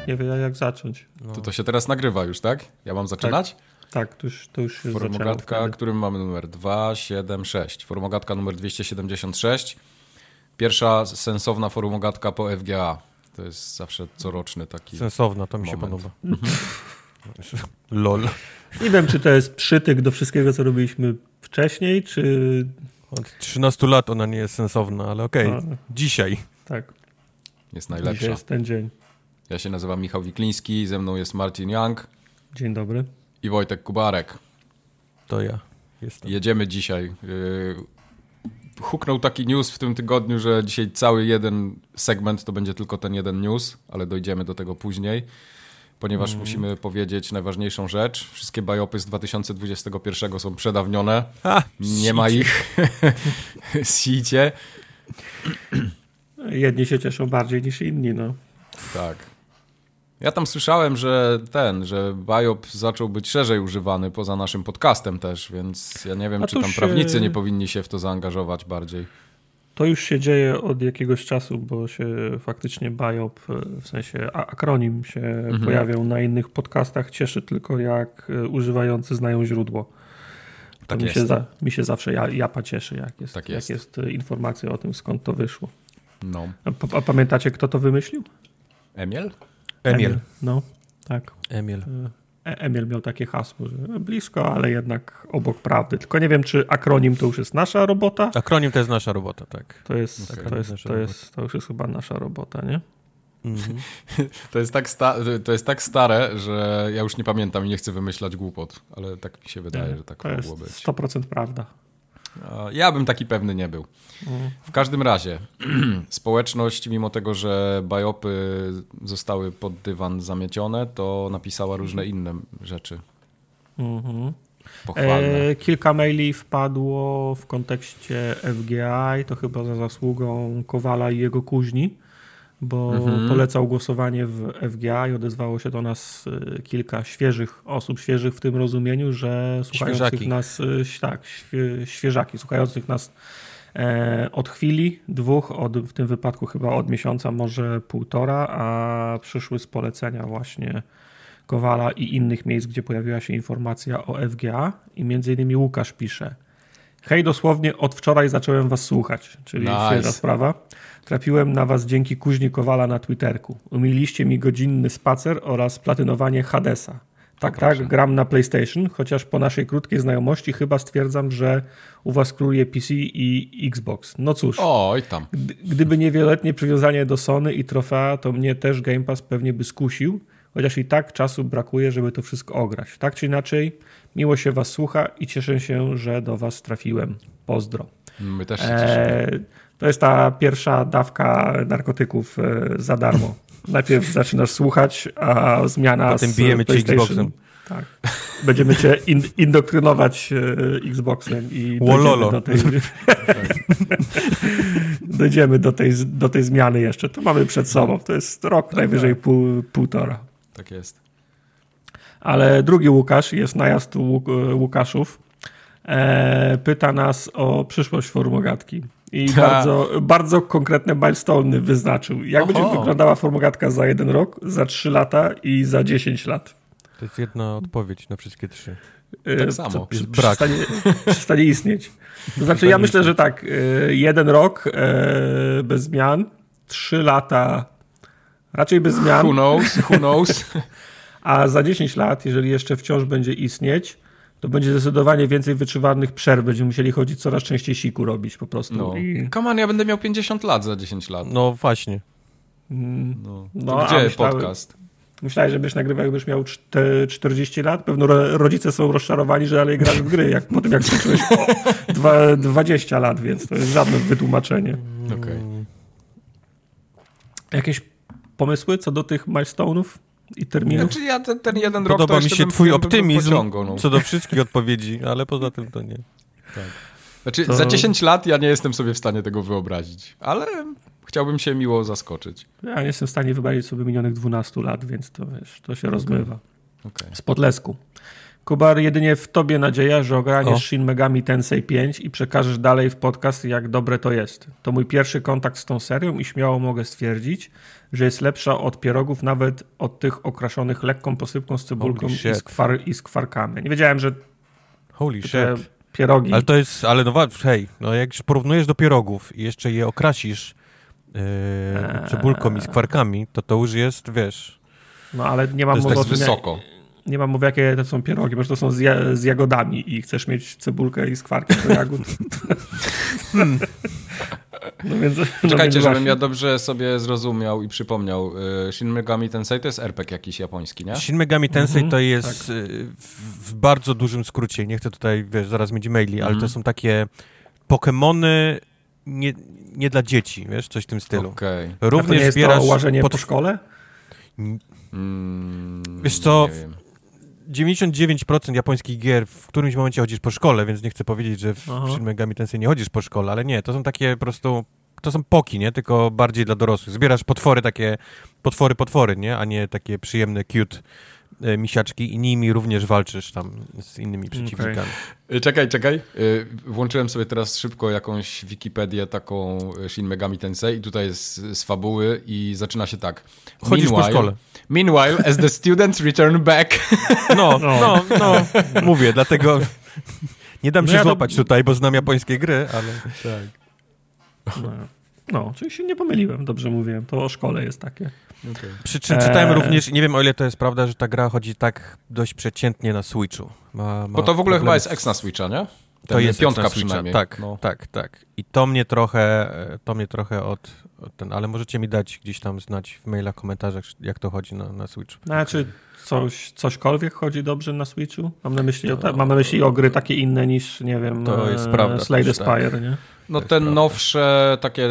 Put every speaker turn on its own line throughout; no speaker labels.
Mike nie wie jak zacząć.
No. To to się teraz nagrywa już, tak? Ja mam zaczynać?
Tak, tak to już, to już
Formogatka, którym mamy numer 276. Formogatka numer 276. Pierwsza sensowna formogatka po FGA. To jest zawsze coroczny taki
Sensowna, to mi
moment.
się podoba. LOL.
Nie wiem, czy to jest przytyk do wszystkiego, co robiliśmy wcześniej, czy...
Od 13 lat ona nie jest sensowna, ale okej.
A.
Dzisiaj.
Tak,
jest
dzisiaj
najlepsza.
jest ten dzień.
Ja się nazywam Michał Wikliński, ze mną jest Marcin Young
Dzień dobry.
i Wojtek Kubarek.
To ja jestem.
Jedziemy dzisiaj. Yy, Huknął taki news w tym tygodniu, że dzisiaj cały jeden segment to będzie tylko ten jeden news, ale dojdziemy do tego później, ponieważ musimy powiedzieć najważniejszą rzecz. Wszystkie biopy z 2021 są przedawnione.
Ha,
Nie ma ich. Sicie.
Jedni się cieszą bardziej niż inni, no.
Tak. Ja tam słyszałem, że ten, że biop zaczął być szerzej używany poza naszym podcastem też, więc ja nie wiem, czy tam
się-
prawnicy nie powinni się w to zaangażować bardziej.
To już się dzieje od jakiegoś czasu, bo się faktycznie BIOP, w sensie akronim się
Mhm.
pojawiał na innych podcastach, cieszy tylko jak e, używający znają źródło.
Tak
mi,
jest.
Się za, mi się zawsze ja, japa cieszy, jak jest,
Tak
jak
jest.
jest e, informacja o tym, skąd to wyszło.
No.
A, a pamiętacie, kto to wymyślił?
Emiel?
Emil.
No, tak.
Emil.
E- Emil miał takie hasło, że blisko, ale jednak obok prawdy. Tylko nie wiem, czy akronim to już jest nasza robota.
Akronim to jest nasza robota, tak.
To jest,
Okej.
to, jest, to, jest, to już jest chyba nasza robota, nie?
Mhm.
To jest, tak sta- to jest tak stare, że ja już nie pamiętam i nie chcę wymyślać głupot, ale tak mi się wydaje, że tak
to
mogło
jest
być.
100% prawda.
Ja bym taki pewny nie był. W każdym razie, społeczność, mimo tego, że bajopy zostały pod dywan zamiecione, to napisała różne inne rzeczy
Mhm. E, kilka maili wpadło w kontekście FGA i to chyba za zasługą Kowala i jego kuźni, bo
Mhm.
polecał głosowanie w FGA i odezwało się do nas e, kilka świeżych osób, świeżych w tym rozumieniu, że słuchających
Świeżaki.
nas, e, tak, świe, świeżaki, słuchających nas e, od chwili, dwóch, od, w tym wypadku chyba od miesiąca, może półtora, a przyszły z polecenia właśnie Kowala i innych miejsc, gdzie pojawiła się informacja o FGA i między innymi Łukasz pisze Hej, dosłownie od wczoraj zacząłem was słuchać, czyli
Nice.
świeża sprawa. Trafiłem na was dzięki kuźni Kowala na Twitterku. Umiliście mi godzinny spacer oraz platynowanie Hadesa. Tak, tak, gram na PlayStation, chociaż po naszej krótkiej znajomości chyba stwierdzam, że u was króluje PC i Xbox. No cóż,
Oj tam.
gdy- gdyby nie wieloletnie przywiązanie do Sony i trofea, to mnie też Game Pass pewnie by skusił, chociaż i tak czasu brakuje, żeby to wszystko ograć. Tak czy inaczej, miło się was słucha i cieszę się, że do was trafiłem. Pozdro.
My też się cieszymy.
Eee, to jest ta pierwsza dawka narkotyków e, za darmo. Najpierw zaczynasz słuchać, a zmiana
Potem
z
bijemy cię. Xboxem.
Tak. Będziemy cię in, indoktrynować e, Xboxem i dojdziemy do tej, dojdziemy do tej, do tej zmiany jeszcze. To mamy przed sobą. To jest rok, najwyżej pół, półtora.
Tak jest.
Ale drugi Łukasz, jest najazd Łuk- Łukaszów, e, pyta nas o przyszłość formogatki. I bardzo, bardzo konkretne milestone wyznaczył. Jak
Oho.
będzie wyglądała formogatka za jeden rok, za trzy lata i za 10 lat?
To jest jedna odpowiedź na wszystkie trzy.
E,
Tak
co
samo.
przy-
brak.
Przestanie, przestanie istnieć. To znaczy, ja myślę, że tak, e, jeden rok e, bez zmian, trzy lata raczej bez zmian,
Who knows? Who knows?
a za 10 lat, jeżeli jeszcze wciąż będzie istnieć, to będzie zdecydowanie więcej wyczuwalnych przerw. Będziemy musieli chodzić coraz częściej siku robić po prostu.
No.
I,
Come on, ja będę miał 50 lat za 10 lat.
No właśnie.
mm,
No.
No,
gdzie
myślałem-
podcast?
myślałeś, że byś nagrywał, jakbyś miał czte- 40 lat? Pewno ro- rodzice są rozczarowani, że dalej grasz w gry, jak po tym, jak skończyłeś o, dwa, 20 lat, więc to jest żadne wytłumaczenie.
Okej.
Jakieś pomysły co do tych milestone'ów i terminów?
Znaczy ja ten, ten jeden rok to
Podoba mi się
bym,
twój
bym
optymizm
pociągnął, no.
co do wszystkich odpowiedzi, ale poza tym to nie.
Znaczy,
To-
za 10 lat ja nie jestem sobie w stanie tego wyobrazić, ale chciałbym się miło zaskoczyć.
Ja nie jestem w stanie wyobrazić sobie minionych 12 lat, więc to, wiesz, to się rozmywa.
Okej.
z Podlesku. Kubar, jedynie w tobie nadzieja, że
O.
ogarniesz Shin Megami Tensei 5 i przekażesz dalej w podcast, jak dobre to jest. To mój pierwszy kontakt z tą serią i śmiało mogę stwierdzić, że jest lepsza od pierogów, nawet od tych okraszonych lekką posypką z cebulką i
shit.
z, kwar, i z kwarkami. Nie wiedziałem, że
Holy shit.
pierogi...
Ale to jest, ale no hej, no jak już porównujesz do pierogów i jeszcze je okrasisz yy,
Eee.
cebulką i skwarkami, to to już jest, wiesz,
No ale nie mam
To jest
tym,
wysoko.
Nie mam mowy, jakie to są pierogi, może to są z, ja, z jagodami i chcesz mieć cebulkę i skwarki do jagód. no więc, no
Czekajcie,
więc
żebym ja dobrze sobie zrozumiał i przypomniał. y, Shin Megami Tensei to jest RPG jakiś japoński, nie?
Shin Megami Tensei
Mhm,
to jest y, w, bardzo dużym skrócie, nie chcę tutaj, wiesz, zaraz mieć maili, ale
Mhm.
to są takie Pokemony nie, nie dla dzieci, wiesz, coś w tym stylu.
Okej.
A to nie
Również
jest
zbierasz
to łażenie
pod-
po szkole?
Mm,
Wiesz co. 99% japońskich gier w którymś momencie chodzisz po szkole, więc nie chcę powiedzieć, że w
Aha.
Shin Megami Tensei nie chodzisz po szkole, ale nie, to są takie po prostu, to są poki, nie, tylko bardziej dla dorosłych. Zbierasz potwory takie, potwory, potwory, nie, a nie takie przyjemne, cute misiaczki i nimi również walczysz tam z innymi przeciwnikami.
Y, Czekaj, czekaj. Y, Włączyłem sobie teraz szybko jakąś Wikipedię taką Shin Megami Tensei i tutaj jest z fabuły i zaczyna się tak.
Chodzisz po szkole.
Meanwhile, as the students return back.
No,
No.
no, no, mówię, dlatego nie dam
No
się
ja to-
złapać tutaj, bo znam japońskie gry, ale tak.
No, no, czyli się nie pomyliłem, dobrze mówiłem. To o szkole jest takie.
Przy czym czytałem
Eee.
również, nie wiem o ile to jest prawda, że ta gra chodzi tak dość przeciętnie na Switchu. Ma, ma
Bo to w ogóle chyba jest
z-
eks na Switcha, nie?
To
Ten
jest
piątka przynajmniej.
Tak,
No.
tak, tak. I to mnie trochę, to mnie trochę od, od ten, ale możecie mi dać gdzieś tam znać w mailach, komentarzach, jak to chodzi na, na Switchu.
Znaczy, coś, cośkolwiek chodzi dobrze na Switchu? Mam na myśli, o, ta, mam na myśli o gry takie inne niż, nie wiem,
To jest
e,
prawda
Slay the
tak.
Spire, nie?
No te
prawda.
nowsze, takie e,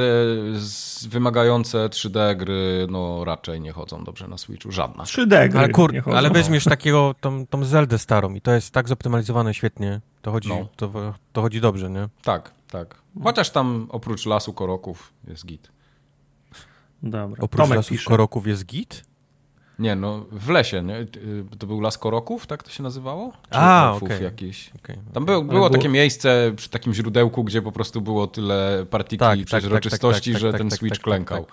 wymagające 3D gry, no raczej nie chodzą dobrze na Switchu. Żadna.
3D gry
Ale kur,
nie chodzą.
ale weźmiesz takiego, tą, tą Zeldę starą i to jest tak zoptymalizowane świetnie, to chodzi,
No.
to, to chodzi dobrze, nie?
Tak, tak. Chociaż tam oprócz lasu koroków jest git.
Dobra.
Oprócz
Tomek
lasów
pisze.
koroków jest git?
Nie, no w lesie, nie? Y, To był las koroków, tak to się nazywało? Czy
A, okej.
jakiś?
Okay.
Tam było, było
było-
takie miejsce przy takim źródełku, gdzie po prostu było tyle partiki
Tak,
i
tak, tak,
przeźroczystości,
tak, tak,
że
tak,
ten
tak,
Switch klękał.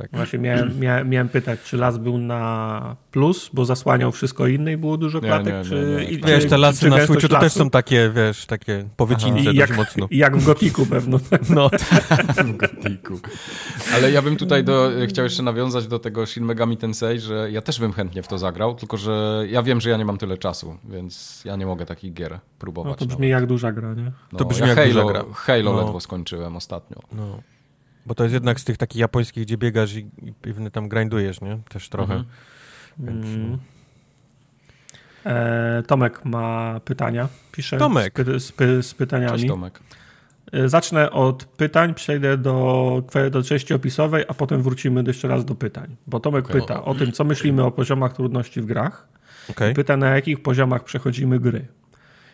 Tak.
Właśnie miałem, miałem, miałem pytać, czy las był na plus, bo zasłaniał wszystko inne i było dużo
Nie,
klatek,
nie, nie,
czy...
nie.
i-
Wiesz,
czy-
te lasy
czy
na
gęstość
Switchu to też są takie, wiesz, takie powycince
jak,
mocno.
jak w Gotiku pewno.
No,
w gotiku. Ale ja bym tutaj do, chciał jeszcze nawiązać do tego Shin Megami Tensei, że ja też bym chętnie w to zagrał, tylko że ja wiem, że ja nie mam tyle czasu, więc ja nie mogę takich gier próbować.
No to
nawet.
brzmi jak duża gra, nie?
No,
to brzmi
ja
jak
Halo,
duża gra.
Halo
No.
ledwo skończyłem ostatnio.
no. Bo to jest jednak z tych takich japońskich, gdzie biegasz i, i pewnie tam grindujesz, nie? Też trochę.
Mhm.
Więc,
Mm. E, Tomek ma pytania. Pisze
Tomek.
Z, py, z, py, z pytaniami.
Cześć Tomek.
E, Zacznę od pytań, przejdę do, do części opisowej, a potem wrócimy jeszcze raz do pytań. Bo Tomek
Okej.
pyta o tym, co myślimy o poziomach trudności w grach.
Okej.
Pyta, na jakich poziomach przechodzimy gry.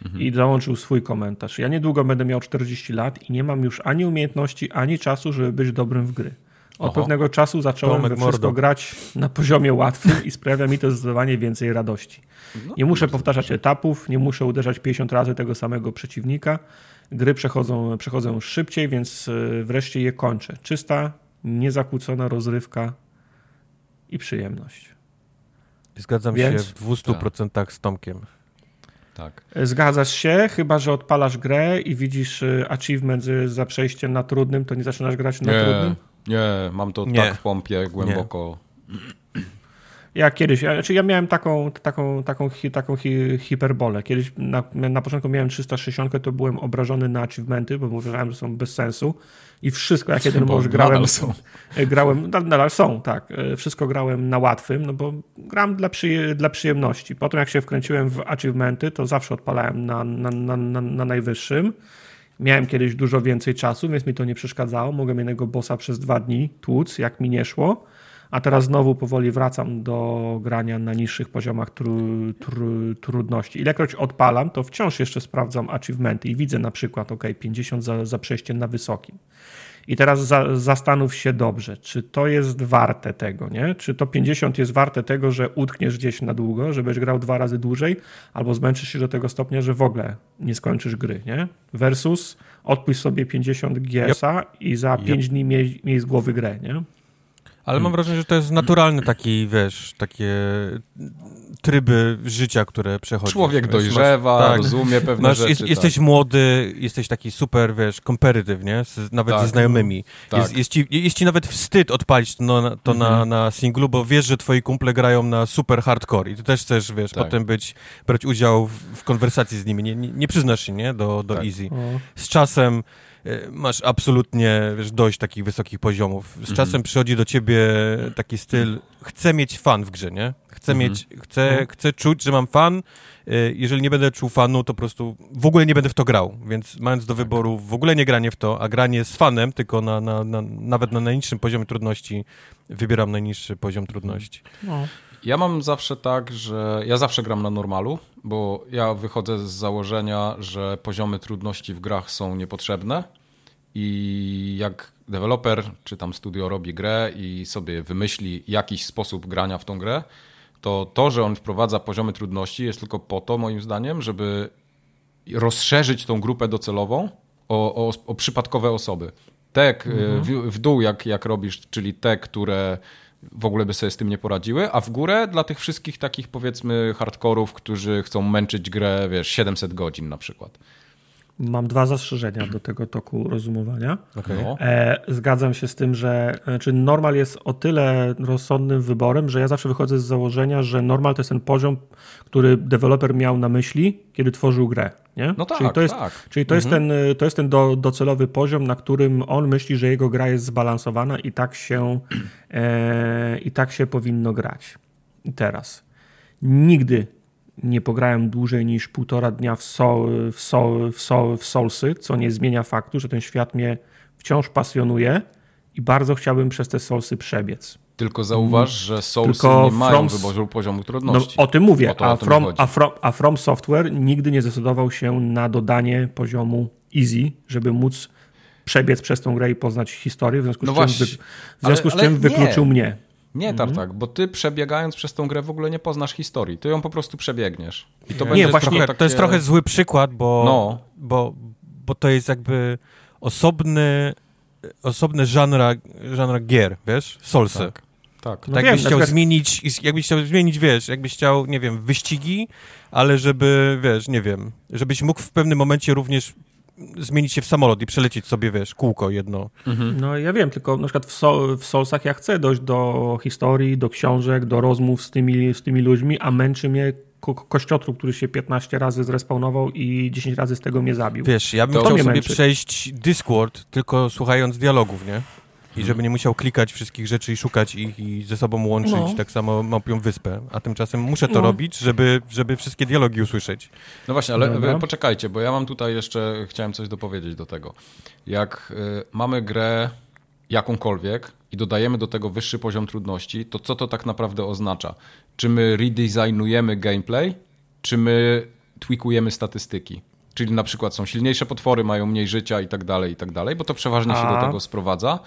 Mhm.
I załączył swój komentarz. Ja niedługo będę miał 40 lat i nie mam już ani umiejętności, ani czasu, żeby być dobrym w gry. Od
Oho.
pewnego czasu zacząłem
Tomek
wszystko
mordo.
grać na poziomie łatwym i sprawia mi to zdecydowanie więcej radości.
No,
Nie muszę powtarzać
dobrze.
etapów, nie muszę uderzać 50 razy tego samego przeciwnika. Gry przechodzą, przechodzą szybciej, więc y, wreszcie je kończę. Czysta, niezakłócona rozrywka i przyjemność.
Zgadzam
Więc-
się w 200% z Tomkiem.
Tak.
Zgadzasz się, chyba że odpalasz grę i widzisz y, achievement y, za przejście na trudnym, to nie zaczynasz grać na
Nie,
trudnym?
nie, mam to
Nie.
tak w pompie głęboko.
Ja kiedyś, ja- znaczy ja miałem taką, taką, taką, hi, taką hi, hiperbolę. Kiedyś na, na początku miałem 360, to byłem obrażony na achievementy, bo uważałem, że są bez sensu. I wszystko, jak jeden może grałem,
są.
e, grałem, na- nadal są, tak. e, Wszystko grałem na łatwym, no bo gram dla, przyje, dla przyjemności. Potem jak się wkręciłem w achievementy, to zawsze odpalałem na, na, na, na, na najwyższym. Miałem kiedyś dużo więcej czasu, więc mi to nie przeszkadzało. Mogłem jednego bossa przez dwa dni tłuc, jak mi nie szło. A teraz znowu powoli wracam do grania na niższych poziomach tru, tru, trudności. Ilekroć odpalam, to wciąż jeszcze sprawdzam achievementy i widzę na przykład, ok, 50 za, za przejście na wysokim. I teraz za, zastanów się dobrze, czy to jest warte tego, nie? Czy to 50 jest warte tego, że utkniesz gdzieś na długo, żebyś grał dwa razy dłużej, albo zmęczysz się do tego stopnia, że w ogóle nie skończysz gry, nie? Versus odpuść sobie 50 GS-a yep. i za yep. 5 dni miej, miej z głowy grę, nie?
Ale mam wrażenie, że to jest naturalny taki, wiesz, takie tryby życia, które przechodzi.
Człowiek dojrzewa, masz, tak, rozumie pewne masz, rzeczy. Jest,
tak. Jesteś młody, jesteś taki super, wiesz, competitive, nie? Z, nawet tak, ze znajomymi. Tak. Jest, jest, ci, jest ci nawet wstyd odpalić to, na, to mhm. na, na singlu, bo wiesz, że twoi kumple grają na super hardcore i ty też chcesz, wiesz, tak. potem być, brać udział w, w konwersacji z nimi. Nie, nie, nie przyznasz się, nie? Do, do tak. easy. Z czasem masz absolutnie wiesz, dość takich wysokich poziomów. Z mhm. czasem przychodzi do ciebie taki styl, chcę mieć fan w grze, nie? Chcę mhm. mieć, chcę, mhm. chcę czuć, że mam fan. E, jeżeli nie będę czuł fanu, to po prostu w ogóle nie będę w to grał. Więc mając do tak. wyboru w ogóle nie granie w to, a granie z fanem, tylko na, na, na nawet na najniższym poziomie trudności, wybieram najniższy poziom trudności. No.
Ja mam zawsze tak, że ja zawsze gram na normalu, bo ja wychodzę z założenia, że poziomy trudności w grach są niepotrzebne i jak deweloper czy tam studio robi grę i sobie wymyśli jakiś sposób grania w tą grę, to to, że on wprowadza poziomy trudności jest tylko po to, moim zdaniem, żeby rozszerzyć tą grupę docelową o, o, o przypadkowe osoby. Te mhm. w, w, dół, jak, jak robisz, czyli te, które w ogóle by sobie z tym nie poradziły, a w górę dla tych wszystkich takich powiedzmy hardkorów, którzy chcą męczyć grę, wiesz, 700 godzin na przykład.
Mam dwa zastrzeżenia do tego toku rozumowania.
Okay. No.
E, zgadzam się z tym, że czy normal jest o tyle rozsądnym wyborem, że ja zawsze wychodzę z założenia, że normal to jest ten poziom, który deweloper miał na myśli, kiedy tworzył grę. Nie?
No tak,
czyli to jest,
tak.
czyli to mhm. jest ten, to jest ten do, docelowy poziom, na którym on myśli, że jego gra jest zbalansowana i tak się, e, i tak się powinno grać. I teraz. Nigdy nie pograłem dłużej niż półtora dnia w, sol, w, sol, w, sol, w Solsy, co nie zmienia faktu, że ten świat mnie wciąż pasjonuje i bardzo chciałbym przez te Solsy przebiec.
Tylko zauważ, że Soulsy Tylko nie mają from, wyboru poziomu trudności.
No, o tym mówię, o to, a, from, a, from, a From Software nigdy nie zdecydował się na dodanie poziomu easy, żeby móc przebiec przez tą grę i poznać historię, w związku z no czym, właśnie, w związku ale, z czym wykluczył mnie.
Nie, mhm. Tartak, bo ty przebiegając przez tą grę w ogóle nie poznasz historii. Ty ją po prostu przebiegniesz.
I to nie, będzie właśnie takie... to jest trochę zły przykład, bo, no. bo, bo to jest jakby osobny, osobny żanra, żanra gier, wiesz? Solsy.
Tak. Tak.
No tak jakbyś chciał zmienić, jakbyś chciał zmienić, wiesz, jakbyś chciał, nie wiem, wyścigi, ale żeby, wiesz, nie wiem, żebyś mógł w pewnym momencie również zmienić się w samolot i przelecieć sobie, wiesz, kółko jedno.
Mhm. No ja wiem, tylko na przykład w, Sol, w Solsach ja chcę dojść do historii, do książek, do rozmów z tymi, z tymi ludźmi, a męczy mnie ko kościotrup, który się 15 razy zrespawnował i 10 razy z tego mnie zabił.
Wiesz, ja bym to chciał sobie męczy. przejść Discord tylko słuchając dialogów, nie? I żeby nie musiał klikać wszystkich rzeczy i szukać ich i ze sobą łączyć, no. tak samo mapią wyspę. A tymczasem muszę to no. robić, żeby, żeby wszystkie dialogi usłyszeć.
No właśnie, ale Dobra. poczekajcie, bo ja mam tutaj jeszcze, chciałem coś dopowiedzieć do tego. Jak y, mamy grę jakąkolwiek i dodajemy do tego wyższy poziom trudności, to co to tak naprawdę oznacza? Czy my redesignujemy gameplay, czy my tweakujemy statystyki? Czyli na przykład są silniejsze potwory, mają mniej życia i tak dalej, i tak dalej, bo to przeważnie A. się do tego sprowadza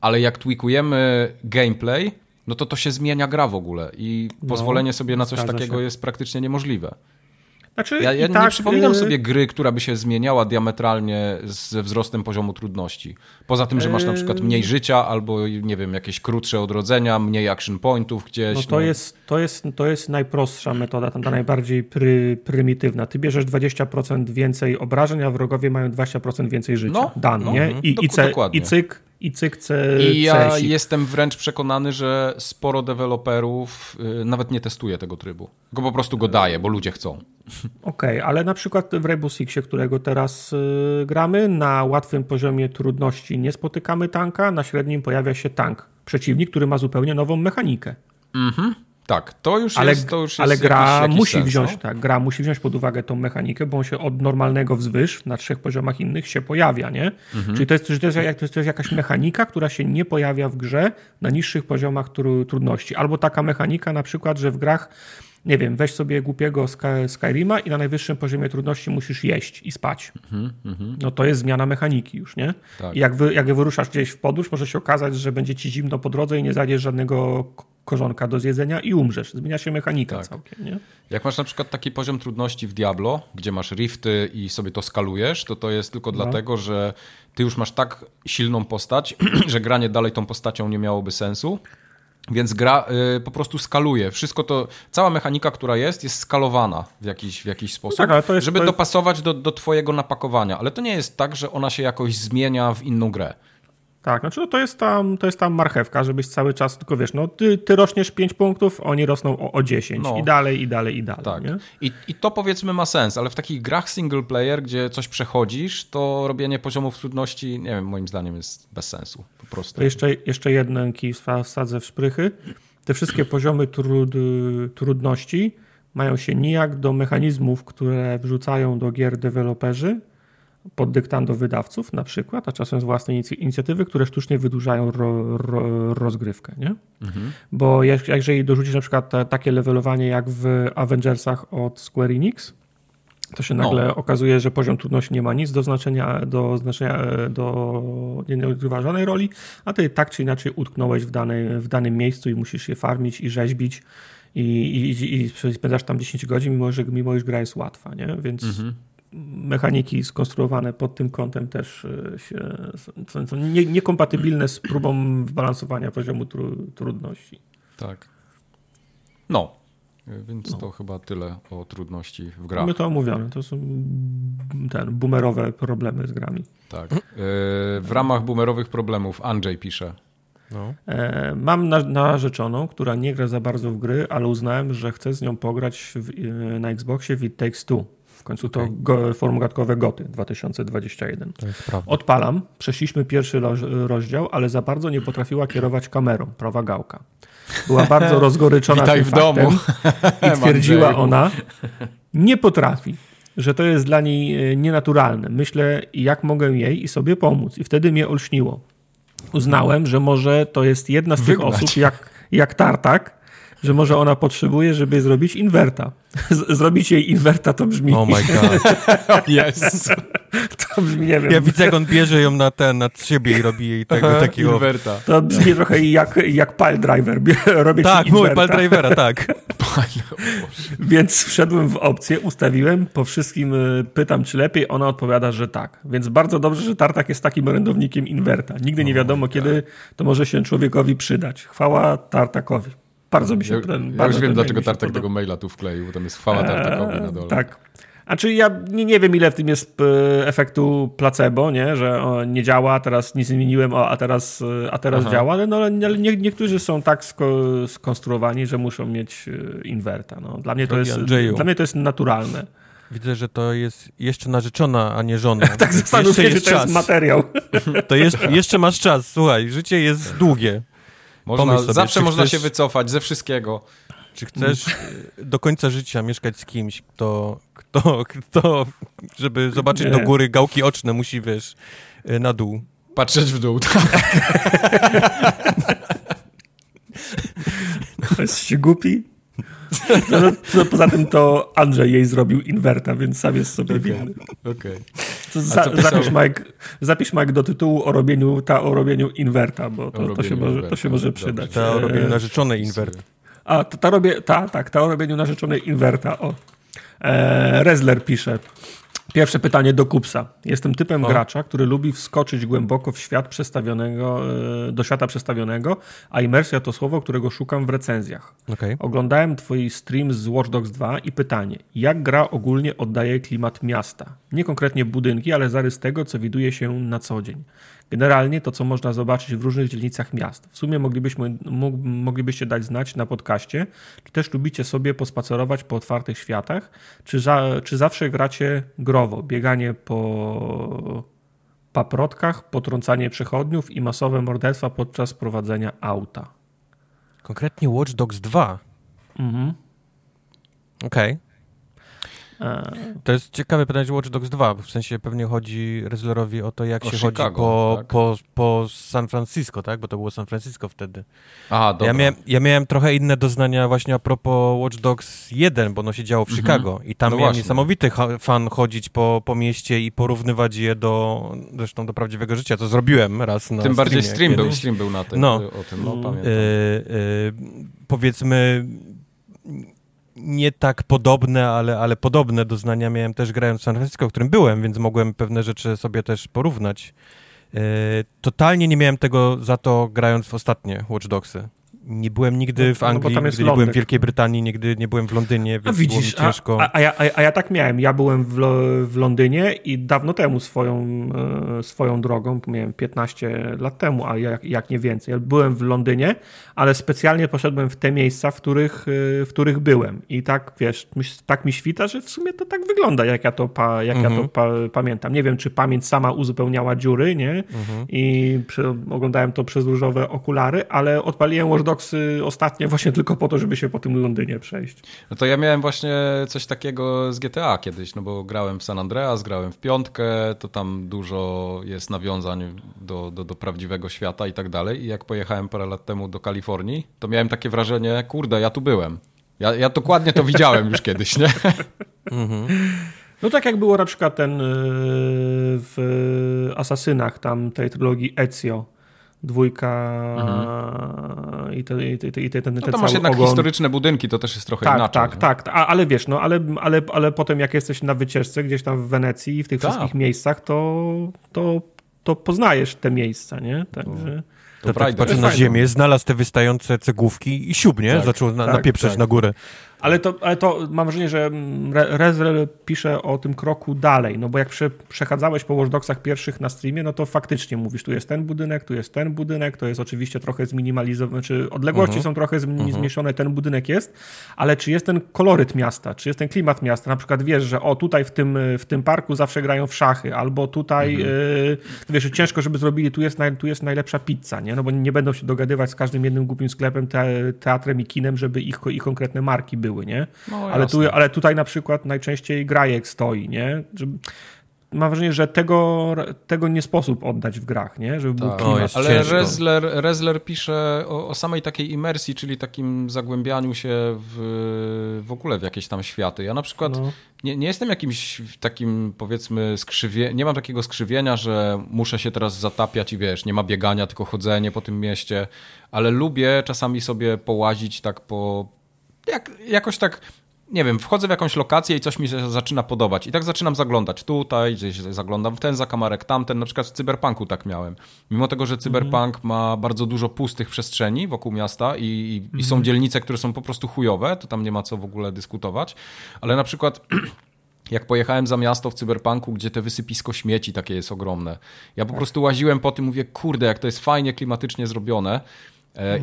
ale jak tweakujemy gameplay, no to to się zmienia gra w ogóle i no, pozwolenie sobie na coś takiego się. jest praktycznie niemożliwe. Znaczy, ja, ja nie tak, przypominam y- sobie gry, która by się zmieniała diametralnie ze wzrostem poziomu trudności. Poza tym, że masz na przykład mniej życia albo, nie wiem, jakieś krótsze odrodzenia, mniej action pointów gdzieś.
No to, no. Jest, to, jest, to jest najprostsza metoda, ta najbardziej pry, prymitywna. Ty bierzesz 20% więcej obrażeń, a wrogowie mają 20% więcej życia. No, Dan, no, nie? I, i, ce, I cyk, i cyk C,
I ja jestem wręcz przekonany, że sporo deweloperów y, nawet nie testuje tego trybu. Go po prostu go daje, bo ludzie chcą.
Okej, okay, ale na przykład w Rainbow Sixie, którego teraz y, gramy, na łatwym poziomie trudności nie spotykamy tanka, na średnim pojawia się tank. Przeciwnik, który ma zupełnie nową mechanikę.
Mhm. Tak, to już ale, jest, to już jest
Ale gra
jakiś, jakiś
musi
sens,
wziąć,
no?
tak, gra musi wziąć pod uwagę tą mechanikę, bo on się od normalnego wzwyż na trzech poziomach innych się pojawia, nie? Mhm. Czyli to jest, to, jest, to, jest, to jest jakaś mechanika, która się nie pojawia w grze na niższych poziomach tru, trudności. Albo taka mechanika na przykład, że w grach nie wiem, weź sobie głupiego Sky, Skyrima i na najwyższym poziomie trudności musisz jeść i spać. No to jest zmiana mechaniki już, nie?
Tak.
I jak, wy, jak wyruszasz gdzieś w podróż, może się okazać, że będzie ci zimno po drodze i nie zajdziesz żadnego korzonka do zjedzenia i umrzesz. Zmienia się mechanika
Tak.
całkiem, nie?
Jak masz na przykład taki poziom trudności w Diablo, gdzie masz rifty i sobie to skalujesz, to to jest tylko dlatego, że ty już masz tak silną postać, że granie dalej tą postacią nie miałoby sensu. Więc gra y, po prostu skaluje. Wszystko to, cała mechanika, która jest, jest skalowana w jakiś, w jakiś sposób,
tak, jest-
żeby
jest-
dopasować do, do twojego napakowania. Ale to nie jest tak, że ona się jakoś zmienia w inną grę.
Tak, znaczy no to jest tam, to jest tam marchewka, żebyś cały czas, tylko wiesz, no ty, ty rośniesz 5 punktów, oni rosną o, o 10
No.
i dalej, i dalej, i dalej,
Tak. I, I to powiedzmy ma sens, ale w takich grach single player, gdzie coś przechodzisz, to robienie poziomów trudności, nie wiem, moim zdaniem jest bez sensu. Po prostu.
To jeszcze, jeszcze jeden kij wsa- wsadzę w szprychy. Te wszystkie poziomy trud, trudności mają się nijak do mechanizmów, które wrzucają do gier deweloperzy pod dyktando wydawców na przykład, a czasem z własnej inicjatywy, które sztucznie wydłużają ro, ro, rozgrywkę. Nie? Bo jak, jeżeli dorzucisz na przykład te, takie levelowanie jak w Avengersach od Square Enix, to się
No.
nagle okazuje, że poziom trudności nie ma nic do znaczenia, do znaczenia, e, do nie, nie odgrywa żadnej roli, a ty tak czy inaczej utknąłeś w, danej, w danym miejscu i musisz je farmić i rzeźbić i, i, i spędzasz tam 10 godzin, mimo że mimo iż gra jest łatwa, nie? Więc mechaniki skonstruowane pod tym kątem też e, się, są, są nie, niekompatybilne z próbą balansowania poziomu tru, trudności.
Tak. No. Więc to chyba tyle o trudności w grach.
My to omówione, to są ten, boomerowe problemy z grami.
Tak. Yy, w ramach boomerowych problemów Andrzej pisze.
No.
E, Mam na, narzeczoną, która nie gra za bardzo w gry, ale uznałem, że chcę z nią pograć w, e, na Xboxie w It Takes Two. W końcu to go, formogatkowe GOTY 2021.
To jest prawda.
Odpalam, przeszliśmy pierwszy roz, rozdział, ale za bardzo nie potrafiła kierować kamerą, prawa gałka. Była bardzo rozgoryczona
Witaj
tym
w
faktem
domu.
i twierdziła ona, nie potrafi, że to jest dla niej e, nienaturalne. Myślę, jak mogę jej i sobie pomóc. I wtedy mnie olśniło. Uznałem, że może to jest jedna z tych
Wygnać.
osób, jak, jak Tartak, że może ona potrzebuje, żeby zrobić inwerta. Z- Zrobić jej inwerta to brzmi,
Oh my god.
Jest.
to brzmi nie wiem,
Ja widzę, jak on bierze ją na ten, nad siebie i robi jej tego takiego...
Inwerta.
to brzmi trochę jak, jak pile driver. Robię
Tak,
ci
mój pal drivera, tak.
Więc wszedłem w opcję, ustawiłem, po wszystkim y, pytam, czy lepiej, ona odpowiada, że tak. Więc bardzo dobrze, że Tartak jest takim orędownikiem inwerta. Nigdy nie wiadomo, kiedy to może się człowiekowi przydać. Chwała Tartakowi. Bardzo mi się
Ja,
ten,
ja już wiem, dlaczego Tartak
podoba.
tego maila tu wkleił, bo tam jest chwała Tartakowi na dole.
Tak. A czy ja nie, nie wiem, ile w tym jest e, efektu placebo, nie? że o, nie działa, a teraz nic nie zmieniłem, o, a teraz, e, a teraz
Aha.
działa, ale, no, ale nie, niektórzy są tak sko skonstruowani, że muszą mieć e, inwerta. No. Dla, mnie to jest, dla mnie to jest naturalne.
Widzę, że to jest jeszcze narzeczona, a nie żona.
Tak zastanów
jeszcze
się, czy to jest materiał.
To jest, jeszcze masz czas, słuchaj, życie jest długie.
Można,
sobie,
zawsze można
chcesz-
się wycofać ze wszystkiego.
Czy chcesz y, do końca życia mieszkać z kimś, kto, kto, kto żeby zobaczyć
Nie.
do góry gałki oczne, musi, wiesz, y, na dół.
Patrzeć w dół. tak.
Jesteście głupi? No, no, to poza tym to Andrzej jej zrobił inwerta, więc sam jest sobie winny.
Okej.
To za, zapisz, Mike, zapisz Mike do tytułu o robieniu, ta, o robieniu inwerta, bo to, to, się, może, to
inwerta,
się może
dobrze.
przydać.
Ta o robieniu narzeczonej inwert.
A, to ta, robię, ta, tak, ta o robieniu narzeczonej inwerta. O. E, Rezler pisze. Pierwsze pytanie do Kupsa. Jestem typem
O.
gracza, który lubi wskoczyć głęboko w świat przestawionego, e, do świata przestawionego, a imersja to słowo, którego szukam w recenzjach.
Okej.
Oglądałem twój stream z Watch Dogs 2 i pytanie, jak gra ogólnie oddaje klimat miasta? Nie konkretnie budynki, ale zarys tego, co widuje się na co dzień. Generalnie to, co można zobaczyć w różnych dzielnicach miast. W sumie moglibyśmy, moglibyście dać znać na podcaście, czy też lubicie sobie pospacerować po otwartych światach, czy, za, czy zawsze gracie growo, bieganie po paprotkach, potrącanie przechodniów i masowe morderstwa podczas prowadzenia auta.
Konkretnie Watch Dogs 2.
Mhm.
Okej. To jest ciekawe pytanie Watch Dogs 2, w sensie pewnie chodzi Rezlerowi o to, jak
O
się
Chicago,
chodzi po,
tak?
po, po San Francisco, tak? Bo to było San Francisco wtedy.
Aha, dobra.
Ja miałem, ja miałem trochę inne doznania właśnie a propos Watch Dogs 1, bo ono się działo w Chicago i tam
No
miałem
właśnie.
niesamowity fan chodzić po, po mieście i porównywać je do, zresztą do prawdziwego życia, co zrobiłem raz na
Tym bardziej stream był, stream był na tym,
No.
o tym, no
Mm.
pamiętam.
E, e, powiedzmy nie tak podobne, ale, ale podobne doznania miałem też grając w San Francisco, w którym byłem, więc mogłem pewne rzeczy sobie też porównać. E, totalnie nie miałem tego za to grając w ostatnie Watch Dogsy. Nie byłem nigdy
No,
w
no bo
Anglii,
jest
nigdy nie byłem w. Wielkiej Brytanii, nigdy nie byłem w Londynie,
A
więc było
widzisz,
mi ciężko.
a, a, ja, a, a ja tak miałem. Ja byłem w, w Londynie i dawno temu swoją, e, swoją drogą, miałem 15 lat temu, a jak, jak nie więcej. Ja byłem w Londynie, ale specjalnie poszedłem w te miejsca, w których, e, w których byłem. I tak, wiesz, tak mi świta, że w sumie to tak wygląda, jak ja to, pa, jak ja
Mhm.
to pa, pamiętam. Nie wiem, czy pamięć sama uzupełniała dziury, nie?
Mhm.
I przy, oglądałem to przez różowe okulary, ale odpaliłem Watch Dogsy ostatnio właśnie tylko po to, żeby się po tym Londynie przejść.
No to ja miałem właśnie coś takiego z GTA kiedyś, no bo grałem w San Andreas, grałem w piątkę, to tam dużo jest nawiązań do, do, do prawdziwego świata i tak dalej. I jak pojechałem parę lat temu do Kalifornii, to miałem takie wrażenie, kurde, ja tu byłem. Ja, ja dokładnie to widziałem już kiedyś, nie?
No tak jak było na przykład ten yy, w Asasynach, tam tej trylogii Ezio, dwójka i, te, i, te, i te, i te, ten,
No
ten
to masz jednak
ogon.
historyczne budynki, to też jest trochę
Tak,
inaczej.
tak,
nie?
tak, a, ale wiesz, no ale, ale, ale potem jak jesteś na wycieczce gdzieś tam w Wenecji i w tych
Tak.
wszystkich miejscach, to, to, to poznajesz te miejsca, nie? Także...
To tak
Pride
patrzę
jest
na
fajne.
ziemię, znalazł te wystające cegłówki i siub, nie?
Tak,
Zaczął na,
tak,
napieprzać
tak.
na górę.
Ale to, ale to mam wrażenie, że mm, Re- Rezrel pisze o tym kroku dalej, no bo jak prze, przechadzałeś po Watch Dogsach pierwszych na streamie, no to faktycznie mówisz, tu jest ten budynek, tu jest ten budynek, to jest oczywiście trochę zminimalizowane, czy odległości są trochę zmi- zmniejszone, ten budynek jest, ale czy jest ten koloryt miasta, czy jest ten klimat miasta, na przykład wiesz, że o tutaj w tym, w tym parku zawsze grają w szachy, albo tutaj, y, wiesz, ciężko, żeby zrobili, tu jest, naj, tu jest najlepsza pizza, nie? No bo nie będą się dogadywać z każdym jednym głupim sklepem, te, teatrem i kinem, żeby ich, ich konkretne marki były, nie?
No,
ale, tu, ale tutaj na przykład najczęściej grajek stoi, nie? Żeby, mam wrażenie, że tego, tego nie sposób oddać w grach, nie? Żeby był
Tak,
klimat.
jest
ale. Rezler, Rezler pisze o, o samej takiej imersji, czyli takim zagłębianiu się w, w ogóle w jakieś tam światy. Ja na przykład
No.
nie, nie jestem jakimś takim, powiedzmy, skrzywie... nie mam takiego skrzywienia, że muszę się teraz zatapiać i wiesz, nie ma biegania, tylko chodzenie po tym mieście, ale lubię czasami sobie połazić tak po... Jak, jakoś tak nie wiem, wchodzę w jakąś lokację i coś mi się zaczyna podobać. I tak zaczynam zaglądać tutaj, gdzieś zaglądam w ten zakamarek, tamten. Na przykład w Cyberpunku tak miałem. Mimo tego, że Cyberpunk ma bardzo dużo pustych przestrzeni wokół miasta i, i, i są dzielnice, które są po prostu chujowe, to tam nie ma co w ogóle dyskutować. Ale na przykład jak pojechałem za miasto w Cyberpunku, gdzie te wysypisko śmieci takie jest ogromne. Ja po prostu łaziłem po tym, mówię, kurde, jak to jest fajnie klimatycznie zrobione.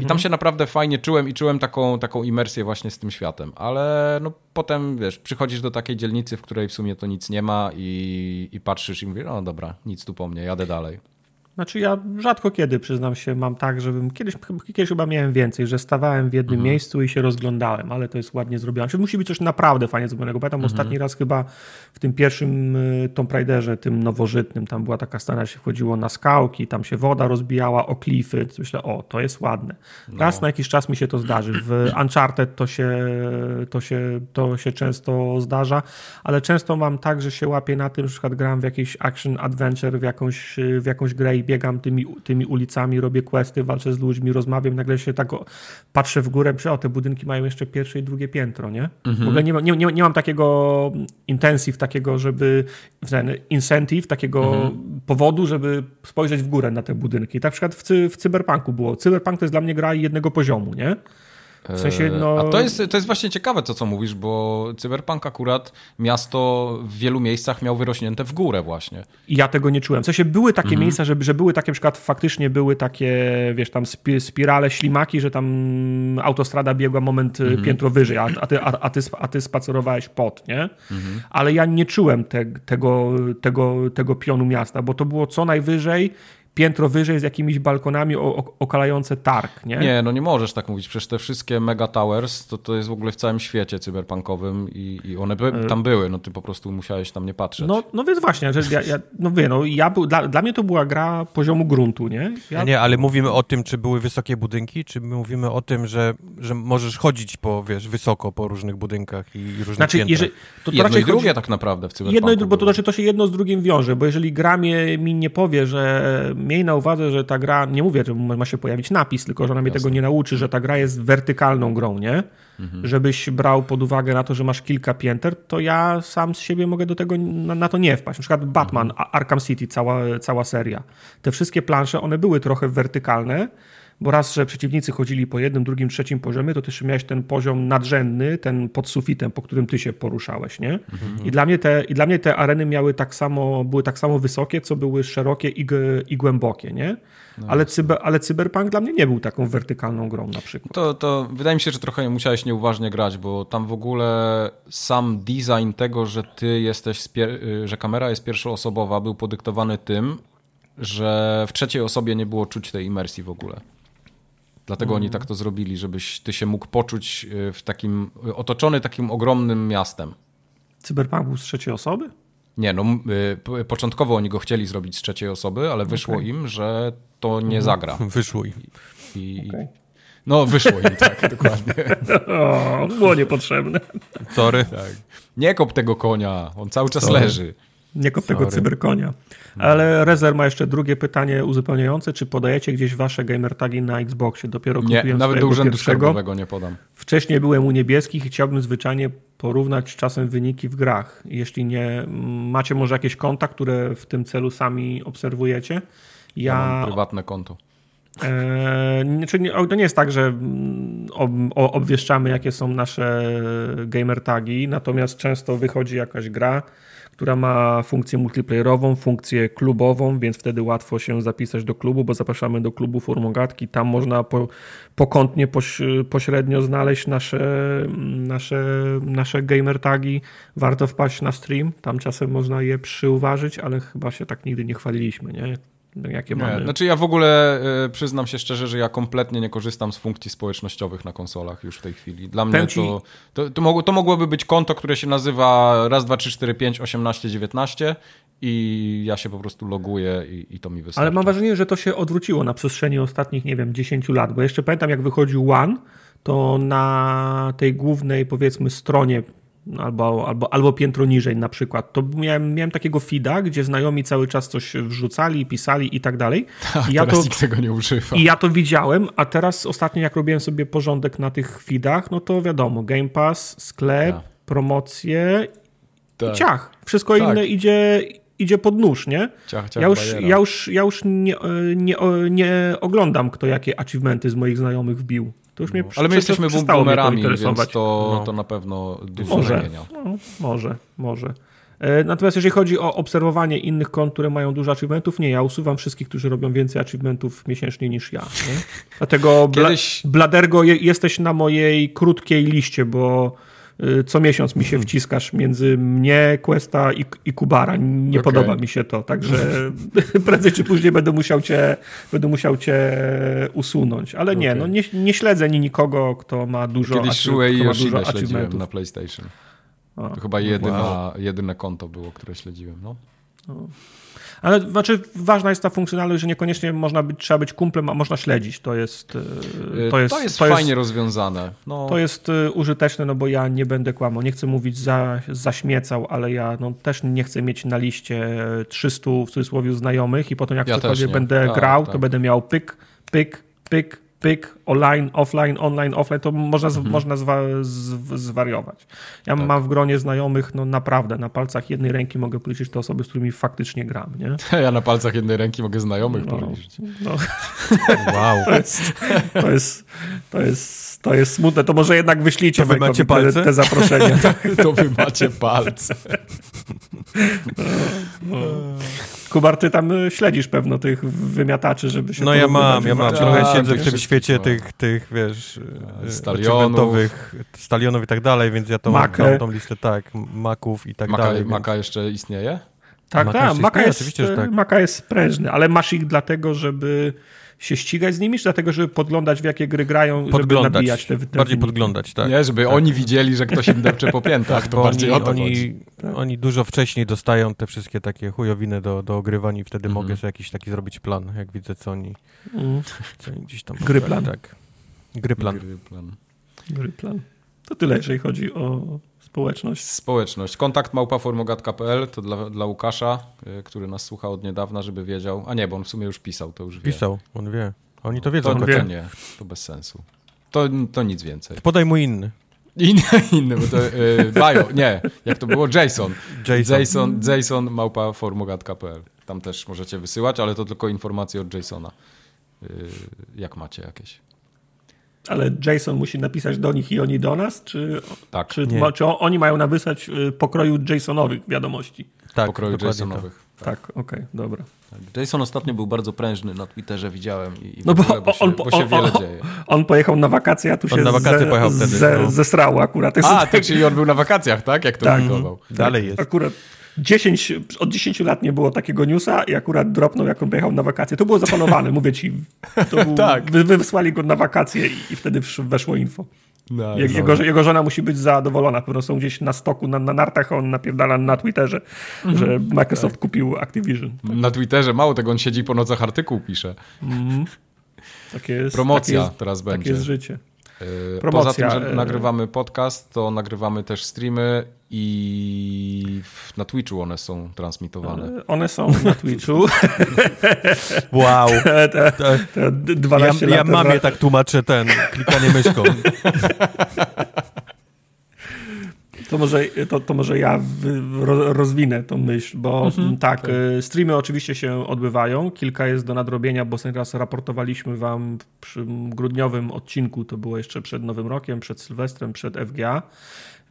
I tam się naprawdę fajnie czułem i czułem taką, taką imersję właśnie z tym światem. Ale no potem, wiesz, przychodzisz do takiej dzielnicy, w której w sumie to nic nie ma i, i patrzysz i mówisz, no dobra, nic tu po mnie, jadę dalej.
Znaczy ja rzadko kiedy, przyznam się, mam tak, żebym kiedyś, kiedyś chyba miałem więcej, że stawałem w jednym miejscu i się rozglądałem, ale to jest ładnie zrobione. Czy musi być coś naprawdę fajnie zrobionego? Pamiętam ostatni raz chyba w tym pierwszym y, Tomb Raiderze, tym nowożytnym, tam była taka scena, że się wchodziło na skałki, tam się woda rozbijała o klify. Myślę, o, to jest ładne. Raz na jakiś czas mi się to zdarzy. W Uncharted to się, to się, to się często zdarza, ale często mam tak, że się łapię na tym, że na przykład gram w jakiś action adventure, w jakąś, w jakąś grę i biegam tymi, tymi ulicami, robię questy, walczę z ludźmi, rozmawiam, nagle się tak o, patrzę w górę, że o, te budynki mają jeszcze pierwsze i drugie piętro, nie? W ogóle nie, ma- nie, nie, nie mam takiego intensive, takiego, żeby ten incentive, takiego powodu, żeby spojrzeć w górę na te budynki. Tak na przykład w, cy, w Cyberpunku było. Cyberpunk to jest dla mnie gra jednego poziomu, nie? W sensie, no...
A to jest, to jest właśnie ciekawe to, co mówisz, bo Cyberpunk akurat miasto w wielu miejscach miał wyrośnięte w górę właśnie.
Ja tego nie czułem. W sensie były takie
Mhm.
miejsca, że, że były takie, na przykład faktycznie były takie, wiesz, tam spi, spirale, ślimaki, że tam autostrada biegła moment
Mhm.
y, piętro wyżej, a, a, ty, a, a, ty, a ty spacerowałeś pod, nie?
Mhm.
Ale ja nie czułem te, tego, tego, tego pionu miasta, bo to było co najwyżej piętro wyżej z jakimiś balkonami o, o, okalające targ, nie?
Nie, no nie możesz tak mówić. Przecież te wszystkie mega towers to, to jest w ogóle w całym świecie cyberpunkowym i, i one by, tam były, no ty po prostu musiałeś tam nie patrzeć.
No, no więc właśnie, że ja, ja, no wie, no ja był, dla, dla mnie to była gra poziomu gruntu, nie? Ja,
Nie, ale mówimy o tym, czy były wysokie budynki, czy my mówimy o tym, że, że możesz chodzić po, wiesz, wysoko po różnych budynkach i różnych
Znaczy,
piętrach.
jeżeli, to, to
Jedno i drugie
chodzi,
tak naprawdę w cyberpunku
Jedno i drugie, bo to znaczy to się jedno z drugim wiąże, bo jeżeli gra mnie, mi nie powie, że miej na uwadze, że ta gra, nie mówię, że ma się pojawić napis, tylko że ona mnie tego nie nauczy, że ta gra jest wertykalną grą, nie? Żebyś brał pod uwagę na to, że masz kilka pięter, to ja sam z siebie mogę do tego na, na to nie wpaść. Na przykład Batman, A- Arkham City, cała, cała seria. Te wszystkie plansze, one były trochę wertykalne, bo raz, że przeciwnicy chodzili po jednym, drugim, trzecim poziomie, to też miałeś ten poziom nadrzędny, ten pod sufitem, po którym ty się poruszałeś, nie? I, dla mnie te, I dla mnie te areny miały tak samo, były tak samo wysokie, co były szerokie i, i głębokie, nie? ale, cyber, ale Cyberpunk dla mnie nie był taką wertykalną grą na przykład.
To, to wydaje mi się, że trochę musiałeś nieuważnie grać, bo tam w ogóle sam design tego, że ty jesteś, y, że kamera jest pierwszoosobowa, był podyktowany tym, że w trzeciej osobie nie było czuć tej imersji w ogóle. Dlatego oni tak to zrobili, żebyś ty się mógł poczuć y, w takim, y, otoczony takim ogromnym miastem.
Cyberpunk był z trzeciej osoby?
Nie, no y, p- początkowo oni go chcieli zrobić z trzeciej osoby, ale wyszło im, że to nie zagra.
Wyszło im.
I,
Okej.
No, wyszło im, tak, dokładnie.
O, było niepotrzebne.
Sorry.
Tak. Nie kop tego konia, on cały czas
Sorry.
leży.
Nie kop tego
Sorry.
cyberkonia. Ale Rezer ma jeszcze drugie pytanie uzupełniające. Czy podajecie gdzieś wasze gamer tagi na Xboxie? Dopiero
Nie,
kupiłem
nawet do urzędu skarbowego nie podam.
Wcześniej byłem u niebieskich i chciałbym zwyczajnie porównać czasem wyniki w grach. Jeśli nie, macie może jakieś konta, które w tym celu sami obserwujecie?
Ja,
Ja,
mam prywatne konto.
e, to nie jest tak, że mm, ob, obwieszczamy, jakie są nasze gamer tagi, natomiast często wychodzi jakaś gra, która ma funkcję multiplayerową, funkcję klubową, więc wtedy łatwo się zapisać do klubu, bo zapraszamy do klubu Formogatki. Tam można po, pokątnie, poś, pośrednio znaleźć nasze, nasze, nasze gamer tagi. Warto wpaść na stream, tam czasem można je przyuważyć, ale chyba się tak nigdy nie chwaliliśmy, nie? Jakie
Nie,
mamy.
znaczy ja w ogóle y, przyznam się szczerze, że ja kompletnie nie korzystam z funkcji społecznościowych na konsolach już w tej chwili. Dla mnie to, to, to, mogło, to mogłoby być konto, które się nazywa raz, dwa, trzy, cztery, pięć, osiemnaście, dziewiętnaście i ja się po prostu loguję i, i to mi wystarczy.
Ale mam wrażenie, że to się odwróciło na przestrzeni ostatnich, nie wiem, 10 lat, bo jeszcze pamiętam, jak wychodził One, to na tej głównej, powiedzmy, stronie albo, albo, albo piętro niżej na przykład, to miałem, miałem takiego feeda, gdzie znajomi cały czas coś wrzucali, pisali i tak dalej. I ja to,
nikt tego nie używa.
I ja to widziałem, a teraz ostatnio jak robiłem sobie porządek na tych feedach, no to wiadomo, Game Pass, sklep,
Tak.
promocje
Tak.
i ciach. Wszystko
Tak.
inne idzie, idzie pod nóż, nie?
Ciach, ciach,
Ja już,
bajera.
ja już, ja już nie, nie, nie oglądam, kto jakie achievementy z moich znajomych wbił. To już mnie
No, Ale my jesteśmy boomerami, więc to,
No.
to na pewno dużo
Może,
zmienia.
no, może, może. E, Natomiast jeżeli chodzi o obserwowanie innych kont, które mają dużo achievementów, nie, ja usuwam wszystkich, którzy robią więcej achievementów miesięcznie niż ja. Nie? Dlatego Bla
Kiedyś-
Bladergo, je, jesteś na mojej krótkiej liście, bo co miesiąc mi się wciskasz między mnie, Questa i, i Kubara. Nie
Okej.
podoba mi się to, także prędzej czy później będę musiał cię, będę musiał cię usunąć. Ale nie,
Okej.
no nie, nie śledzę ni nikogo, kto ma dużo,
Kiedyś Shuei śledziłem na PlayStation.
A,
To chyba jedyna,
Wow.
jedyne konto było, które śledziłem. No.
Ale znaczy ważna jest ta funkcjonalność, że niekoniecznie można być, trzeba być kumplem, a można śledzić. To jest, y,
To jest, to jest fajnie rozwiązane. No,
To jest y, użyteczne, no bo ja nie będę kłamał. Nie chcę mówić za, zaśmiecał, ale ja no, też nie chcę mieć na liście 300 w cudzysłowie znajomych i potem jak
Ja
cokolwiek będę
Tak,
grał, to
tak.
będę miał pyk, pyk, pyk, pyk, online, offline, online, offline, to można,
Mhm.
można zwa, z, zwariować. Ja
Tak.
mam w gronie znajomych, no naprawdę, na palcach jednej ręki mogę policzyć te osoby, z którymi faktycznie gram, nie?
Ja na palcach jednej ręki mogę znajomych
No,
policzyć.
no,
Wow.
to jest, to jest, to jest, to jest smutne. To może jednak wyślijcie
To wy macie
te,
palce?
te zaproszenia.
To wy macie palce.
Kubar, ty tam y, śledzisz pewno tych wymiataczy, żeby się
No ja mam, ja mam. Trochę siedzę w tym świecie tych, tych, wiesz,
Stalionów.
achievementowych, stalionów i tak dalej, więc ja to mam tą, tą listę, tak, maków i tak
Maka,
dalej.
Maka jeszcze istnieje?
Tak,
Maka
tak, Maka jest,
Oczywiście, tak.
Maka jest sprężny, ale masz ich dlatego, żeby się ścigać z nimi, czy dlatego, żeby podglądać w jakie gry grają, żeby
Podglądać.
nabijać te, te
Bardziej
wyniki?
podglądać, tak.
Nie, żeby oni widzieli, że ktoś im depcze po piętach, to bardziej
oni,
o to chodzi.
oni, oni dużo wcześniej dostają te wszystkie takie chujowiny do, do ogrywania i wtedy
Mhm.
mogę sobie jakiś taki zrobić plan, jak widzę, co oni,
Mm,
co oni gdzieś tam...
Gry plan.
Tak. Gry plan.
Gry plan.
gry plan. To tyle, jeżeli chodzi o społeczność.
Społeczność. Kontakt małpaformogat.pl to dla, dla Łukasza, y, który nas słucha od niedawna, żeby wiedział. A nie, bo on w sumie już pisał, to już wie.
Pisał, on wie. Oni to wiedzą.
To,
On
to
wie.
nie, to bez sensu. To, to nic więcej.
Podaj mu inny.
Inny, inny bo to y, bio, nie, jak to było? Jason.
Jason.
Jason, Jason małpa formogat.pl. Tam też możecie wysyłać, ale to tylko informacje od Jasona. Y, jak macie jakieś.
Ale Jason musi napisać do nich i oni do nas, czy,
Tak,
czy, ma, czy oni mają napisać y, pokroju Jasonowych wiadomości?
Tak,
pokroju Jasonowych.
Tak, okej, dobra.
Jason ostatnio był bardzo prężny na Twitterze, widziałem. I, i
No bo
ogóle, bo, się,
on-
bo się
on-
wiele
on-
dzieje.
On pojechał na wakacje, a tu
On
się
na wakacje
ze,
pojechał wtedy,
ze,
no.
zesrało akurat.
A,
tak-
to czyli on był na wakacjach, tak? Jak to
Tak.
dalej jest.
Akurat 10, od 10 lat nie było takiego newsa i akurat dropnął, jak on pojechał na wakacje. To było zaplanowane, mówię ci. To był,
Tak.
wy, wy wysłali go na wakacje i, i wtedy weszło info.
No,
Je, jego, jego żona musi być zadowolona. Pewno są gdzieś na stoku, na, na nartach, on napierdala na Twitterze,
Mhm.
że Microsoft kupił Activision.
Na Twitterze mało tego, on siedzi po nocach artykuł pisze.
Takie jest,
Promocja
takie jest,
teraz
takie
będzie.
jest życie.
Yy,
Promocja,
Poza tym, że
e-
nagrywamy podcast, to nagrywamy też streamy i na Twitchu one są transmitowane.
One są na Twitchu.
Wow.
te, te,
To-
te
Ja,
12
ja
lat.
mamie tak tłumaczę ten, klikanie myszką.
To może, to, to może ja rozwinę tą myśl, bo
Mhm.
tak, y, streamy oczywiście się odbywają. Kilka jest do nadrobienia, bo ostatni raz raportowaliśmy wam przy grudniowym odcinku, to było jeszcze przed Nowym Rokiem, przed Sylwestrem, przed FGA,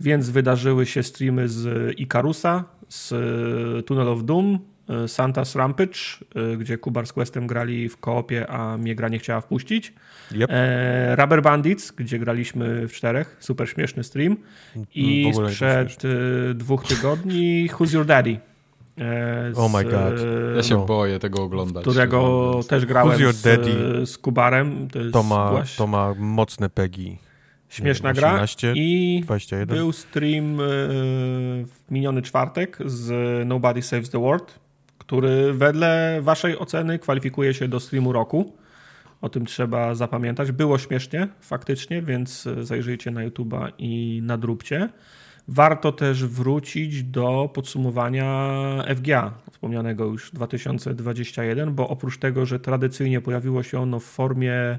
więc wydarzyły się streamy z Ikarusa, z y, Tunnel of Doom, Santa's Rampage, y, gdzie Kubar z Questem grali w koopie, a mnie gra nie chciała wpuścić.
Yep.
E, Rubber Bandits, gdzie graliśmy w czterech, super śmieszny stream. I sprzed y, dwóch tygodni Who's Your Daddy? E, z,
Oh my God.
Ja się
no,
boję tego oglądać.
którego też grałem
Who's Your
z,
Daddy?
z Kubarem. To jest
To ma,
właśnie
to ma mocne PEGI.
śmieszna
wiem,
gra.
18,
I
21.
był stream y, w miniony czwartek z Nobody Saves the World, który wedle waszej oceny kwalifikuje się do streamu roku. O tym trzeba zapamiętać. Było śmiesznie, faktycznie, więc zajrzyjcie na YouTube'a i nadróbcie. Warto też wrócić do podsumowania FGA, wspomnianego już 2021, bo oprócz tego, że tradycyjnie pojawiło się ono w formie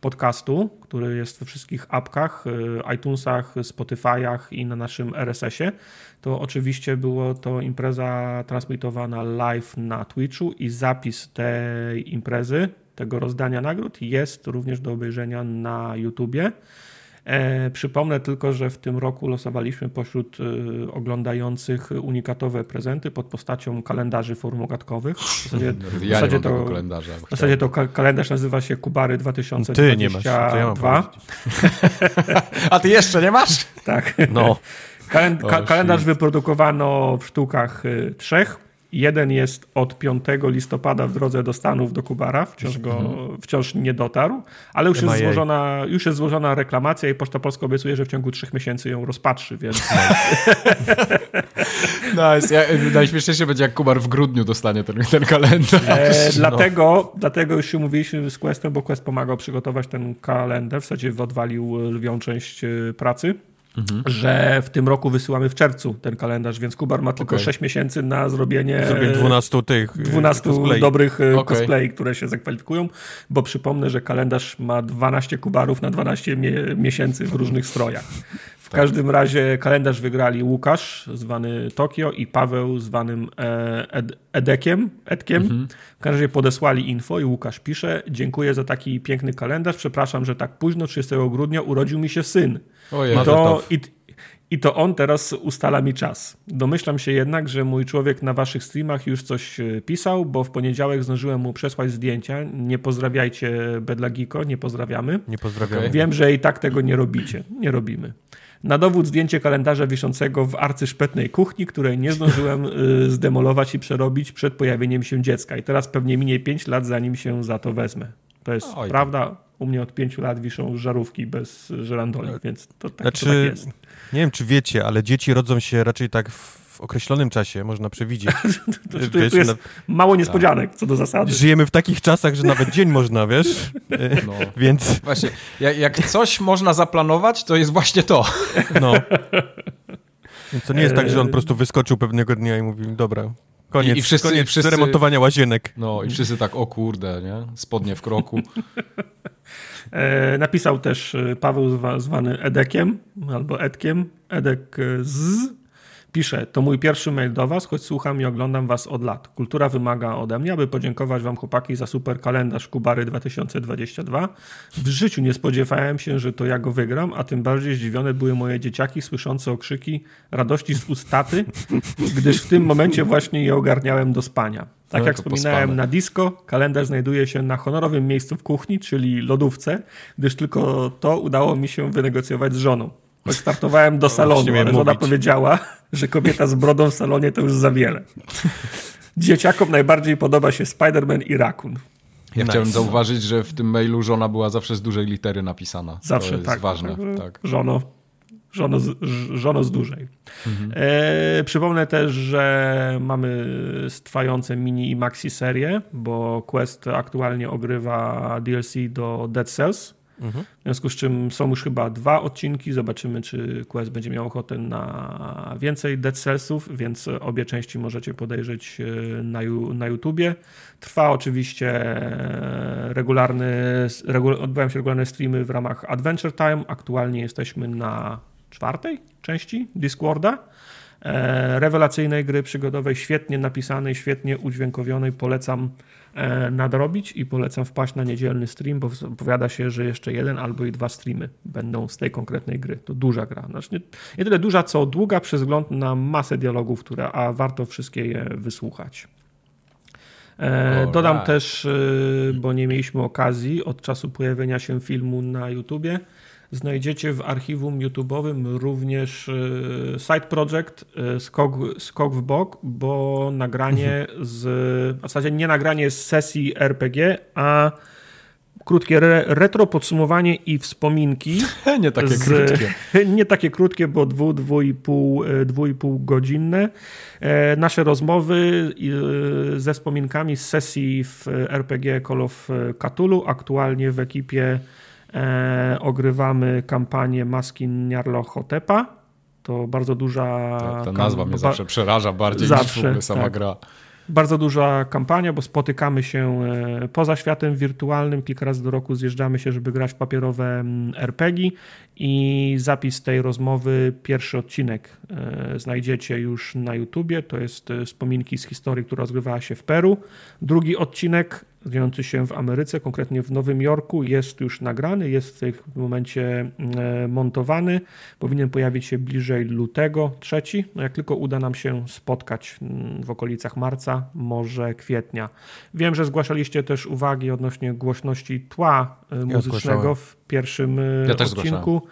podcastu, który jest we wszystkich apkach, y, iTunesach, Spotify'ach i na naszym RSS-ie, to oczywiście było to impreza transmitowana live na Twitchu i zapis tej imprezy, tego rozdania nagród jest również do obejrzenia na YouTubie. E, przypomnę tylko, że w tym roku losowaliśmy pośród y, oglądających unikatowe prezenty pod postacią kalendarzy formogatkowych. W zasadzie, w
Ja nie
zasadzie
mam
to,
kalendarza.
w zasadzie to ka- kalendarz nazywa się Kubary 2022.
Ty nie masz, ja.
A ty jeszcze nie masz?
Tak.
No,
Kalend- ka- kalendarz wyprodukowano w sztukach y, trzech. Jeden jest od 5 listopada w drodze do Stanów do Kubara, wciąż, go, wciąż nie dotarł, ale już jest, złożona, już jest złożona reklamacja i Poczta Polska obiecuje, że w ciągu trzech miesięcy ją rozpatrzy, więc
Nice. Ja, najśmieszniejsze będzie, jak Kubar w grudniu dostanie ten, ten kalendarz.
e, dlatego, dlatego już się mówiliśmy z Questem, bo Quest pomagał przygotować ten kalendarz, w zasadzie odwalił lwią część e, pracy. Że w tym roku wysyłamy w czerwcu ten kalendarz, więc Kubar ma tylko
Okej.
6 miesięcy na zrobienie
zrobię 12 tych y,
12
cosplay.
dobrych e,
Okej.
cosplay, które się zakwalifikują, bo przypomnę, że kalendarz ma 12 kubarów na 12 mie miesięcy w różnych strojach. W każdym razie kalendarz wygrali Łukasz, zwany Tokio i Paweł, zwanym e, Ed Edekiem, Edkiem. W każdym razie podesłali info i Łukasz pisze, dziękuję za taki piękny kalendarz, przepraszam, że tak późno, 30 grudnia urodził mi się syn.
Ojej.
I to, i, I to on teraz ustala mi czas. Domyślam się jednak, że mój człowiek na waszych streamach już coś e, pisał, bo w poniedziałek zdążyłem mu przesłać zdjęcia. Nie pozdrawiajcie Bedlagiko, nie pozdrawiamy.
Nie pozdrawiam.
Okej.
Wiem, że i tak tego nie robicie. Nie robimy. Na dowód zdjęcie kalendarza wiszącego w arcyszpetnej kuchni, której nie zdążyłem y, zdemolować i przerobić przed pojawieniem się dziecka. I teraz pewnie minie 5 lat, zanim się za to wezmę. To jest Oj, prawda. U mnie od 5 lat wiszą żarówki bez żerandoli, więc to tak, znaczy, to tak jest.
Nie wiem, czy wiecie, ale dzieci rodzą się raczej tak w w określonym czasie, można przewidzieć.
to, to, wiesz, to jest mało niespodzianek co do zasady.
Żyjemy w takich czasach, że nawet dzień można, wiesz? No. Więc...
Właśnie, jak, jak coś można zaplanować, to jest właśnie to. No.
Więc to nie jest tak, że on po prostu wyskoczył pewnego dnia i mówił, dobra, Koniec, I, i wszyscy, koniec wszyscy, remontowania łazienek.
No i wszyscy tak, o kurde, nie? Spodnie w kroku.
E, napisał też e, Paweł zwany Edekiem albo Edkiem. Edek z Pisze, to mój pierwszy mail do Was, choć słucham i oglądam Was od lat. Kultura wymaga ode mnie, aby podziękować Wam chłopaki za super kalendarz Kubary 2022. W życiu nie spodziewałem się, że to ja go wygram, a tym bardziej zdziwione były moje dzieciaki słyszące okrzyki radości z ustaty, gdyż w tym momencie właśnie je ogarniałem do spania. Tak no, jak wspominałem pospane. na disco, kalendarz znajduje się na honorowym miejscu w kuchni, czyli lodówce, gdyż tylko to udało mi się wynegocjować z żoną. Startowałem do salonu, ale żona powiedziała, że kobieta z brodą w salonie to już za wiele. Dzieciakom najbardziej podoba się Spider-Man i Rakun.
Ja nice. chciałem zauważyć, że w tym mailu żona była zawsze z dużej litery napisana. Zawsze, to jest tak. ważne. Tak. tak.
Żono, żono, z, żono z dużej. Mhm. E, przypomnę też, że mamy trwające mini i maxi serię, bo Quest aktualnie ogrywa DLC do Dead Cells. Mhm. W związku z czym są już chyba dwa odcinki. Zobaczymy, czy Quest będzie miał ochotę na więcej Dead Cellsów, więc obie części możecie podejrzeć e, na, na YouTubie. Trwa oczywiście e, regularny, regu, odbywają się regularne streamy w ramach Adventure Time. Aktualnie jesteśmy na czwartej części Discorda. E, rewelacyjnej gry przygodowej, świetnie napisanej, świetnie udźwiękowionej. Polecam nadrobić i polecam wpaść na niedzielny stream, bo powiada się, że jeszcze jeden albo i dwa streamy będą z tej konkretnej gry. To duża gra. Znaczy nie, nie tyle duża, co długa przez wzgląd na masę dialogów, które, a warto wszystkie je wysłuchać. E, dodam też, e, bo nie mieliśmy okazji od czasu pojawienia się filmu na YouTubie, Znajdziecie w archiwum YouTube'owym również e, side project e, skok, skok w bok, bo nagranie mhm. z, w zasadzie nie nagranie z sesji RPG, a krótkie re, retro podsumowanie i wspominki.
nie takie z, krótkie.
Nie takie krótkie, bo dwu, dwu i pół, e, dwu i pół godzinne. Nasze rozmowy ze wspominkami z sesji w RPG Call of Cthulhu, aktualnie w ekipie e, ogrywamy kampanię Maskin Nyarlathotep'a. To bardzo duża...
Ta, ta nazwa mnie zawsze przeraża bardziej zawsze, niż sama tak. gra.
Bardzo duża kampania, bo spotykamy się e, poza światem wirtualnym. Kilka razy do roku zjeżdżamy się, żeby grać papierowe mm, RPG i zapis tej rozmowy, pierwszy odcinek e, znajdziecie już na YouTubie. To jest wspominki z historii, która rozgrywała się w Peru. Drugi odcinek znajdujący się w Ameryce, konkretnie w Nowym Jorku, jest już nagrany, jest w tym momencie e, montowany. Powinien pojawić się bliżej lutego, trzeci. No jak tylko uda nam się spotkać mm, w okolicach marca, może kwietnia. Wiem, że zgłaszaliście też uwagi odnośnie głośności tła e, muzycznego w pierwszym e, ja odcinku.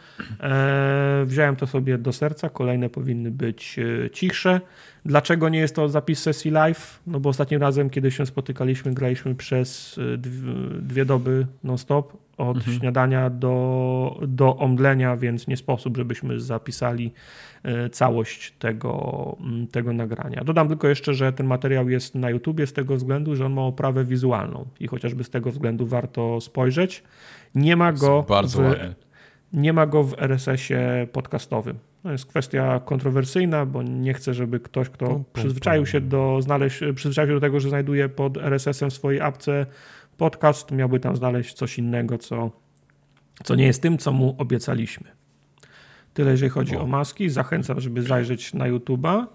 Wziąłem to sobie do serca, kolejne powinny być cichsze. Dlaczego nie jest to zapis sesji live? No bo ostatnim razem, kiedy się spotykaliśmy, graliśmy przez y, dwie doby non-stop, od mhm. śniadania do, do omdlenia, więc nie sposób, żebyśmy zapisali y, całość tego, mm, tego nagrania. Dodam tylko jeszcze, że ten materiał jest na YouTubie z tego względu, że on ma oprawę wizualną i chociażby z tego względu warto spojrzeć. Nie ma go,
w,
nie ma go w RSS-ie podcastowym. To jest kwestia kontrowersyjna, bo nie chcę, żeby ktoś, kto przyzwyczaił się do znaleźć, przyzwyczaił się do tego, że znajduje pod RSS-em w swojej apce podcast, miałby tam znaleźć coś innego, co, co nie jest tym, co mu obiecaliśmy. Tyle, jeżeli chodzi o, o maski. Zachęcam, żeby zajrzeć na YouTube'a.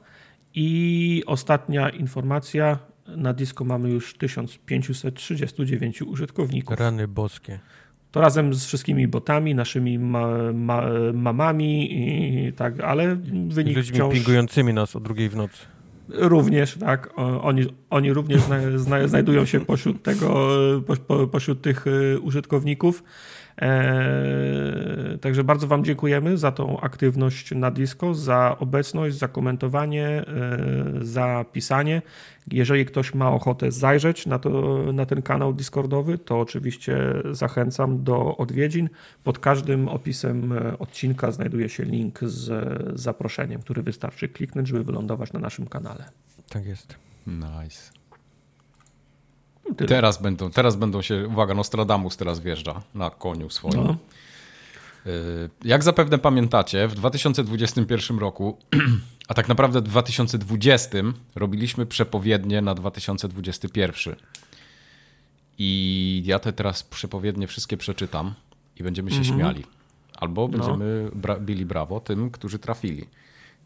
I ostatnia informacja. Na disco mamy już 1539 użytkowników.
Rany boskie.
To razem z wszystkimi botami, naszymi ma, ma, mamami i tak, ale wynik
ludźmi wciąż... pingującymi nas o drugiej w nocy.
Również, tak. Oni, oni również zna, zna, znajdują się pośród tego, po, pośród tych y, użytkowników. Eee, także bardzo Wam dziękujemy za tą aktywność na Disco, za obecność, za komentowanie, eee, za pisanie. Jeżeli ktoś ma ochotę zajrzeć na, to, na ten kanał Discordowy, to oczywiście zachęcam do odwiedzin. Pod każdym opisem e, odcinka znajduje się link z zaproszeniem, który wystarczy kliknąć, żeby wylądować na naszym kanale.
Tak jest.
Nice.
Tyle.
Teraz będą, teraz będą się, uwaga, Nostradamus teraz wjeżdża na koniu swoim.
No.
Y, Jak zapewne pamiętacie, w 2021 roku, a tak naprawdę w 2020 robiliśmy przepowiednie na 2021. I ja te teraz przepowiednie wszystkie przeczytam i będziemy się
Mhm.
śmiali. Albo
No.
będziemy bra- bili brawo tym, którzy trafili.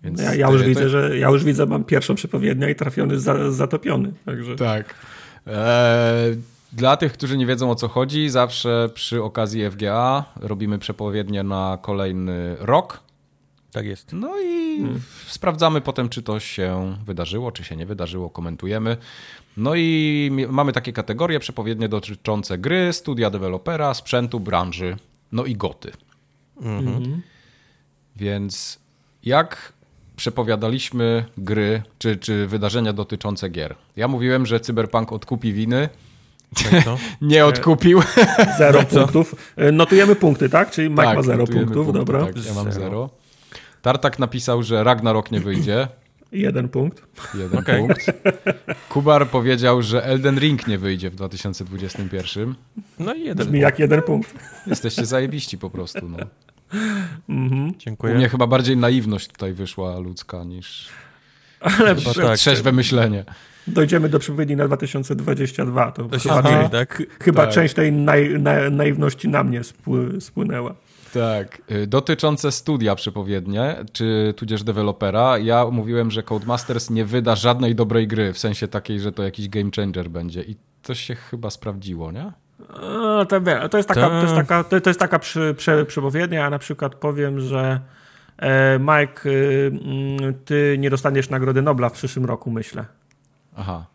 Więc
Ja, ja, już
to-
widzę, że ja już widzę, mam pierwszą przepowiednię i trafiony za, zatopiony. Także
Tak. Eee, dla tych, którzy nie wiedzą o co chodzi, zawsze przy okazji FGA robimy przepowiednie na kolejny rok.
Tak jest.
No i sprawdzamy potem, czy to się wydarzyło, czy się nie wydarzyło, komentujemy. No i mamy takie kategorie przepowiednie dotyczące gry, studia dewelopera, sprzętu, branży, no i goty. Więc jak przepowiadaliśmy gry, czy, czy wydarzenia dotyczące gier? Ja mówiłem, że Cyberpunk odkupi winy.
Tak?
Nie odkupił.
zero punktów. E, Notujemy punkty, tak? Czyli Mike ma zero punktów,
punkty,
dobra.
Tak, ja mam
Zero.
zero. Tartak napisał, że Ragnarok nie wyjdzie.
Jeden punkt.
Jeden
Okej.
punkt. Kubar powiedział, że Elden Ring nie wyjdzie w 2021.
No i jeden.
Brzmi jak jeden punkt.
Jesteście zajebiści po prostu. No. U
Dziękuję.
mnie chyba bardziej naiwność tutaj wyszła ludzka niż
Ale
Chyba tak.
trzeźwe myślenie.
dojdziemy do przepowiedni na 2022. To,
To się
chyba,
zmieni, tak?
chyba
Tak.
część tej naj, na, naiwności na mnie spły, spłynęła.
Tak. Y, Dotyczące studia przepowiednie, czy tudzież dewelopera, ja mówiłem, że Codemasters nie wyda żadnej dobrej gry, w sensie takiej, że to jakiś game changer będzie. I to się chyba sprawdziło, nie?
A, to, wie- to jest taka, to jest
Tak.
taka, to, to jest taka przy, prze, przepowiednia. Ja na przykład powiem, że e, Mike, y, mm, ty nie dostaniesz Nagrody Nobla w przyszłym roku, myślę.
Aha.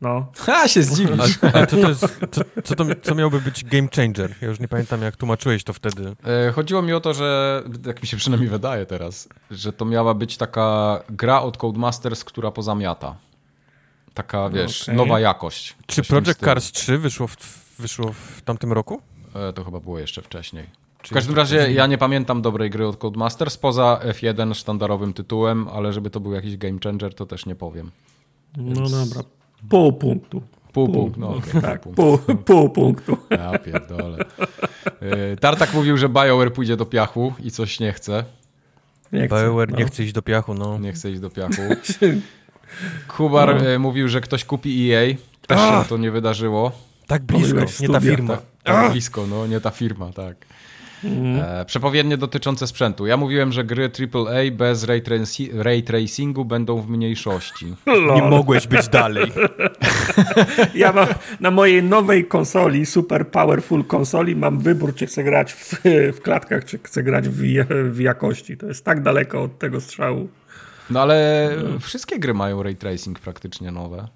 No.
Ha, się zdziwisz.
A, co to jest, co, co, to, co miałby być game changer? Ja już nie pamiętam, jak tłumaczyłeś to wtedy.
E, Chodziło mi o to, że, jak mi się przynajmniej wydaje teraz, że to miała być taka gra od Codemasters, która pozamiata. Taka, wiesz,
Okej.
nowa jakość.
Czy Project. Cars 3 wyszło w, wyszło w tamtym roku?
E, To chyba było jeszcze wcześniej. W
Czy
każdym razie ja nie pamiętam dobrej gry od Codemasters, poza F1 sztandarowym tytułem, ale żeby to był jakiś game changer, to też nie powiem.
No dobra. Pół punktu.
Pół punkt, no okej,
tak,
pół
pół,
punktu.
pół punktu.
Ja pierdolę. E, Tartak mówił, że BioWare pójdzie do piachu i coś nie chce.
Nie chcę,
BioWare
no.
nie chce iść do piachu, no.
Nie chce iść do piachu. Kubar
No.
e, mówił, że ktoś kupi EA. Też się to nie wydarzyło.
Tak blisko, nie ta firma.
Tak, tak blisko, no nie ta firma, tak. E, przepowiednie dotyczące sprzętu. Ja mówiłem, że gry AAA bez ray, traci- ray tracingu będą w mniejszości.
Nie mogłeś być dalej.
Ja mam na mojej nowej konsoli, super powerful konsoli, mam wybór, czy chcę grać w, w klatkach, czy chcę grać w, w jakości. To jest tak daleko od tego strzału.
No ale wszystkie gry mają ray tracing praktycznie nowe.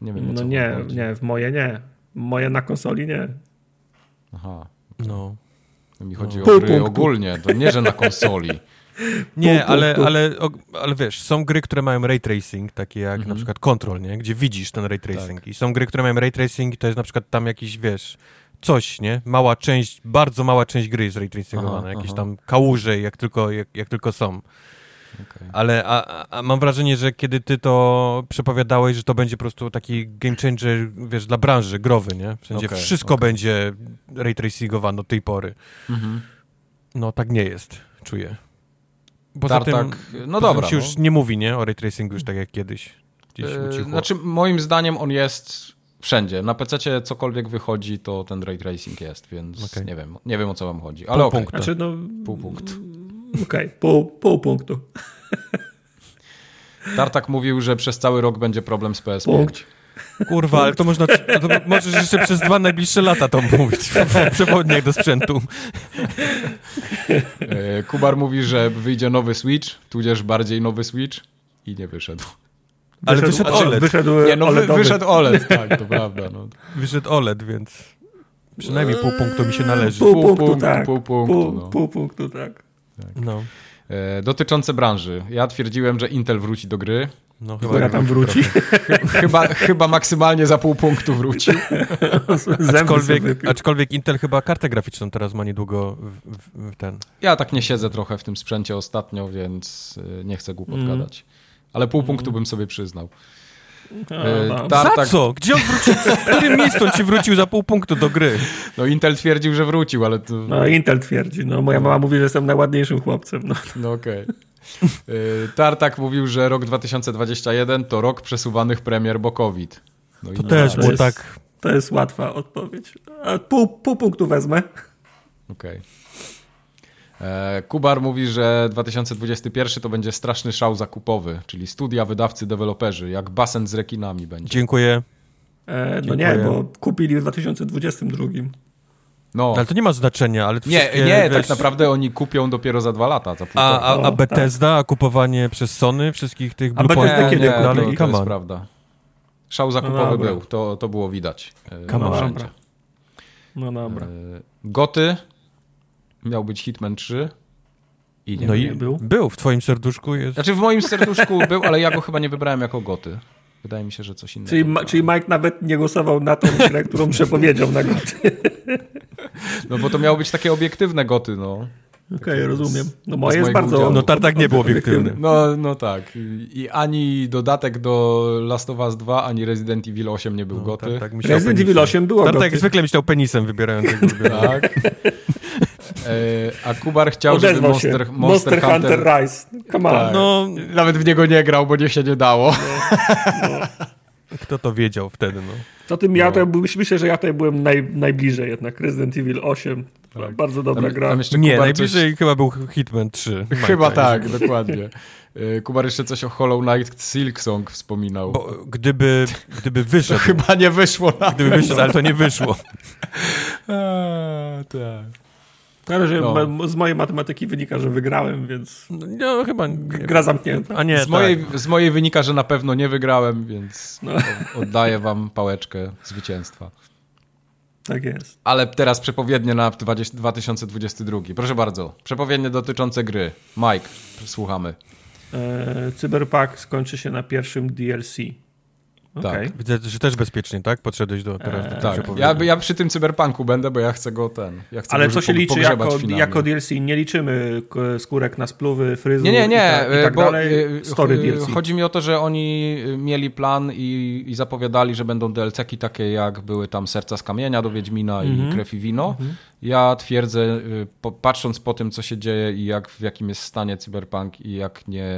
Nie wiem
No
co
nie, nie, w moje nie. Moje na konsoli nie.
Aha.
No.
Mi chodzi o
Pół
gry
punktu.
ogólnie, to nie, że na konsoli.
Nie,
Pół
ale, ale, o- ale wiesz, są gry, które mają ray tracing, takie jak na przykład Control, nie? Gdzie widzisz ten ray tracing. I są gry, które mają ray tracing i to jest na przykład tam jakiś, wiesz, coś, nie? Mała część, bardzo mała część gry jest ray tracingowana.
Aha,
jakieś
aha.
tam kałuże, jak tylko, jak, jak tylko są.
Okej.
Ale a, a- mam wrażenie, że kiedy ty to przepowiadałeś, że to będzie po prostu taki game changer, wiesz, dla branży, growy, nie? W sensie
Okej,
wszystko
okej.
będzie ray tracingowane od tej pory.
Mhm.
No tak nie jest, czuję. Poza
Tartak,
tym,
no
poza tym
dobra.
się
no.
już nie mówi, nie? O ray tracingu już tak jak kiedyś. Gdzieś
Yy. Znaczy, moim zdaniem on jest wszędzie. Na PC cokolwiek wychodzi, to ten ray tracing jest, więc
Okej.
nie wiem, nie wiem o co wam chodzi. Ale
Pół
okej,
punktu.
Znaczy, no,
pół punkt.
Okej, pół, pół punktu.
Tartak mówił, że przez cały rok będzie problem z PS5.
Punkt.
Kurwa, ale to można, to możesz jeszcze przez dwa najbliższe lata to mówić w przewodniach do sprzętu.
Yy, Kubar mówi, że wyjdzie nowy Switch, tudzież bardziej nowy Switch i nie wyszedł.
Ale wyszedł
znaczy,
OLED.
Wyszedł
Nie, no
OLEDowy.
wyszedł OLED, tak, to prawda. No.
Wyszedł OLED, więc Przynajmniej pół punktu mi się należy.
Pół,
Pół
punktu,
punktu,
tak.
pół punktu,
Pół,
no.
pół punktu, tak.
No,
E, dotyczące branży. Ja twierdziłem, że Intel wróci do gry.
no
Która
chyba
tam wróci.
Chyba, chyba maksymalnie za pół punktu wrócił.
Zęby
Aczkolwiek, aczkolwiek Intel chyba kartę graficzną teraz ma niedługo w, w, w ten.
Ja tak nie siedzę trochę w tym sprzęcie ostatnio, więc e, nie chcę głupot
Mm.
gadać. Ale pół punktu bym sobie przyznał.
A,
E,
no.
ta-
Za
tak.
co? Gdzie on wrócił? W którym miejscu on ci wrócił za pół punktu do gry?
No Intel twierdził, że wrócił, ale to...
No Intel twierdzi, no moja mama mówi, że jestem najładniejszym chłopcem. No.
No okej. E, Tartak mówił, że rok 2021 to rok przesuwanych premier, bo COVID. No
To też było
jest-
tak.
To jest łatwa odpowiedź. A pół, pół punktu wezmę.
Okej. E, Kubar mówi, że 2021 to będzie straszny szał zakupowy, czyli studia, wydawcy, deweloperzy, jak basen z rekinami będzie.
Dziękuję.
E, no
Dziękuję.
nie, bo kupili w 2022.
No,
Ale to nie ma znaczenia, ale
nie, nie,
wiesz,
tak naprawdę oni kupią dopiero za dwa lata, za.
A, a, a
No,
Bethesda, a kupowanie przez Sony wszystkich tych
A Bethesda kiedy
i tak
nie,
dalej.
to,
I
to jest prawda. Szał zakupowy
dobra.
był, to, to było widać. e,
Come
no.
No dobra.
E, Goty miał być Hitman 3 i nie
No
był.
i
był.
był, w twoim serduszku jest.
Znaczy w moim serduszku był, ale ja go chyba nie wybrałem jako Goty. Wydaje mi się, że coś innego.
Czyli, ma, czyli Mike nawet nie głosował na tą grę, którą przepowiedział na goty.
No bo to miało być takie obiektywne Goty, no.
Okej, rozumiem. No moje jest bardzo...
udziału.
No Tartak nie był obiektywny.
No, no tak. I, ani dodatek do Last of Us 2, ani Resident Evil 8 nie był
No,
Goty.
tak, tak, myślał
Resident
penisem.
Evil 8 było
Tartak
goty.
jak zwykle myślał penisem wybierając.
Tak. E, a Kubar chciał, żeby
Odezwał
Monster,
się.
Monster, Hunter...
Rise. Come on.
Tak.
No,
Nawet w niego nie grał, bo nie się nie dało.
kto to wiedział wtedy, no.
To tym ja
No.
byłem- myślę, że ja tutaj byłem naj, najbliżej jednak. Resident Evil 8.
Tak.
Bardzo dobra
Tam,
gra.
tam jeszcze
Nie,
Kubar
najbliżej chyba był Hitman 3.
Coś... Chyba tak, dokładnie. E, Kubar jeszcze coś o Hollow Knight Silk Song wspominał.
Bo gdyby, gdyby
To
wyszedł,
chyba nie wyszło na
gdyby wyszedł, ale to nie wyszło.
A, tak.
Ale że
No.
z mojej matematyki wynika, że wygrałem, więc
No chyba nie.
gra zamknięta.
A nie,
Z
tak.
mojej, z mojej wynika, że na pewno nie wygrałem, więc
No.
oddaję wam pałeczkę zwycięstwa.
Tak jest.
Ale teraz przepowiednie na 20, 2022. Proszę bardzo. Przepowiednie dotyczące gry. Mike, słuchamy.
E, Cyberpunk skończy się na pierwszym DLC. Okej.
Widzę, że też bezpiecznie, tak? Podszedłeś do teraz.
Eee,
Tak, ja, ja przy tym cyberpunku będę, bo ja chcę go ten. Ja chcę
Ale
go
co się liczy jako,
finalnie.
jako DLC? Nie liczymy skórek na spluwy, fryzur
Nie, nie, nie,
i, ta, i tak
bo
dalej.
y,
Story DLC.
chodzi mi o to, że oni y, mieli plan i, i zapowiadali, że będą DLC-ki takie jak były tam Serca z Kamienia do Wiedźmina
Mhm.
i Krew i Wino. Ja twierdzę, y, po, patrząc po tym, co się dzieje i jak, w jakim jest stanie Cyberpunk i jak nie,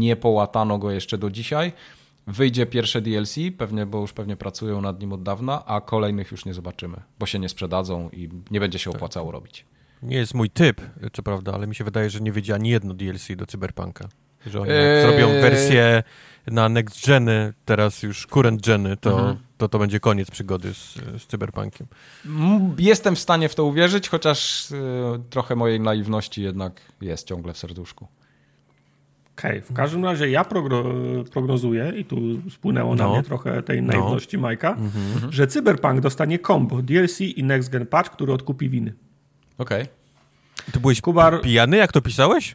nie połatano go jeszcze do dzisiaj, wyjdzie pierwsze DLC, pewnie, bo już pewnie pracują nad nim od dawna, a kolejnych już nie zobaczymy, bo się nie sprzedadzą i nie będzie się opłacało robić.
Nie jest mój typ, co prawda, ale mi się wydaje, że nie wyjdzie ani jedno DLC do Cyberpunka. Że oni
Eee.
zrobią wersję na next geny, teraz już current geny, to,
Mhm.
to to będzie koniec przygody z, z Cyberpunkiem.
Jestem w stanie w to uwierzyć, chociaż y, trochę mojej naiwności jednak jest ciągle w serduszku.
Okej, w każdym razie ja progno, prognozuję, i tu spłynęło na
No.
mnie trochę tej
No.
naiwności Majka, że Cyberpunk dostanie combo DLC i Next Gen Patch, który odkupi winy.
Okej.
Ty byłeś
Kubar,
pijany, jak to pisałeś?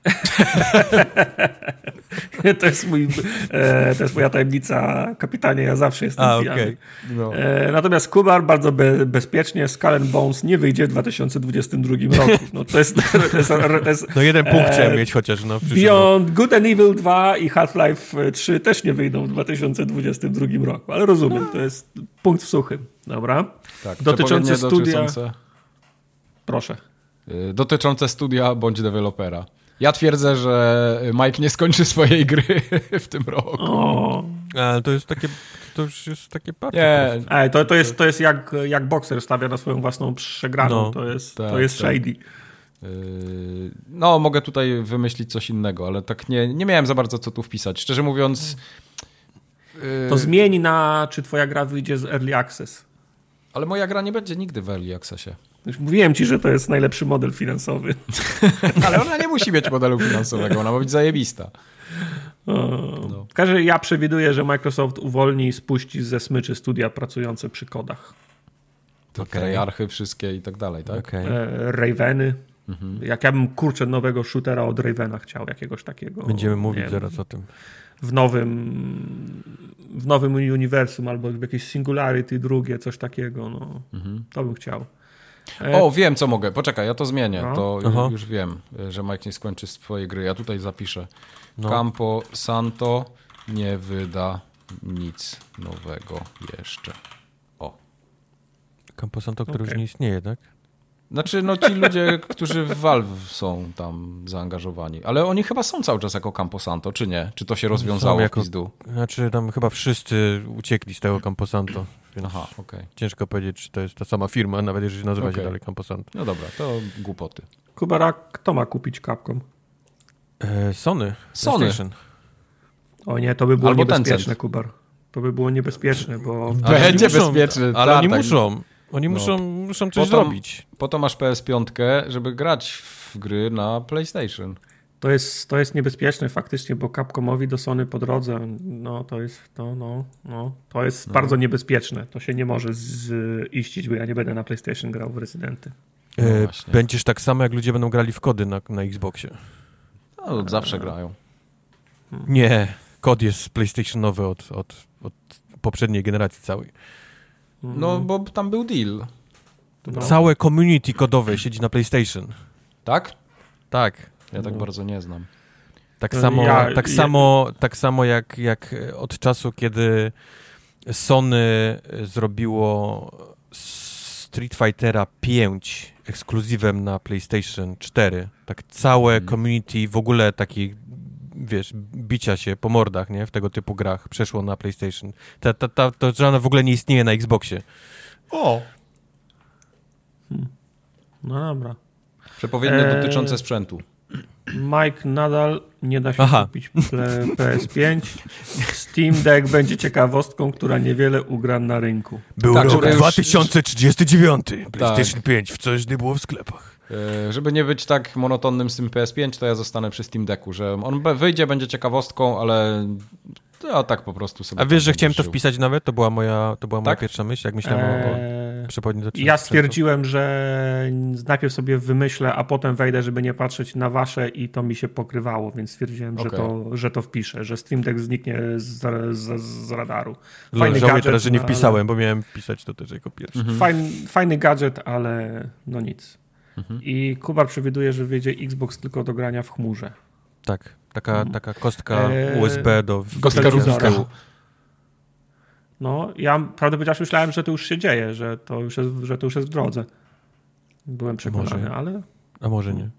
to jest, mój, e, to jest moja tajemnica, kapitanie, ja zawsze jestem
A,
pijany.
okej.
No.
E, natomiast Kubar bardzo be, bezpiecznie, Skull Bones nie wyjdzie w 2022 roku. No, to jest, to jest, to jest
No jeden punkt
Eee,
chciałem mieć chociaż. No.
Beyond Good and Evil 2 i Half-Life 3 też nie wyjdą w 2022 roku, ale rozumiem, to jest punkt w suchym. Dobra.
Tak,
Dotyczące
przepowiednie
studia- Proszę.
Y, dotyczące studia bądź dewelopera. Ja twierdzę, że Mike nie skończy swojej gry w tym roku.
O.
Ale to jest takie, to już jest takie partie.
Nie,
Ej, to, to jest, to jest jak, jak bokser stawia na swoją własną przegraną.
No.
to jest,
Tak,
to jest
tak.
shady.
Yy, No, mogę tutaj wymyślić coś innego, ale tak nie, nie miałem za bardzo co tu wpisać. Szczerze mówiąc. yy,
To zmieni na, czy twoja gra wyjdzie z Early Access.
Ale moja gra nie będzie nigdy w Early Accessie.
Już mówiłem ci, że to jest najlepszy model finansowy.
Ale ona nie musi mieć modelu finansowego, ona ma być zajebista.
O. W każdym razie ja przewiduję, że Microsoft uwolni i spuści ze smyczy studia pracujące przy kodach.
te. Treyarchy wszystkie i tak dalej, tak?
Okej.
E, Raveny.
Mhm.
Jak ja bym kurczę nowego shootera od Ravena chciał, jakiegoś takiego.
Będziemy mówić
wiem,
zaraz o tym.
W nowym, w nowym uniwersum albo w jakieś Singularity drugie, coś takiego. No,
Mhm.
to bym chciał. E,
O, wiem co mogę. Poczekaj, ja to zmienię.
No.
To
Aha.
już wiem, że Mike nie skończy swojej gry. Ja tutaj zapiszę.
No.
Campo Santo nie wyda nic nowego jeszcze. O.
Camposanto, który już
Okej.
nie istnieje, tak?
Znaczy, no ci ludzie, którzy w Valve są tam zaangażowani. Ale oni chyba są cały czas jako Campo Santo, czy nie? Czy to się rozwiązało
jako-
w pizdu?
Znaczy tam chyba wszyscy uciekli z tego Camposanto, więc
Aha, okej.
ciężko powiedzieć, czy to jest ta sama firma, nawet jeżeli nazywa się dalej Camposanto.
No dobra, to głupoty.
Kubara, kto ma kupić Capcom?
E, Sony.
Sony.
O nie, to by było
Albo
niebezpieczne. Kubar. To by było niebezpieczne, bo
Ale
Będzie
oni muszą-
bezpieczny,
Ale
tak,
oni
tak.
muszą. Oni
No.
muszą, muszą coś
Potem-
zrobić.
Po to masz PS5, żeby grać w gry na PlayStation.
to jest, to jest niebezpieczne faktycznie, bo Capcomowi do Sony po drodze, no to jest, no, no, no, to jest bardzo niebezpieczne. To się nie może ziścić, bo ja nie będę na PlayStation grał w Rezydenty.
No
E. Będziesz tak samo, jak ludzie będą grali w kody na, na Xboxie.
No, zawsze grają.
Nie, kod jest PlayStationowy od, od, od poprzedniej generacji całej.
No, bo tam był deal,
No.
Całe community kodowe siedzi na PlayStation.
tak?
Tak.
Ja tak
No.
bardzo nie znam.
Tak samo,
ja-
tak
ja-
samo, tak samo jak, jak od czasu, kiedy Sony zrobiło Street Fightera 5 ekskluzywem na PlayStation 4, tak całe
Mhm.
community w ogóle taki wiesz, bicia się po mordach, nie, w tego typu grach przeszło na PlayStation. Ta, ta, ta, to żadna w ogóle nie istnieje na Xboxie.
O! No dobra.
Przepowiednie
Eee.
dotyczące sprzętu.
Mike nadal nie da się
Aha.
kupić ple- PS5. Steam Deck będzie ciekawostką, która niewiele ugra na rynku.
Był
Tak,
rok
żeby już-
2039. PlayStation
Tak.
5 w coś nie było w sklepach.
E, Żeby nie być tak monotonnym z tym PS5, to ja zostanę przy Steam Decku, że on wyjdzie, będzie ciekawostką, ale ja tak po prostu sobie...
A wiesz, że chciałem to
żył.
wpisać nawet? To była moja, to była moja
Tak?
pierwsza myśl, jak myślałem o, o
Eee,
przepodni do
ja stwierdziłem, że najpierw sobie wymyślę, a potem wejdę, żeby nie patrzeć na wasze i to mi się pokrywało, więc stwierdziłem, że,
Okej.
to, że to wpiszę, że Steam Deck zniknie z, z, z radaru.
Fajny Żałuję
gadżet,
teraz, że nie
no, ale-
wpisałem, bo miałem wpisać to też jako pierwszy.
Mhm.
Fajny, fajny gadżet, ale no nic.
Mhm.
I Kubar przewiduje, że wyjdzie Xbox tylko do grania w chmurze.
Tak, taka, taka kostka
Eee,
USB do...
Kostka tyłu.
No, ja prawdę powiedziawszy myślałem, że to już się dzieje, że to już jest, że to już jest w drodze. Byłem przekonany,
Może.
ale
A może nie.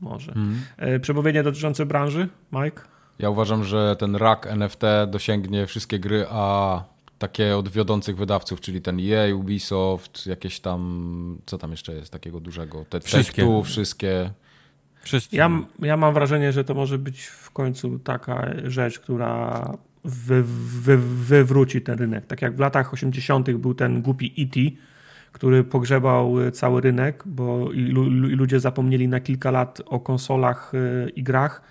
może.
Mhm.
E, Przemówienie dotyczące branży, Mike?
Ja uważam, że ten rak NFT dosięgnie wszystkie gry, a takie od wiodących wydawców, czyli ten EA, Ubisoft, jakieś tam, co tam jeszcze jest takiego dużego, te
Wszystkie.
Wszystkie.
Wszyscy.
Ja, ja mam wrażenie, że to może być w końcu taka rzecz, która wy, wy, wywróci ten rynek. Tak jak w latach 80. był ten głupi E.T., który pogrzebał y, cały rynek, bo i ludzie zapomnieli na kilka lat o konsolach y, i grach,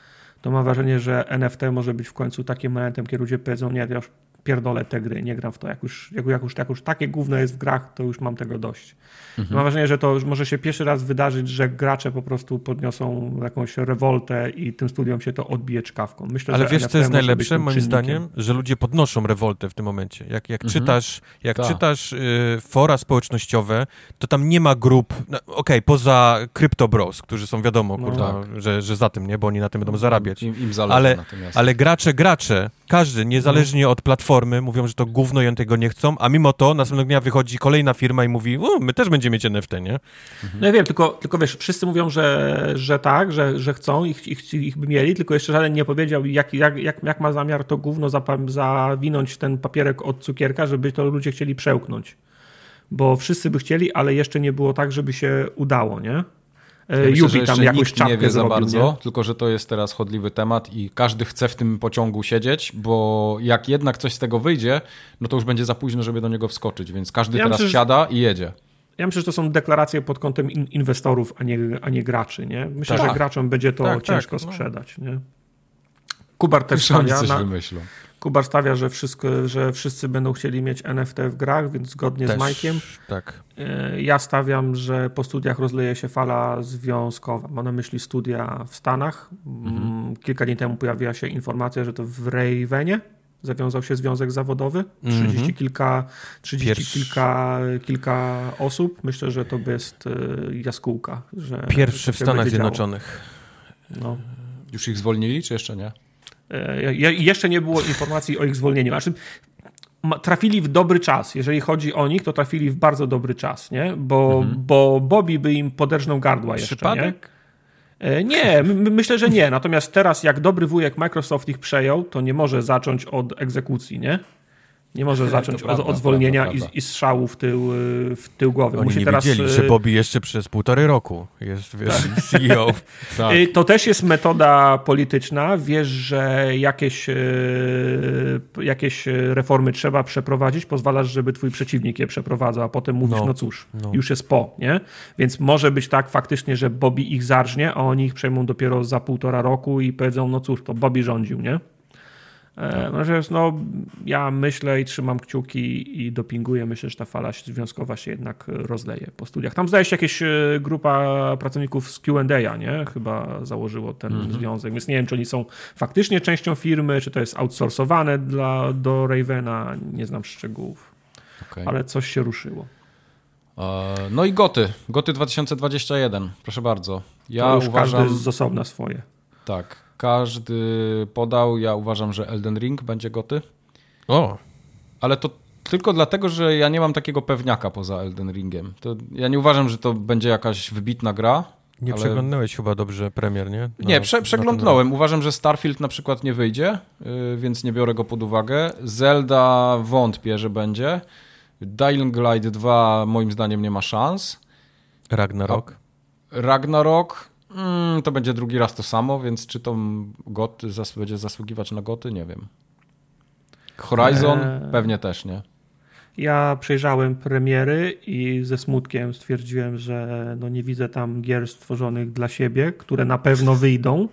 to mam wrażenie, że NFT może być w końcu takim momentem, kiedy ludzie powiedzą, nie, ja już pierdolę te gry, nie gram w to. Jak już, jak, jak już, jak już takie gówno jest w grach, to już mam tego dość.
Mhm.
Mam wrażenie, że to już może się pierwszy raz wydarzyć, że gracze po prostu podniosą jakąś rewoltę i tym studiom się to odbije czkawką. Myślę,
Ale
że
wiesz, co jest najlepsze moim
czynnikiem.
zdaniem? Że ludzie podnoszą rewoltę w tym momencie. Jak, jak
Mhm.
czytasz, jak
Tak.
czytasz y, fora społecznościowe, to tam nie ma grup, no, okej, poza Crypto Bros, którzy są wiadomo,
No
kurwa, że, że za tym, nie? Bo oni na tym będą zarabiać.
Im, im zależy
Ale-. Ale gracze, gracze, każdy, niezależnie od platformy, mówią, że to gówno i tego nie chcą, a mimo to następnego dnia wychodzi kolejna firma i mówi, my też będziemy mieć NFT, nie?
No ja wiem, tylko, tylko wiesz, wszyscy mówią, że, że tak, że, że chcą, ich, ich, ich by mieli, tylko jeszcze żaden nie powiedział, jak, jak, jak, jak ma zamiar to gówno zawinąć ten papierek od cukierka, żeby to ludzie chcieli przełknąć. Bo wszyscy by chcieli, ale jeszcze nie było tak, żeby się udało, nie?
Ja
E,
myślę,
Yubi tam jakąś
nikt nie
czapkę
wie za
zrobił,
bardzo,
nie?
tylko że to jest teraz chodliwy temat i każdy chce w tym pociągu siedzieć, bo jak jednak coś z tego wyjdzie, no to już będzie za późno, żeby do niego wskoczyć, więc każdy
Ja
teraz
myślę,
siada i jedzie.
Ja myślę, że to są deklaracje pod kątem in inwestorów, a nie, a nie graczy. Nie? Myślę,
Tak.
że graczom będzie to
Tak, tak,
ciężko
no.
sprzedać. Nie? Kubar też stawia
coś
na,
wymyślą.
Kubar stawia, że, wszystko, że wszyscy będą chcieli mieć NFT w grach, więc zgodnie
Też,
z Majkiem.
Tak.
E, Ja stawiam, że po studiach rozleje się fala związkowa. Mam na myśli studia w Stanach. Mm, Kilka dni temu pojawiła się informacja, że to w Ravenie zawiązał się związek zawodowy.
Mhm.
30 kilka, 30
Pierwszy-
kilka, kilka osób. Myślę, że to jest e, jaskółka. Że
Pierwszy w Stanach. Zjednoczonych.
No.
Już ich zwolnili, czy jeszcze nie?
E, je- Jeszcze nie było informacji o ich zwolnieniu. Znaczy, trafili w dobry czas. Jeżeli chodzi o nich, to trafili w bardzo dobry czas, nie? Bo, bo Bobby by im poderżnął gardła jeszcze, nie?
Przypadek?
E, Nie, myślę, że nie. Natomiast teraz, jak dobry wujek Microsoft ich przejął, to nie może zacząć od egzekucji, nie? Nie może zacząć od,
prawda,
od zwolnienia
prawda,
i,
prawda.
i strzału w tył, y, w tył głowy.
Oni
Musi
nie
teraz,
wiedzieli,
y,
że Bobby jeszcze przez półtorej roku jest wiesz, CEO.
Tak.
Y, To też jest metoda polityczna. Wiesz, że jakieś, jakieś reformy trzeba przeprowadzić, pozwalasz, żeby twój przeciwnik je przeprowadzał, a potem mówisz, no,
No,
cóż,
no.
już jest po, nie? Więc może być tak faktycznie, że Bobby ich zarżnie, a oni ich przejmą dopiero za półtora roku i powiedzą, no cóż, to Bobby rządził, nie? E, Natomiast no, ja myślę i trzymam kciuki i dopinguję. Myślę, że ta fala związkowa się jednak rozleje po studiach. Tam zdaje się jakieś e, grupa pracowników z Q&A, nie? Chyba założyło ten związek, więc nie wiem, czy oni są faktycznie częścią firmy, czy to jest outsourcowane dla, do Ravena. Nie znam szczegółów,
Okej.
ale coś się ruszyło.
E, No i Goty. Goty 2021. Proszę bardzo. Ja
to już
uważam...
każdy z osobna swoje.
Tak. Każdy podał. Ja uważam, że Elden Ring będzie Goty.
O,
Ale to tylko dlatego, że ja nie mam takiego pewniaka poza Elden Ringiem. To ja nie uważam, że to będzie jakaś wybitna gra.
nie
Ale-
przeglądałeś chyba dobrze premier, nie? Na-
Nie, prze, przeglądnąłem. Uważam, że Starfield na przykład nie wyjdzie, yy, więc nie biorę go pod uwagę. Zelda wątpię, że będzie. Dying Light 2 moim zdaniem nie ma szans.
Ragnarok.
Ragnarok mm, to będzie drugi raz to samo, więc czy to got zas będzie zasługiwać na goty? Nie wiem. Horizon
Eee.
pewnie też nie.
Ja przejrzałem premiery i ze smutkiem stwierdziłem, że no nie widzę tam gier stworzonych dla siebie, które na pewno wyjdą,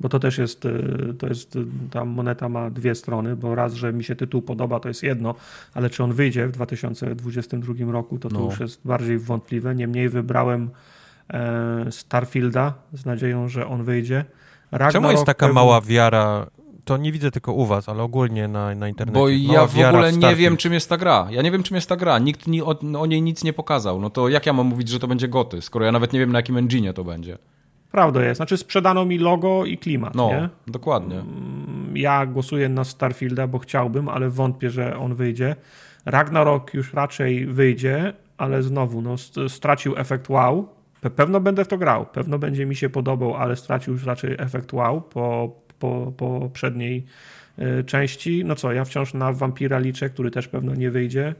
bo to też jest, y, to jest, y, ta moneta ma dwie strony, bo raz, że mi się tytuł podoba, to jest jedno, ale czy on wyjdzie w 2022 roku, to to
No.
już jest bardziej wątpliwe. Niemniej wybrałem e, Starfielda z nadzieją, że on wyjdzie. Ragnarok
Czemu jest taka mała wiara? To nie widzę tylko u was, ale ogólnie na, na internecie.
Bo ja w ogóle nie
Starfield.
wiem, czym jest ta gra. Ja nie wiem, czym jest ta gra. Nikt ni, o, o niej nic nie pokazał. No to jak ja mam mówić, że to będzie goty, skoro ja nawet nie wiem, na jakim engine to będzie.
Prawda jest, znaczy sprzedano mi logo i klimat,
No,
nie?
dokładnie.
Ja głosuję na Starfielda, bo chciałbym, ale wątpię, że on wyjdzie. Ragnarok już raczej wyjdzie, ale znowu no, st- stracił efekt wow. Pe- Pewno będę w to grał, pewno będzie mi się podobał, ale stracił już raczej efekt wow po, po, po poprzedniej y, części. No co, ja wciąż na Vampira liczę, który też pewno nie wyjdzie.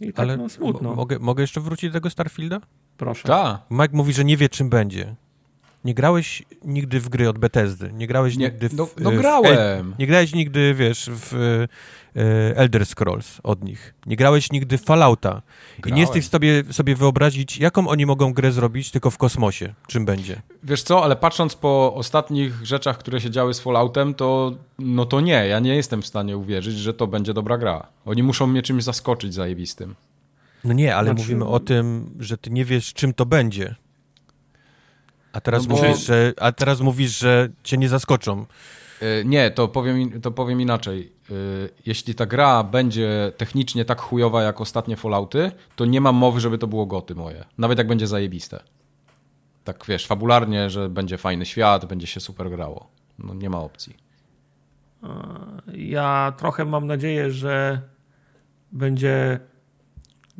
I tak
Ale
no, smutno.
mo- mogę, mogę jeszcze wrócić do tego Starfielda?
Proszę.
Tak.
Mike mówi, że nie wie, czym będzie. Nie grałeś nigdy w gry od Bethesdy. Nie grałeś
Nie,
nigdy w...
no, no
w-
grałem.
Nie grałeś nigdy, wiesz, w Elder Scrolls od nich. Nie grałeś nigdy w Fallouta. I
Grałem.
nie jesteś w sobie, sobie wyobrazić, jaką oni mogą grę zrobić tylko w kosmosie. Czym będzie.
Wiesz co, ale patrząc po ostatnich rzeczach, które się działy z Falloutem, to no to nie, ja nie jestem w stanie uwierzyć, że to będzie dobra gra. Oni muszą mnie czymś zaskoczyć zajebistym.
No nie, ale
Znaczy-
mówimy o tym, że ty nie wiesz, czym to będzie. A teraz,
No bo-
mówisz, że, a teraz mówisz, że cię nie zaskoczą.
E, Nie, to powiem, to powiem inaczej. E, Jeśli ta gra będzie technicznie tak chujowa jak ostatnie Fallouty, to nie mam mowy, żeby to było goty moje. Nawet jak będzie zajebiste. Tak wiesz, fabularnie, że będzie fajny świat, będzie się super grało. No nie ma opcji.
Ja trochę mam nadzieję, że będzie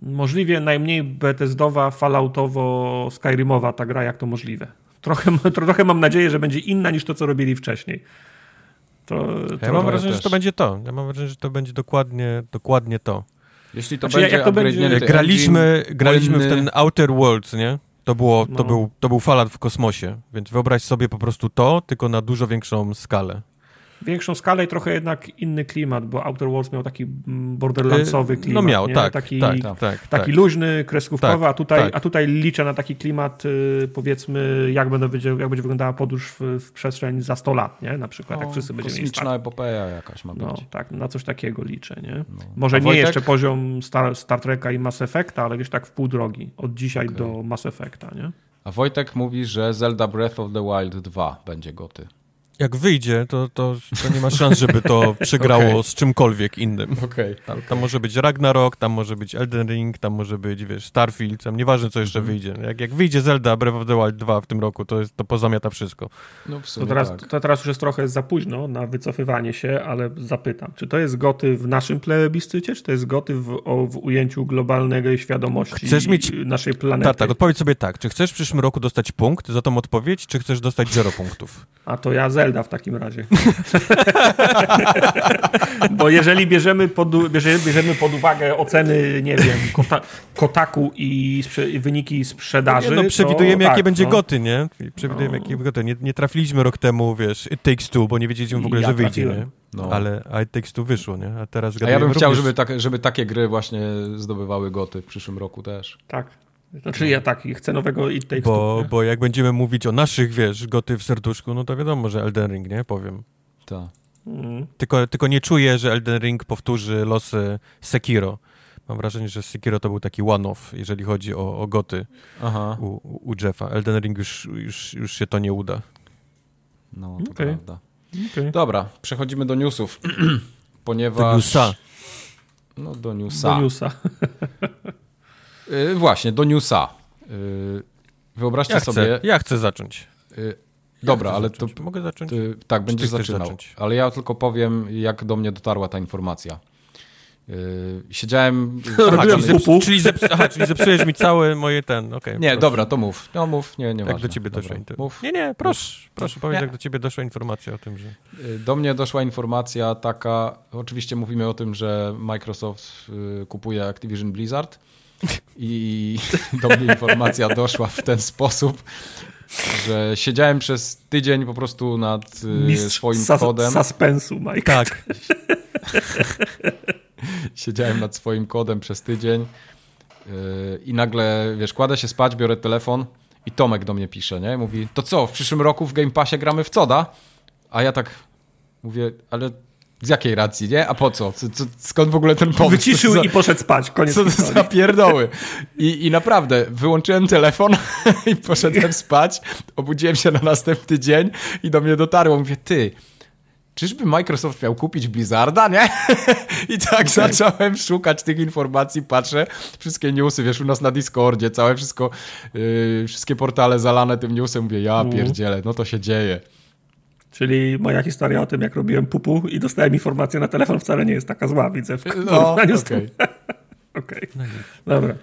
możliwie najmniej Bethesdowa, Falloutowo, Skyrimowa ta gra, jak to możliwe. Trochę, trochę mam nadzieję, że będzie inna niż to, co robili wcześniej. To, to
Ja mam wrażenie, że
też.
to będzie to. Ja mam wrażenie, że to będzie dokładnie, dokładnie to.
Jeśli to
Znaczy,
będzie
jak to będzie-
graliśmy graliśmy w ten Outer Worlds, nie? To, było, to,
No.
był, to był Fallout w kosmosie, więc wyobraź sobie po prostu to, tylko na dużo większą skalę.
Większą skalę i trochę jednak inny klimat, bo Outer Worlds miał taki mm, borderlandsowy
Y,
klimat.
No miał,
nie?
tak,
Taki,
tak, tak, tak,
taki
tak.
luźny, kreskówkowy,
Tak,
a, tutaj,
tak.
a tutaj liczę na taki klimat, y, powiedzmy, jak, będę, będzie, jak będzie wyglądała podróż w, w przestrzeń za 100 lat, nie? Na przykład, jak wszyscy będziemy mieli
Kosmiczna epopeja jakaś ma być.
No, tak, na coś takiego liczę, nie?
No.
Może
A
nie
Wojtek?
jeszcze poziom Star, Star Treka i Mass Effecta, ale gdzieś tak w pół drogi. Od dzisiaj
Okej.
do Mass Effecta, nie?
A Wojtek mówi, że Zelda Breath of the Wild 2 będzie goty.
Jak wyjdzie, to, to, to nie ma szans, żeby to przegrało
Okej.
z czymkolwiek innym.
Okej.
Tam, tam może być Ragnarok, tam może być Elden Ring, tam może być, wiesz, Starfield, tam nieważne co jeszcze
Mhm.
wyjdzie. Jak, jak wyjdzie Zelda Breath of the Wild 2 w tym roku, to, jest, to pozamiata wszystko.
No w
To
sumie
teraz,
tak.
to teraz już jest trochę za późno na wycofywanie się, ale zapytam, czy to jest goty w naszym plebiscycie, czy to jest goty w, o, w ujęciu globalnej świadomości
Chcesz mieć-
naszej planety?
Tak, tak, odpowiedz sobie tak. Czy chcesz w przyszłym roku dostać punkt za tą odpowiedź, czy chcesz dostać 0 punktów?
A to ja Zelda w takim razie. Bo jeżeli bierzemy pod, bierze- bierzemy pod uwagę oceny, nie wiem, kota, Kotaku i, sprze- i wyniki sprzedaży,
Nie, no przewidujemy,
to
jakie
tak,
będzie
no.
goty, nie? Przewidujemy,
No.
jakie goty. Nie, nie trafiliśmy rok temu, wiesz, It Takes Two, bo nie wiedzieliśmy w ogóle,
Ja
że wyjdzie,
trafiłem.
nie?
No.
Ale a It Takes Two wyszło, nie? A teraz
A ja bym
zgadujemy
chciał,
również-
żeby, tak, żeby takie gry właśnie zdobywały goty w przyszłym roku też.
Tak. Znaczy ja tak, i chcę nowego It Takes
Bo,
Two,
bo jak będziemy mówić o naszych, wiesz, goty w serduszku, no to wiadomo, że Elden Ring, nie? Powiem.
Tak.
Mm.
Tylko, tylko nie czuję, że Elden Ring powtórzy losy Sekiro. Mam wrażenie, że Sekiro to był taki one-off, jeżeli chodzi o, o goty
Aha.
u, u Jeffa. Elden Ring już, już, już się to nie uda.
No, to
Okej.
prawda.
Okej.
Dobra, przechodzimy do newsów. Ponieważ...
Do newsa.
No, do newsa.
Do newsa.
Y, właśnie, do newsa. Y, wyobraźcie
Ja
sobie...
chcę, ja chcę zacząć.
Y,
Ja
dobra,
chcę
ale to...
zacząć. Mogę zacząć?
Ty, tak, będziesz zaczynał.
zacząć?
Ale ja tylko powiem, jak do mnie dotarła ta informacja. Yy, siedziałem...
Robiłem
Aha.
Czyli, zeps aha, czyli zepsujesz mi cały moje ten, okej.
Nie,
proszę.
dobra, to mów. No mów, nie, nie
Jak
ważne.
do ciebie doszła informacja?
Mów.
Nie, nie, proszę, proszę powiedz,
Nie.
jak do ciebie doszła informacja o tym, że...
Y, Do mnie doszła informacja taka, oczywiście mówimy o tym, że Microsoft y, kupuje Activision Blizzard i do mnie informacja doszła w ten sposób, że siedziałem przez tydzień po prostu nad y,
Mistrz
swoim kodem.
suspensu, Mike.
Tak,
Siedziałem nad swoim kodem przez tydzień yy, i nagle, wiesz, kładę się spać, biorę telefon i Tomek do mnie pisze, nie? Mówi, to co, w przyszłym roku w Game Passie gramy w Coda? A ja tak mówię, ale z jakiej racji, nie? A po co? co, co skąd w ogóle ten pomysł?
Wyciszył
Co
i poszedł spać. Koniec
co to
historii.
za pierdoły? I, I naprawdę, wyłączyłem telefon i poszedłem spać, obudziłem się na następny dzień i do mnie dotarło. Mówię, ty, czyżby Microsoft miał kupić Blizzarda, nie? I tak zacząłem szukać tych informacji, patrzę, wszystkie newsy, wiesz, u nas na Discordzie, całe wszystko, yy, wszystkie portale zalane tym newsem, mówię, ja
Mhm.
pierdzielę, no to się dzieje.
Czyli moja historia o tym, jak robiłem pupu i dostałem informację na telefon, wcale nie jest taka zła, widzę w
No,
porównaniu z
okej.
tym. Okej, dobra.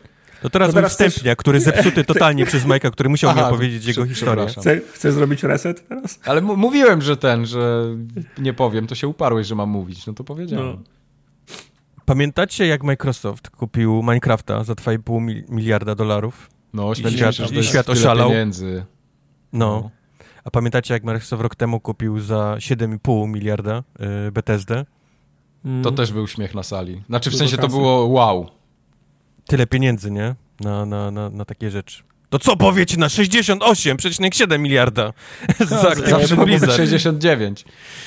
to teraz,
To
mój
teraz chcesz-
wstępniak, który zepsuty totalnie przez Majka, który musiał mi
Aha,
opowiedzieć jego historię.
Chcę, chcę zrobić reset teraz?
Ale mówiłem, że ten, że nie powiem, to się uparłeś, że mam mówić, no to powiedziałem.
No.
Pamiętacie, jak Microsoft kupił Minecrafta za 2,5 mil- miliarda dolarów?
No,
I świat- i świat oszalał.
pieniędzy.
No. A pamiętacie, jak Microsoft rok temu kupił za 7,5 miliarda y, Bethesdę?
Mm.
To też był śmiech na sali. Znaczy w
Dużo
sensie to było wow.
Tyle pieniędzy, nie? Na, na, na, na takie rzeczy. To co powiecie na 68,7 miliarda za
Zawsze
Blizzard?
69.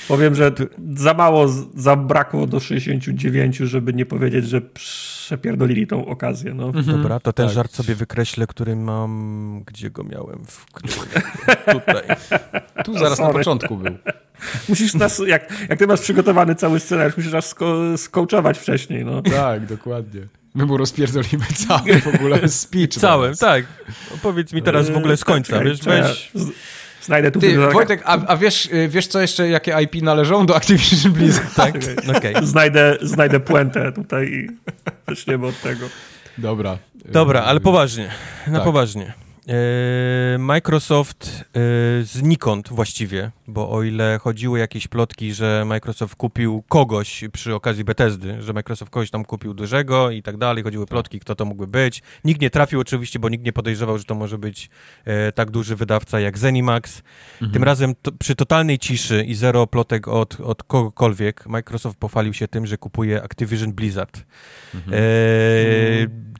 Powiem, że za mało zabrakło do 69, żeby nie powiedzieć, że przepierdolili tą okazję. No.
Dobra, to ten
tak.
żart sobie wykreślę, który mam... Gdzie go miałem? W... Tutaj.
Tu zaraz na początku był.
Musisz nas, jak, jak ty masz przygotowany cały scenariusz, musisz nas sko- skołczować wcześniej. No.
Tak, dokładnie. My mu rozpierdolimy cały w ogóle speech.
Całym,
teraz.
tak. Powiedz mi teraz w ogóle z końca, wiesz, weź...
Znajdę tu
Ty. Wojtek, a, a wiesz, y, wiesz co jeszcze, jakie IP należą do Activision Blizzard?
Tak, okej.
Znajdę, znajdę puentę tutaj i zaczniemy od tego.
Dobra.
Dobra, ale poważnie, na
Tak.
poważnie. E, Microsoft e, znikąd właściwie, bo o ile chodziły jakieś plotki, że Microsoft kupił kogoś przy okazji Bethesdy, że Microsoft kogoś tam kupił dużego i tak dalej, chodziły plotki, kto to mógłby być. Nikt nie trafił oczywiście, bo nikt nie podejrzewał, że to może być e, tak duży wydawca jak Zenimax. Mhm. Tym razem to, przy totalnej ciszy i zero plotek od, od kogokolwiek, Microsoft pochwalił się tym, że kupuje Activision Blizzard. Mhm. E,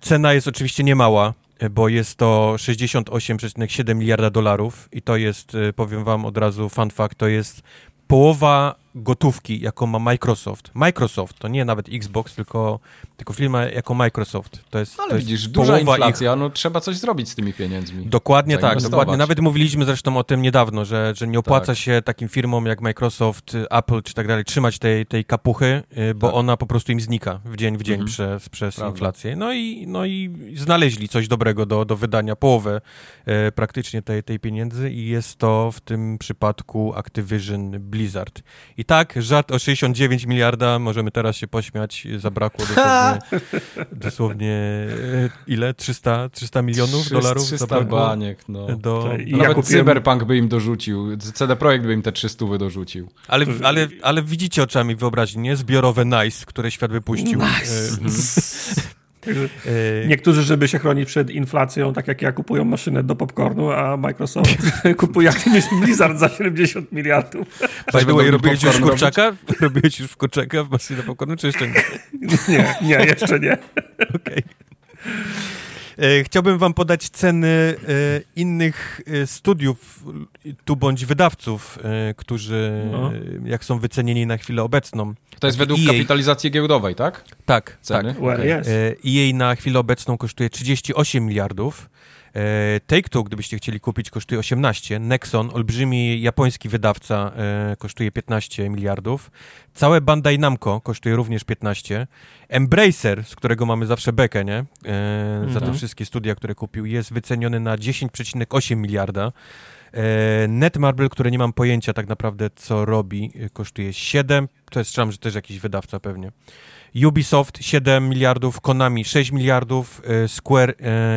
cena jest oczywiście niemała, bo jest to 68,7 miliarda dolarów i to jest, y, powiem wam od razu, fun fact, to jest połowa gotówki, jaką ma Microsoft. Microsoft, to nie nawet Xbox, tylko, tylko firma jako Microsoft. To jest,
Ale
to
widzisz, duża inflacja, ich... no trzeba coś zrobić z tymi pieniędzmi.
Dokładnie tak, dokładnie. Nawet mówiliśmy zresztą o tym niedawno, że, że nie opłaca tak. się takim firmom jak Microsoft, Apple czy tak dalej trzymać tej, tej kapuchy, y, bo tak. ona po prostu im znika w dzień w dzień mhm. przez, przez inflację. No i, no i znaleźli coś dobrego do, do wydania, połowę e, praktycznie tej, tej pieniędzy i jest to w tym przypadku Activision Blizzard. I tak, żart o 69 miliarda, możemy teraz się pośmiać, zabrakło dosłownie, dosłownie e, ile? 300, 300 milionów 300, dolarów?
300 zabrakło baniek, no. Do, I nawet kupiłem... Cyberpunk by im dorzucił, CD Projekt by im te 300 dorzucił.
Ale, ale, ale widzicie oczami wyobraźni, nie? Zbiorowe NICE, które świat wypuścił.
Nice. E, niektórzy, żeby się chronić przed inflacją, tak jak ja, kupują maszynę do popcornu, a Microsoft kupuje Activision Blizzard za 70 miliardów.
By the way, robiłeś już kurczaka? Robiłeś już kurczaka w maszynie do popcornu, czy jeszcze nie?
Nie, nie, jeszcze nie.
Okej. Okay. E, chciałbym wam podać ceny e, innych studiów, tu bądź wydawców, którzy no. jak są wycenieni na chwilę obecną.
To jest według EA... kapitalizacji giełdowej, tak?
Tak, Ceny? tak. Okay. Yes. EA na chwilę obecną kosztuje 38 miliardów. E, Take-Two, gdybyście chcieli kupić, kosztuje 18. Nexon, olbrzymi japoński wydawca, e, kosztuje 15 miliardów. Całe Bandai Namco kosztuje również 15. Embracer, z którego mamy zawsze bekę, nie? E, za te mhm. wszystkie studia, które kupił, jest wyceniony na 10,8 miliarda. Netmarble, które nie mam pojęcia tak naprawdę, co robi, kosztuje 7. To jest, strzelam, że też jakiś wydawca pewnie. Ubisoft 7 miliardów, Konami 6 miliardów, Square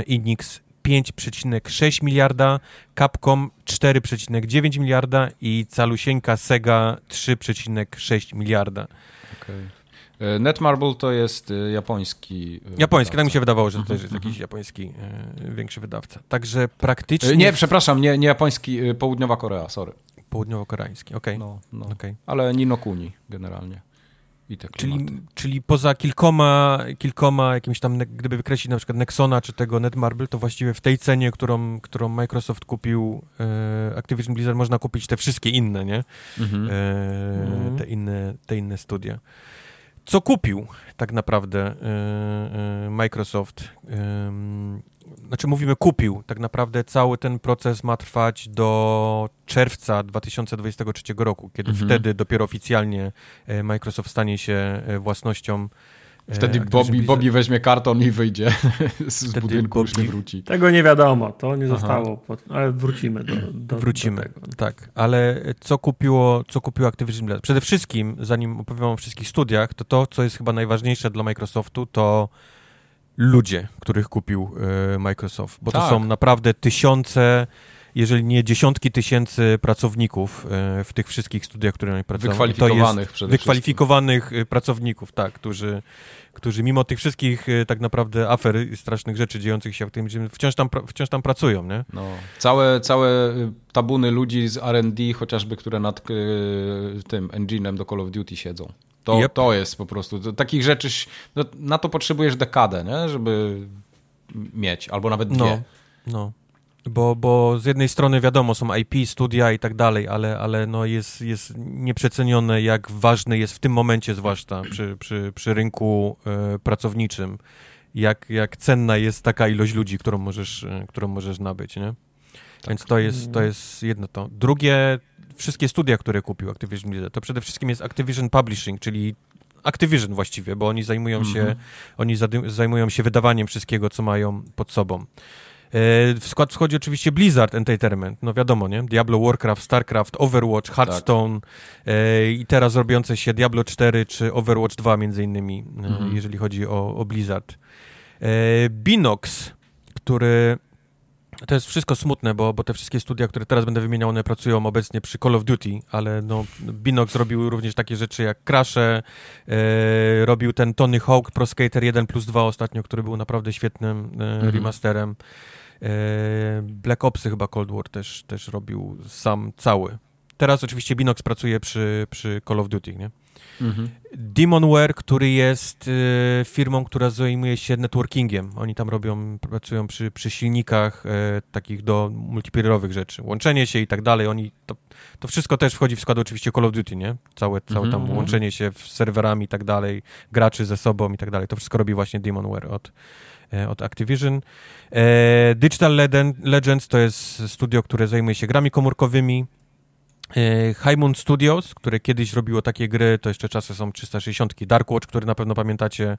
Enix 5,6 miliarda, Capcom 4,9 miliarda i calusieńka Sega 3,6 miliarda.
Okay. E, Netmarble to jest e, japoński.
E, japoński, tak mi się wydawało, że to też jest mhm, jakiś mhm. japoński większy wydawca. Także praktycznie.
Nie, przepraszam, nie, nie japoński, Południowa Korea, sorry.
Południowo-koreański, okej. Okay. No, no. okay.
Ale Ninokuni generalnie i te
czyli, czyli poza kilkoma, kilkoma jakimiś tam, gdyby wykreślić na przykład Nexona czy tego Netmarble, to właściwie w tej cenie, którą, którą Microsoft kupił e, Activision Blizzard, można kupić te wszystkie inne, nie? Mhm. E, te, inne, te inne studia. Co kupił tak naprawdę e, e Microsoft? znaczy mówimy kupił, tak naprawdę cały ten proces ma trwać do czerwca 2023 roku, kiedy mhm. wtedy dopiero oficjalnie e, Microsoft stanie się własnością
Wtedy Bobby, Bobby weźmie karton i wyjdzie z Wtedy budynku, Bobby... już nie wróci.
Tego nie wiadomo, to nie zostało, pod... ale wrócimy do, do
Wrócimy,
do tego.
tak. Ale co kupiło, co kupiło Activision Blizzard? Przede wszystkim, zanim opowiem o wszystkich studiach, to to, co jest chyba najważniejsze dla Microsoftu, to ludzie, których kupił e, Microsoft, bo tak. to są naprawdę tysiące, jeżeli nie dziesiątki tysięcy pracowników e, w tych wszystkich studiach, które oni pracują.
Wykwalifikowanych przede
Wykwalifikowanych wszystkim. E, pracowników, tak, którzy, którzy mimo tych wszystkich tak naprawdę afer i strasznych rzeczy dziejących się w tym, wciąż tam, wciąż tam pracują, nie?
No. Całe, całe tabuny ludzi z R&D chociażby, które nad tym engine'em do Call of Duty siedzą. To, yep. to jest po prostu, to, takich rzeczy, no, na to potrzebujesz dekadę, nie? żeby mieć, albo nawet dwie.
No, no. Bo, bo z jednej strony wiadomo, są IP, studia i tak dalej, ale, ale no jest, jest nieprzecenione, jak ważne jest w tym momencie, zwłaszcza przy, przy, przy rynku e, pracowniczym, jak, jak cenna jest taka ilość ludzi, którą możesz, e, którą możesz nabyć, nie? Tak. Więc to jest, to jest jedno to. Drugie, wszystkie studia, które kupił Activision Blizzard, to przede wszystkim jest Activision Publishing, czyli Activision właściwie, bo oni zajmują się, mm -hmm. oni zajmują się wydawaniem wszystkiego, co mają pod sobą. E, w skład wchodzi oczywiście Blizzard Entertainment, no wiadomo, nie? Diablo, Warcraft, StarCraft, Overwatch, Hearthstone tak. e, i teraz robiące się Diablo 4 czy Overwatch 2 między innymi, mm -hmm. jeżeli chodzi o, o Blizzard. E, Binox, który To jest wszystko smutne, bo, bo te wszystkie studia, które teraz będę wymieniał, one pracują obecnie przy Call of Duty, ale no, Binox robił również takie rzeczy jak Crash, e, robił ten Tony Hawk Pro Skater 1 plus 2 ostatnio, który był naprawdę świetnym e, mhm. remasterem. E, Black Opsy chyba Cold War też, też robił sam cały. Teraz oczywiście Binox pracuje przy, przy Call of Duty, nie? Mhm. Demonware, który jest y, firmą, która zajmuje się networkingiem. Oni tam robią, pracują przy, przy silnikach y, takich do multiplayerowych rzeczy. Łączenie się i tak dalej. Oni, to, to wszystko też wchodzi w skład oczywiście Call of Duty, nie? Całe, całe tam mhm. łączenie się z serwerami i tak dalej, graczy ze sobą i tak dalej. To wszystko robi właśnie Demonware od, y, od Activision. E, Digital Legends to jest studio, które zajmuje się grami komórkowymi. E, Highmoon Studios, które kiedyś robiło takie gry, to jeszcze czasy są 360. Dark Watch, który na pewno pamiętacie,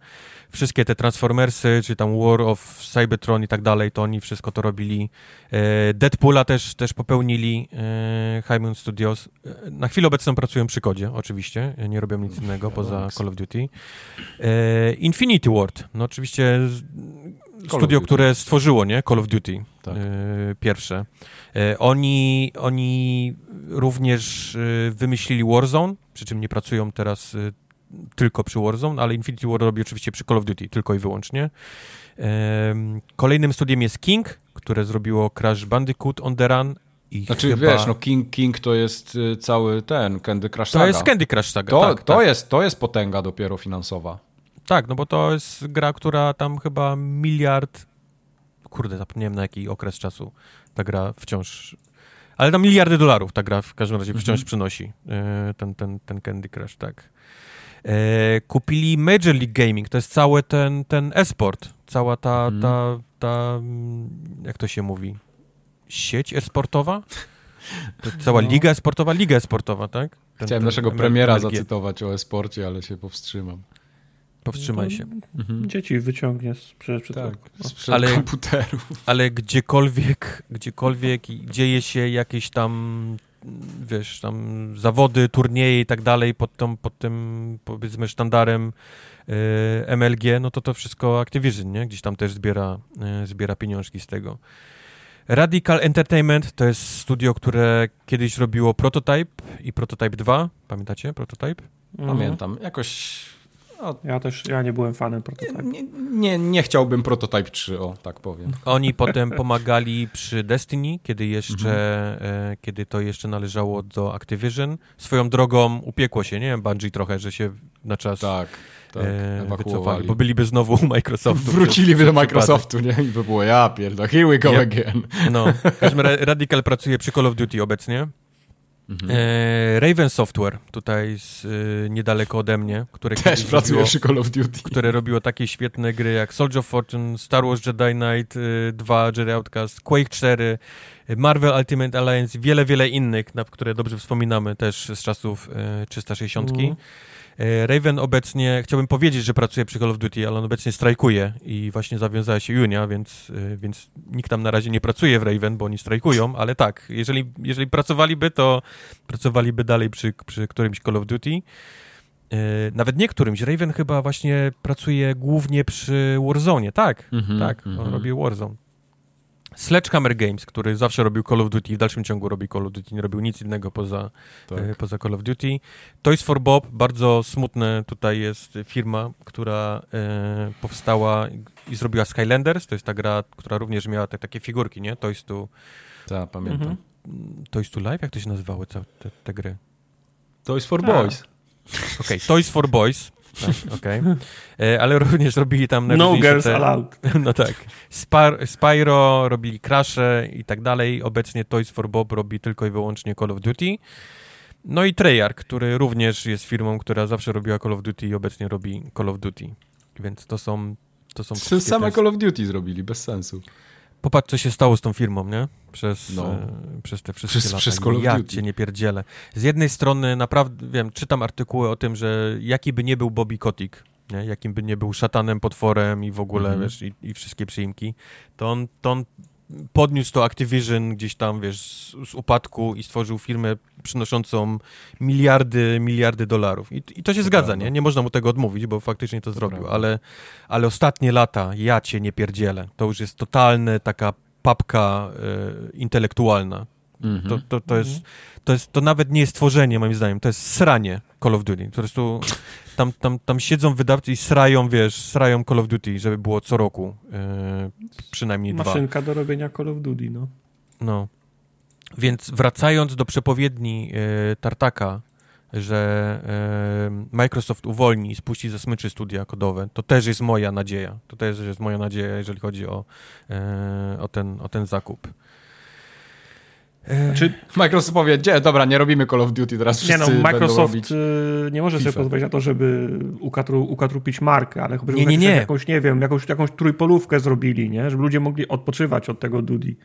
wszystkie te Transformersy, czy tam War of Cybertron i tak dalej, to oni wszystko to robili. E, Deadpoola też, też popełnili e, Highmoon Studios. Na chwilę obecną pracują przy kodzie, oczywiście, nie robią nic innego poza Call of Duty. Infinity Ward, no oczywiście studio, które stworzyło, nie? Call of Duty. Tak. Y, pierwsze. Y, oni, oni również y, wymyślili Warzone, przy czym nie pracują teraz tylko przy Warzone, ale Infinity War robi oczywiście przy Call of Duty, tylko i wyłącznie. Kolejnym studiem jest King, które zrobiło Crash Bandicoot on the Run i
znaczy,
chyba...
wiesz, no King, King to jest cały ten Candy Crush
Saga. To jest Candy Crush Saga,
to,
tak,
to,
tak.
Jest, to jest potęga dopiero finansowa.
Tak, no bo to jest gra, która tam chyba miliard. Kurde, zapomniałem na jaki okres czasu ta gra wciąż. Ale tam miliardy dolarów ta gra w każdym razie wciąż mhm. przynosi. E, ten, ten, ten Candy Crush, tak. E, kupili Major League Gaming, to jest cały ten, ten e-sport. Cała ta, mhm. ta, ta, jak to się mówi, sieć e-sportowa? cała no. liga sportowa, liga sportowa, tak?
Ten, Chciałem ten naszego premiera zacytować o e-sporcie, ale się powstrzymam.
Powstrzymaj się.
Mhm. Dzieci wyciągnie sprzed, przed,
tak, sprzed ale, komputeru.
Ale gdziekolwiek, gdziekolwiek dzieje się jakieś tam wiesz, tam zawody, turnieje i tak dalej pod, tą, pod tym, powiedzmy, sztandarem y, MLG, no to to wszystko Activision, nie? Gdzieś tam też zbiera, y, zbiera pieniążki z tego. Radical Entertainment to jest studio, które kiedyś robiło Prototype i Prototype 2. Pamiętacie Prototype?
Pamiętam. Jakoś
no, ja też, ja nie byłem fanem Prototype.
Nie, nie, nie, chciałbym Prototype 3, o, tak powiem.
Oni potem pomagali przy Destiny, kiedy jeszcze, mhm. e, kiedy to jeszcze należało do Activision. Swoją drogą upiekło się, nie wiem, Bungie trochę, że się na czas
tak, tak, e, wycofali,
bo byliby znowu u Microsoftu.
Wróciliby do Microsoftu, nie? I by było, ja pierdolę, here we go yep. again.
No, w Radical pracuje przy Call of Duty obecnie. Mhm. E, Raven Software, tutaj z, e, niedaleko ode mnie, które
też pracuje przy Call of Duty.
Które robiło takie świetne gry jak Soldier of Fortune, Star Wars Jedi Knight e, 2, Jedi Outcast, Quake 4, e, Marvel Ultimate Alliance, wiele, wiele innych, na które dobrze wspominamy też z czasów e, 360. Mhm. E, Raven obecnie, chciałbym powiedzieć, że pracuje przy Call of Duty, ale on obecnie strajkuje i właśnie zawiązała się Junia, więc, e, więc nikt tam na razie nie pracuje w Raven, bo oni strajkują, ale tak, jeżeli, jeżeli pracowaliby, to pracowaliby dalej przy, przy którymś Call of Duty. E, nawet nie którymś. Raven chyba właśnie pracuje głównie przy Warzone, tak, mm -hmm, tak, mm -hmm. on robi Warzone. Sledgehammer Games, który zawsze robił Call of Duty, w dalszym ciągu robi Call of Duty, nie robił nic innego poza, tak. e, poza Call of Duty. Toys for Bob, bardzo smutne tutaj jest firma, która e, powstała i zrobiła Skylanders, to jest ta gra, która również miała te, takie figurki, nie? Toys to...
Tak, pamiętam. Mhm.
Toys to Life? Jak to się nazywały te, te, gry?
Toys for Boys.
Okej, okay, Toys for Boys. Tak, okej. Okay. E, ale również robili tam...
No girls te, allowed.
No tak. Spyro, robili Crash'e i tak dalej. Obecnie Toys for Bob robi tylko i wyłącznie Call of Duty. No i Treyarch, który również jest firmą, która zawsze robiła Call of Duty i obecnie robi Call of Duty. Więc to są... To są
Same Call of Duty zrobili, bez sensu.
Popatrz, co się stało z tą firmą, nie? Przez, no. e, przez te wszystkie przez, lata. Przez Call ja cię nie pierdzielę. Z jednej strony naprawdę, wiem, czytam artykuły o tym, że jaki by nie był Bobby Kotick, nie? jakim by nie był szatanem, potworem i w ogóle, mm -hmm. wiesz, i, i, wszystkie przyimki, to on, to on podniósł to Activision gdzieś tam, wiesz, z, z, upadku i stworzył firmę przynoszącą miliardy, miliardy dolarów. I, i to się to zgadza, prawda. nie? Nie można mu tego odmówić, bo faktycznie to, to zrobił, ale, ale ostatnie lata, ja cię nie pierdzielę. To już jest totalne taka papka e, intelektualna.
Mhm.
To, to, to, jest, to, jest, to nawet nie jest tworzenie, moim zdaniem, to jest sranie Call of Duty. Po prostu tam, tam, tam siedzą wydawcy i srają, wiesz, srają Call of Duty, żeby było co roku e, przynajmniej dwa.
Maszynka do robienia Call of Duty, no.
No. Więc wracając do przepowiedni e, Tartaka, że e, Microsoft uwolni i spuści ze smyczy studia kodowe, to też jest moja nadzieja. To też jest moja nadzieja, jeżeli chodzi o, o, ten, o ten zakup. E,
Czy,
Microsoft powie, gdzie, dobra, nie robimy Call of Duty, teraz
nie
wszyscy
no,
będą
Microsoft y, nie może sobie
FIFA.
pozwolić na to, żeby ukatru, ukatrupić markę, ale chyba,
Nie,
żeby
nie, nie.
jakąś, nie wiem, jakąś, jakąś trójpolówkę zrobili, nie? Żeby ludzie mogli odpoczywać od tego Duty.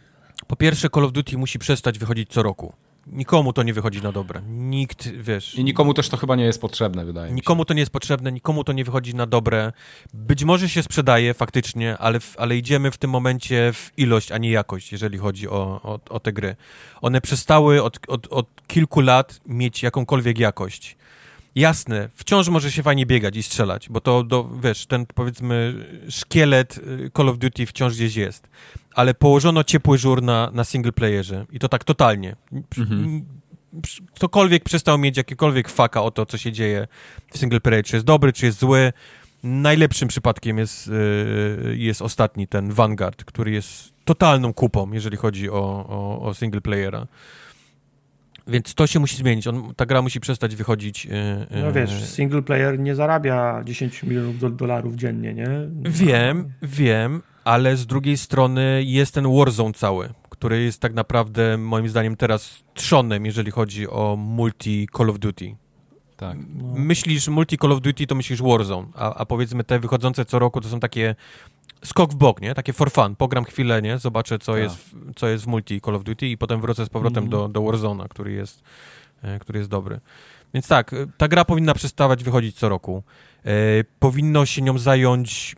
Po pierwsze, Call of Duty musi przestać wychodzić co roku. Nikomu to nie wychodzi na dobre. Nikt, wiesz...
I nikomu też to chyba nie jest potrzebne, wydaje mi się.
Nikomu to nie jest potrzebne, nikomu to nie wychodzi na dobre. Być może się sprzedaje faktycznie, ale, ale idziemy w tym momencie w ilość, a nie jakość, jeżeli chodzi o, o, o te gry. One przestały od, od, od kilku lat mieć jakąkolwiek jakość. Jasne, wciąż może się fajnie biegać i strzelać, bo to, do, wiesz, ten powiedzmy szkielet y, Call of Duty wciąż gdzieś jest, ale położono ciepły żur na, na single playerze i to tak totalnie.
Mhm.
Ktokolwiek przestał mieć jakiekolwiek faka o to, co się dzieje w single player, czy jest dobry, czy jest zły. Najlepszym przypadkiem jest, y, jest ostatni, ten Vanguard, który jest totalną kupą, jeżeli chodzi o, o, o single playera. Więc to się musi zmienić. On, ta gra musi przestać wychodzić. y, y,
No wiesz, single player nie zarabia 10 milionów do, dolarów dziennie, nie?
Wiem, wiem, ale z drugiej strony jest ten Warzone cały, który jest tak naprawdę moim zdaniem teraz trzonem, jeżeli chodzi o multi Call of Duty.
Tak.
No.
Myślisz multi Call of Duty, to myślisz Warzone, a, a powiedzmy te wychodzące co roku to są takie skok w bok, nie? Takie for fun. Pogram chwilę, nie? Zobaczę, co,
Tak.
jest, w- co jest w multi Call of Duty i potem wrócę z powrotem
Mhm.
do, do Warzone'a, który jest, e, który jest dobry. Więc tak, e, ta gra powinna przestawać wychodzić co roku. E, powinno się nią zająć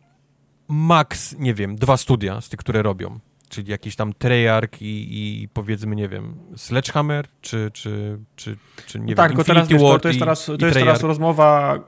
max, nie wiem, dwa studia z tych, które robią. Czyli jakiś tam Treyarch i, i powiedzmy, nie wiem, Sledgehammer, czy, czy, czy, czy nie
tak,
wiem,
teraz,
Infinity
to,
Ward
to jest
i-
teraz, to jest teraz rozmowa,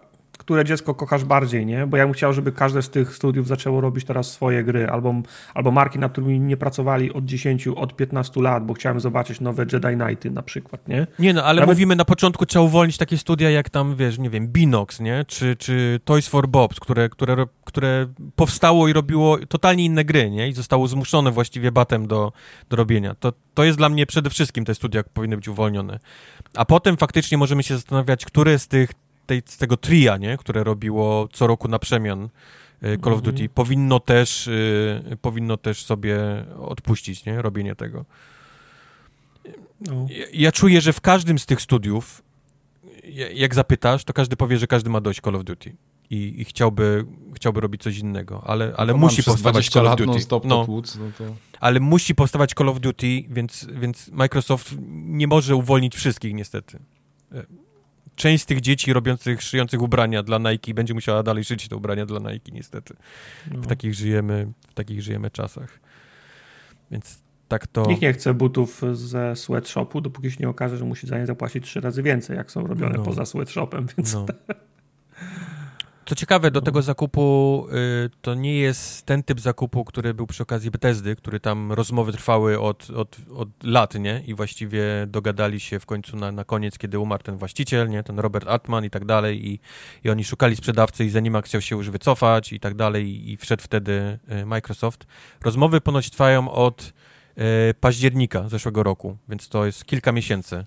które dziecko kochasz bardziej, nie? Bo ja bym chciał, żeby każde z tych studiów zaczęło robić teraz swoje gry, albo, albo marki, nad którymi nie pracowali od 10, od 15 lat, bo chciałem zobaczyć nowe Jedi Knighty na przykład, nie?
Nie no, ale
Nawet-
mówimy na początku, trzeba uwolnić takie studia jak tam, wiesz, nie wiem, Binox, nie? Czy, czy Toys for Bobs, które, które, które powstało i robiło totalnie inne gry, nie? I zostało zmuszone właściwie batem do, do robienia. To, to jest dla mnie przede wszystkim te studia powinny być uwolnione. A potem faktycznie możemy się zastanawiać, które z tych, tej, z tego tria, nie? Które robiło co roku na przemian y, Call of
Mhm.
Duty, powinno też, y, powinno też sobie odpuścić, nie? Robienie tego.
No.
Ja, ja czuję, że w każdym z tych studiów, ja- jak zapytasz, to każdy powie, że każdy ma dość Call of Duty i, i chciałby, chciałby robić coś innego, ale, ale
To
musi powstawać
20
Call of Duty.
non-stop
No,
tłuc, no to...
ale musi powstawać Call of Duty, więc, więc Microsoft nie może uwolnić wszystkich niestety. Część z tych dzieci robiących, szyjących ubrania dla Nike będzie musiała dalej szyć te ubrania dla Nike niestety.
No.
W takich żyjemy, w takich żyjemy czasach. Więc tak to...
Nikt nie chce butów ze sweatshopu, dopóki się nie okaże, że musi za nie zapłacić trzy razy więcej, jak są robione
No.
poza sweatshopem, więc
No. Co ciekawe, do tego zakupu y, to nie jest ten typ zakupu, który był przy okazji Bethesdy, który tam rozmowy trwały od, od, od lat, nie? I właściwie dogadali się w końcu na, na koniec, kiedy umarł ten właściciel, nie? Ten Robert Altman i tak dalej i, i oni szukali sprzedawcy i Zenimax chciał się już wycofać i tak dalej i, i wszedł wtedy y, Microsoft. Rozmowy ponoć trwają od y, października zeszłego roku, więc to jest kilka miesięcy.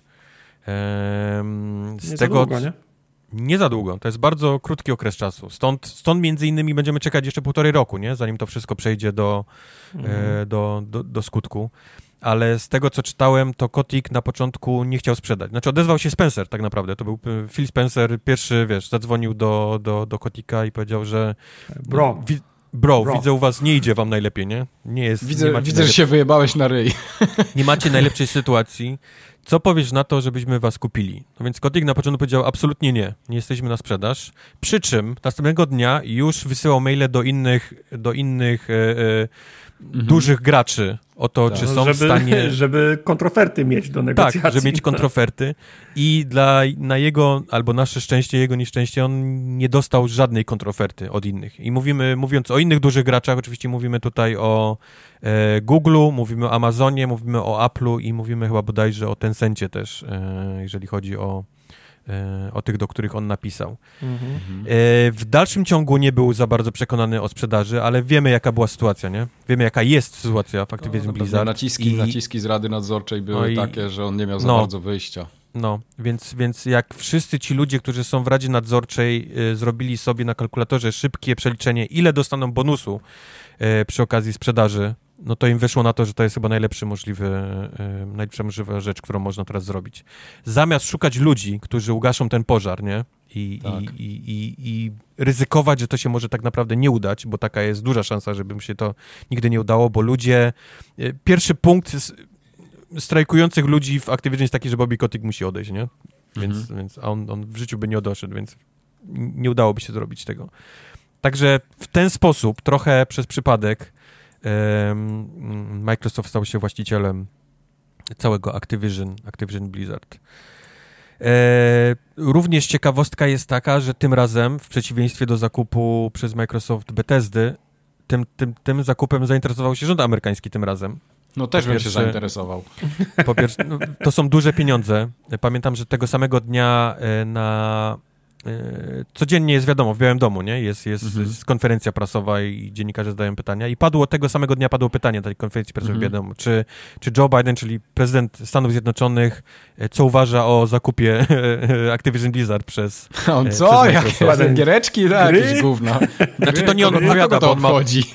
Z
nie
tego,
długo, nie?
Nie za długo, to jest bardzo krótki okres czasu. Stąd, stąd między innymi będziemy czekać jeszcze półtorej roku, nie? zanim to wszystko przejdzie do,
Mhm.
e, do, do, do skutku. Ale z tego, co czytałem, to Kotik na początku nie chciał sprzedać. Znaczy odezwał się Spencer tak naprawdę. To był e, Phil Spencer pierwszy, wiesz, zadzwonił do, do, do Kotika i powiedział, że
Bro,
Wi- bro,
Bro.
widzę u was, nie idzie wam najlepiej, nie? Nie jest, nie
Widzę,
macie
widzę że się wyjebałeś na ryj.
nie macie najlepszej sytuacji. Co powiesz na to, żebyśmy was kupili? No więc Kotik na początku powiedział, absolutnie nie, nie jesteśmy na sprzedaż. Przy czym następnego dnia już wysyłał maile do innych, do innych e, e, mhm. dużych graczy o to, tak. czy są
żeby,
w stanie...
Żeby kontroferty mieć do negocjacji.
Tak, żeby mieć kontroferty i dla, na jego, albo nasze szczęście, jego nieszczęście, on nie dostał żadnej kontroferty od innych. I mówimy, mówiąc o innych dużych graczach, oczywiście mówimy tutaj o e, Google'u, mówimy o Amazonie, mówimy o Apple'u i mówimy chyba bodajże o Tencencie też, e, jeżeli chodzi o o tych, do których on napisał. Mhm. E, w dalszym ciągu nie był za bardzo przekonany o sprzedaży, ale wiemy, jaka była sytuacja, nie? Wiemy, jaka jest sytuacja w Activision no, Blizzard.
Naciski, I... naciski z Rady Nadzorczej były no i... takie, że on nie miał za no. bardzo wyjścia.
No, więc, więc jak wszyscy ci ludzie, którzy są w Radzie Nadzorczej, y, zrobili sobie na kalkulatorze szybkie przeliczenie, ile dostaną bonusu y, przy okazji sprzedaży no to im wyszło na to, że to jest chyba najlepszy możliwy, yy, najlepsza możliwa rzecz, którą można teraz zrobić. Zamiast szukać ludzi, którzy ugaszą ten pożar, nie? I, tak. i, i, i, ryzykować, że to się może tak naprawdę nie udać, bo taka jest duża szansa, żeby mi się to nigdy nie udało, bo ludzie... Yy, pierwszy punkt strajkujących ludzi w Activision jest taki, że Bobby Kotick musi odejść, nie? Więc, mhm. więc a on, on w życiu by nie odeszedł, więc nie udałoby się zrobić tego. Także w ten sposób, trochę przez przypadek, Microsoft stał się właścicielem całego Activision, Activision Blizzard. E, również ciekawostka jest taka, że tym razem, w przeciwieństwie do zakupu przez Microsoft Bethesdy, tym, tym, tym zakupem zainteresował się rząd amerykański tym razem.
No też po bym pierwsze, się zainteresował.
Po pierwsze, no, to są duże pieniądze. Pamiętam, że tego samego dnia e, na codziennie jest wiadomo, w Białym Domu, nie? Jest, jest, mhm. jest, konferencja prasowa i dziennikarze zadają pytania. I padło tego samego dnia padło pytanie na tej konferencji prasowej mhm. w Białym Domu. Czy, czy Joe Biden, czyli prezydent Stanów Zjednoczonych, e, co uważa o zakupie Activision Blizzard przez.
On e, co? Przez Jak giereczki? Tak, jakieś gówna.
Znaczy to nie on odpowiada, bo on ma,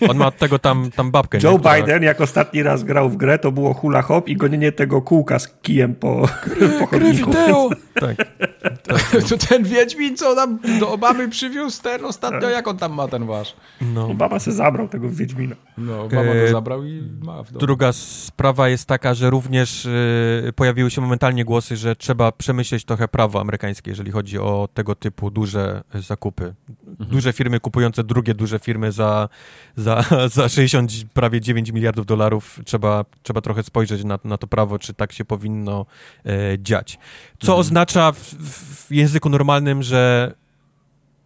on ma tego tam, tam babkę.
Joe nie? Biden, jak ostatni raz grał w grę, to było hula hop i gonienie tego kółka z kijem po, po chodniku.
tak. tak. To ten Wiedźmin co tam do Obamy przywiózł ten ostatnio, jak on tam ma ten wasz?
No. Obama se zabrał tego Wiedźmina.
No, Obama go e, zabrał i ma w domu.
Druga sprawa jest taka, że również y, pojawiły się momentalnie głosy, że trzeba przemyśleć trochę prawo amerykańskie, jeżeli chodzi o tego typu duże zakupy. Mhm. Duże firmy kupujące drugie duże firmy za, za, za 60, prawie 9 miliardów dolarów. Trzeba, trzeba trochę spojrzeć na, na to prawo, czy tak się powinno e, dziać. Co mhm. oznacza w, w języku normalnym, że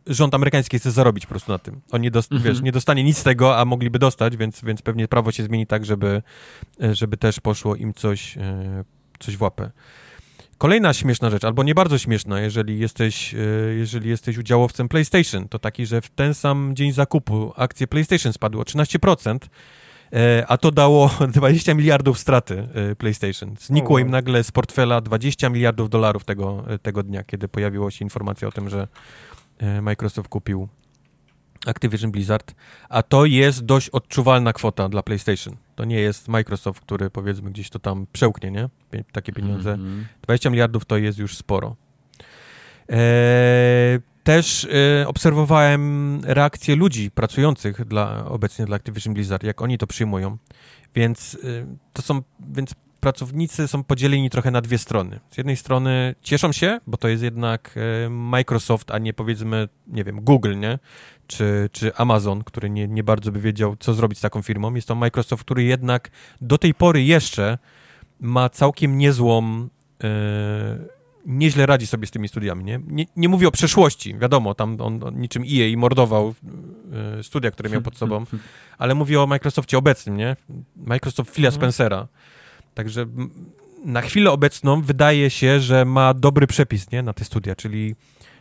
rząd amerykański chce zarobić po prostu na tym. On nie, dost, mhm. wiesz, nie dostanie nic z tego, a mogliby dostać, więc, więc pewnie prawo się zmieni tak, żeby, żeby też poszło im coś, e, coś w łapę. Kolejna śmieszna rzecz, albo nie bardzo śmieszna, jeżeli jesteś, e, jeżeli jesteś udziałowcem PlayStation, to taki, że w ten sam dzień zakupu akcje PlayStation spadły o 13%, a to dało 20 miliardów straty PlayStation. Znikło im nagle z portfela 20 miliardów dolarów tego, tego dnia, kiedy pojawiła się informacja o tym, że E, Microsoft kupił Activision Blizzard, a to jest dość odczuwalna kwota dla PlayStation. To nie jest Microsoft, który powiedzmy gdzieś to tam przełknie, nie? Takie pieniądze. Mm -hmm. 20 miliardów to jest już sporo. Eee, też e, obserwowałem reakcje ludzi pracujących dla, obecnie dla Activision Blizzard, jak oni to przyjmują. Więc e, to są, więc pracownicy są podzieleni trochę na dwie strony. Z jednej strony cieszą się, bo to jest jednak e, Microsoft, a nie powiedzmy, nie wiem, Google, nie? Czy, czy Amazon, który nie, nie bardzo by wiedział, co zrobić z taką firmą. Jest to Microsoft, który jednak do tej pory jeszcze ma całkiem niezłą. Nieźle radzi sobie z tymi studiami, nie? Nie, nie mówię o przeszłości, wiadomo, tam on, on niczym EA mordował yy, studia, które miał pod sobą, ale mówię o Microsoftie obecnym, nie? Microsoft Phila mhm. Spencera, Także na chwilę obecną wydaje się, że ma dobry przepis nie, na te studia, czyli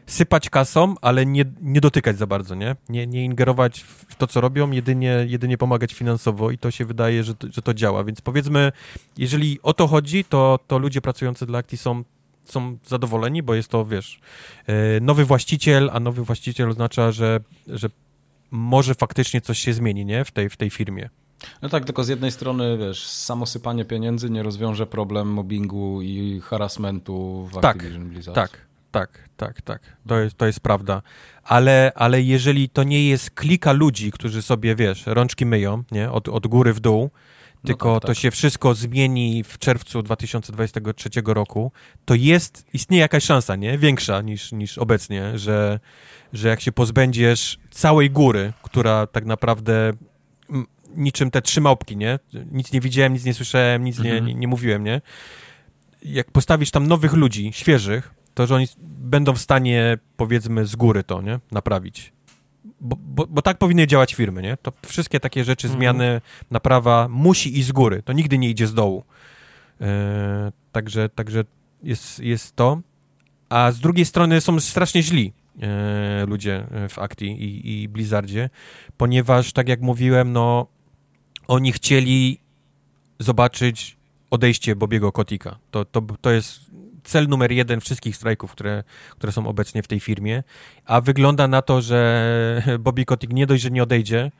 sypać kasą, ale nie, nie dotykać za bardzo, nie? nie? Nie ingerować w to, co robią, jedynie, jedynie pomagać finansowo i to się wydaje, że to, że to działa. Więc powiedzmy, jeżeli o to chodzi, to, to ludzie pracujący dla Acti są, są zadowoleni, bo jest to, wiesz, e, nowy właściciel, a nowy właściciel oznacza, że, że może faktycznie coś się zmieni, nie? W tej, w tej firmie.
No tak, tylko z jednej strony, wiesz, samo sypanie pieniędzy nie rozwiąże problem mobbingu i harassmentu w tak, Activision Blizzard.
Tak, tak, tak, tak. To jest, to jest prawda. Ale, ale jeżeli to nie jest klika ludzi, którzy sobie, wiesz, rączki myją, nie, od, od góry w dół, tylko
tak,
to
tak.
się wszystko zmieni w czerwcu 2023 roku, to jest, istnieje jakaś szansa, nie? Większa niż, niż obecnie, że, że jak się pozbędziesz całej góry, która tak naprawdę niczym te trzy małpki, nie? Nic nie widziałem, nic nie słyszałem, nic nie,
Mhm.
nie, nie mówiłem, nie? Jak postawisz tam nowych ludzi, świeżych, to że oni będą w stanie, powiedzmy, z góry to, nie? Naprawić. Bo, bo, bo tak powinny działać firmy, nie? To wszystkie takie rzeczy,
Mhm.
zmiany, naprawa musi iść z góry. To nigdy nie idzie z dołu. E, także także jest, jest to. A z drugiej strony są strasznie źli e, ludzie w Acti i, i Blizzardzie, ponieważ, tak jak mówiłem, no oni chcieli zobaczyć odejście Bobiego Kotika. To, to, to jest cel numer jeden wszystkich strajków, które, które są obecnie w tej firmie, a wygląda na to, że Bobby Kotick nie dość, że nie odejdzie,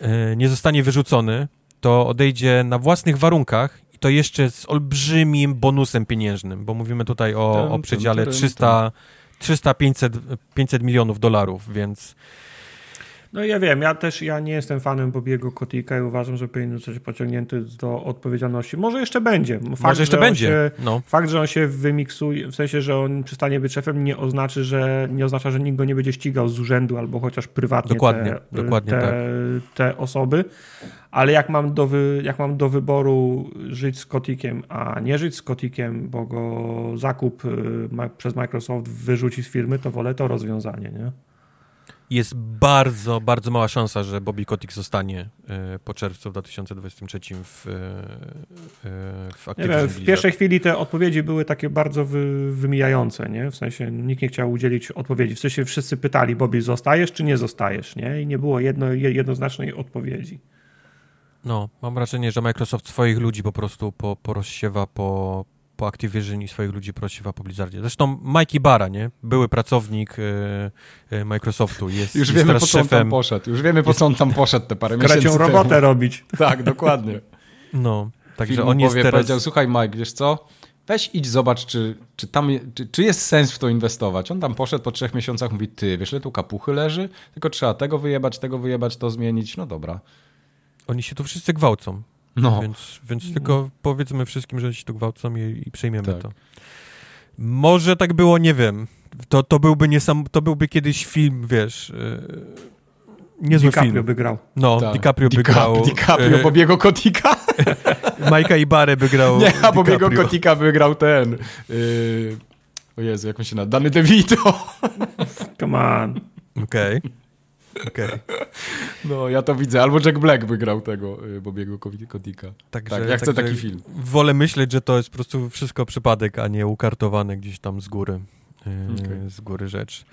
e, nie zostanie wyrzucony, to odejdzie na własnych warunkach i to jeszcze z olbrzymim bonusem pieniężnym, bo mówimy tutaj o, o przedziale
tum,
300, 300 500, 500 milionów dolarów, więc
No ja wiem, ja też ja nie jestem fanem Bobiego Kotika i uważam, że powinien zostać pociągnięty do odpowiedzialności. Może jeszcze będzie. Fakt,
może jeszcze będzie.
Się,
No.
fakt, że on się wymiksuje, w sensie, że on przestanie być szefem, nie oznacza, że nie oznacza, że nikt go nie będzie ścigał z urzędu albo chociaż prywatnie
Dokładnie,
te,
dokładnie
te,
tak.
te osoby. Ale jak mam, do wy, jak mam do wyboru żyć z Kotikiem, a nie żyć z Kotikiem, bo go zakup y, przez Microsoft wyrzuci z firmy, to wolę to rozwiązanie, nie?
Jest bardzo, bardzo mała szansa, że Bobby Kotick zostanie e, po czerwcu 2023 w, e, e, w Activision
wiem, w pierwszej chwili te odpowiedzi były takie bardzo wy, wymijające, nie? W sensie nikt nie chciał udzielić odpowiedzi. W sensie wszyscy pytali, Bobby, zostajesz czy nie zostajesz, nie? I nie było jedno, je- jednoznacznej odpowiedzi.
No, mam wrażenie, że Microsoft swoich ludzi po prostu po, porozsiewa po, po Activision i swoich ludzi porozsiewa po Blizzardzie. Zresztą Mikey Barra, nie? Były pracownik e, e, Microsoftu, jest,
Już
jest
wiemy,
teraz
po co on tam
szefem.
poszedł. Już wiemy, po co on tam poszedł te parę miesięcy
Krecią
temu.
robotę robić.
Tak, dokładnie.
No, także
Filmowie
on jest teraz...
powiedział, słuchaj Mike, wiesz co, weź idź zobacz, czy, czy tam, czy, czy jest sens w to inwestować. On tam poszedł po trzech miesiącach, mówi, ty, wiesz, ile tu kapuchy leży? Tylko trzeba tego wyjebać, tego wyjebać, to zmienić. No dobra.
Oni się tu wszyscy gwałcą,
No,
więc, więc tylko powiedzmy wszystkim, że się tu gwałcą i, i przejmiemy
Tak.
to. Może tak było, nie wiem. To, to byłby niesam... To byłby kiedyś film, wiesz... E, niezły
DiCaprio
film.
by grał.
No,
tak.
DiCaprio by grał...
DiCaprio,
e,
Bobiego Kotika?
Majka i Barę by grał
Nie, a Bobiego
DiCaprio.
Kotika wygrał ten... Yy... O Jezu, jak on się nazywa? Danny DeVito.
Come on.
Okej. Okej.
No, ja to widzę. Albo Jack Black by grał tego y, Bobiego Ko- Kotika.
Także,
Tak, ja chcę taki film.
Wolę myśleć, że to jest po prostu wszystko przypadek, a nie ukartowane gdzieś tam z góry. Yy,
Okej.
Z góry rzecz.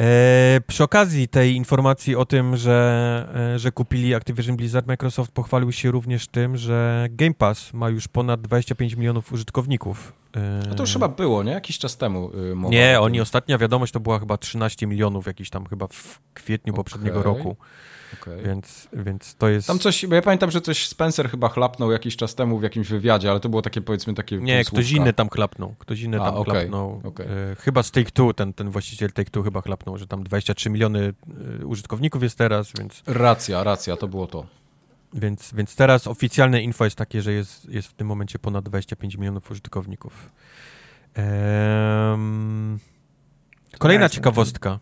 E, przy okazji tej informacji o tym, że, e, że kupili Activision Blizzard, Microsoft pochwalił się również tym, że Game Pass ma już ponad 25 milionów użytkowników. E,
No to już chyba było, nie? Jakiś czas temu y, mowa
Nie, oni ostatnia wiadomość to była chyba 13 milionów jakiś tam chyba w kwietniu poprzedniego
Okej.
roku,
Okej.
więc, więc to jest...
Tam coś, bo ja pamiętam, że coś Spencer chyba chlapnął jakiś czas temu w jakimś wywiadzie, ale to było takie powiedzmy takie
Nie, ktoś
półsłówka.
inny tam klapnął. Ktoś inny
A,
tam
okej,
klapnął.
okej.
E, chyba z Take-Two, ten, ten właściciel Take-Two chyba klapnął, że tam 23 miliony e, użytkowników jest teraz, więc,
Racja, racja, to było to.
więc, więc teraz oficjalne info jest takie, że jest, jest w tym momencie ponad 25 milionów użytkowników. Ehm, kolejna ciekawostka.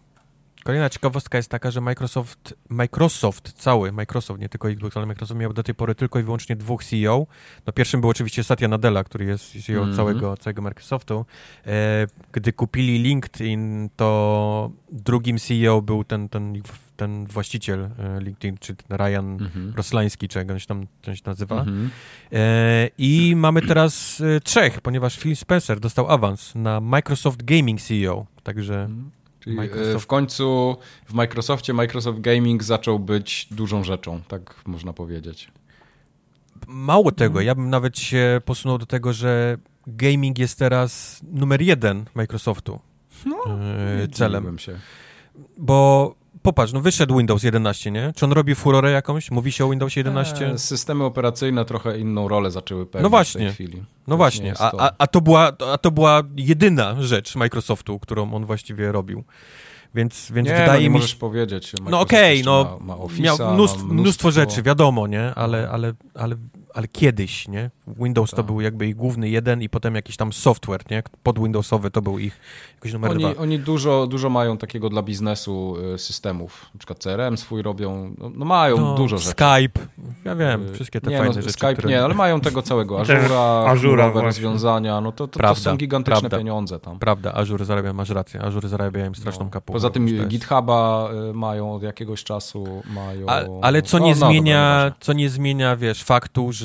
Kolejna ciekawostka jest taka, że Microsoft, Microsoft cały, Microsoft, nie tylko Xbox, ale Microsoft miał do tej pory tylko i wyłącznie dwóch CEO. No pierwszym był oczywiście Satya Nadella, który jest CEO
Mhm.
całego, całego Microsoftu. E, gdy kupili LinkedIn, to drugim CEO był ten, ten, ten właściciel e, LinkedIn, czy ten Ryan
Mhm.
Roslański, czy jak on się tam się nazywa.
Mhm.
E, I mamy teraz e, trzech, ponieważ Phil Spencer dostał awans na Microsoft Gaming CEO, także...
Czyli
Microsoft-
y, w końcu w Microsoftie Microsoft Gaming zaczął być dużą rzeczą, tak można powiedzieć.
Mało tego, ja bym nawet się posunął do tego, że gaming jest teraz numer jeden Microsoftu
No,
e,
Nie
celem.
się.
Bo popatrz, no wyszedł Windows 11, nie? Czy on robi furorę jakąś? Mówi się o Windows 11?
E, Systemy operacyjne trochę inną rolę zaczęły pełnić
No
w tej chwili.
No
nie
właśnie, a,
to-
a, a, to była, a to była jedyna rzecz Microsoftu, którą on właściwie robił. Więc, więc
nie,
wydaje
no nie
mi
możesz
się...
powiedzieć.
No
Microsoft
okej,
jeszcze
no
ma, ma Office'a,
miał mnóstwo, mnóstwo rzeczy, wiadomo, nie? Ale, ale, ale, ale kiedyś, nie? Windows to
Tak.
był jakby ich główny jeden i potem jakiś tam software, nie? Pod Windowsowy to był ich jakiś numer
Oni,
dwa.
oni dużo, dużo mają takiego dla biznesu y, systemów. Na przykład CRM swój robią. No, no mają
No,
dużo rzeczy.
Skype, ja wiem,
Y,
wszystkie te
nie,
fajne
no,
rzeczy,
Skype
które...
nie, ale mają tego całego. Azura,
Azura
rozwiązania, no to, to, to są gigantyczne
prawda.
pieniądze tam.
Prawda, Azure zarabia, masz rację, Azure zarabia im straszną
No.
kapłę.
Poza tym
jest-
GitHuba y, mają od jakiegoś czasu, mają...
A, ale co
no,
nie
no,
zmienia, co nie zmienia, wiesz, faktu, że,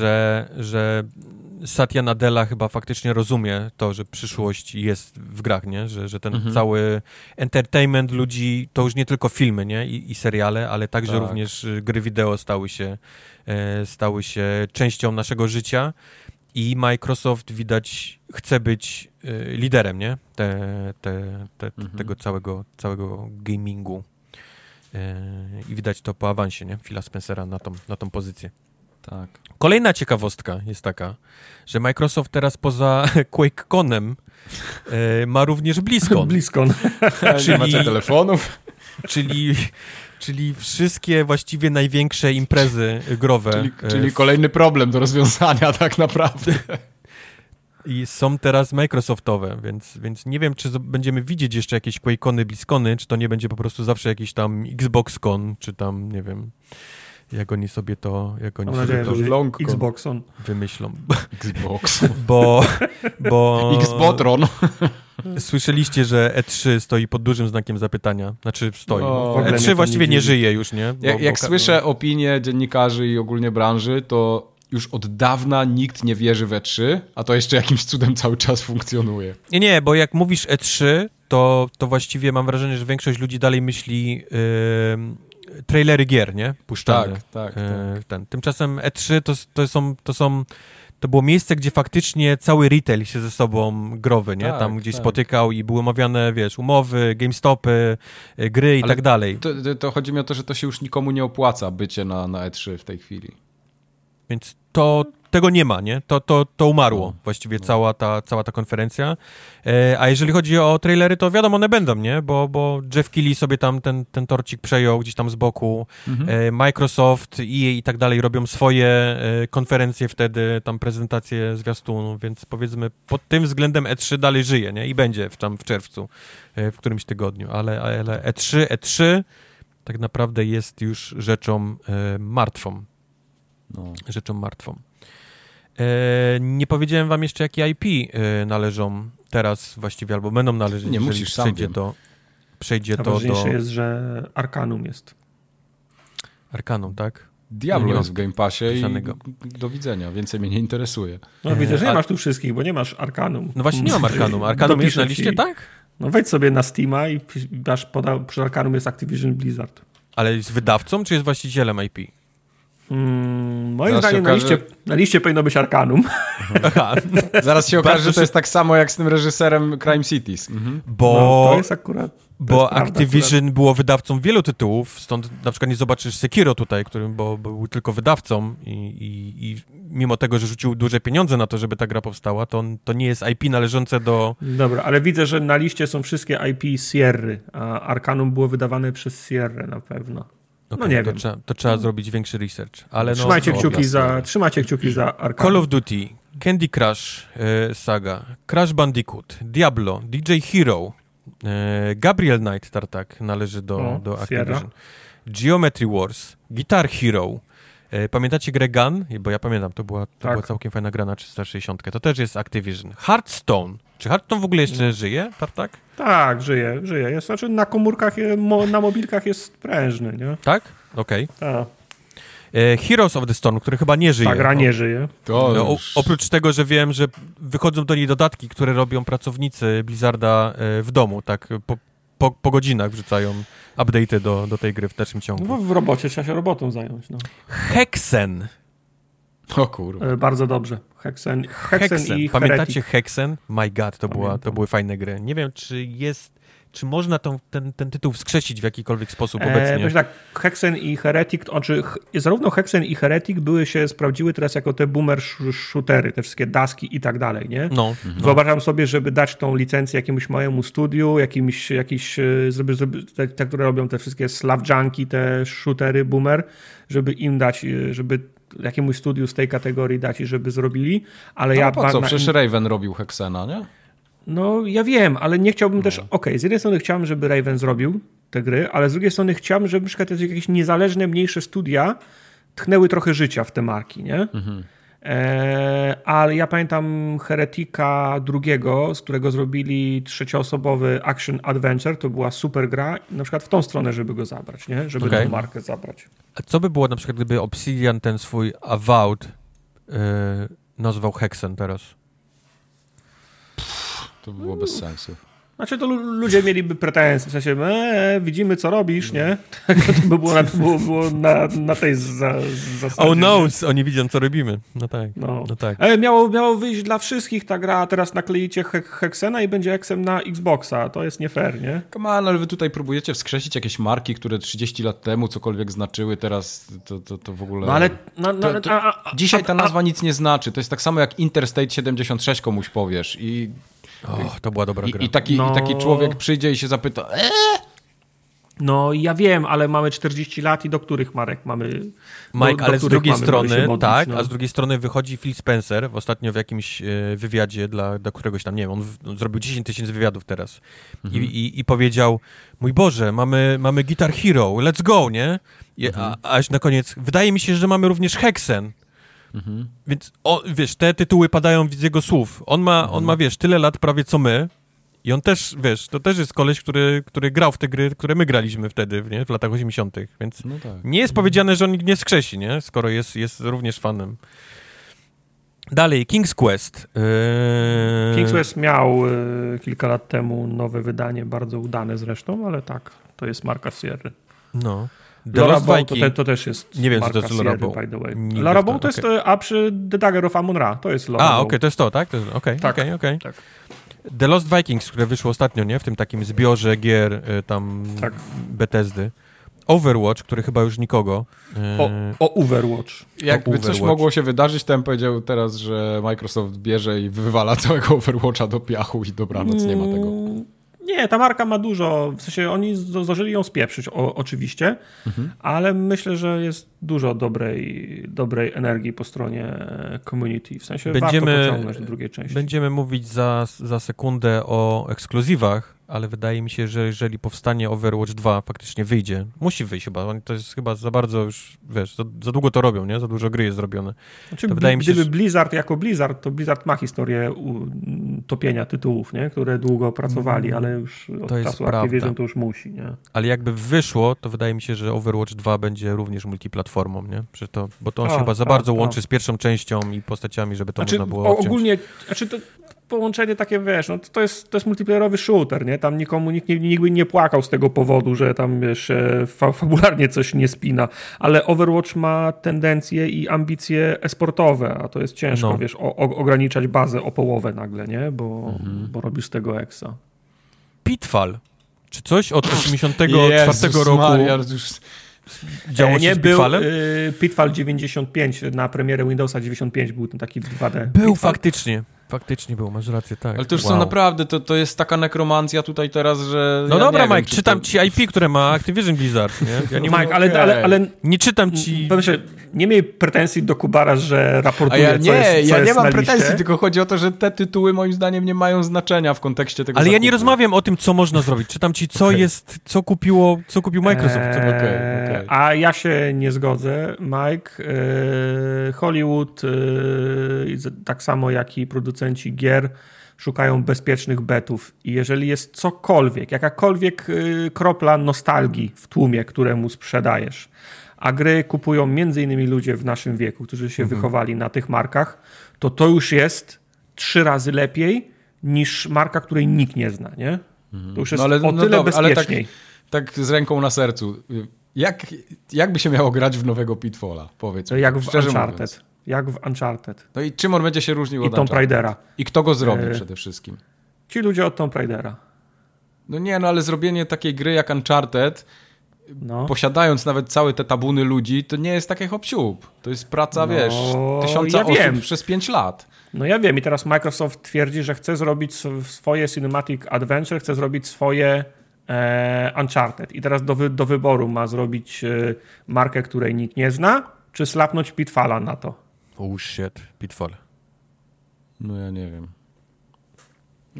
że Satya Nadella chyba faktycznie rozumie to, że przyszłość jest w grach, nie? Że, że ten
Mhm.
cały entertainment ludzi, to już nie tylko filmy, nie? I, i seriale, ale także
Tak.
również y, gry wideo stały się, e, stały się częścią naszego życia i Microsoft widać chce być y, liderem, nie? Te, te, te,
Mhm.
Tego całego, całego gamingu. E, I widać to po awansie, nie? Phila Spencera na tą, na tą pozycję.
Tak.
Kolejna ciekawostka jest taka, że Microsoft teraz poza QuakeConem e, ma również BlizzCon,
Bliskon.
Czyli-
Nie macie telefonów?
czyli, czyli wszystkie właściwie największe imprezy growe
Czyli,
e,
czyli kolejny problem do rozwiązania tak naprawdę.
i są teraz Microsoftowe, więc, więc nie wiem, czy będziemy widzieć jeszcze jakieś QuakeCony, BlizzCony, czy to nie będzie po prostu zawsze jakiś tam XboxCon, czy tam, nie wiem, jak oni sobie to, jak oni
Mam
sobie
nadzieję,
to
że. Xboxon.
wymyślą.
Xbox.
Bo, bo
Xbotron.
słyszeliście, że E3 stoi pod dużym znakiem zapytania. Znaczy stoi.
O,
No,
w ogóle
mnie
E3
to
właściwie
nie
nie żyje już, nie? Bo-
Jak, jak
bo
słyszę opinie dziennikarzy i ogólnie branży, to już od dawna nikt nie wierzy we 3, a to jeszcze jakimś cudem cały czas funkcjonuje.
Nie, nie, bo jak mówisz E3, to, to właściwie mam wrażenie, że większość ludzi dalej myśli yy, trailery gier, nie? Puszczane.
Tak, tak,
Yy, ten. Tymczasem E3 to, to są... To są to było miejsce, gdzie faktycznie cały retail się ze sobą growy, nie?
Tak,
Tam gdzieś
tak.
spotykał i były omawiane, wiesz, umowy, GameStopy, y, gry i
Ale
tak dalej.
To, to, to chodzi mi o to, że to się już nikomu nie opłaca bycie na, na E3 w tej chwili.
Więc to tego nie ma, nie? To, to, to umarło
No.
właściwie cała, ta, cała ta konferencja. E, a jeżeli chodzi o trailery, to wiadomo, one będą, nie? Bo, bo Jeff Keighley sobie tam ten, ten torcik przejął gdzieś tam z boku. E, Microsoft, EA i tak dalej robią swoje e, konferencje wtedy, tam prezentacje zwiastunów, więc powiedzmy pod tym względem E3 dalej żyje, nie? I będzie w, tam w czerwcu, e, w którymś tygodniu, ale, ale E3, E3 tak naprawdę jest już rzeczą e, martwą
No.
rzeczą martwą. E, nie powiedziałem wam jeszcze, jakie IP e, należą teraz właściwie, albo będą należeć,
Nie, musisz, sam
przejdzie
wiem.
to, przejdzie to do
Najważniejsze jest, że Arkanum jest.
Arkanum, tak?
Diablo jest w Game Passie i
wpisanego.
do widzenia, więcej mnie nie interesuje.
No widzę, że nie masz tu wszystkich, bo nie masz Arkanum.
No właśnie nie mam Arkanum. Arkanum jest na liście,
ci.
tak?
No wejdź sobie na Steama i dasz poda, przy Arkanum jest Activision Blizzard.
Ale jest wydawcą, czy jest właścicielem IP?
Mm, moim
Zaraz
zdaniem na,
okaże-
liście, na liście powinno być Arkanum.
Aha,
Zaraz się okaże, że to jest tak samo jak z tym reżyserem Crime Cities. Mhm.
bo,
No, to jest akurat... to
bo
jest
Activision było wydawcą wielu tytułów, stąd na przykład nie zobaczysz Sekiro tutaj, którym bo, bo był tylko wydawcą i, i, i mimo tego, że rzucił duże pieniądze na to, żeby ta gra powstała, to, to nie jest IP należące do,
Dobra, ale widzę, że na liście są wszystkie IP Sierry, a Arkanum było wydawane przez Sierrę na pewno.
Okej,
nie
to,
wiem.
Trzeba, to trzeba zrobić większy research. Ale no,
trzymajcie,
no,
kciuki za, trzymajcie kciuki za.
Call of Duty, Candy Crush e, Saga, Crash Bandicoot, Diablo, DJ Hero, e, Gabriel Knight Tartak należy do, do. Activision, Geometry Wars, Guitar Hero. E, pamiętacie grę Gun? Bo ja pamiętam, to była, to
Tak.
była całkiem fajna gra na 360. To też jest Activision. Hearthstone. Czy Hearthstone w ogóle jeszcze żyje, Tartak?
Tak, żyje, żyje. Jest, znaczy na komórkach, na mobilkach jest prężny, nie?
Tak? Okej.
Ta,
E, Heroes of the Storm, który chyba nie żyje.
ta gra
O-
nie żyje.
To
No, oprócz tego, że wiem, że wychodzą do niej dodatki, które robią pracownicy Blizzarda e, w domu, tak po, po, po godzinach wrzucają update'y do, do tej gry w dalszym
No,
ciągu.
bo w robocie trzeba się robotą zająć. No.
Hexen.
O kurwa.
E, bardzo dobrze. Hexen, Hexen,
Hexen.
i
Pamiętacie
Heretic.
Hexen? My god, to, była, to były fajne gry. Nie wiem, czy jest, czy można tą, ten, ten tytuł wskrzesić w jakikolwiek sposób
E,
obecnie.
powiem tak, Hexen i Heretic, to znaczy ch- zarówno Hexen i Heretic były się, sprawdziły teraz jako te boomer sh- shootery, te wszystkie daski i tak dalej, nie?
No,
Wyobrażam sobie, żeby dać tą licencję jakiemuś małemu studiu, jakimś, jakiś, e, żeby, żeby te, te, które robią te wszystkie slav junki, te shootery, boomer, żeby im dać, żeby jakiemuś studiu z tej kategorii dać i żeby zrobili, ale
no,
ja...
po co?
na-
Przecież Raven robił Hexena, nie?
No, ja wiem, ale nie chciałbym
No.
też. Okej, z jednej strony chciałbym, żeby Raven zrobił te gry, ale z drugiej strony chciałbym, żeby na przykład jakieś niezależne, mniejsze studia tchnęły trochę życia w te marki, nie?
Mhm.
E, ale ja pamiętam Heretika drugiego, z którego zrobili trzecioosobowy Action Adventure. To była super gra, na przykład w tą stronę, żeby go zabrać, nie? Żeby
Okej.
tą markę zabrać.
A co by było na przykład, gdyby Obsidian ten swój Avowed yy, nazwał Hexen teraz?
To by było bez sensu.
Znaczy, to lu- ludzie mieliby pretensje, w sensie, e, widzimy co robisz, nie? to by było na, to było, było na, na tej za, zasadzie.
Oh no, oni widzą, co robimy. No tak,
No.
no tak.
E, miało, miało wyjść dla wszystkich ta gra, a teraz nakleicie he Hexena i będzie Hexem na Xboxa. To jest nie fair, nie?
Come on, ale wy tutaj próbujecie wskrzesić jakieś marki, które 30 lat temu cokolwiek znaczyły, teraz to, to, to w ogóle...
No ale... No, no,
To- to-
a, a, a,
Dzisiaj ta
a-
nazwa nic nie znaczy. To jest tak samo jak Interstate 76 komuś powiesz i,
O, to była dobra gra.
i, i, taki,
No.
i taki człowiek przyjdzie i się zapyta e?
No ja wiem, ale mamy 40 lat i do których marek mamy... do-
Mike,
do
ale z
których
drugiej
mamy
strony,
modlić,
tak,
no.
a z drugiej strony wychodzi Phil Spencer w ostatnio w jakimś e, wywiadzie dla, dla któregoś tam, nie wiem, on, w, on zrobił 10 tysięcy wywiadów teraz I, i, i powiedział, mój Boże, mamy, mamy Guitar Hero, let's go, nie? I, a, aż na koniec, wydaje mi się, że mamy również Hexen. Więc, o, wiesz, te tytuły padają z jego słów. On ma, on ma, wiesz, tyle lat prawie co my i on też, wiesz, to też jest koleś, który, który grał w te gry, które my graliśmy wtedy, nie? W latach 80., więc...
No tak.
Nie jest powiedziane, że on nie skrzesi, nie? Skoro jest, jest również fanem. Dalej, King's Quest. Yy...
King's Quest miał y, kilka lat temu nowe wydanie, bardzo udane zresztą, ale tak, to jest marka Sierra.
No. The
Bow to, te, to też jest
Nie wiem, co to jest Laura w to-
Bow to jest,
okej.
to, a przy The Dagger of Amon-Ra, to jest Laura
A, okej, to jest to, tak? To jest- Okej,
Tak.
okej, okej.
Tak.
The Lost Vikings, które wyszło ostatnio, nie? W tym takim zbiorze gier y, tam
Tak.
Bethesdy. Overwatch, który chyba już nikogo. y,
O, o Overwatch.
Jakby coś
Overwatch.
mogło się wydarzyć, to bym powiedział teraz, że Microsoft bierze i wywala całego Overwatcha do piachu i dobranoc, nie ma tego.
Nie, ta marka ma dużo, w sensie oni zdążyli ją spieprzyć o, oczywiście,
Mhm.
ale myślę, że jest dużo dobrej, dobrej energii po stronie community, w sensie
Będziemy-
warto pociągnąć do drugiej części.
Będziemy mówić za, za sekundę o ekskluzywach, ale wydaje mi się, że jeżeli powstanie Overwatch 2 faktycznie wyjdzie, musi wyjść chyba, oni to jest chyba za bardzo już, wiesz, za, za długo to robią, nie? Za dużo gry jest zrobione.
Znaczy,
wydaje mi się,
gdyby Blizzard jako Blizzard, to Blizzard ma historię topienia tytułów, nie? które długo pracowali, ale już od
Mm, To
czasu. Activision to już musi. Nie?
Ale jakby wyszło, to wydaje mi się, że Overwatch 2 będzie również multiplatformą, nie? Że to, bo to on się
A,
chyba za
a,
bardzo
a.
łączy z pierwszą częścią i postaciami, żeby to
Znaczy,
można było
o-
odciąć.
ogólnie, znaczy to połączenie takie, wiesz, no to, to, jest, to jest multiplayerowy shooter, nie? Tam nikomu, nikt nie, nikt nie płakał z tego powodu, że tam, wiesz, e, fa fabularnie coś nie spina, ale Overwatch ma tendencje i ambicje esportowe, a to jest ciężko,
No.
wiesz, o, o, ograniczać bazę o połowę nagle, nie? Bo,
Mhm.
bo robisz z tego eksa.
Pitfall. Czy coś od 84
Jezus
roku
Maria, już...
działo
E,
się
nie,
z
był y, Pitfall 95, na premierę Windowsa 95 był ten taki 2D.
Był
Pitfall.
faktycznie. Faktycznie był, masz rację, tak.
Ale to już
Wow.
są naprawdę, to, to jest taka nekromancja tutaj teraz, że...
No
ja
dobra,
nie wiem,
Mike,
czy
czytam
to...
ci IP, które ma Activision Blizzard, nie? Ja nie,
Mike,
mówię-
ale, ale, ale
nie czytam ci...
powiem szczerze, nie miej pretensji do Kubara, że raportuje,
ja
co
nie,
jest, co
ja nie
jest
mam
na
pretensji,
liście.
tylko chodzi o to, że te tytuły moim zdaniem nie mają znaczenia w kontekście tego
Ale ja nie
zakupu.
rozmawiam o tym, co można zrobić. Czytam ci, co
Okej.
jest, co kupiło, co kupił Microsoft. Co...
Eee,
okej, okej.
A ja się nie zgodzę, Mike. Eee, Hollywood, eee, tak samo jak i producenci gier, szukają bezpiecznych betów. I jeżeli jest cokolwiek, jakakolwiek eee, kropla nostalgii w tłumie, któremu sprzedajesz, a gry kupują między innymi ludzie w naszym wieku, którzy się wychowali na tych markach, to to już jest trzy razy lepiej niż marka, której nikt nie zna, nie? To już jest
No ale-
o
no
tyle
dobra, ale tak-
bezpieczniej.
Tak z ręką na sercu. Jak, jak by się miało grać w nowego Pitfalla? Powiedz
Jak w Uncharted.
mówiąc.
Jak w Uncharted.
No i czym on będzie się różnił
I
od
Tomb? Raidera.
I kto go zrobi
E,
przede wszystkim?
Ci ludzie od Tomb Raidera.
No nie, no ale zrobienie takiej gry jak Uncharted,
No.
posiadając nawet całe te tabuny ludzi, to nie jest takie hop To jest praca,
No,
wiesz, tysiąca
ja
osób
wiem.
przez pięć lat.
no ja wiem i teraz Microsoft twierdzi, że chce zrobić sw- swoje Cinematic Adventure, chce zrobić swoje e, Uncharted. I teraz do, wy, do wyboru ma zrobić e, markę, której nikt nie zna, czy slapnąć Pitfalla na to?
Oh shit, Pitfall.
No ja nie wiem.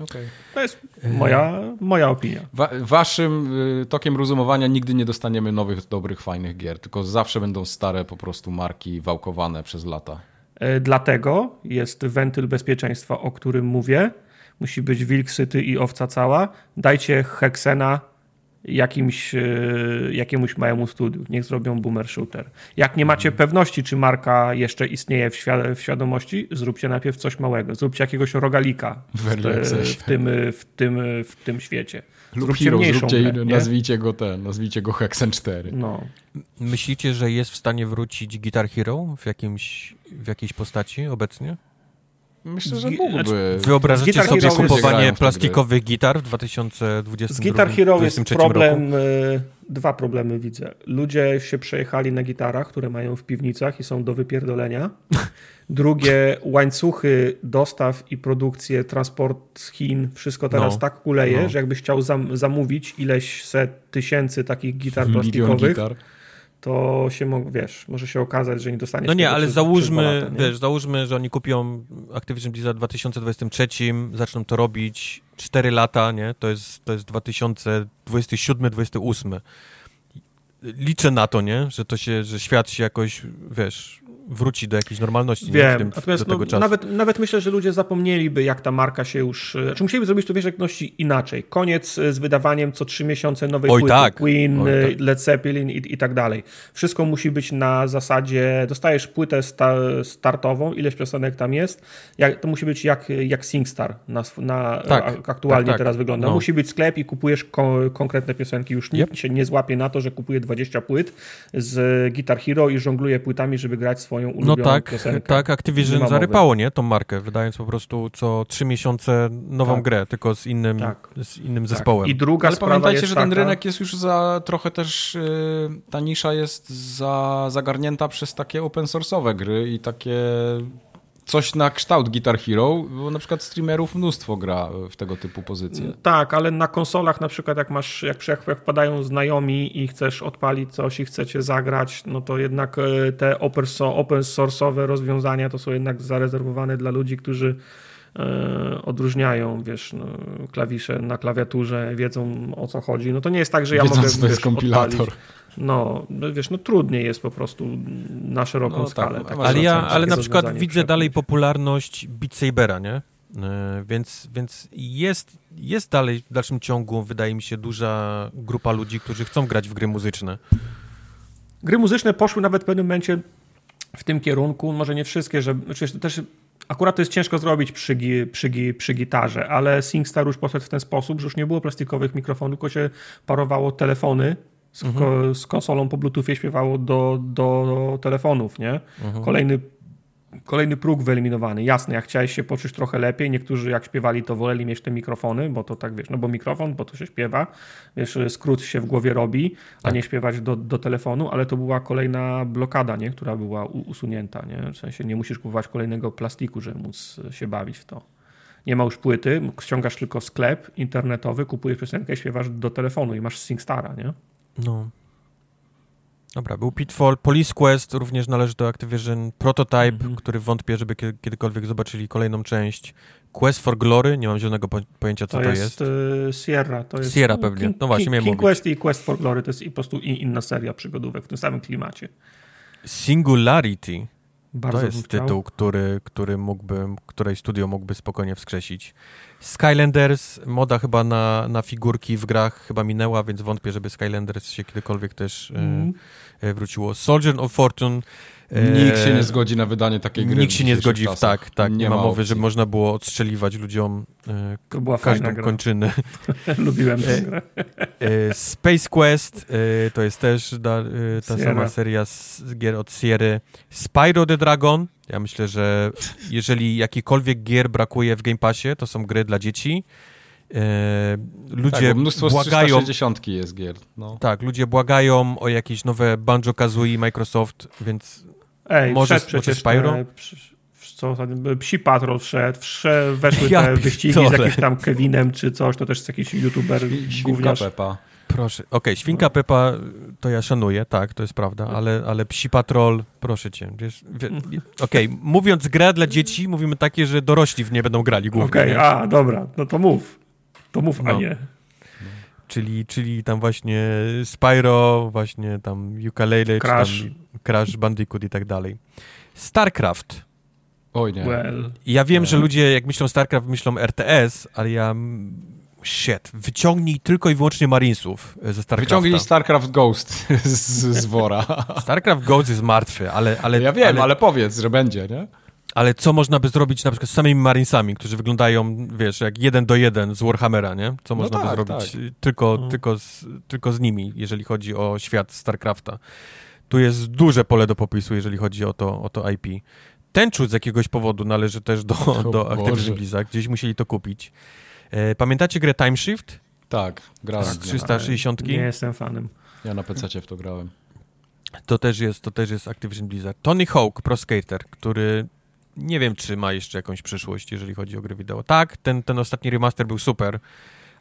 Okay. To jest moja, moja opinia.
Wa waszym y, tokiem rozumowania nigdy nie dostaniemy nowych, dobrych, fajnych gier, tylko zawsze będą stare po prostu marki wałkowane przez lata.
E, dlatego jest wentyl bezpieczeństwa, o którym mówię. Musi być wilk syty i owca cała. Dajcie Hexena jakimś, e, jakiemuś małemu studiu. Niech zrobią boomer shooter. Jak nie macie pewności, czy marka jeszcze istnieje w, świad w świadomości, zróbcie najpierw coś małego. Zróbcie jakiegoś rogalika w, w, tym, w, tym, w tym świecie.
Lub zróbcie Hero, zróbcie, grę, nazwijcie go ten, nazwijcie go Hexen 4.
No.
Myślicie, że jest w stanie wrócić Guitar Hero w, jakimś, w jakiejś postaci obecnie?
Myślę, że mógłby.
Znaczy, Wyobrażacie sobie Hero kupowanie plastikowych gitar w 2020
Z Guitar Hero jest problem, roku? E, dwa problemy widzę. Ludzie się przejechali na gitarach, które mają w piwnicach i są do wypierdolenia. Drugie, łańcuchy dostaw i produkcję, transport z Chin, wszystko teraz no, tak kuleje, no. że jakbyś chciał zam zamówić ileś set tysięcy takich gitar plastikowych, gitar to się, wiesz, może się okazać, że nie dostaniesz
No nie, ale załóżmy, lata, nie? wiesz, załóżmy, że oni kupią Activision Blizzard w 2023, zaczną to robić 4 lata, nie? To jest, to jest 2027-2028. Liczę na to, nie? Że to się, że świat się jakoś, wiesz, wróci do jakiejś normalności
Wiem,
w tym,
natomiast do tego no, czasu. Nawet, nawet myślę, że ludzie zapomnieliby, jak ta marka się już... Czy znaczy musieliby zrobić to w jakności inaczej. Koniec e, z wydawaniem co trzy miesiące nowej
Oj,
płyty
tak.
Queen,
Oj,
tak. Led Zeppelin i, i tak dalej. Wszystko musi być na zasadzie, dostajesz płytę sta, startową, ileś piosenek tam jest, jak, to musi być jak, jak SingStar na, na tak, aktualnie tak, tak. teraz wygląda. No. Musi być sklep i kupujesz ko konkretne piosenki. Już nikt yep. się nie złapie na to, że kupuje 20 płyt z Guitar Hero i żongluje płytami, żeby grać swoje swoją ulubioną
no tak,
piosenkę.
Tak, Activision zarypało, nie? Tą markę, wydając po prostu co trzy miesiące nową tak. grę, tylko z innym, tak. z innym tak. zespołem.
I druga
Ale pamiętajcie, że ten
taka...
rynek jest już za trochę też, yy, ta nisza jest za, zagarnięta przez takie open source'owe gry i takie coś na kształt Guitar Hero, bo na przykład streamerów mnóstwo gra w tego typu pozycje.
Tak, ale na konsolach na przykład jak masz, jak, jak wpadają znajomi i chcesz odpalić coś i chcecie zagrać, no to jednak e, te open source'owe rozwiązania to są jednak zarezerwowane dla ludzi, którzy odróżniają, wiesz, no, klawisze na klawiaturze, wiedzą o co chodzi. No to nie jest tak, że ja
Wiedzą,
mogę
to jest kompilator.
Odpalić. No, wiesz, no trudniej jest po prostu na szeroką no, tak, skalę.
Tak, ale ja, ale na przykład widzę dalej popularność Beat Sabera, nie? E, więc, więc jest, jest dalej w dalszym ciągu, wydaje mi się, duża grupa ludzi, którzy chcą grać w gry muzyczne.
Gry muzyczne poszły nawet w pewnym momencie w tym kierunku, może nie wszystkie, że znaczy też akurat to jest ciężko zrobić przy, przy, przy gitarze, ale SingStar już poszedł w ten sposób, że już nie było plastikowych mikrofonów, tylko się parowało telefony z, mhm. ko, z konsolą po Bluetoothie śpiewało do, do telefonów, nie? Mhm. Kolejny kolejny próg wyeliminowany. Jasne, jak chciałeś się poczuć trochę lepiej, niektórzy jak śpiewali, to woleli mieć te mikrofony, bo to tak wiesz, no bo mikrofon, bo to się śpiewa, wiesz, skrót się w głowie robi, tak. a nie śpiewać do, do telefonu, ale to była kolejna blokada, nie? która była usunięta, nie? W sensie nie musisz kupować kolejnego plastiku, żeby móc się bawić w to. Nie ma już płyty, ściągasz tylko sklep internetowy, kupujesz piosenkę i śpiewasz do telefonu i masz SingStara, nie?
No. Dobra, był Pitfall, Police Quest również należy do Activision, Prototype, -hmm. który wątpię, żeby kiedykolwiek zobaczyli kolejną część. Quest for Glory, nie mam zielonego pojęcia, co to, to jest.
jest. Sierra, to jest.
Sierra pewnie, King, no właśnie,
miałem
King
Quest i Quest for Glory to jest po prostu inna seria przygodówek w tym samym klimacie.
Singularity.
Bardzo
to jest tytuł, który, który mógłby, której studio mógłby spokojnie wskrzesić. Skylanders, moda chyba na, na figurki w grach chyba minęła, więc wątpię, żeby Skylanders się kiedykolwiek też mm. wróciło. Soldier of Fortune.
E, nikt się nie zgodzi na wydanie takiej gry.
Nikt się nie zgodzi, w, tak, tak. Nie, nie ma mowy, że można było odstrzeliwać ludziom e, to była każdą kończynę.
Lubiłem tę grę.
E, Space Quest e, to jest też da, e, ta Sierra. sama seria z gier od Sierry. Spyro the Dragon, ja myślę, że jeżeli jakikolwiek gier brakuje w Game Passie, to są gry dla dzieci. E, ludzie
tak, mnóstwo błagają. 360 jest gier. No.
Tak, ludzie błagają o jakieś nowe Banjo Kazooie Microsoft, więc
Ej,
może,
przecież
może Spyro?
Te, co, Psi Patrol wszedł, wszedł weszły ja te wyścigi z jakimś tam Kevinem czy coś, to też jest jakiś youtuber
Świnka Pepa.
Proszę, okej, Świnka Pepa to ja szanuję, tak, to jest prawda, ale, ale Psi Patrol, proszę cię, wiesz, wie, okej, mówiąc gra dla dzieci, mówimy takie, że dorośli w nie będą grali głównie,
Okej,
nie?
a dobra, no to mów. To mów, a
No.
nie.
Czyli, czyli tam właśnie Spyro, właśnie tam Ukulele,
Crash.
czy tam Crash Bandicoot i tak dalej. StarCraft.
Oj nie.
Well,
Ja wiem,
Nie.
że ludzie jak myślą StarCraft, myślą RTS, ale ja... Shit, wyciągnij tylko i wyłącznie Marinesów e, ze StarCrafta.
Wyciągnij StarCraft Ghost z, z wora.
StarCraft Ghost jest martwy, ale, ale,
Ja wiem,
ale,
ale, powiedz, że będzie, nie?
Ale co można by zrobić na przykład z samymi Marinesami, którzy wyglądają, wiesz, jak jeden do jeden z Warhammera, nie? Co
No
można by
tak,
zrobić
tak.
tylko,
No.
tylko, z, tylko z nimi, jeżeli chodzi o świat StarCrafta. Tu jest duże pole do popisu, jeżeli chodzi o to, o to IP. Tenchu z jakiegoś powodu należy też do, do. Activision Blizzard. Gdzieś musieli to kupić. E, pamiętacie grę Time Shift
Tak, grałem.
z
w nią.
360?
nie jestem fanem.
Ja na PC w to grałem.
To też jest, to też jest Activision Blizzard. Tony Hawk, Pro Skater, który nie wiem, czy ma jeszcze jakąś przyszłość, jeżeli chodzi o gry wideo. Tak, ten, ten ostatni remaster był super,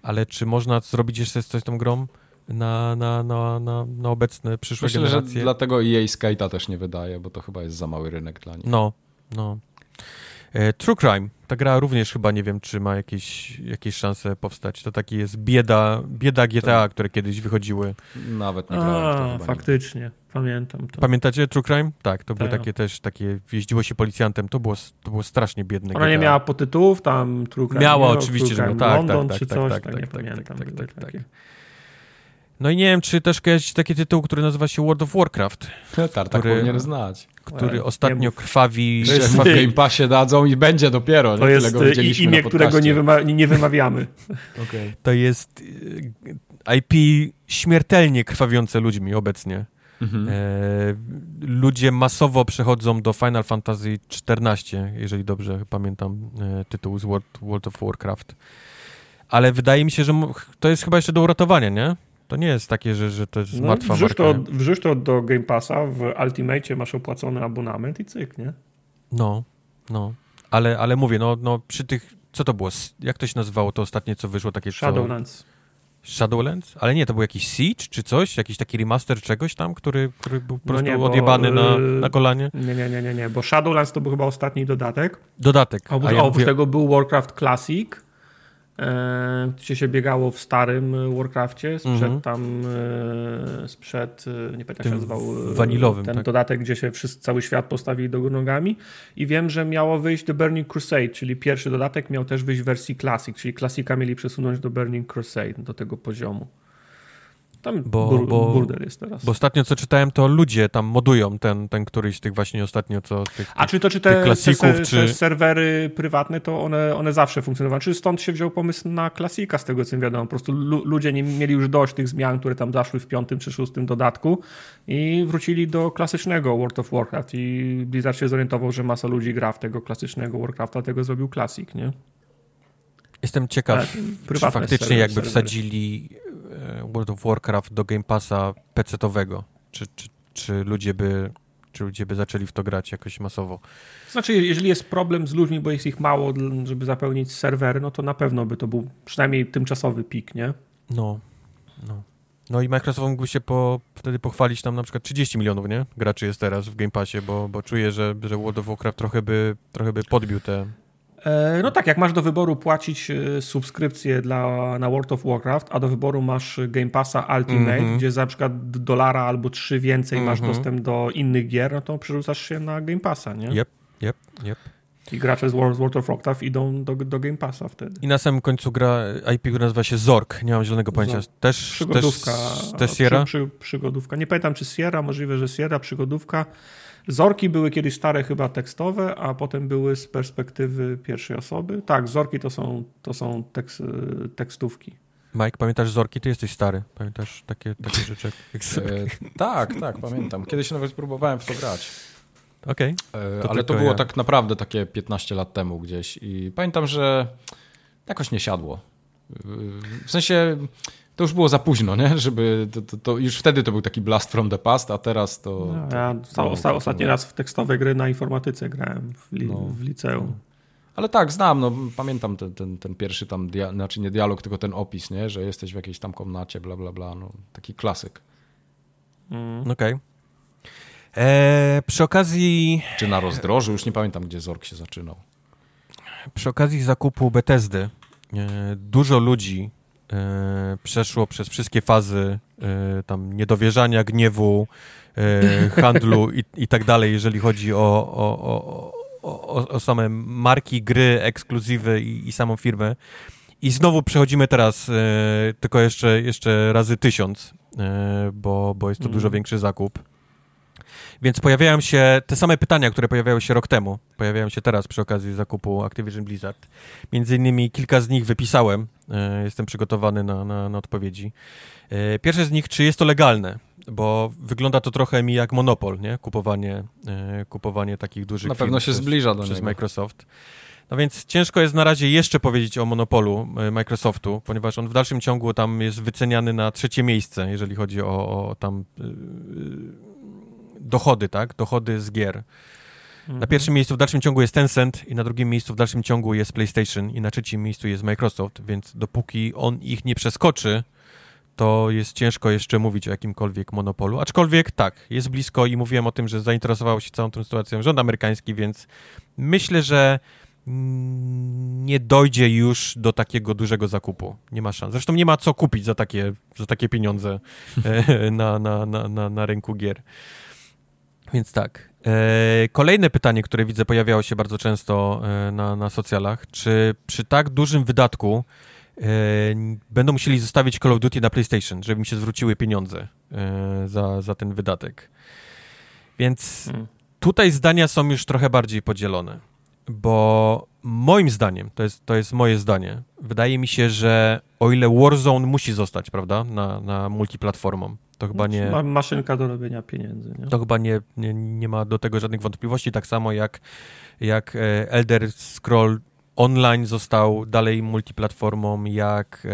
ale czy można zrobić jeszcze coś z tą grą na, na, na, na, na obecne, przyszłe
Myślę, że
generacje?
dlatego EA Skate'a też nie wydaje, bo to chyba jest za mały rynek dla nich.
No, no. E, True Crime. Ta gra również chyba nie wiem, czy ma jakieś, jakieś szanse powstać. To taki jest bieda, bieda GTA, które kiedyś wychodziły.
Nawet nie grałem to
A, faktycznie, pamiętam to.
Pamiętacie True Crime? Tak, to było
Tak.
takie też, takie, jeździło się policjantem, to było, to było strasznie biedne
Ona nie
GTA.
miała potytułów, tam True Crime
Miała, oczywiście,
True
że miała. Tak,
London,
tak,
czy
tak,
coś,
tak,
tak,
tak,
nie
tak,
pamiętam.
tak,
były
tak, tak. No i nie wiem, czy też jest taki tytuł, który nazywa się World of Warcraft,
Tartak
który-
powinien znać.
Który
Ale
ostatnio
nie-
krwawi...
To jest w Game Passie dadzą i będzie dopiero.
To
Tyle
jest
go widzieliśmy
imię,
na
którego nie, wyma nie wymawiamy.
Okej.
To jest y, IP śmiertelnie krwawiące ludźmi obecnie.
Mhm.
E, ludzie masowo przechodzą do Final Fantasy XIV, jeżeli dobrze pamiętam e, tytuł z World, World of Warcraft. Ale wydaje mi się, że to jest chyba jeszcze do uratowania, nie? To nie jest takie, że, że to jest
No,
martwa
wrzuć,
marka.
to,
nie?
wrzuć to do Game Passa, w Ultimate masz opłacony abonament i cyk, nie?
No, no. Ale, ale mówię, no, no przy tych, co to było? Jak to się nazywało to ostatnie, co wyszło takie co-
Shadowlands.
Shadowlands? Ale nie, to był jakiś Siege czy coś? Jakiś taki remaster czegoś tam, który, który był po
No
prostu
nie, bo,
odjebany na,
y,
na kolanie?
Nie, nie, nie, nie, nie, bo Shadowlands to był chyba ostatni dodatek.
Dodatek.
Oprócz,
A ja
oprócz
mówię,
tego był Warcraft Classic, gdzie się biegało w starym e, Warcrafcie, sprzed
Mhm.
tam, e, sprzed, e, nie pamiętam jak się nazywał, e,
wanilowym,
ten
tak?
dodatek, gdzie się wszyscy, cały świat postawili do nogami i wiem, że miało wyjść do Burning Crusade, czyli pierwszy dodatek miał też wyjść w wersji Classic, czyli Classica mieli przesunąć do Burning Crusade, do tego poziomu. Tam
Bo-
bur,
bo-
burdel jest teraz.
Bo ostatnio co czytałem, to ludzie tam modują ten, ten któryś z tych właśnie ostatnio, co... Tych,
A czy to, czy te,
klasików,
te,
czy-
te serwery prywatne, to one, one zawsze funkcjonowały? Czy stąd się wziął pomysł na klasika, z tego co wiadomo? Po prostu lu ludzie nie mieli już dość tych zmian, które tam zaszły w piątym czy szóstym dodatku i wrócili do klasycznego World of Warcraft i Blizzard się zorientował, że masa ludzi gra w tego klasycznego Warcrafta, tego zrobił klasik, nie?
Jestem ciekaw,
Ale
czy faktycznie jakby
serwery.
wsadzili World of Warcraft do Game Passa PC-owego. Czy, czy, czy ludzie by... Czy ludzie by zaczęli w to grać jakoś masowo?
Znaczy, jeżeli jest problem z ludźmi, bo jest ich mało, żeby zapełnić serwery, no to na pewno by to był przynajmniej tymczasowy pik, nie?
No, no. No i Microsoft mógłby się po, wtedy pochwalić tam na przykład 30 milionów, nie? Graczy jest teraz w Game Passie, bo, bo czuję, że, że World of Warcraft trochę by, trochę by podbił te...
E, No tak, jak masz do wyboru płacić e, subskrypcję dla, na World of Warcraft, a do wyboru masz Game Passa Ultimate,
Mhm.
gdzie za przykład dolara albo trzy więcej masz
Mhm.
dostęp do innych gier, no to przerzucasz się na Game Passa, nie?
Yep, yep, yep.
I gracze z World, World of Warcraft idą do, do Game Passa wtedy.
I na samym końcu gra IP, która nazywa się Zork. Nie mam zielonego pojęcia.
Zork.
Też,
Przygodówka.
też, też Sierra?
Przy, przy, przygodówka. Nie pamiętam, czy Sierra, możliwe, że Sierra, przygodówka. Zorki były kiedyś stare chyba tekstowe, a potem były z perspektywy pierwszej osoby. Tak, Zorki to są, to są tekst, tekstówki.
Mike, pamiętasz Zorki? Ty jesteś stary. Pamiętasz takie, takie rzeczy? jak?
E, tak, tak, pamiętam. Kiedyś nawet próbowałem w to grać.
Okej.
E,
To
ale to było
ja.
tak naprawdę takie 15 lat temu gdzieś i pamiętam, że jakoś nie siadło. W sensie to już było za późno, nie? Żeby to, to, to już wtedy to był taki blast from the past, a teraz to.
No,
to
ja ca- osta- ostatni raz w tekstowe gry na informatyce grałem w, li-
No.
w liceum.
Ale tak, znam, no pamiętam ten, ten, ten pierwszy tam, dia- znaczy nie dialog, tylko ten opis, nie? Że jesteś w jakiejś tam komnacie, bla, bla, bla, no taki klasyk.
Mm. Okej. Okay. E, przy okazji...
Czy na rozdrożu, już nie pamiętam, gdzie Zork się zaczynał.
Przy okazji zakupu Bethesdy e, dużo ludzi przeszło przez wszystkie fazy e, tam niedowierzania, gniewu, e, handlu i, i tak dalej, jeżeli chodzi o, o, o, o, same marki, gry, ekskluzywy i, i samą firmę. I znowu przechodzimy teraz e, tylko jeszcze, jeszcze razy tysiąc, e, bo, bo jest to mm. dużo większy zakup. Więc pojawiają się te same pytania, które pojawiały się rok temu, pojawiają się teraz przy okazji zakupu Activision Blizzard. Między innymi kilka z nich wypisałem, e, jestem przygotowany na, na, na odpowiedzi. E, pierwsze z nich, czy jest to legalne? Bo wygląda to trochę mi jak monopol, nie? Kupowanie, e, kupowanie takich dużych
Na pewno się
przez,
zbliża do
przez
niego.
Microsoft. No więc ciężko jest na razie jeszcze powiedzieć o monopolu Microsoftu, ponieważ on w dalszym ciągu tam jest wyceniany na trzecie miejsce, jeżeli chodzi o, o tam dochody, tak? Dochody z gier. Mhm. Na pierwszym miejscu w dalszym ciągu jest Tencent i na drugim miejscu w dalszym ciągu jest PlayStation i na trzecim miejscu jest Microsoft, więc dopóki on ich nie przeskoczy, to jest ciężko jeszcze mówić o jakimkolwiek monopolu. Aczkolwiek tak, jest blisko i mówiłem o tym, że zainteresował się całą tą sytuacją rząd amerykański, więc myślę, że nie dojdzie już do takiego dużego zakupu. Nie ma szans. Zresztą nie ma co kupić za takie, za takie pieniądze e, na, na, na, na, na rynku gier. Więc tak. E, kolejne pytanie, które widzę pojawiało się bardzo często e, na, na socjalach. Czy przy tak dużym wydatku e, będą musieli zostawić Call of Duty na PlayStation, żeby mi się zwróciły pieniądze za, za ten wydatek? Więc hmm. tutaj zdania są już trochę bardziej podzielone, bo moim zdaniem, to jest, to jest moje zdanie, wydaje mi się, że o ile Warzone musi zostać, prawda, na, na multiplatformą, to chyba nie.
Ma maszynka do robienia pieniędzy. Nie?
To chyba nie, nie, nie ma do tego żadnych wątpliwości. Tak samo jak, jak e, Elder Scroll Online został dalej multiplatformą, jak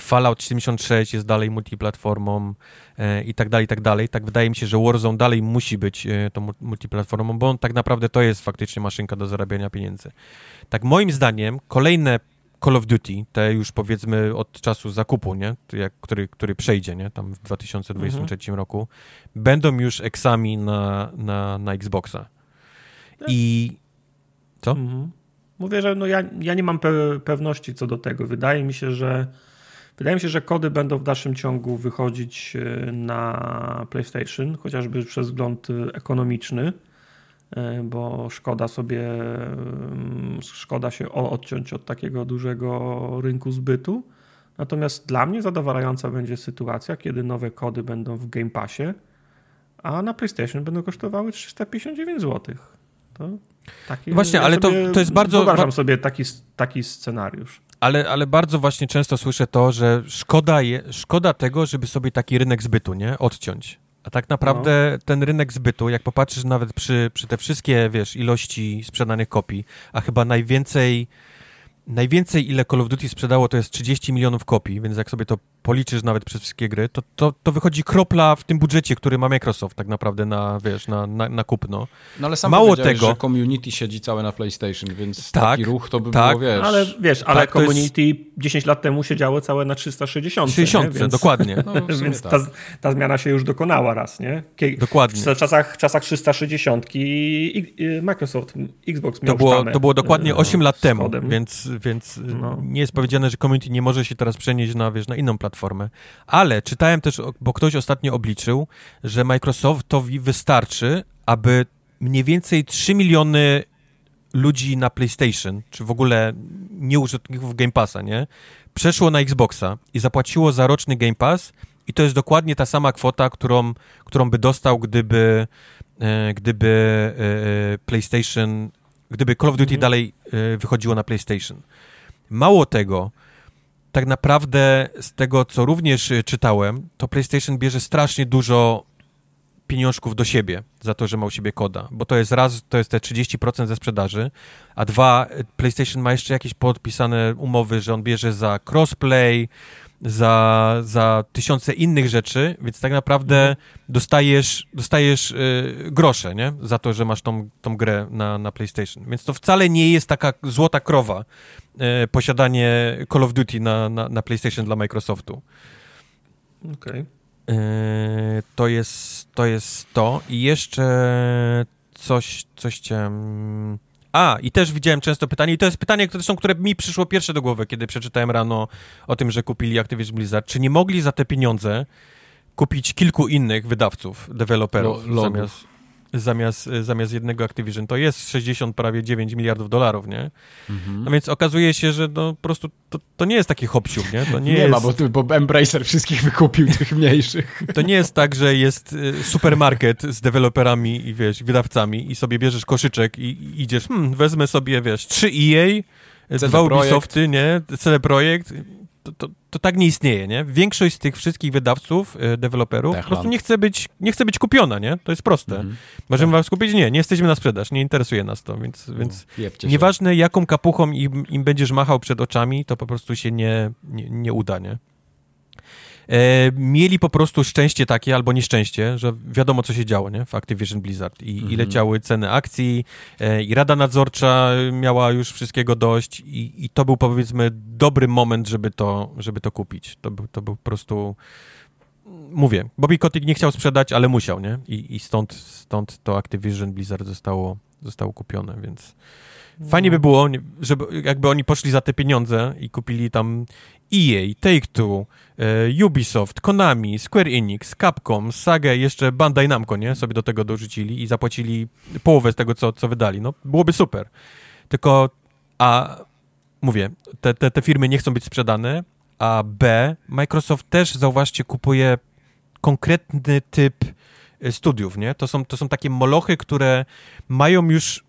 Fallout 76 jest dalej multiplatformą e, i tak dalej, i tak dalej. Tak wydaje mi się, że Warzone dalej musi być e, tą multiplatformą, bo on tak naprawdę to jest faktycznie maszynka do zarabiania pieniędzy. Tak moim zdaniem kolejne Call of Duty, te już powiedzmy od czasu zakupu, nie? Jak, który, który przejdzie, nie? Tam w 2023 mhm. roku, będą już eksami na, na, na Xboxa. Tak. I co? Mhm.
Mówię, że no ja, ja nie mam pe pewności co do tego. Wydaje mi się, że wydaje mi się, że kody będą w dalszym ciągu wychodzić e, na PlayStation, chociażby przez wzgląd ekonomiczny. E, bo szkoda sobie, mm, szkoda się odciąć od takiego dużego rynku zbytu. Natomiast dla mnie zadowalająca będzie sytuacja, kiedy nowe kody będą w Game Passie, a na PlayStation będą kosztowały 359 zł. To taki,
właśnie, ja ale to, to jest bardzo.
Wyobrażam sobie taki, taki scenariusz.
Ale, ale bardzo właśnie często słyszę to, że szkoda, je, szkoda tego, żeby sobie taki rynek zbytu nie odciąć. A tak naprawdę no. ten rynek zbytu, jak popatrzysz nawet przy, przy te wszystkie, wiesz, ilości sprzedanych kopii, a chyba najwięcej najwięcej, ile Call of Duty sprzedało, to jest 30 milionów kopii, więc jak sobie to policzysz nawet przez wszystkie gry, to, to, to wychodzi kropla w tym budżecie, który ma Microsoft tak naprawdę na, wiesz, na, na, na kupno.
No ale sam Mało tego, że community siedzi całe na PlayStation, więc tak, taki ruch to by tak, było, wiesz...
Ale wiesz, ale tak, community jest... 10 lat temu siedziało całe na 360.
60, więc, dokładnie.
No, więc tak. ta, ta, zmiana się już dokonała raz, nie?
dokładnie.
W czasach, czasach 360 i, i Microsoft, Xbox miał
to było, to było dokładnie 8 lat temu, więc, więc no. nie jest powiedziane, że community nie może się teraz przenieść na, wiesz, na inną platformę platformę. Ale czytałem też, bo ktoś ostatnio obliczył, że Microsoftowi wystarczy, aby mniej więcej 3 miliony ludzi na PlayStation, czy w ogóle nie użytkowników Game Passa, nie? Przeszło na Xboxa i zapłaciło za roczny Game Pass i to jest dokładnie ta sama kwota, którą, którą by dostał, gdyby, e, gdyby e, e PlayStation, gdyby Call of Duty mhm. dalej e, wychodziło na PlayStation. Mało tego, tak naprawdę z tego, co również y, czytałem, to PlayStation bierze strasznie dużo pieniążków do siebie za to, że ma u siebie koda, bo to jest raz, to jest te 30% ze sprzedaży, a dwa, y, PlayStation ma jeszcze jakieś podpisane umowy, że on bierze za crossplay, za, za tysiące innych rzeczy, więc tak naprawdę dostajesz, dostajesz y, grosze, nie? Za to, że masz tą, tą grę na, na PlayStation. Więc to wcale nie jest taka złota krowa y, posiadanie Call of Duty na, na, na PlayStation dla Microsoftu.
Okej.
Okay. to, jest, to jest to. I jeszcze coś, coś chciałem... A, i też widziałem często pytanie, i to jest pytanie, które, są, które mi przyszło pierwsze do głowy, kiedy przeczytałem rano o tym, że kupili Activision Blizzard. Czy nie mogli za te pieniądze kupić kilku innych wydawców, deweloperów, zamiast, zamiast, zamiast jednego Activision. To jest 60, prawie 9 miliardów dolarów, nie? Mhm. No więc okazuje się, że no, po prostu to, to nie jest taki hopsiuk, nie? To nie,
nie
jest...
ma, bo, bo Embracer wszystkich wykupił, tych mniejszych.
To nie jest tak, że jest y, supermarket z deweloperami i wiesz, wydawcami i sobie bierzesz koszyczek i, i idziesz, hmm, wezmę sobie, wiesz, trzy EA, CD dwa Ubisofty, nie? CD Projekt to, to, to, tak nie istnieje, nie? Większość z tych wszystkich wydawców, e, deweloperów po prostu nie chce być, nie chce być kupiona, nie? To jest proste. Mhm. Możemy tak. was kupić? Nie, nie jesteśmy na sprzedaż, nie interesuje nas to, więc, no, więc nieważne jaką kapuchą im, im będziesz machał przed oczami, to po prostu się nie, nie, nie uda, nie? E, mieli po prostu szczęście takie albo nieszczęście, że wiadomo, co się działo nie? w Activision Blizzard i, mhm. i leciały ceny akcji e, i Rada Nadzorcza miała już wszystkiego dość i, i to był powiedzmy dobry moment, żeby to, żeby to kupić. To był, to był po prostu mówię, Bobby Kotick nie chciał sprzedać, ale musiał, nie? I, i stąd, stąd to Activision Blizzard zostało, zostało kupione, więc fajnie by no. było, żeby jakby oni poszli za te pieniądze i kupili tam EA, Take-Two, e, Ubisoft, Konami, Square Enix, Capcom, Saga jeszcze Bandai Namco, nie? Sobie do tego dorzucili i zapłacili połowę z tego, co, co wydali. No, byłoby super. Tylko, a mówię, te, te, te firmy nie chcą być sprzedane, a B, Microsoft też, zauważcie, kupuje konkretny typ e, studiów, nie? To są, to są takie molochy, które mają już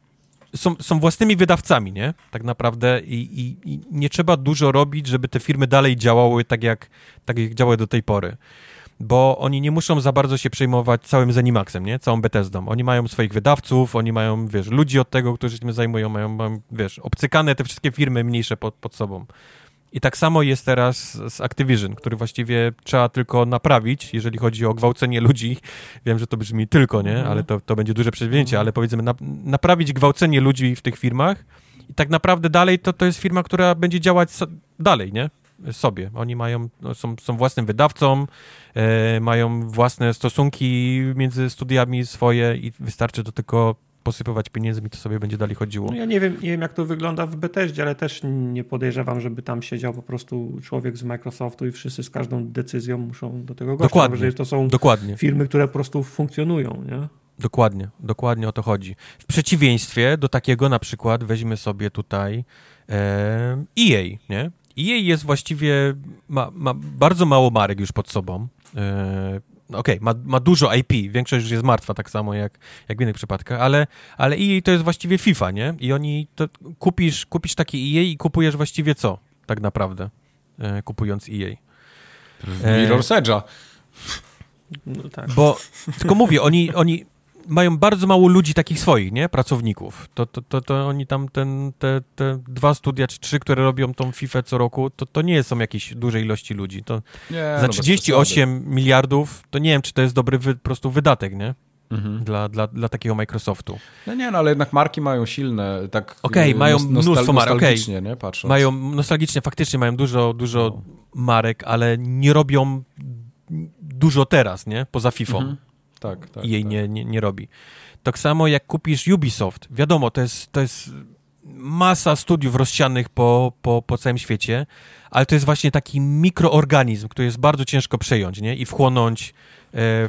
są, są własnymi wydawcami, nie? Tak naprawdę I, i, i, nie trzeba dużo robić, żeby te firmy dalej działały tak jak, tak jak działały do tej pory. Bo oni nie muszą za bardzo się przejmować całym Zenimaxem, nie? Całą Bethesdą. Oni mają swoich wydawców, oni mają, wiesz, ludzi od tego, którzy się tym zajmują, mają, mają wiesz, obcykane te wszystkie firmy mniejsze pod, pod sobą. I tak samo jest teraz z Activision, który właściwie trzeba tylko naprawić, jeżeli chodzi o gwałcenie ludzi. Wiem, że to brzmi tylko, nie? Mhm. Ale to, to będzie duże przedsięwzięcie, mhm. ale powiedzmy, na, naprawić gwałcenie ludzi w tych firmach i tak naprawdę dalej to, to jest firma, która będzie działać so, dalej, nie? Sobie. Oni mają, no, są, są własnym wydawcą, e, mają własne stosunki między studiami swoje i wystarczy do tylko posypywać pieniędzmi, to sobie będzie dalej chodziło.
No ja nie wiem, nie wiem, jak to wygląda w Bethesdzie, ale też nie podejrzewam, żeby tam siedział po prostu człowiek z Microsoftu i wszyscy z każdą decyzją muszą do tego gościa.
Dokładnie.
Że to są
Dokładnie.
firmy, które po prostu funkcjonują, nie?
Dokładnie, dokładnie o to chodzi. W przeciwieństwie do takiego na przykład weźmy sobie tutaj e, EA, nie? EA jest właściwie, ma, ma bardzo mało marek już pod sobą. E, okay, ma, ma dużo IP, większość już jest martwa, tak samo jak, jak w innych przypadkach, ale, ale EA to jest właściwie FIFA, nie? I oni, to kupisz, kupisz takie EA i kupujesz właściwie co, tak naprawdę, e, kupując EA.
Mirror's Edge'a.
No tak. Bo, tylko mówię, oni, oni, mają bardzo mało ludzi takich swoich, nie? Pracowników. To, to, to, to oni tam ten, te, te dwa studia czy trzy, które robią tą FIFA co roku, to, to nie są jakieś duże ilości ludzi. To nie, za no 38 miliardów, to nie wiem, czy to jest dobry wy, po prostu wydatek, nie? Mhm. Dla, dla, dla takiego Microsoftu.
No nie, no ale jednak marki mają silne, tak
Okej, okay, mają mnóstwo marek, okay.
nie, patrząc.
Mają, nostalgicznie faktycznie mają dużo, dużo no. marek, ale nie robią dużo teraz, nie? Poza FIFA. Mhm tak, tak, i jej tak. Nie, nie, nie robi. Tak samo jak kupisz Ubisoft, wiadomo, to jest, to jest masa studiów rozsianych po, po, po całym świecie, ale to jest właśnie taki mikroorganizm, który jest bardzo ciężko przejąć nie? i wchłonąć e,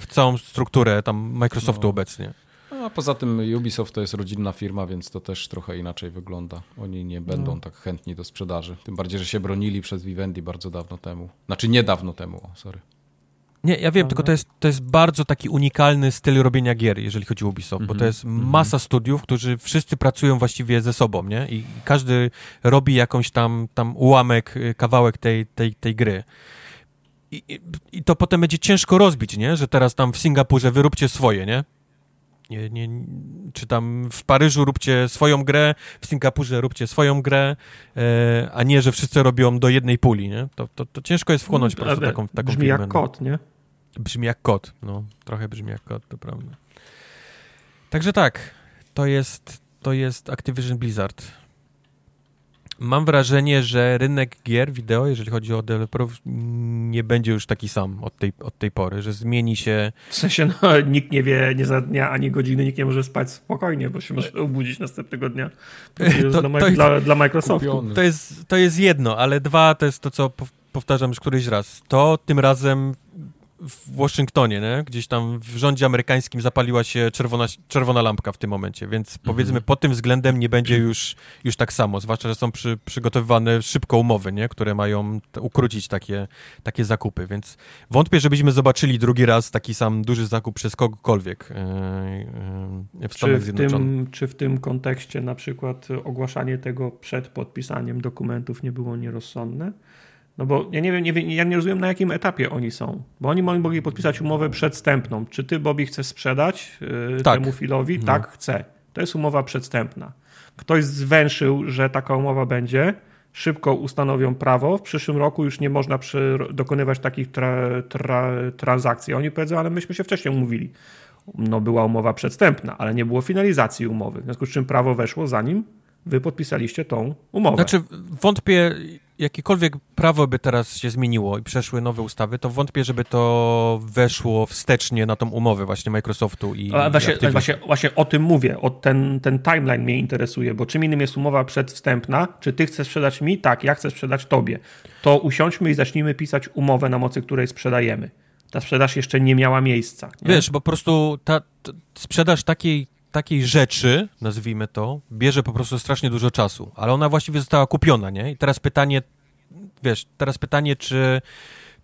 w całą strukturę tam Microsoftu no. obecnie.
A poza tym Ubisoft to jest rodzinna firma, więc to też trochę inaczej wygląda. Oni nie będą no. tak chętni do sprzedaży. Tym bardziej, że się bronili przez Vivendi bardzo dawno temu. Znaczy niedawno temu, sorry.
Nie, ja wiem, tylko to jest, to jest bardzo taki unikalny styl robienia gier, jeżeli chodzi o Ubisoft, mm -hmm. bo to mhm. jest mhm. masa studiów, którzy wszyscy pracują właściwie ze sobą, nie? I każdy robi jakąś tam, tam ułamek, y, kawałek tej, tej, tej gry. I, i, I to potem będzie ciężko rozbić, nie? Że teraz tam w Singapurze wyróbcie swoje, nie? nie, nie, czy tam w Paryżu róbcie swoją grę, w Singapurze róbcie swoją grę, e, a nie, że wszyscy robią do jednej puli, nie? To, to, to ciężko jest wchłonąć po prostu taką, taką
Brzmi
firmę,
jak
no.
kot, nie?
Brzmi jak kot, no. Trochę brzmi jak kot, to prawda. Także tak, to jest, to jest Activision Blizzard. Mam wrażenie, że rynek gier wideo, jeżeli chodzi o deweloperów, nie będzie już taki sam od tej, od tej pory, że zmieni się...
W sensie, no, nikt nie wie, nie za dnia ani godziny, nikt nie może spać spokojnie, bo się może obudzić następnego dnia. To jest
To-
dla,
to jest-
dla, dla Microsoftu.
Kupiony.
To jest, to jest jedno, ale dwa to jest to, co pow- powtarzam już któryś raz. To tym razem w Waszyngtonie, nie? gdzieś tam w rządzie amerykańskim zapaliła się czerwona, czerwona lampka w tym momencie, więc powiedzmy pod tym względem nie będzie już, już tak samo, zwłaszcza, że są przy, przygotowywane szybko umowy, nie? które mają ukrócić takie, takie zakupy, więc wątpię, żebyśmy zobaczyli drugi raz taki sam duży zakup przez kogokolwiek yy, yy, w
Czy
Stanach
w,
Zjednoczonych.
tym, czy w tym kontekście na przykład ogłaszanie tego przed podpisaniem dokumentów nie było nierozsądne? No bo ja nie wiem, nie wiem, ja nie rozumiem na jakim etapie oni są. Bo oni mo- mogli podpisać umowę przedstępną. Czy ty, Bobby, chcesz sprzedać yy,
Tak.
temu Philowi?
No.
Tak, chcę. To jest umowa przedstępna. Ktoś zwęszył, że taka umowa będzie, szybko ustanowią prawo, w przyszłym roku już nie można przy, dokonywać takich tra, tra, transakcji. Oni powiedzą, ale myśmy się wcześniej umówili. No była umowa przedstępna, ale nie było finalizacji umowy. W związku z czym prawo weszło zanim wy podpisaliście tą umowę.
Znaczy, wątpię, jakiekolwiek prawo by teraz się zmieniło i przeszły nowe ustawy, to wątpię, żeby to weszło wstecznie na tą umowę właśnie Microsoftu i,
A
i
właśnie,
Activision.
właśnie, właśnie o tym mówię, o ten, ten timeline mnie interesuje, bo czym innym jest umowa przedwstępna, czy ty chcesz sprzedać mi? Tak, ja chcę sprzedać tobie. To usiądźmy i zacznijmy pisać umowę, na mocy której sprzedajemy. Ta sprzedaż jeszcze nie miała miejsca. Nie?
Wiesz, bo po prostu ta, ta sprzedaż takiej, takiej rzeczy, nazwijmy to, bierze po prostu strasznie dużo czasu, ale ona właściwie została kupiona, nie? I teraz pytanie, wiesz, teraz pytanie, czy,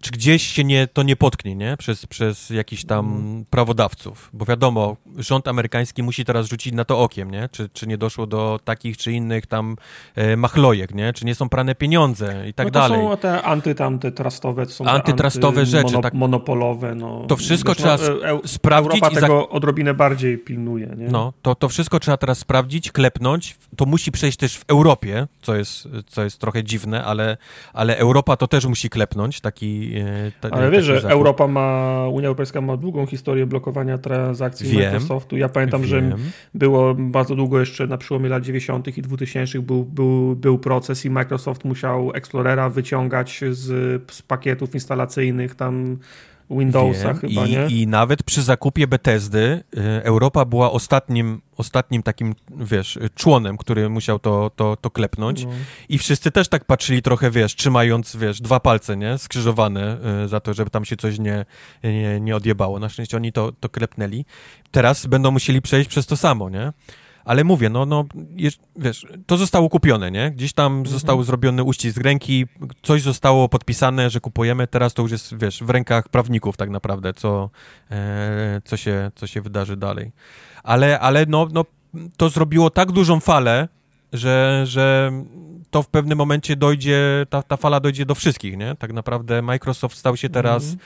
czy gdzieś się nie, to nie potknie, nie? Przez, przez jakichś tam prawodawców, bo wiadomo, rząd amerykański musi teraz rzucić na to okiem, nie? Czy, czy nie doszło do takich czy innych tam e, machlojek, nie? Czy nie są prane pieniądze i tak
no to
dalej.
są te anty, tam te trustowe, to są
Antytrustowe
anty,
rzeczy, tak.
monopolowe. No.
To wszystko
Wiesz,
trzeba
no, e- e-
sprawdzić
Europa
i za-
tego odrobinę bardziej pilnuje. Nie?
No, to, to wszystko trzeba teraz sprawdzić, klepnąć. To musi przejść też w Europie, co jest, co jest trochę dziwne, ale, ale Europa to też musi klepnąć taki. E, Ta,
Ale wiesz, że. Europa ma, Unia Europejska ma długą historię blokowania transakcji
Wiem.
Microsoftu. Ja pamiętam, że
Wiem.
było bardzo długo jeszcze na przełomie lat 90. i 2000 był, był, był proces i Microsoft musiał Explorera wyciągać z, z pakietów instalacyjnych tam Windowsa
Wiem.
chyba,
I,
nie?
I nawet przy zakupie Bethesdy e, Europa była ostatnim, ostatnim takim, wiesz, członem, który musiał to, to, to klepnąć.
No.
I wszyscy też tak patrzyli trochę, wiesz, trzymając, wiesz, dwa palce, nie, skrzyżowane y, za to, żeby tam się coś nie, nie, nie odjebało. Na szczęście oni to, to klepnęli. Teraz będą musieli przejść przez to samo, nie? Ale mówię, no, no, jeż- wiesz, to zostało kupione, nie? Gdzieś tam został zrobiony uścisk ręki, coś zostało podpisane, że kupujemy, teraz to już jest, wiesz, w rękach prawników tak naprawdę, co, e, co, się, co się wydarzy dalej. Ale, ale no, no, to zrobiło tak dużą falę, że, że to w pewnym momencie dojdzie, ta, ta fala dojdzie do wszystkich, nie? Tak naprawdę Microsoft stał się teraz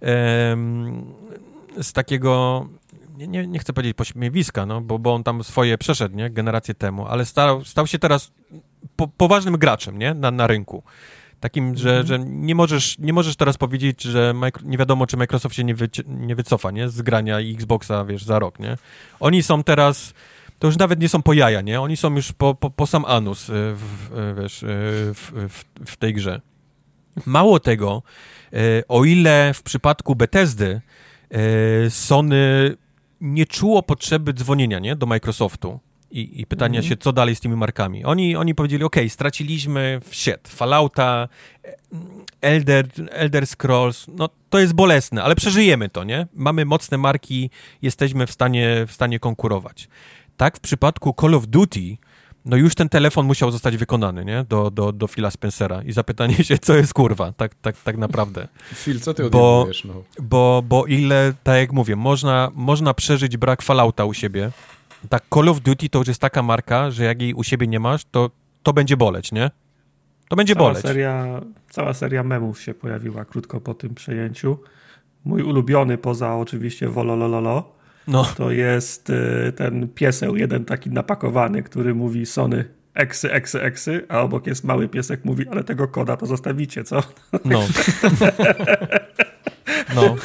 em, z takiego, nie, nie, nie chcę powiedzieć pośmiewiska, no, bo, bo on tam swoje przeszedł, nie? Generację temu, ale stał, stał się teraz po, poważnym graczem, nie? Na, na rynku. Takim, że, że nie, możesz, nie możesz teraz powiedzieć, że Micro, nie wiadomo, czy Microsoft się nie, wyci- nie wycofa, nie? Z grania Xboxa, wiesz, za rok, nie? Oni są teraz, to już nawet nie są po jaja, nie? Oni są już po, po, po sam anus, y, w, wiesz, y, w, w, w tej grze. Mało tego, y, o ile w przypadku Bethesdy Sony nie czuło potrzeby dzwonienia, nie? Do Microsoftu. I, i pytania
Mhm.
się, co dalej z tymi markami. Oni, oni powiedzieli, ok, straciliśmy shit, Fallouta, Elder, Elder Scrolls, no to jest bolesne, ale przeżyjemy to, nie? Mamy mocne marki, jesteśmy w stanie, w stanie konkurować. Tak w przypadku Call of Duty, no już ten telefon musiał zostać wykonany, nie? Do, do, do Phila Spencera i zapytanie się, co jest kurwa, tak, tak, tak naprawdę.
Phil, co ty
Bo-
no?
Bo, bo ile, tak jak mówię, można, można przeżyć brak Fallouta u siebie. Tak Call of Duty to już jest taka marka, że jak jej u siebie nie masz, to, to będzie boleć, nie? To będzie
Cała
boleć.
seria, cała seria memów się pojawiła krótko po tym przejęciu. Mój ulubiony, poza oczywiście Wololololo, no. to jest y, ten pieseł jeden taki napakowany, który mówi Sony eksy, eksy, eksy, a obok jest mały piesek, mówi, ale tego koda to zostawicie, co?
No. No,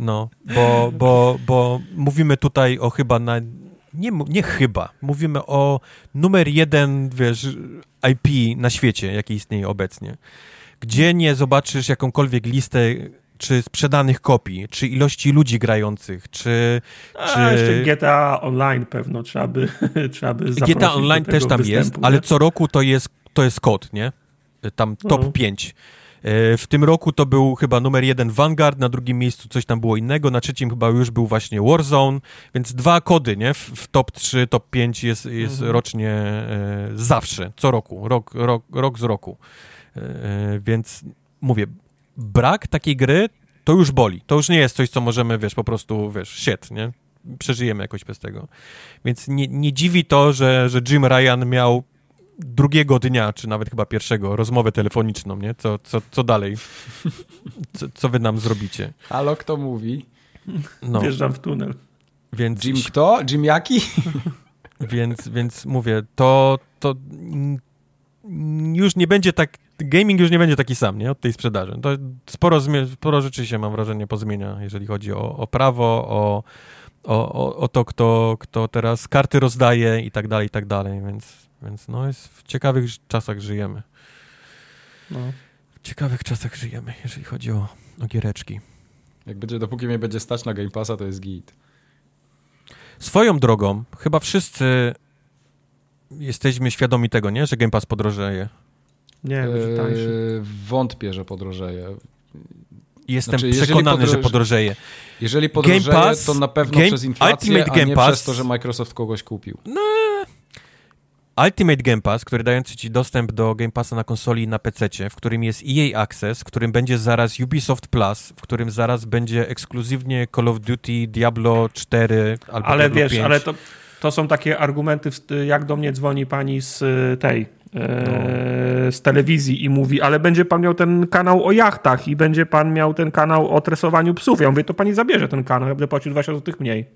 no bo, bo, bo mówimy tutaj o chyba na, nie, nie chyba, mówimy o numer jeden, wiesz, IP na świecie, jaki istnieje obecnie. Gdzie nie zobaczysz jakąkolwiek listę czy sprzedanych kopii, czy ilości ludzi grających, czy...
A, czy... jeszcze GTA Online pewno trzeba by, trzeba by
GTA Online też tam jest, nie? ale co roku to jest, to jest kod, nie? Tam top no. 5. E, w tym roku to był chyba numer jeden Vanguard, na drugim miejscu coś tam było innego, na trzecim chyba już był właśnie Warzone, więc dwa kody, nie? W, w top 3, top 5 jest, jest mhm. rocznie e, zawsze, co roku, rok, rok, rok z roku. E, e, więc mówię, brak takiej gry to już boli. To już nie jest coś, co możemy, wiesz, po prostu, wiesz, shit, nie? Przeżyjemy jakoś bez tego. Więc nie, nie dziwi to, że, że Jim Ryan miał drugiego dnia, czy nawet chyba pierwszego, rozmowę telefoniczną, nie? Co, co, co dalej? Co, co wy nam zrobicie?
Halo, kto mówi?
No. Wjeżdżam w tunel.
Więc... Jim kto? Jim jaki?
Więc, więc mówię, to, to już nie będzie tak, gaming już nie będzie taki sam, nie? Od tej sprzedaży. To sporo, sporo rzeczy się, mam wrażenie, pozmienia, jeżeli chodzi o, o prawo, o, o, o, to, kto, kto teraz karty rozdaje i tak dalej, i tak dalej, więc więc no jest w ciekawych czasach żyjemy. No. W ciekawych czasach żyjemy, jeżeli chodzi o, o giereczki.
Jak będzie, dopóki mnie będzie stać na Game Passa, to jest git.
Swoją drogą, chyba wszyscy jesteśmy świadomi tego, nie? Że Game Pass podrożeje.
Nie, eee, tańszy.
Wątpię, że podrożeje.
Jestem znaczy, przekonany, podroż... że podrożeje.
Jeżeli podrożeje, Pass, to na pewno Game, przez inflację, Ultimate a nie Pass, przez to, że Microsoft kogoś kupił.
No, Ultimate Game Pass, który dający ci dostęp do Game Passa na konsoli i na PC, w którym jest EA Access, w którym będzie zaraz Ubisoft Plus, w którym zaraz będzie ekskluzywnie Call of Duty, Diablo 4 albo
Ale
Diablo
wiesz,
5.
ale to, to są takie argumenty, jak do mnie dzwoni pani z y, tej, no. z telewizji i mówi, ale będzie pan miał ten kanał o jachtach i będzie pan miał ten kanał o tresowaniu psów. Ja mówię, to pani zabierze ten kanał, ja będę płacił 20 zł mniej.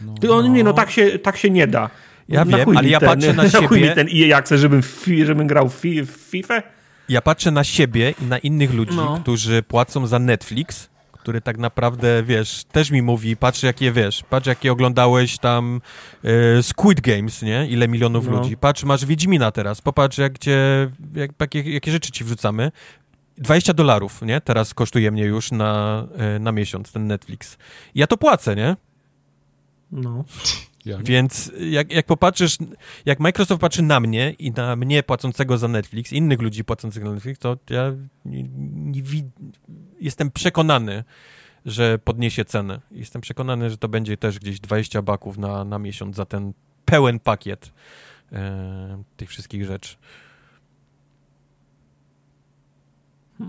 No, Ty, on, no. Nie, no tak się, tak się nie da.
Ja wiem, ale ja ten, patrzę na siebie...
mi ten EA Access, żebym, żebym grał w, fi, w FIFA?
Ja patrzę na siebie i na innych ludzi, no. którzy płacą za Netflix, który tak naprawdę, wiesz, też mi mówi, patrz jakie, wiesz, patrz jakie oglądałeś tam e, Squid Games, nie? Ile milionów no. ludzi. Patrz, masz Wiedźmina teraz, popatrz jak cię, jak, jakie, jakie rzeczy ci wrzucamy. 20 dolarów, nie? Teraz kosztuje mnie już na, e, na miesiąc ten Netflix. I ja to płacę, nie?
No.
Więc jak, jak popatrzysz, jak Microsoft patrzy na mnie i na mnie płacącego za Netflix, innych ludzi płacących za Netflix, to ja nie, nie, jestem przekonany, że podniesie cenę. Jestem przekonany, że to będzie też gdzieś 20 baków na, na miesiąc za ten pełen pakiet e, tych wszystkich rzeczy.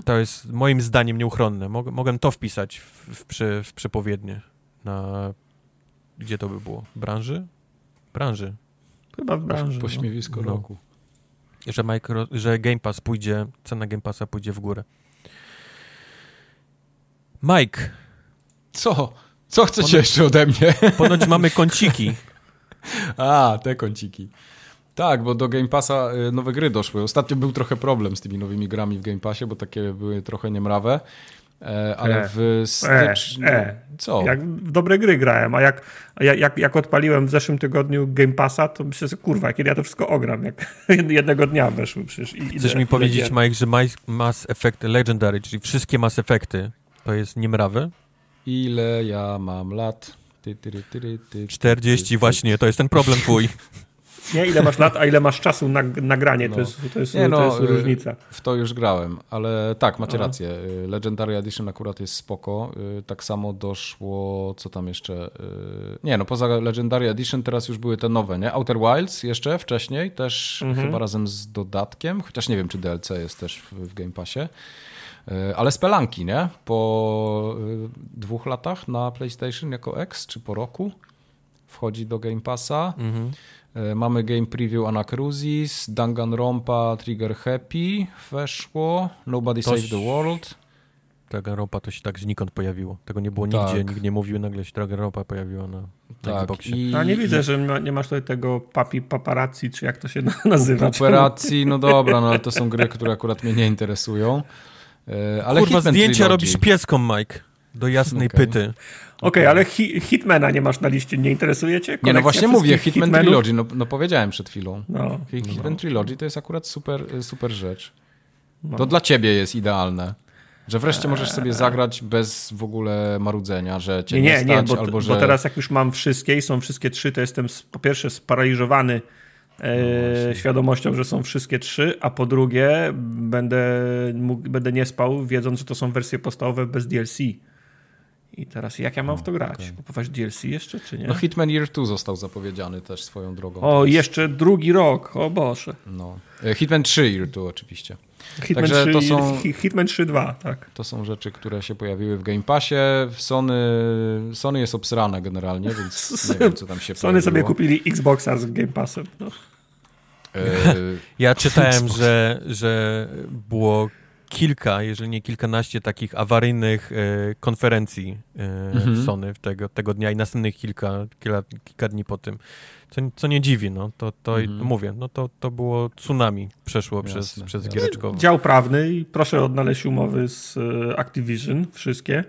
To jest moim zdaniem nieuchronne. Mog, mogę to wpisać w, w, przy, w przepowiednie na gdzie to by było? Branży? Branży.
Chyba w branży.
No. Pośmiewisko no. roku.
Że, micro, że Game Pass pójdzie, cena Game Passa pójdzie w górę. Mike.
Co? Co chcecie ponoć, jeszcze ode mnie?
Ponoć mamy kąciki.
A, te kąciki. Tak, bo do Game Passa y, nowe gry doszły. Ostatnio był trochę problem z tymi nowymi grami w Game Passie, bo takie były trochę niemrawe. E, ale e, w styczniu... E, e.
Co? Jak w dobre gry grałem, a jak, jak, jak odpaliłem w zeszłym tygodniu Game Passa, to myślę że kurwa, kiedy ja to wszystko ogram, jak jednego dnia weszły przecież. I,
Chcesz mi powiedzieć, Mike, że Mass Effect Legendary, czyli wszystkie Mass Effecty, to jest niemrawy?
Ile ja mam lat? Ty,
ty, ty, 40 właśnie, to jest ten problem twój.
Nie, ile masz lat, a ile masz czasu na nagranie, no. to, jest, to, jest, nie, no, to jest różnica.
W to już grałem, ale tak, macie Aha. rację. Legendary Edition akurat jest spoko. Y, tak samo doszło, co tam jeszcze? Y, nie, no poza Legendary Edition teraz już były te nowe, nie? Outer Wilds jeszcze wcześniej, też mhm. chyba razem z dodatkiem, chociaż nie wiem, czy DLC jest też w, Game Passie. Y, ale spelanki, nie? Po dwóch latach na PlayStation jako X, czy po roku wchodzi do Game Passa. Mhm. E, mamy game preview Anacrusis, Danganronpa, Trigger Happy weszło, Nobody Save the World.
Danganronpa to się tak znikąd pojawiło. Tego nie było
Tak.
nigdzie, nikt nie mówił, nagle się Danganronpa pojawiła na, na
Tak,
Xboxie.
i,
A nie widzę, że ma- nie masz tutaj tego papi paparazzi, czy jak to się na- nazywa.
Operacji, no dobra, no ale to są gry, które akurat mnie nie interesują. E, Ale
Kurwa,
Hitman
zdjęcia
Trilogy.
robisz pieską, Mike. Do jasnej
Okej.
pyty.
Okej, ale hi Hitmana nie masz na liście, nie interesuje cię?
Nie, no właśnie mówię, Hitman
Hitmanów?
Trilogy, no, no powiedziałem przed chwilą.
No,
Hi- Hitman Trilogy to jest akurat super, super rzecz.
no.
To dla ciebie jest idealne. Że wreszcie możesz sobie zagrać bez w ogóle marudzenia, że cię
Nie,
nie,
nie, nie,
stać,
bo,
albo
bo
że...
teraz jak już mam wszystkie i są wszystkie trzy, to jestem po pierwsze sparaliżowany
No
e, świadomością, że są wszystkie trzy, a po drugie będę, mógł, będę nie spał, wiedząc, że to są wersje podstawowe bez DLC. I teraz jak ja mam w to grać? Kupować DLC jeszcze, czy nie?
No Hitman Year 2 został zapowiedziany też swoją drogą.
o, jeszcze drugi rok, o Boże.
No. E, Hitman 3 Year 2 oczywiście.
Hitman
Także
3,
to są-
Hi- Hitman 3.2, tak.
To są rzeczy, które się pojawiły w Game Passie. W Sony, Sony jest obsrane generalnie, więc nie wiem, co tam się
Sony sobie
pojawiło.
kupili Xboxa z Game Passem. No.
E,
Ja czytałem, że, że było kilka, jeżeli nie kilkanaście takich awaryjnych e, konferencji e,
Mhm.
Sony w tego, tego dnia i następnych kilka, kilka, kilka dni po tym. Co, co nie dziwi, no to, to
Mhm.
mówię, no to, to było tsunami przeszło przez,
Jasne,
przez
jasne.
giereczkowo.
Dział prawny i proszę odnaleźć umowy z e, Activision, wszystkie.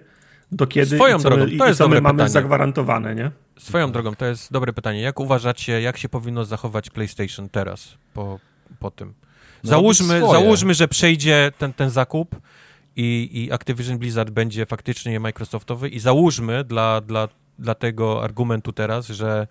Do kiedy
Swoją
i co
drogą,
my,
to
i
jest
co my
dobre
mamy
pytanie.
zagwarantowane, nie?
Swoją drogą, to jest dobre pytanie. Jak uważacie, jak się powinno zachować PlayStation teraz po, po tym?
No,
Załóżmy, załóżmy, że przejdzie ten, ten zakup i, i Activision Blizzard będzie faktycznie Microsoftowy i załóżmy dla, dla, dla tego argumentu teraz, że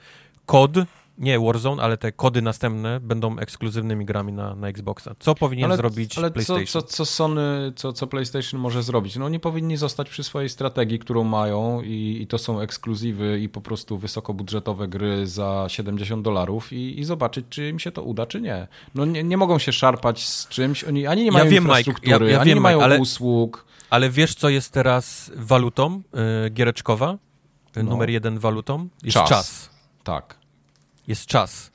kod, nie Warzone, ale te kody następne będą ekskluzywnymi grami na, na Xboxa. Co powinien zrobić
ale co,
PlayStation?
co, co Sony, co, co PlayStation może zrobić? No oni powinni zostać przy swojej strategii, którą mają i, i to są ekskluzywy i po prostu wysokobudżetowe gry za 70 dolarów i, i zobaczyć, czy im się to uda, czy nie. No nie, nie mogą się szarpać z czymś, oni ani nie
Ja
mają
wiem, Mike,
infrastruktury,
ja- ja
ani
wiem,
nie mają
Mike, ale-
usług.
Ale wiesz, co jest teraz walutą y, giereczkowa? Y,
No.
Numer jeden walutą? Jest
Czas.
czas.
Tak.
Jest czas.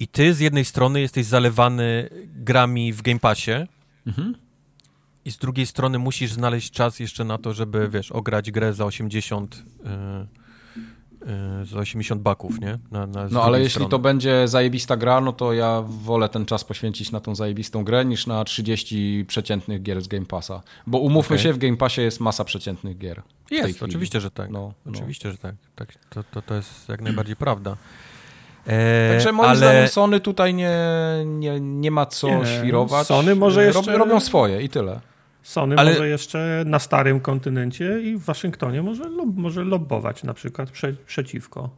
I ty z jednej strony jesteś zalewany grami w Game Passie
Mhm.
i z drugiej strony musisz znaleźć czas jeszcze na to, żeby, wiesz, ograć grę za 80 y, y, za 80 baków, nie? Na, na,
No ale jeśli
strony.
to będzie zajebista gra, no to ja wolę ten czas poświęcić na tą zajebistą grę niż na 30 przeciętnych gier z Game Passa. Bo umówmy
Okej.
się, w Game Passie jest masa przeciętnych gier.
Jest, oczywiście, że tak.
No, no.
Oczywiście, że tak. tak to, to, to jest jak najbardziej prawda. E,
Także moim
ale...
zdaniem Sony tutaj nie, nie, nie ma co
Nie,
świrować.
Sony może
Rob-
jeszcze-
Robią swoje i tyle.
Sony
Ale-
może jeszcze na starym kontynencie i w Waszyngtonie może, lob, może lobbować na przykład prze, przeciwko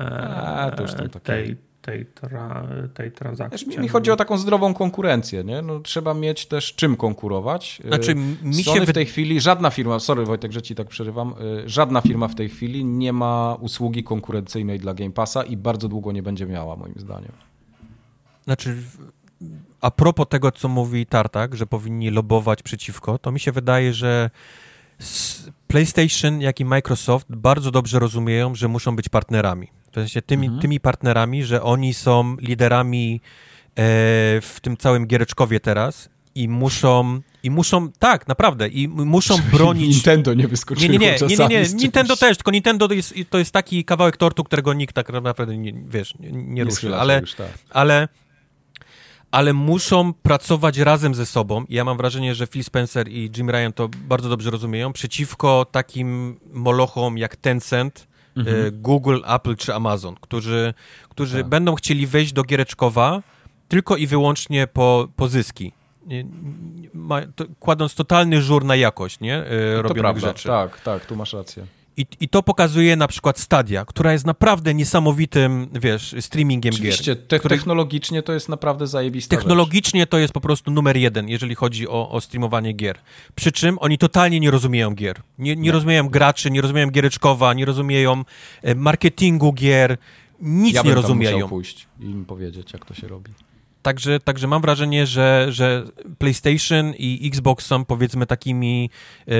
e,
A, to już tam takie-
tej, tej, tra, tej
Wiesz,
transakcji.
mi, mi chodzi o taką zdrową konkurencję, nie? No, trzeba mieć też czym konkurować.
Znaczy,
Y,
mi
Sony
się
w tej chwili, żadna firma, sorry Wojtek, że ci tak przerywam, y, żadna firma w tej chwili nie ma usługi konkurencyjnej dla Game Passa i bardzo długo nie będzie miała, moim zdaniem.
Znaczy, a propos tego, co mówi Tartak, że powinni lobować przeciwko, to mi się wydaje, że PlayStation, jak i Microsoft bardzo dobrze rozumieją, że muszą być partnerami. W sensie tymi,
Mhm.
tymi partnerami, że oni są liderami e, w tym całym giereczkowie teraz i muszą, i muszą, tak, naprawdę, i muszą bronić...
Nintendo nie wyskoczyło
nie, nie, nie, nie, nie. Nintendo też, tylko Nintendo to jest, to jest taki kawałek tortu, którego nikt tak naprawdę nie, wiesz, nie, nie ruszy, ale,
już, tak.
ale, ale muszą pracować razem ze sobą. I ja mam wrażenie, że Phil Spencer i Jim Ryan to bardzo dobrze rozumieją, przeciwko takim molochom jak Tencent,
Mhm.
e, Google, Apple czy Amazon, którzy, którzy
Tak.
będą chcieli wejść do Giereczkowa tylko i wyłącznie po, po zyski. Ma, to, kładąc totalny żur na jakość, nie? E,
To
robionych
prawda,
rzeczy.
tak, tak, tu masz rację.
I, I to pokazuje na przykład Stadia, która jest naprawdę niesamowitym, wiesz, streamingiem
Oczywiście,
gier.
te,
który-
technologicznie to jest naprawdę zajebista
Technologicznie to jest po prostu numer jeden, jeżeli chodzi o, o streamowanie gier. Przy czym oni totalnie nie rozumieją gier. Nie, nie rozumieją graczy, nie rozumieją giereczkowa, nie rozumieją e, marketingu gier, nic
rzecz. Ja
nie
bym
rozumieją.
musiał pójść i im powiedzieć, jak to się robi.
Także, także mam wrażenie, że, że PlayStation i Xbox są powiedzmy takimi e,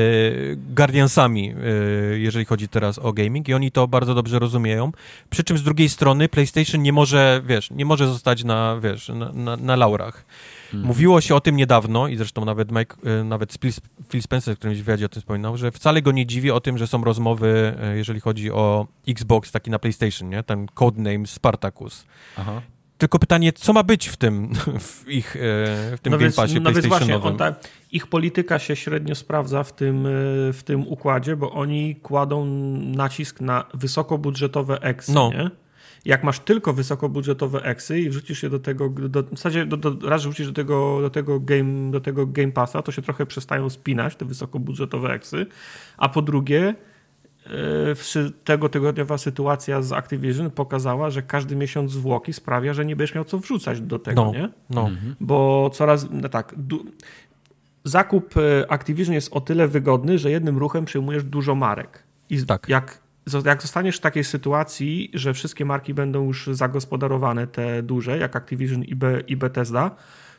guardiansami, e, jeżeli chodzi teraz o gaming i oni to bardzo dobrze rozumieją. Przy czym z drugiej strony PlayStation nie może, wiesz, nie może zostać na, wiesz, na, na, na laurach. Hmm. Mówiło się o tym niedawno i zresztą nawet, Mike, e, nawet Phil Spencer w którymś wywiadzie o tym wspominał, że wcale go nie dziwi o tym, że są rozmowy, e, jeżeli chodzi o Xbox, taki na PlayStation, nie? Ten codename Spartacus. Aha. Tylko pytanie, co ma być w tym, w ich, e, w tym no Game Passie no więc właśnie, ta,
ich polityka się średnio sprawdza w tym, w tym układzie, bo oni kładą nacisk na wysokobudżetowe eksy, no. nie? jak masz tylko wysokobudżetowe eksy i wrzucisz je do tego, do, w zasadzie do, do, raz wrzucisz do tego, do, tego game, do tego Game Passa, to się trochę przestają spinać, te wysokobudżetowe eksy, a po drugie e, tego tygodniowa sytuacja z Activision pokazała, że każdy miesiąc zwłoki sprawia, że nie będziesz miał co wrzucać do tego, no, nie? No. Mhm. Bo coraz, no tak, zakup e, Activision jest o tyle wygodny, że jednym ruchem przyjmujesz dużo marek. I tak. jak jak zostaniesz w takiej sytuacji, że wszystkie marki będą już zagospodarowane, te duże, jak Activision i, Be i Bethesda,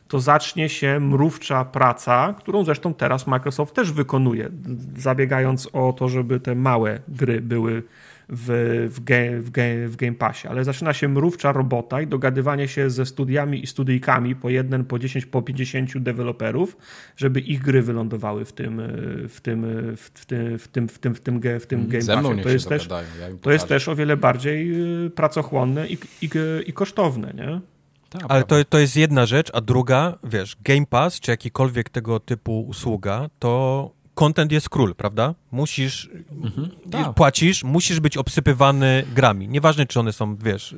to zacznie się mrówcza praca, którą zresztą teraz Microsoft też wykonuje, zabiegając o to, żeby te małe gry były w, w, game, w, game, w Game Passie, ale zaczyna się mrówcza robota i dogadywanie się ze studiami i studyjkami po jeden, po 10, po 50 deweloperów, żeby ich gry wylądowały w tym, w tym, w tym, w tym, w tym, w tym, w tym Game Passie. To jest, też, ja to jest też o wiele bardziej y, pracochłonne i, i, i kosztowne, nie?
Tak, Ale to, to jest jedna rzecz, a druga, wiesz, Game Pass czy jakikolwiek tego typu usługa, to content jest król, prawda? Musisz, mhm, tak. płacisz, musisz być obsypywany grami. Nieważne, czy one są, wiesz,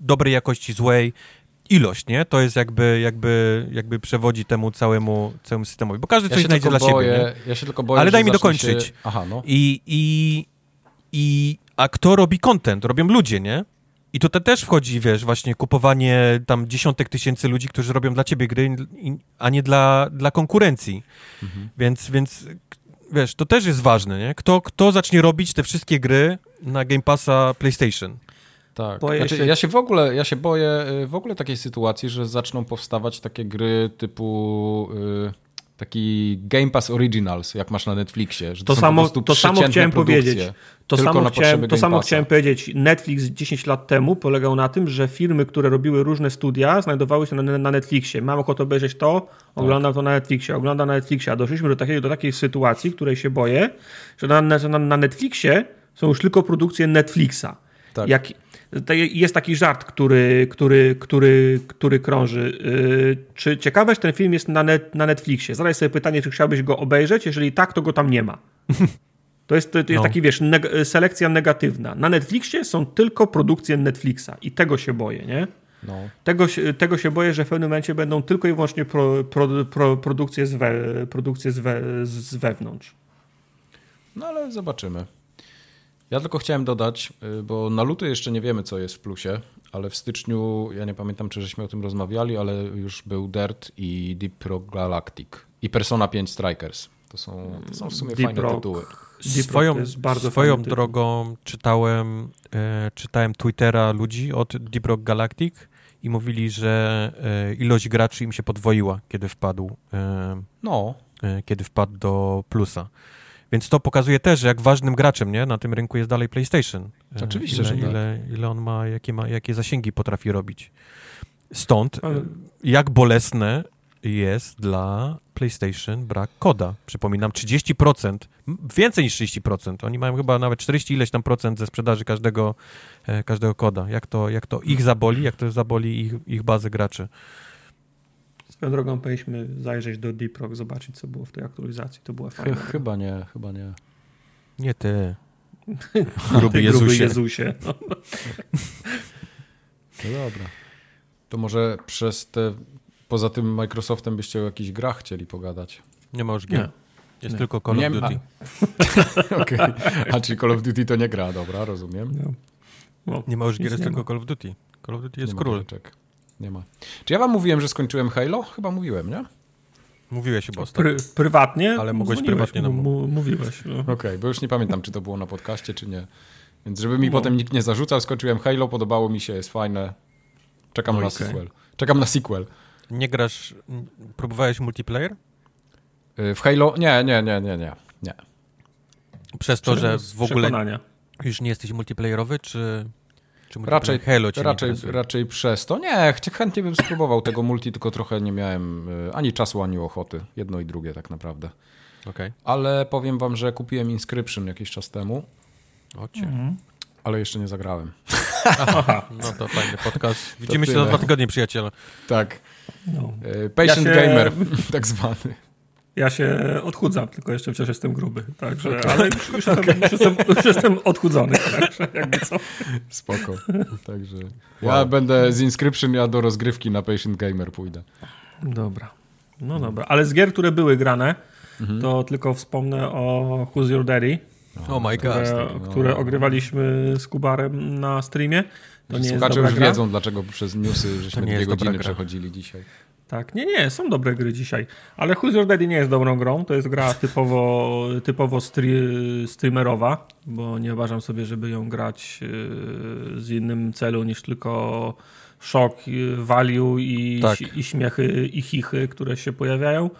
dobrej jakości, złej, ilość, nie? To jest jakby, jakby, jakby przewodzi temu całemu, całemu systemowi, bo każdy ja coś znajdzie dla boję, siebie,
nie? Ja się tylko boję,
Ale daj mi dokończyć. Się... Aha, no. I, i, i, a kto robi content? Robią ludzie, nie? I tutaj też wchodzi, wiesz, właśnie kupowanie tam dziesiątek tysięcy ludzi, którzy robią dla ciebie gry, a nie dla, dla konkurencji. Mhm. Więc, więc, wiesz, to też jest ważne, nie? Kto, kto zacznie robić te wszystkie gry na Game Passa PlayStation?
Tak. Znaczy, się... Ja się w ogóle, ja się boję y, w ogóle takiej sytuacji, że zaczną powstawać takie gry typu... Yy taki Game Pass Originals, jak masz na Netflixie. Że to, to samo, to samo chciałem powiedzieć.
To samo, chciałem, to samo chciałem powiedzieć. Netflix 10 lat temu polegał na tym, że firmy, które robiły różne studia, znajdowały się na, na Netflixie. Mam ochotę obejrzeć to, oglądam tak. to na Netflixie, oglądam na Netflixie. A doszliśmy do takiej, do takiej sytuacji, której się boję, że na, na, na Netflixie są już tylko produkcje Netflixa. Tak. Jak, jest taki żart, który, który, który, który krąży. Y, czy ciekaweś ten film jest na, net, na Netflixie? Zadaj sobie pytanie, czy chciałbyś go obejrzeć? Jeżeli tak, to go tam nie ma. To jest, to jest no. taki, wiesz, neg selekcja negatywna. Na Netflixie są tylko produkcje Netflixa i tego się boję, nie? No. Tego, tego się boję, że w pewnym momencie będą tylko i wyłącznie pro, pro, pro, produkcje, z, we, produkcje z, we, z wewnątrz.
No ale zobaczymy. Ja tylko chciałem dodać, y, bo na luty jeszcze nie wiemy, co jest w plusie, ale w styczniu, ja nie pamiętam, czy żeśmy o tym rozmawiali, ale już był Dirt i Deep Pro Galactic i Persona 5 Strikers. To są, to są w sumie Deep fajne Rock. tytuły.
Deep swoją swoją drogą czytałem, e, czytałem Twittera ludzi od Deep Rock Galactic i mówili, że e, ilość graczy im się podwoiła, kiedy wpadł, e, no. E, kiedy wpadł do plusa. Więc to pokazuje też, jak ważnym graczem nie? na tym rynku jest dalej PlayStation.
E, Oczywiście,
ile,
że tak.
ile, ile on ma jakie, ma, jakie zasięgi potrafi robić. Stąd, Ale... jak bolesne jest dla PlayStation brak koda. Przypominam, 30%, więcej niż 30%. Oni mają chyba nawet 40 ileś tam procent ze sprzedaży każdego, e, każdego koda. Jak to, jak to ich zaboli, jak to zaboli ich, ich bazę graczy.
Swoją drogą powinniśmy zajrzeć do Deep Rock, zobaczyć, co było w tej aktualizacji. To było fajne.
Ch chyba nie, chyba nie.
Nie ty.
Gruby Jezusie. Gruby Jezusie. No.
no dobra. To może przez te, poza tym Microsoftem byście o jakichś grach chcieli pogadać?
Nie ma już gier. Jest nie. tylko Call nie of Duty.
Okej. Okay. A czyli Call of Duty to nie gra, dobra, rozumiem. No.
No. Nie ma już gier, jest tylko Call of Duty. Call of Duty jest król.
Nie ma. Czy ja wam mówiłem, że skończyłem Halo? Chyba mówiłem, nie?
Mówiłeś chyba
Pry, prywatnie?
Ale mogłeś prywatnie nam
mówiłeś. No.
Okej, okay, bo już nie pamiętam, czy to było na podcaście, czy nie. Więc żeby mi no. potem nikt nie zarzucał, skończyłem Halo, podobało mi się, jest fajne. Czekam no na okay. sequel. Czekam na sequel.
Nie grasz... Próbowałeś multiplayer?
Y, W Halo? Nie, nie, nie, nie, nie. nie.
Przez to, że
Z
w ogóle już nie jesteś multiplayerowy, czy... czy
Raczej,
Halo cię
raczej, raczej przez to. Nie, chętnie bym spróbował tego multi, tylko trochę nie miałem y, ani czasu, ani ochoty. Jedno i drugie tak naprawdę.
Okej.
Ale powiem wam, że kupiłem Inscription jakiś czas temu,
O cię.
Mhm.
ale jeszcze nie zagrałem.
No to fajny podcast. Widzimy się za dwa tygodnie, przyjaciele.
Tak.
No.
Y, Patient
Ja się-
Gamer, tak zwany.
Ja się odchudzam, tylko jeszcze wciąż jestem gruby, także, ale już, już, jestem, już, jestem, już jestem odchudzony, także jakby co.
Spoko. Także ja będę z Inscription, ja do rozgrywki na Patient Gamer pójdę.
Dobra, no dobra, ale z gier, które były grane, to tylko wspomnę o Who's Your Daddy,
Oh my god.
które,
no.
które ogrywaliśmy z Kubarem na streamie. To nie jest
Słuchacze już
gra.
wiedzą, dlaczego przez newsy żeśmy dwie godziny przechodzili dzisiaj.
Tak, nie, nie, są dobre gry dzisiaj, ale Who's Your Daddy nie jest dobrą grą, to jest gra typowo, typowo streamerowa, bo nie uważam sobie, żeby ją grać yy, z innym celu niż tylko szok, yy, value i,
Tak.
i śmiechy i chichy, które się pojawiają.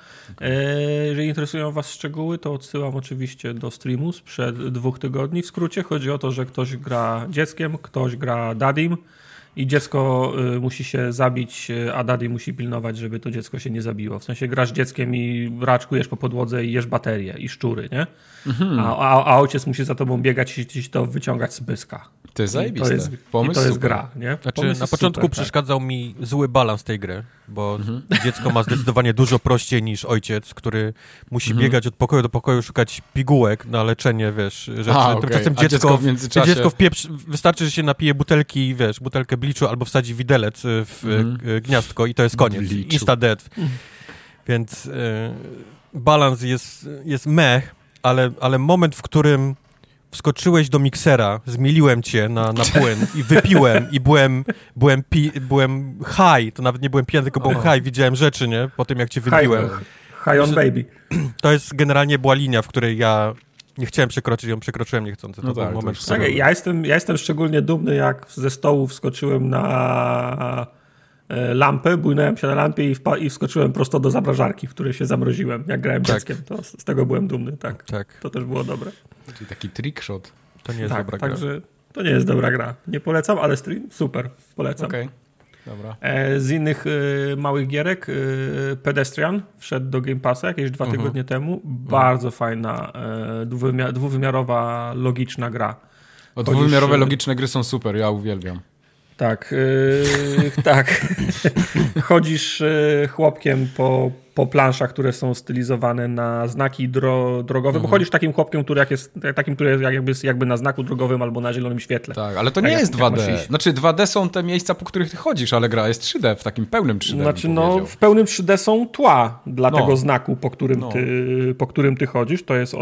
E, jeżeli interesują Was szczegóły, to odsyłam oczywiście do streamu sprzed dwóch tygodni. W skrócie chodzi o to, że ktoś gra dzieckiem, ktoś gra dadim i dziecko y, musi się zabić, y, a daddy musi pilnować, żeby to dziecko się nie zabiło. W sensie grasz dzieckiem i raczkujesz po podłodze i jesz baterie i szczury, nie? A, a, a ojciec musi za tobą biegać i ci to wyciągać z pyska.
To jest
I
zajebiste.
To jest,
Pomysł
i to jest gra, nie?
Znaczy, na początku
super, tak.
przeszkadzał mi zły balans tej gry, bo dziecko ma zdecydowanie dużo prościej niż ojciec, który musi biegać od pokoju do pokoju, szukać pigułek na leczenie, wiesz, rzeczy.
A, okej.
Tymczasem
A
dziecko,
dziecko w międzyczasie-
dziecko w pieprz, wystarczy, że się napije butelki, wiesz, butelkę bliczu albo wsadzi widelec y, w
Mhm.
y, gniazdko i to jest koniec.
Bliczu.
Insta dead. Więc y, balans jest, jest mech, ale, ale moment, w którym wskoczyłeś do miksera, zmieliłem cię na, na płyn i wypiłem i byłem, byłem, pi, byłem high, to nawet nie byłem pijany, tylko byłem high, widziałem rzeczy, nie? Po tym, jak cię wypiłem.
High, high on baby.
To jest generalnie była linia, w której ja nie chciałem przekroczyć, ją przekroczyłem niechcący. To
No
był
tak, to
moment.
Tak, ja, jestem, ja jestem szczególnie dumny, jak ze stołu wskoczyłem na e, lampę, bujnąłem się na lampie i, i wskoczyłem prosto do zamrażarki, w której się zamroziłem, jak grałem
Tak.
dzieckiem. To, z z tego byłem dumny, tak.
Tak,
To też było dobre.
Czyli taki trickshot.
to nie jest
tak,
dobra gra.
także to nie jest dobra gra. Nie polecam, ale stream super, polecam.
Okej. Dobra.
E, z innych e, małych gierek e, Pedestrian wszedł do Game Passa jakieś dwa
Mhm.
tygodnie temu. Bardzo fajna, e, dwuwymiar, dwuwymiarowa, logiczna gra.
O,
Chodzisz,
dwuwymiarowe
y-
logiczne gry są super, ja uwielbiam.
Tak, yy, tak. Chodzisz chłopkiem po, po planszach, które są stylizowane na znaki dro, drogowe,
Mhm.
bo chodzisz takim chłopkiem, który jak jest, takim, który jest jakby, jakby na znaku drogowym albo na zielonym świetle.
Tak, ale to
A
nie jest
jak masz
2D.
iść?
Znaczy 2D są te miejsca, po których ty chodzisz, ale gra jest 3D, w takim pełnym 3D. bym
Znaczy, no, w pełnym 3D są tła dla
No.
tego znaku, po którym,
No.
ty, po którym ty chodzisz. To jest,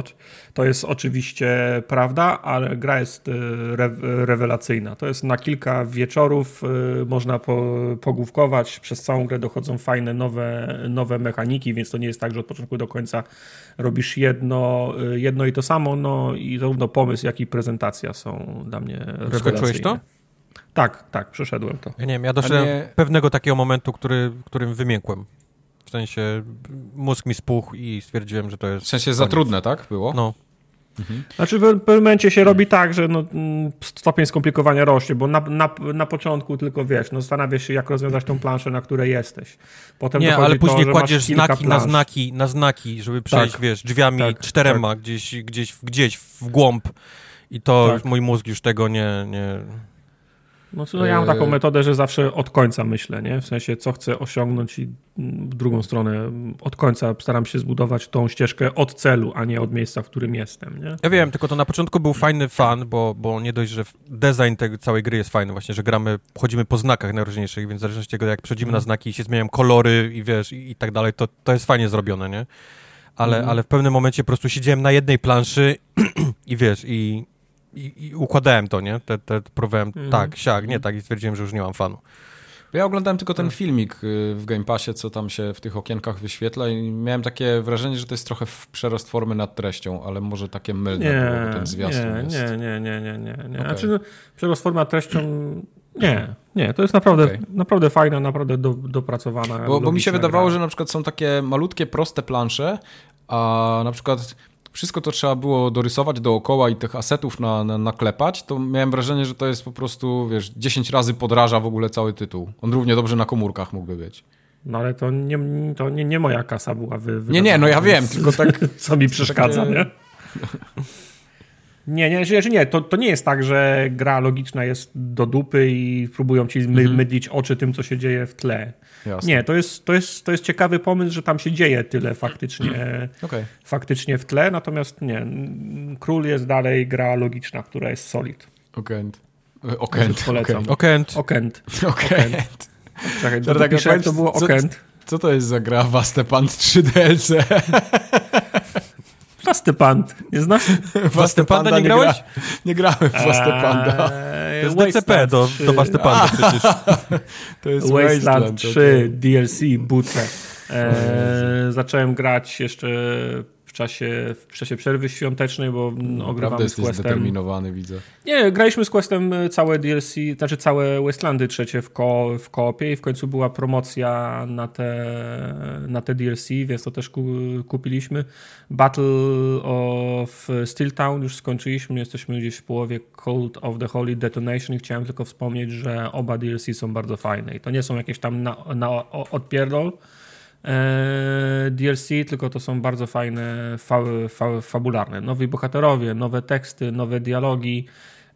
to jest oczywiście prawda, ale gra jest e, re, rewelacyjna. To jest na kilka wieczorów, e, można po, pogłówkować. Przez całą grę dochodzą fajne nowe, nowe mechaniki, więc to nie jest tak, że od początku do końca robisz jedno, e, jedno i to samo. No i zarówno pomysł, jak i prezentacja są dla mnie rewelacyjne.
to?
Tak, tak, przeszedłem to.
Ja nie wiem, ja doszedłem
nie-
pewnego takiego momentu, który, którym wymiękłem. W sensie mózg mi spuchł i stwierdziłem, że to jest...
W sensie za trudne, tak? Było?
No,
Znaczy w pewnym momencie się robi tak, że no, stopień skomplikowania rośnie, bo na, na, na początku tylko wiesz, no zastanawiasz się, jak rozwiązać tą planszę, na której jesteś. Potem
nie, ale
to,
później
że
kładziesz znaki na znaki, na znaki, żeby przejść,
Tak.
wiesz, drzwiami
Tak,
czterema gdzieś, gdzieś, gdzieś w głąb. I to
Tak.
mój mózg już tego nie... nie...
No, to ja mam taką
Yy.
metodę, że zawsze od końca myślę, nie? W sensie, co chcę osiągnąć i mm, w drugą stronę mm, od końca staram się zbudować tą ścieżkę od celu, a nie od miejsca, w którym jestem, nie?
Ja wiem, tylko to na początku był fajny fan, bo, bo nie dość, że design tej całej gry jest fajny, właśnie, że gramy, chodzimy po znakach najróżniejszych, więc w zależności od tego, jak przechodzimy na znaki i się zmieniają kolory i wiesz, i, i tak dalej, to, to jest fajnie zrobione, nie? Ale,
Mhm.
ale w pewnym momencie po prostu siedziałem na jednej planszy i wiesz, i, i, i układałem to, nie? Te, te, próbowałem
Mhm.
tak, siak, nie tak i stwierdziłem, że już nie mam fanu.
Ja oglądałem tylko ten filmik y, w Game Passie, co tam się w tych okienkach wyświetla i miałem takie wrażenie, że to jest trochę przerost formy nad treścią, ale może takie mylne było, bo ten zwiastun
nie,
jest.
nie, nie, nie, nie, nie, nie.
Okej.
Znaczy, no, przerost forma treścią, nie, Nie, to jest naprawdę, okay. naprawdę fajna, naprawdę do, dopracowana.
Bo, bo mi się wydawało, gra. że na przykład są takie malutkie, proste plansze, a na przykład wszystko to trzeba było dorysować dookoła i tych asetów na, na, naklepać, to miałem wrażenie, że to jest po prostu, wiesz, 10 razy podraża w ogóle cały tytuł. On równie dobrze na komórkach mógłby być.
No ale to nie, to nie, nie moja kasa była wy,
Nie, nie, no ja wiem, tylko tak...
Co mi przeszkadza, nie? Nie, nie, że nie, to, to nie jest tak, że gra logiczna jest do dupy i próbują ci my, mhm. mydlić oczy tym, co się dzieje w tle. Jasne. Nie, to jest, to, jest, to jest ciekawy pomysł, że tam się dzieje tyle faktycznie, okay. faktycznie w tle, natomiast nie, Król jest dalej gra logiczna, która jest solid.
Okent.
Polecam.
Okent.
Okent.
Okent.
Czekaj, to, jak to było Okent. Co,
co to jest za gra Wastepant 3 DLC?
Wastepant, nie znasz?
Wastepanda nie grałeś? Nie,
gra, nie grałem w Wastepanda.
Eee, to jest DCP do, do Wastepanda przecież.
To jest Wasteland, Wasteland 3 okay. DLC bootleg. Eee, zacząłem grać jeszcze w czasie, w czasie przerwy świątecznej, bo no, ogrywamy
z Questem. zdeterminowany, widzę.
Nie, graliśmy z Questem e, całe DLC, znaczy całe Wastelandy trzecie w, ko, w koopie i w końcu była promocja na te, na te DLC, więc to też kupiliśmy. Battle of Steel Town już skończyliśmy, jesteśmy gdzieś w połowie Cold of the Holy Detonation i chciałem tylko wspomnieć, że oba DLC są bardzo fajne i to nie są jakieś tam na, na odpierdol, DLC, tylko to są bardzo fajne, fa, fa, fabularne. Nowi bohaterowie, nowe teksty, nowe dialogi.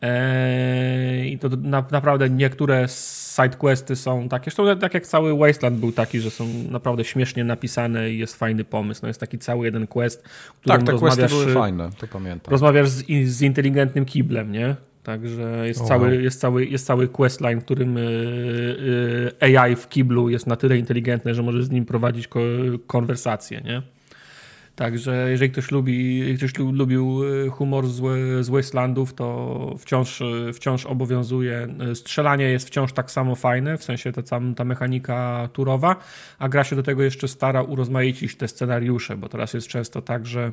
E, I to na, naprawdę niektóre sidequesty są takie, zresztą tak jak cały Wasteland był taki, że są naprawdę śmiesznie napisane i jest fajny pomysł. No jest taki cały jeden quest,
Tak, te questy były fajne, to pamiętam.
Rozmawiasz z, z inteligentnym kiblem, nie? Także jest, cały, jest, cały, jest cały questline, w którym y, y, AI w kiblu jest na tyle inteligentny, że możesz z nim prowadzić konwersację, nie? Także jeżeli ktoś lubi, ktoś lubił y, humor z, z Wastelandów, to wciąż, wciąż obowiązuje. Strzelanie jest wciąż tak samo fajne, w sensie ta, ta mechanika turowa, a gra się do tego jeszcze stara urozmaicić te scenariusze, bo teraz jest często tak, że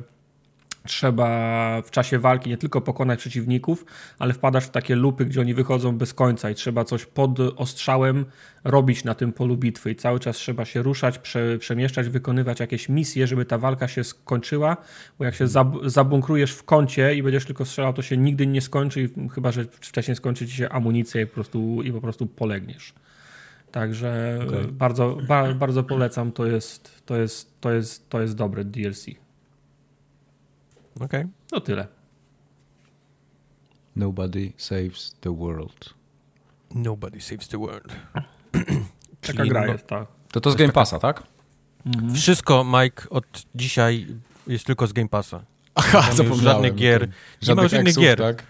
trzeba w czasie walki nie tylko pokonać przeciwników, ale wpadasz w takie lupy, gdzie oni wychodzą bez końca i trzeba coś pod ostrzałem robić na tym polu bitwy i cały czas trzeba się ruszać, prze, przemieszczać, wykonywać jakieś misje, żeby ta walka się skończyła, bo jak się zab zabunkrujesz w kącie i będziesz tylko strzelał, to się nigdy nie skończy, chyba że wcześniej skończy ci się amunicja i po prostu, i po prostu polegniesz. Także okay. bardzo, ba, bardzo polecam, to jest, to, jest, to, jest, to jest dobre DLC.
Okej. Okay.
No tyle.
Nobody saves the world.
Nobody saves the world.
Taka gra no, jest, tak.
To to z Game Passa, tak?
Mhm. Wszystko, Mike, od dzisiaj jest tylko z Game Passa.
Aha, zapomniałem.
Żadnych gier. Nie ma już innych gier.
Tak?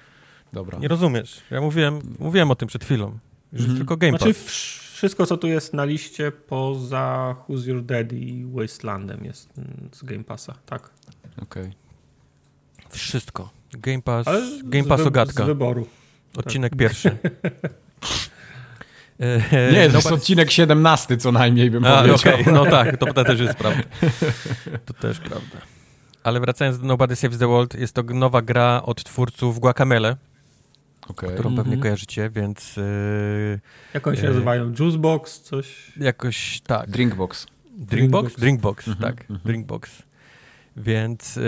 Dobra.
Nie rozumiesz. Ja mówiłem, mówiłem o tym przed chwilą. Już mhm. jest tylko Game
znaczy,
Pass.
Wszystko, co tu jest na liście poza Who's Your Daddy i Wastelandem jest z Game Passa, tak.
Okej. Okay.
Wszystko. Game Pass, Game Pass Ogatka.
Z wyboru.
Odcinek tak. pierwszy.
Nie, to jest odcinek 17 co najmniej bym A, powiedział.
Okay. No tak, to też jest prawda. To też prawda. Ale wracając do Nobody Saves the World, jest to nowa gra od twórców Guacamele, okay. którą mm -hmm. pewnie kojarzycie, więc... Yy,
Jak oni się yy, nazywają? Juicebox? Coś?
Jakoś tak.
Drinkbox.
Drinkbox? Drinkbox, mm -hmm. tak. Mm -hmm. Drinkbox. Więc e,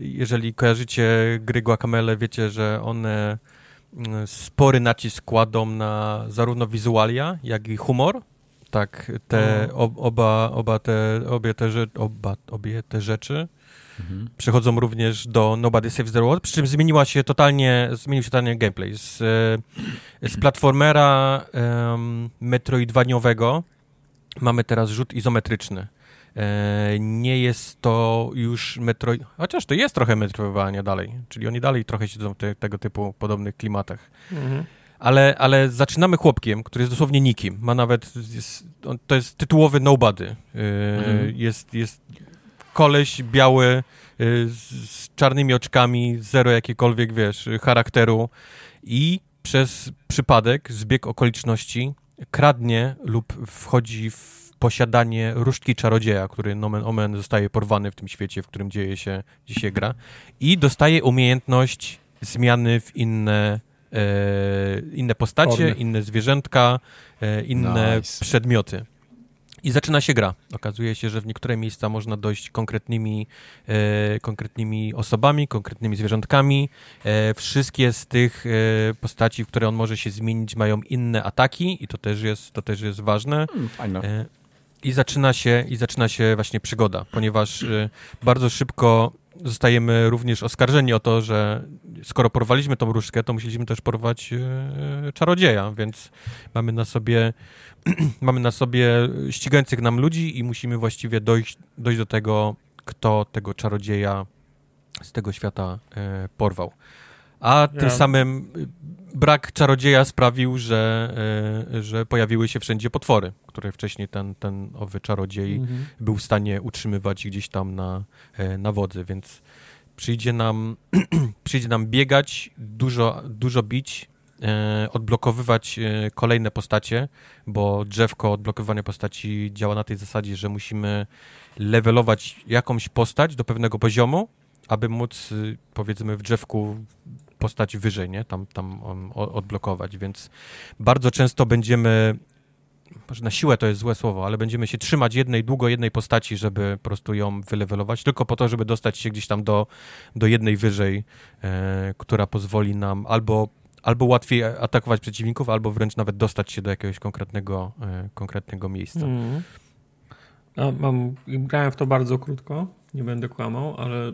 jeżeli kojarzycie gry Guacamele, wiecie, że one mm, spory nacisk kładą na zarówno wizualia, jak i humor. Tak, te, oba, oba te, obie te, oba, obie te rzeczy mhm. przechodzą również do Nobody Saves the World, przy czym zmieniła się totalnie, zmienił się totalnie gameplay. Z, e, z platformera um, metroidwaniowego mamy teraz rzut izometryczny. E, nie jest to już metro... Chociaż to jest trochę metrowania dalej, czyli oni dalej trochę siedzą w te, tego typu podobnych klimatach. Mhm. Ale, ale zaczynamy chłopkiem, który jest dosłownie nikim. Ma nawet... Jest, to jest tytułowy nobody. E, mhm. Jest, jest koleś biały e, z, z czarnymi oczkami, zero jakiekolwiek, wiesz, charakteru i przez przypadek, zbieg okoliczności kradnie lub wchodzi w posiadanie różdżki czarodzieja, który nomen omen zostaje porwany w tym świecie, w którym dzieje się dzisiaj gra i dostaje umiejętność zmiany w inne inne postacie,
Orny.
inne zwierzętka, e, inne
Nice.
przedmioty. I zaczyna się gra. Okazuje się, że w niektóre miejsca można dojść konkretnymi, e, konkretnymi osobami, konkretnymi zwierzątkami. E, wszystkie z tych e, postaci, w które on może się zmienić, mają inne ataki i to też jest, to też jest ważne.
Hmm, fajne.
I zaczyna się, i zaczyna się właśnie przygoda, ponieważ e, bardzo szybko zostajemy również oskarżeni o to, że skoro porwaliśmy tą różdżkę, to musieliśmy też porwać e, czarodzieja, więc mamy na sobie mamy na sobie ścigających nam ludzi i musimy właściwie dojść, dojść do tego, kto tego czarodzieja z tego świata porwał. A tym samym brak czarodzieja sprawił, że, e, że pojawiły się wszędzie potwory, które wcześniej ten, ten owy czarodziej
Mhm.
był w stanie utrzymywać gdzieś tam na, e, na wodzy, więc przyjdzie nam, przyjdzie nam biegać, dużo, dużo bić, e, odblokowywać kolejne postacie, bo drzewko odblokowywania postaci działa na tej zasadzie, że musimy levelować jakąś postać do pewnego poziomu, aby móc, y, powiedzmy, w drzewku postać wyżej, nie? Tam, tam um, odblokować, więc bardzo często będziemy może na siłę to jest złe słowo, ale będziemy się trzymać jednej, długo jednej postaci, żeby po prostu ją wylewelować, tylko po to, żeby dostać się gdzieś tam do, do jednej wyżej, e, która pozwoli nam albo, albo łatwiej atakować przeciwników, albo wręcz nawet dostać się do jakiegoś konkretnego, e, konkretnego miejsca.
Mhm. Ja mam, grałem w to bardzo krótko, nie będę kłamał, ale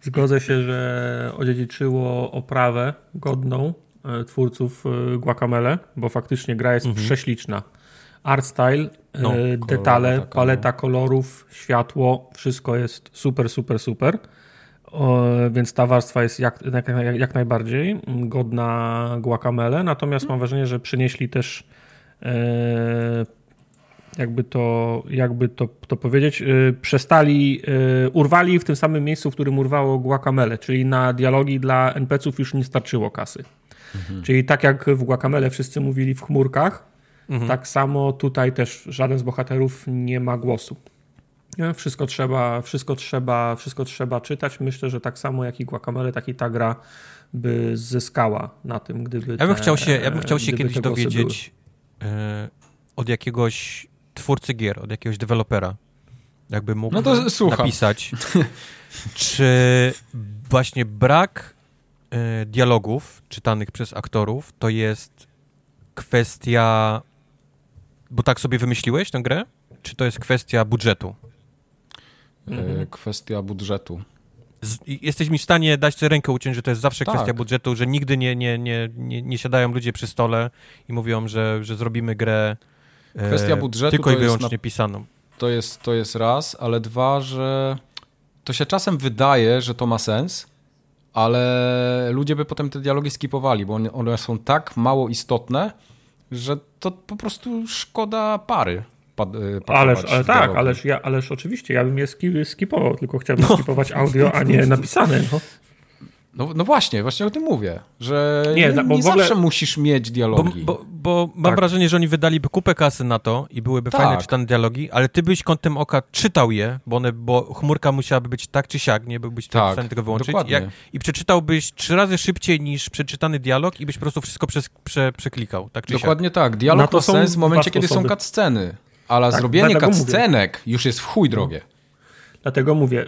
zgodzę się, że odziedziczyło oprawę godną e, twórców e, Guacamele, bo faktycznie gra jest
Mhm.
prześliczna. Art style, e,
No,
detale, paleta kolorów, światło, wszystko jest super, super, super. O, więc ta warstwa jest jak, jak, jak najbardziej godna Guacamele, natomiast mam wrażenie, że przynieśli też e, jakby to, jakby to, to powiedzieć, yy, przestali, yy, urwali w tym samym miejscu, w którym urwało Guacamele, czyli na dialogi dla NPC-ów już nie starczyło kasy. Czyli tak jak w Guacamele wszyscy mówili w chmurkach,
Mhm.
tak samo tutaj też żaden z bohaterów nie ma głosu. Nie? Wszystko trzeba, wszystko trzeba, wszystko trzeba czytać. Myślę, że tak samo jak i Guacamele, tak i ta gra by zyskała na tym, gdyby
Ja bym
te-
chciał się, ja bym chciał się kiedyś dowiedzieć e, od jakiegoś twórcy gier, od jakiegoś dewelopera, jakby mógł
No to słucham.
napisać, czy właśnie brak e, dialogów czytanych przez aktorów to jest kwestia, bo tak sobie wymyśliłeś tę grę, czy to jest kwestia budżetu?
E, Kwestia budżetu.
Z, jesteś mi w stanie dać sobie rękę uciąć, że to jest zawsze
Tak.
kwestia budżetu, że nigdy nie, nie, nie, nie, nie siadają ludzie przy stole i mówią, że, że zrobimy grę
Kwestia budżetu
tylko i wyłącznie
na-
pisaną.
To jest, to jest raz, ale dwa, że to się czasem wydaje, że to ma sens, ale ludzie by potem te dialogi skipowali, bo one- są tak mało istotne, że to po prostu szkoda pary. Pad, e,
Ależ, ale tak, ależ, ja, ależ oczywiście, ja bym je ski, skipował, tylko chciałbym skipować audio, a nie napisane. No.
No, no właśnie, właśnie o tym mówię, że
Nie,
nie,
bo
nie
w ogóle-
zawsze musisz mieć
Bo,
dialogi.
bo, bo mam
Tak.
wrażenie, że oni wydaliby kupę kasy na to i byłyby
Tak.
fajne czytane dialogi, ale ty byś kątem oka czytał je, bo, one, bo chmurka musiałaby być tak czy siak, nie byłbyś
Tak,
w stanie tego wyłączyć. Jak, I przeczytałbyś trzy razy szybciej niż przeczytany dialog i byś po prostu wszystko przez, prze, przeklikał, tak czy siak.
Dokładnie tak.
Na
Dialog
to
ma
są
sens w momencie, kiedy są
sposoby.
cutsceny. Ale
Tak,
zrobienie cutscenek już jest w chuj drogie.
Dlatego mówię,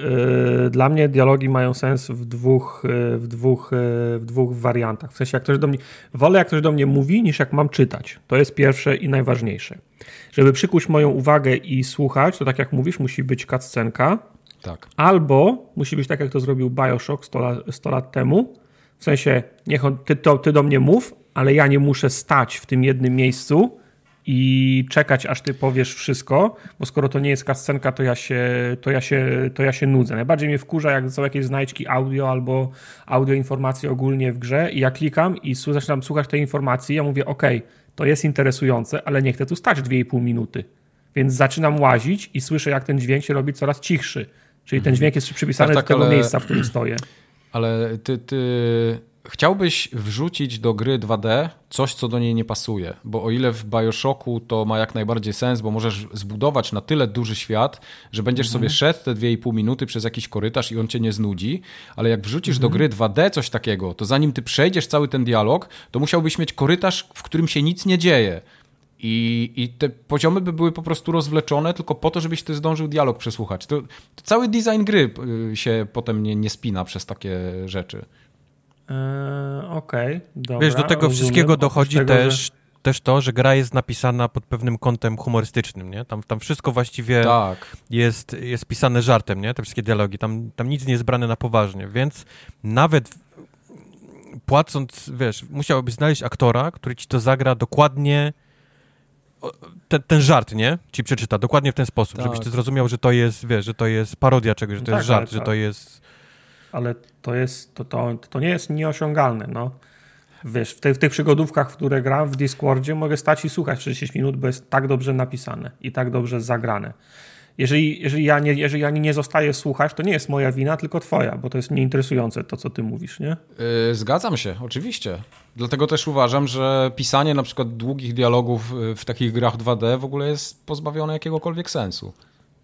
yy, dla mnie dialogi mają sens w dwóch, yy, w, dwóch, yy, w dwóch wariantach. W sensie, jak ktoś do mnie, wolę jak ktoś do mnie mówi, niż jak mam czytać. To jest pierwsze i najważniejsze. Żeby przykuć moją uwagę i słuchać, to tak jak mówisz, musi być cutscenka,
Tak.
Albo musi być tak, jak to zrobił Bioshock 100 lat, 100 lat temu. W sensie, niech on, ty, to, ty do mnie mów, ale ja nie muszę stać w tym jednym miejscu i czekać, aż ty powiesz wszystko, bo skoro to nie jest cutscenka, to ja się, to ja się, to ja się nudzę. Najbardziej mnie wkurza, jak są jakieś znajdźki audio albo audio informacje ogólnie w grze i ja klikam i zaczynam słuchać tej informacji, ja mówię, ok, to jest interesujące, ale nie chcę tu stać 2,5 minuty. Więc zaczynam łazić i słyszę, jak ten dźwięk się robi coraz cichszy. Czyli ten dźwięk jest przypisany
Tak, tak,
do tego
ale-
miejsca, w którym stoję.
Ale ty, ty chciałbyś wrzucić do gry 2D coś, co do niej nie pasuje, bo o ile w Bioshocku to ma jak najbardziej sens, bo możesz zbudować na tyle duży świat, że będziesz
Mhm.
sobie szedł te 2,5 minuty przez jakiś korytarz i on cię nie znudzi, ale jak wrzucisz
Mhm.
do gry 2D coś takiego, to zanim ty przejdziesz cały ten dialog, to musiałbyś mieć korytarz, w którym się nic nie dzieje. I, I te poziomy by były po prostu rozwleczone tylko po to, żebyś ty zdążył dialog przesłuchać. To, to cały design gry y, się potem nie, nie spina przez takie rzeczy.
Eee, Okej, dobra.
Wiesz, do tego
rozumiem.
wszystkiego dochodzi
tego,
też,
Że...
też to, że gra jest napisana pod pewnym kątem humorystycznym, nie? Tam, tam wszystko właściwie
Tak.
jest, jest pisane żartem, nie? Te wszystkie dialogi. Tam, tam nic nie jest brane na poważnie, więc nawet płacąc, wiesz, musiałbyś znaleźć aktora, który ci to zagra dokładnie ten, ten żart, nie? Ci przeczyta dokładnie w ten sposób,
Tak.
żebyś ty zrozumiał, że to jest, wiesz, że to jest parodia czegoś, że to
Tak,
jest żart,
ale
że
tak.
to jest...
Ale to jest, to, to, to nie jest nieosiągalne, no. Wiesz, w, tej, w tych przygodówkach, w które gram w Discordzie, mogę stać i słuchać 30 minut, bo jest tak dobrze napisane i tak dobrze zagrane. Jeżeli, jeżeli, ja nie, jeżeli ja nie zostaję słuchać, to nie jest moja wina, tylko twoja, bo to jest nieinteresujące to, co ty mówisz, nie?
Yy, Zgadzam się, oczywiście. Dlatego też uważam, że pisanie na przykład długich dialogów y, w takich grach 2D w ogóle jest pozbawione jakiegokolwiek sensu.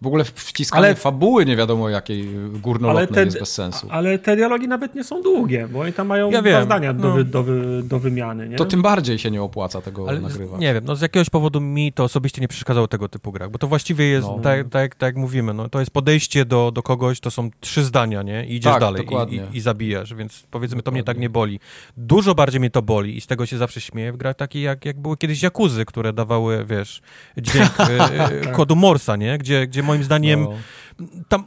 W ogóle wciskanie
Ale-
fabuły nie wiadomo jakiej y, górnolotnej jest bez sensu.
ale te dialogi nawet nie są długie, bo oni tam mają
Ja
dwa zdania do,
no.
wy, do, wy, do wymiany, nie?
To tym bardziej się nie opłaca tego
Ale z-
nagrywać.
nie wiem, no z jakiegoś powodu mi to osobiście nie przeszkadzało tego typu grach, bo to właściwie jest,
No.
tak, tak, tak jak mówimy, no, to jest podejście do, do kogoś, to są trzy zdania, nie? I idziesz
Tak,
dalej i,
dokładnie.
i, i zabijasz, więc powiedzmy to mnie tak
Dokładnie.
nie boli. Dużo bardziej mnie to boli i z tego się zawsze śmieję w grach takich jak, jak były kiedyś Jakuzy, które dawały, wiesz, dźwięk e, e, kodu Morsa, nie? Gdzie, gdzie moim zdaniem
No,
tam,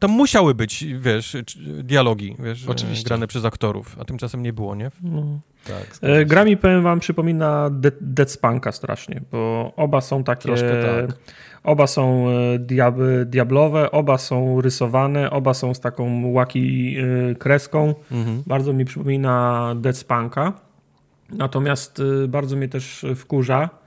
tam musiały być, wiesz, dialogi, wiesz,
Oczywiście.
grane przez aktorów, a tymczasem nie było, nie?
No.
tak,
E. Gra mi, powiem wam, przypomina De- Dead Spanka strasznie, bo oba są takie...
Troszkę tak.
Oba są e, diab diablowe, oba są rysowane, oba są z taką łaki e, kreską.
Mhm.
Bardzo mi przypomina Dead Spanka. Natomiast e, bardzo mnie też wkurza e,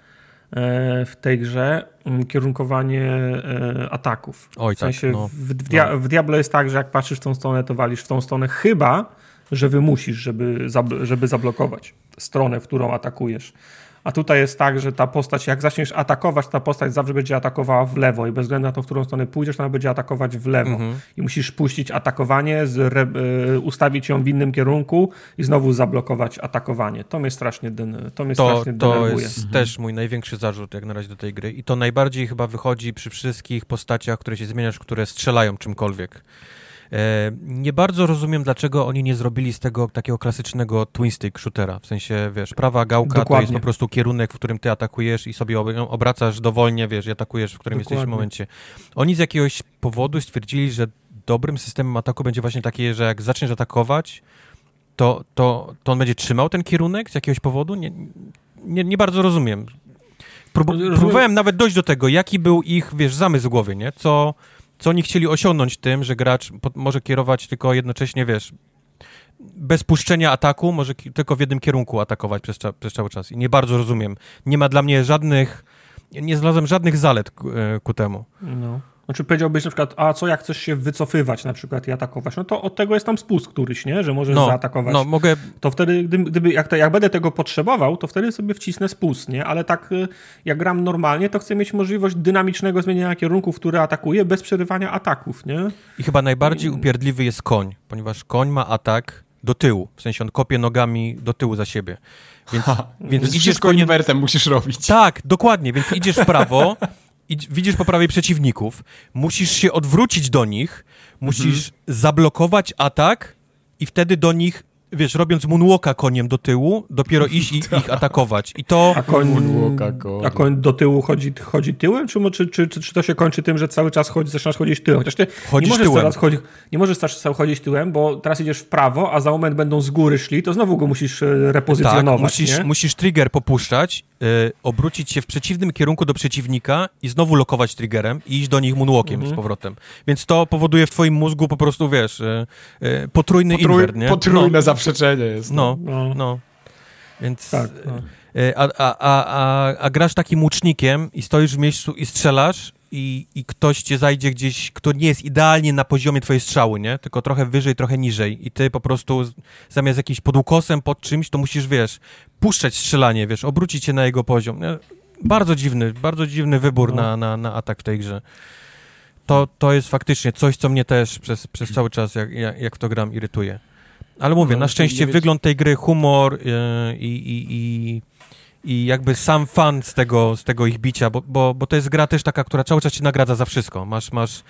w tej grze mm, kierunkowanie e, ataków.
Oj,
W sensie
tak, no.
w, dia w Diablo jest tak, że jak patrzysz w tą stronę, to walisz w tą stronę, chyba, że wymusisz, żeby, żeby zablokować stronę, w którą atakujesz. A tutaj jest tak, że ta postać, jak zaczniesz atakować, ta postać zawsze będzie atakowała w lewo i bez względu na to, w którą stronę pójdziesz, ona będzie atakować w lewo.
Mhm.
I musisz puścić atakowanie, z re, y, ustawić ją w innym kierunku i znowu zablokować atakowanie. To mnie strasznie, den, to mnie
To,
strasznie
to
denerwuje.
jest też mój największy zarzut jak na razie do tej gry i to najbardziej chyba wychodzi przy wszystkich postaciach, które się zmieniasz, które strzelają czymkolwiek. E, nie bardzo rozumiem, dlaczego oni nie zrobili z tego takiego klasycznego twin stick shootera. W sensie, wiesz, prawa gałka to
Dokładnie.
jest po prostu kierunek, w którym ty atakujesz i sobie ob- obracasz dowolnie, wiesz, i atakujesz, w którym jesteś w
Dokładnie.
momencie. Oni z jakiegoś powodu stwierdzili, że dobrym systemem ataku będzie właśnie takie, że jak zaczniesz atakować, to, to, to on będzie trzymał ten kierunek z jakiegoś powodu? Nie, nie, nie bardzo rozumiem. Prób,
Rozumiem.
próbowałem nawet dojść do tego, jaki był ich, wiesz, zamysł w głowie, nie? Co, co oni chcieli osiągnąć tym, że gracz po, może kierować tylko jednocześnie, wiesz, bez puszczenia ataku, może ki- tylko w jednym kierunku atakować przez, cza, przez cały czas. I nie bardzo rozumiem. Nie ma dla mnie żadnych, nie znalazłem żadnych zalet ku, e, ku temu.
No. Znaczy powiedziałbyś na przykład, a co jak chcesz się wycofywać na przykład i atakować, no to od tego jest tam spust któryś, nie? Że możesz
No,
zaatakować.
no mogę,
To wtedy, gdyby, gdyby jak, to, jak będę tego potrzebował, to wtedy sobie wcisnę spust, nie? Ale tak y, jak gram normalnie, to chcę mieć możliwość dynamicznego zmieniania kierunków, które atakuję, bez przerywania ataków, nie?
I chyba najbardziej upierdliwy jest koń, ponieważ koń ma atak do tyłu, w sensie on kopie nogami do tyłu za siebie. Więc, więc
Więc
idziesz
inwertem musisz robić.
Tak, dokładnie, więc idziesz w prawo, widzisz po prawej przeciwników, musisz się odwrócić do nich, musisz zablokować atak i wtedy do nich, wiesz, robiąc moonwalka koniem do tyłu, dopiero iść i ich atakować. I to...
A koń, a koń do tyłu chodzi, chodzi tyłem, czy, czy, czy, czy, czy to się kończy tym, że cały czas chodzi, zaczynasz chodzić tyłem? Chociaż ty nie
Chodzisz
możesz,
tyłem.
teraz chodzi, nie możesz teraz chodzić tyłem, bo teraz idziesz w prawo, a za moment będą z góry szli, to znowu go musisz e,
Tak,
repozycjonować,
musisz,
nie?
musisz trigger popuszczać, y, obrócić się w przeciwnym kierunku do przeciwnika i znowu lokować triggerem i iść do nich moonwalkiem
Mhm.
z powrotem. Więc to powoduje w twoim mózgu po prostu, wiesz, y, y, potrójny
Potrój,
invert, nie?
potrójne zaprzeczenie jest.
No,
No.
no, no. Więc...
Tak, no.
y, A, a, a, a, grasz takim łucznikiem i stoisz w miejscu i strzelasz i, i ktoś cię zajdzie gdzieś, kto nie jest idealnie na poziomie twojej strzały, nie? Tylko trochę wyżej, trochę niżej i ty po prostu zamiast jakimś pod ukosem, pod czymś, to musisz, wiesz, puszczać strzelanie, wiesz, obrócić się na jego poziom. Bardzo dziwny, bardzo dziwny wybór no. na, na, na atak w tej grze. To, to jest faktycznie coś, co mnie też przez, przez cały czas, jak, jak, jak to gram, irytuje. Ale mówię, no, na szczęście wygląd tej gry, humor yy, i, i, i i jakby sam fan z tego, z tego ich bicia, bo, bo, bo to jest gra też taka, która cały czas ci nagradza za wszystko. Masz, masz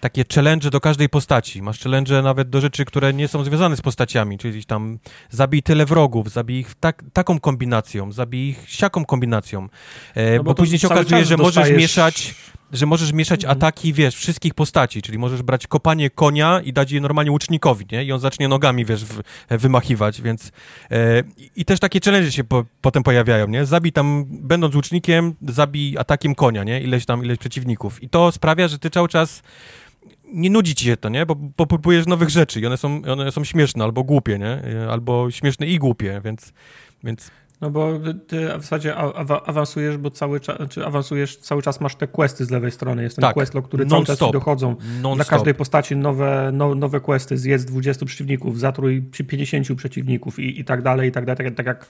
takie challenge do każdej postaci, masz challenge nawet do rzeczy, które nie są związane z postaciami, czyli tam zabij tyle wrogów, zabij ich tak, taką kombinacją, zabij ich siaką kombinacją, e, no bo, bo później się okazuje, że możesz mieszać że możesz mieszać mhm. ataki, wiesz, wszystkich postaci, czyli możesz brać kopanie konia i dać je normalnie łucznikowi, nie? I on zacznie nogami, wiesz, w, wymachiwać, więc e, i też takie challenge się po, potem pojawiają, nie? Zabij tam, będąc łucznikiem, zabij atakiem konia, nie? Ileś tam, ileś przeciwników. I to sprawia, że ty cały czas nie nudzi ci się to, nie? Bo, bo próbujesz nowych rzeczy i one są, one są śmieszne albo głupie, nie? Albo śmieszne i głupie, więc, więc
no bo ty w zasadzie awansujesz, bo cały czas, czy awansujesz, cały czas masz te questy z lewej strony. Jest ten
tak.
quest, który cały czas dochodzą. Non Dla każdej postaci nowe, no, nowe questy. Zjedz 20 przeciwników, zatrój 50 przeciwników i, i tak dalej, i tak dalej. Tak, tak jak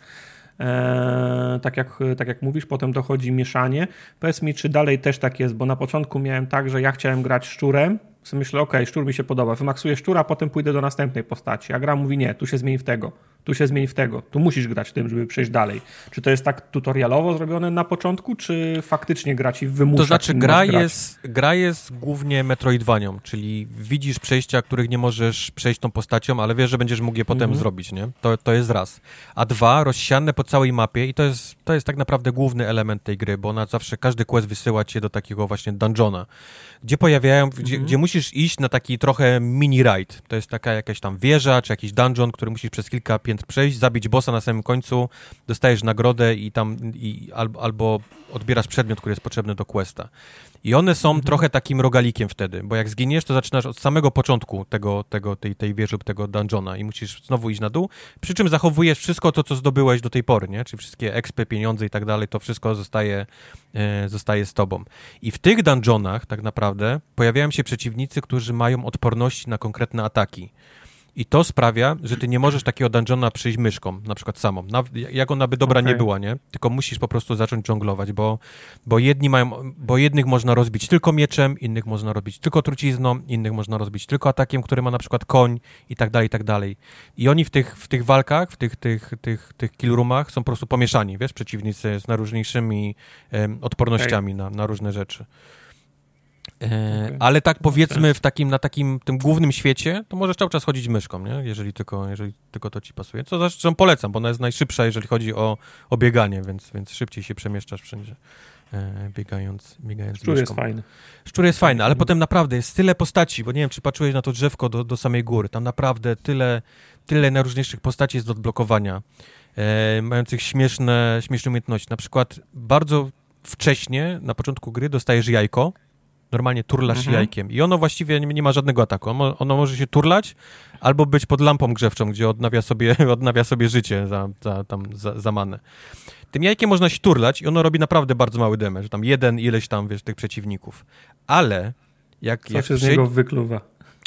E, tak, jak, tak jak mówisz, potem dochodzi mieszanie. Powiedz mi, czy dalej też tak jest, bo na początku miałem tak, że ja chciałem grać szczurem, sobie myślę, ok, szczur mi się podoba, wymaksuję szczura, a potem pójdę do następnej postaci, a gra mówi nie, tu się zmieni w tego, tu się zmieni w tego, tu musisz grać tym, żeby przejść dalej. Czy to jest tak tutorialowo zrobione na początku, czy faktycznie gra ci wymusza?
To znaczy gra jest, gra jest głównie metroidvanią, czyli widzisz przejścia, których nie możesz przejść tą postacią, ale wiesz, że będziesz mógł je potem mhm. zrobić, nie? To, to jest raz. A dwa, rozsiane po całej mapie i to jest, to jest tak naprawdę główny element tej gry, bo ona zawsze, każdy quest wysyła cię do takiego właśnie dungeona, gdzie pojawiają, mhm. gdzie, gdzie musisz iść na taki trochę mini ride. To jest taka jakaś tam wieża, czy jakiś dungeon, który musisz przez kilka piętr przejść, zabić bossa na samym końcu, dostajesz nagrodę i tam i, albo, albo odbierasz przedmiot, który jest potrzebny do questa. I one są mhm. trochę takim rogalikiem wtedy, bo jak zginiesz, to zaczynasz od samego początku tego, tego, tej, tej wieży tego dungeona i musisz znowu iść na dół, przy czym zachowujesz wszystko to, co zdobyłeś do tej pory, nie? Czyli wszystkie expy, pieniądze i tak dalej, to wszystko zostaje, e, zostaje z tobą. I w tych dungeonach tak naprawdę pojawiają się przeciwnicy, którzy mają odporności na konkretne ataki. I to sprawia, że ty nie możesz takiego dungeona przyjść myszką, na przykład samą. jak ona by dobra okay. nie była, nie? Tylko musisz po prostu zacząć dżonglować, bo, bo, jedni mają, bo jednych można rozbić tylko mieczem, innych można rozbić tylko trucizną, innych można rozbić tylko atakiem, który ma na przykład koń i tak dalej, i tak dalej. I oni w tych, w tych walkach, w tych, tych, tych, tych killroomach są po prostu pomieszani, wiesz, przeciwnicy z najróżniejszymi um, odpornościami okay. na, na różne rzeczy. E, okay. Ale tak powiedzmy w takim, na takim tym głównym świecie, to możesz cały czas chodzić myszką, nie? Jeżeli tylko, jeżeli tylko to ci pasuje. Co zresztą polecam, bo ona jest najszybsza, jeżeli chodzi o, o bieganie, więc, więc szybciej się przemieszczasz wszędzie. E, biegając, biegając
Szczur myszką. jest fajny.
Szczur jest fajny, ale potem naprawdę jest tyle postaci, bo nie wiem, czy patrzyłeś na to drzewko do, do samej góry. Tam naprawdę tyle, tyle najróżniejszych postaci jest do odblokowania, e, mających śmieszne, śmieszne umiejętności. Na przykład bardzo wcześnie, na początku gry, dostajesz jajko, Normalnie turlasz mhm. jajkiem i ono właściwie nie, nie ma żadnego ataku. Ono, ono, może się turlać albo być pod lampą grzewczą, gdzie odnawia sobie, odnawia sobie życie za, za, tam, za, za manę. Tym jajkiem można się turlać i ono robi naprawdę bardzo mały damage. Tam jeden ileś tam, wiesz, tych przeciwników. Ale jak...
Co jak się z niego wykluwa.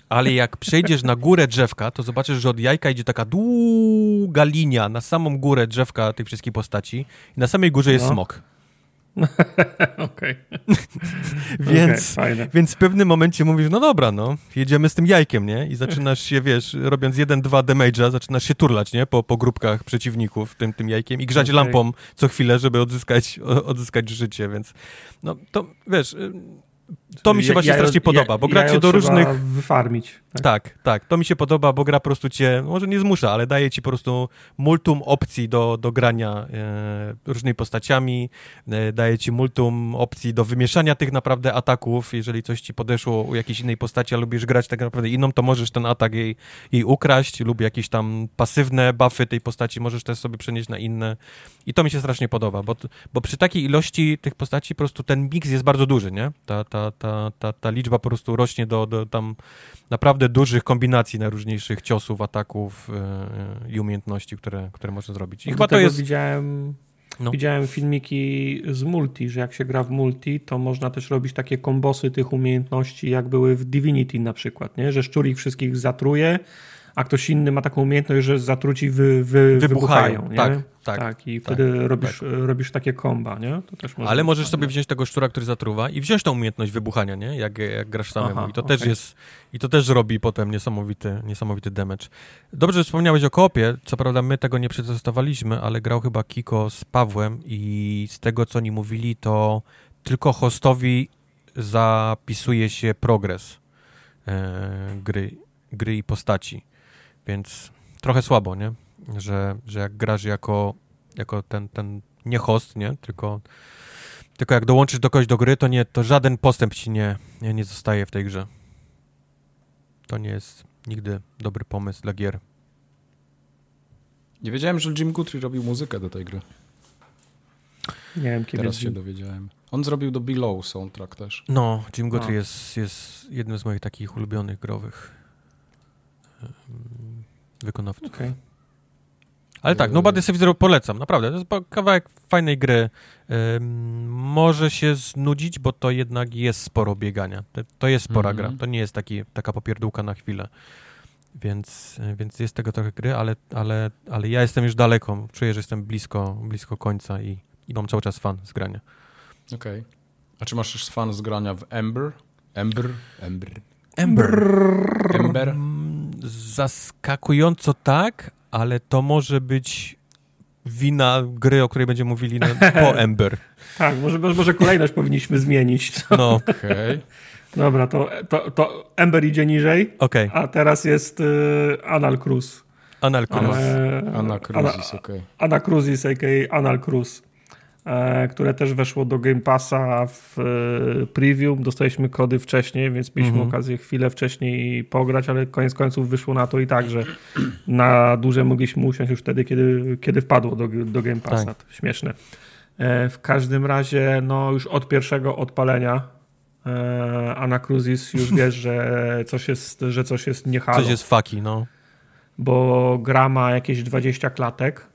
Ale jak przejdziesz na górę drzewka, to zobaczysz, że od jajka idzie taka długa linia na samą górę drzewka tych wszystkich postaci i na samej górze jest no. smok.
Okej.
więc, okay, więc w pewnym momencie mówisz, no dobra, no, jedziemy z tym jajkiem, nie? I zaczynasz się, wiesz, robiąc jeden, dwa damage'a, zaczynasz się turlać, nie? Po, po grupkach przeciwników tym, tym jajkiem i grzać okay. lampą co chwilę, żeby odzyskać, odzyskać życie, więc no, to, wiesz to mi się właśnie jajo, strasznie podoba, bo gra cię do różnych...
wyfarmić.
Tak? tak? tak, to mi się podoba, bo gra po prostu cię, może nie zmusza, ale daje ci po prostu multum opcji do, do grania e, różnymi postaciami, e, daje ci multum opcji do wymieszania tych naprawdę ataków, jeżeli coś ci podeszło u jakiejś innej postaci, a lubisz grać tak naprawdę inną, to możesz ten atak jej, jej ukraść lub jakieś tam pasywne buffy tej postaci możesz też sobie przenieść na inne i to mi się strasznie podoba, bo, bo przy takiej ilości tych postaci po prostu ten miks jest bardzo duży, nie? Ta, ta, ta, ta, ta liczba po prostu rośnie do, do tam naprawdę dużych kombinacji najróżniejszych ciosów, ataków yy, i umiejętności, które, które można zrobić. I
chyba to jest... Widziałem No. Widziałem filmiki z multi, że jak się gra w multi, to można też robić takie kombosy tych umiejętności, jak były w Divinity na przykład, nie? że szczur ich wszystkich zatruje, a ktoś inny ma taką umiejętność, że zatruci wy, wy, wybuchają. wybuchają nie?
Tak, tak,
tak. I tak, wtedy robisz, tak. robisz takie komba, nie? To
też Ale możesz sobie wziąć tego szczura, który zatruwa i wziąć tą umiejętność wybuchania, nie? Jak, jak grasz samemu. Aha, I to okay. też jest, i to też robi potem niesamowity, niesamowity damage. Dobrze, że wspomniałeś o kopie. Co prawda my tego nie przetestowaliśmy, ale grał chyba Kiko z Pawłem i z tego, co oni mówili, to tylko hostowi zapisuje się progres e, gry, gry i postaci. Więc trochę słabo, nie? Że, że jak grasz jako, jako ten, ten nie host, nie? Tylko, tylko jak dołączysz do kogoś do gry, to, nie, to żaden postęp ci nie, nie, nie zostaje w tej grze. To nie jest nigdy dobry pomysł dla gier.
Nie wiedziałem, że Jim Guthrie robił muzykę do tej gry.
Nie wiem, kiedy
Teraz się dowiedziałem. On zrobił do Below soundtrack też.
No, Jim Guthrie jest, jest jednym z moich takich ulubionych growych wykonawców. Okay. Ale tak, Nobody Saves Zero polecam, naprawdę. To jest kawałek fajnej gry. może się znudzić, bo to jednak jest sporo biegania. To, to jest spora mm -hmm. gra. To nie jest taki, taka popierdółka na chwilę. Więc, więc jest tego trochę gry, ale, ale, ale ja jestem już daleko. Czuję, że jestem blisko, blisko końca i, i mam cały czas fan z grania.
Okej. Okay. A czy masz już fan z grania w Ember? Ember?
Ember. Ember. Ember. Zaskakująco tak, ale to może być wina gry, o której będziemy mówili na, po Ember.
tak, może, może kolejność powinniśmy zmienić.
No, okej. Okay.
Dobra, to, to, to Ember idzie niżej,
okay.
a teraz jest y, Anal Cruz.
Anal Cruz.
Anal Cruz, okej. Okay.
Anal Cruz, a.k.a. Anal Cruz. E, które też weszło do Game Passa w e, preview. Dostaliśmy kody wcześniej, więc mieliśmy mhm. okazję chwilę wcześniej pograć, ale koniec końców wyszło na to i tak, że na dłużej mogliśmy usiąść już wtedy, kiedy, kiedy wpadło do, do Game Passa. Tak. Śmieszne. E, w każdym razie, no już od pierwszego odpalenia Anacruzis już wiesz, że coś jest, że coś jest niehalo.
Coś jest faki, no.
Bo gra ma jakieś 20 klatek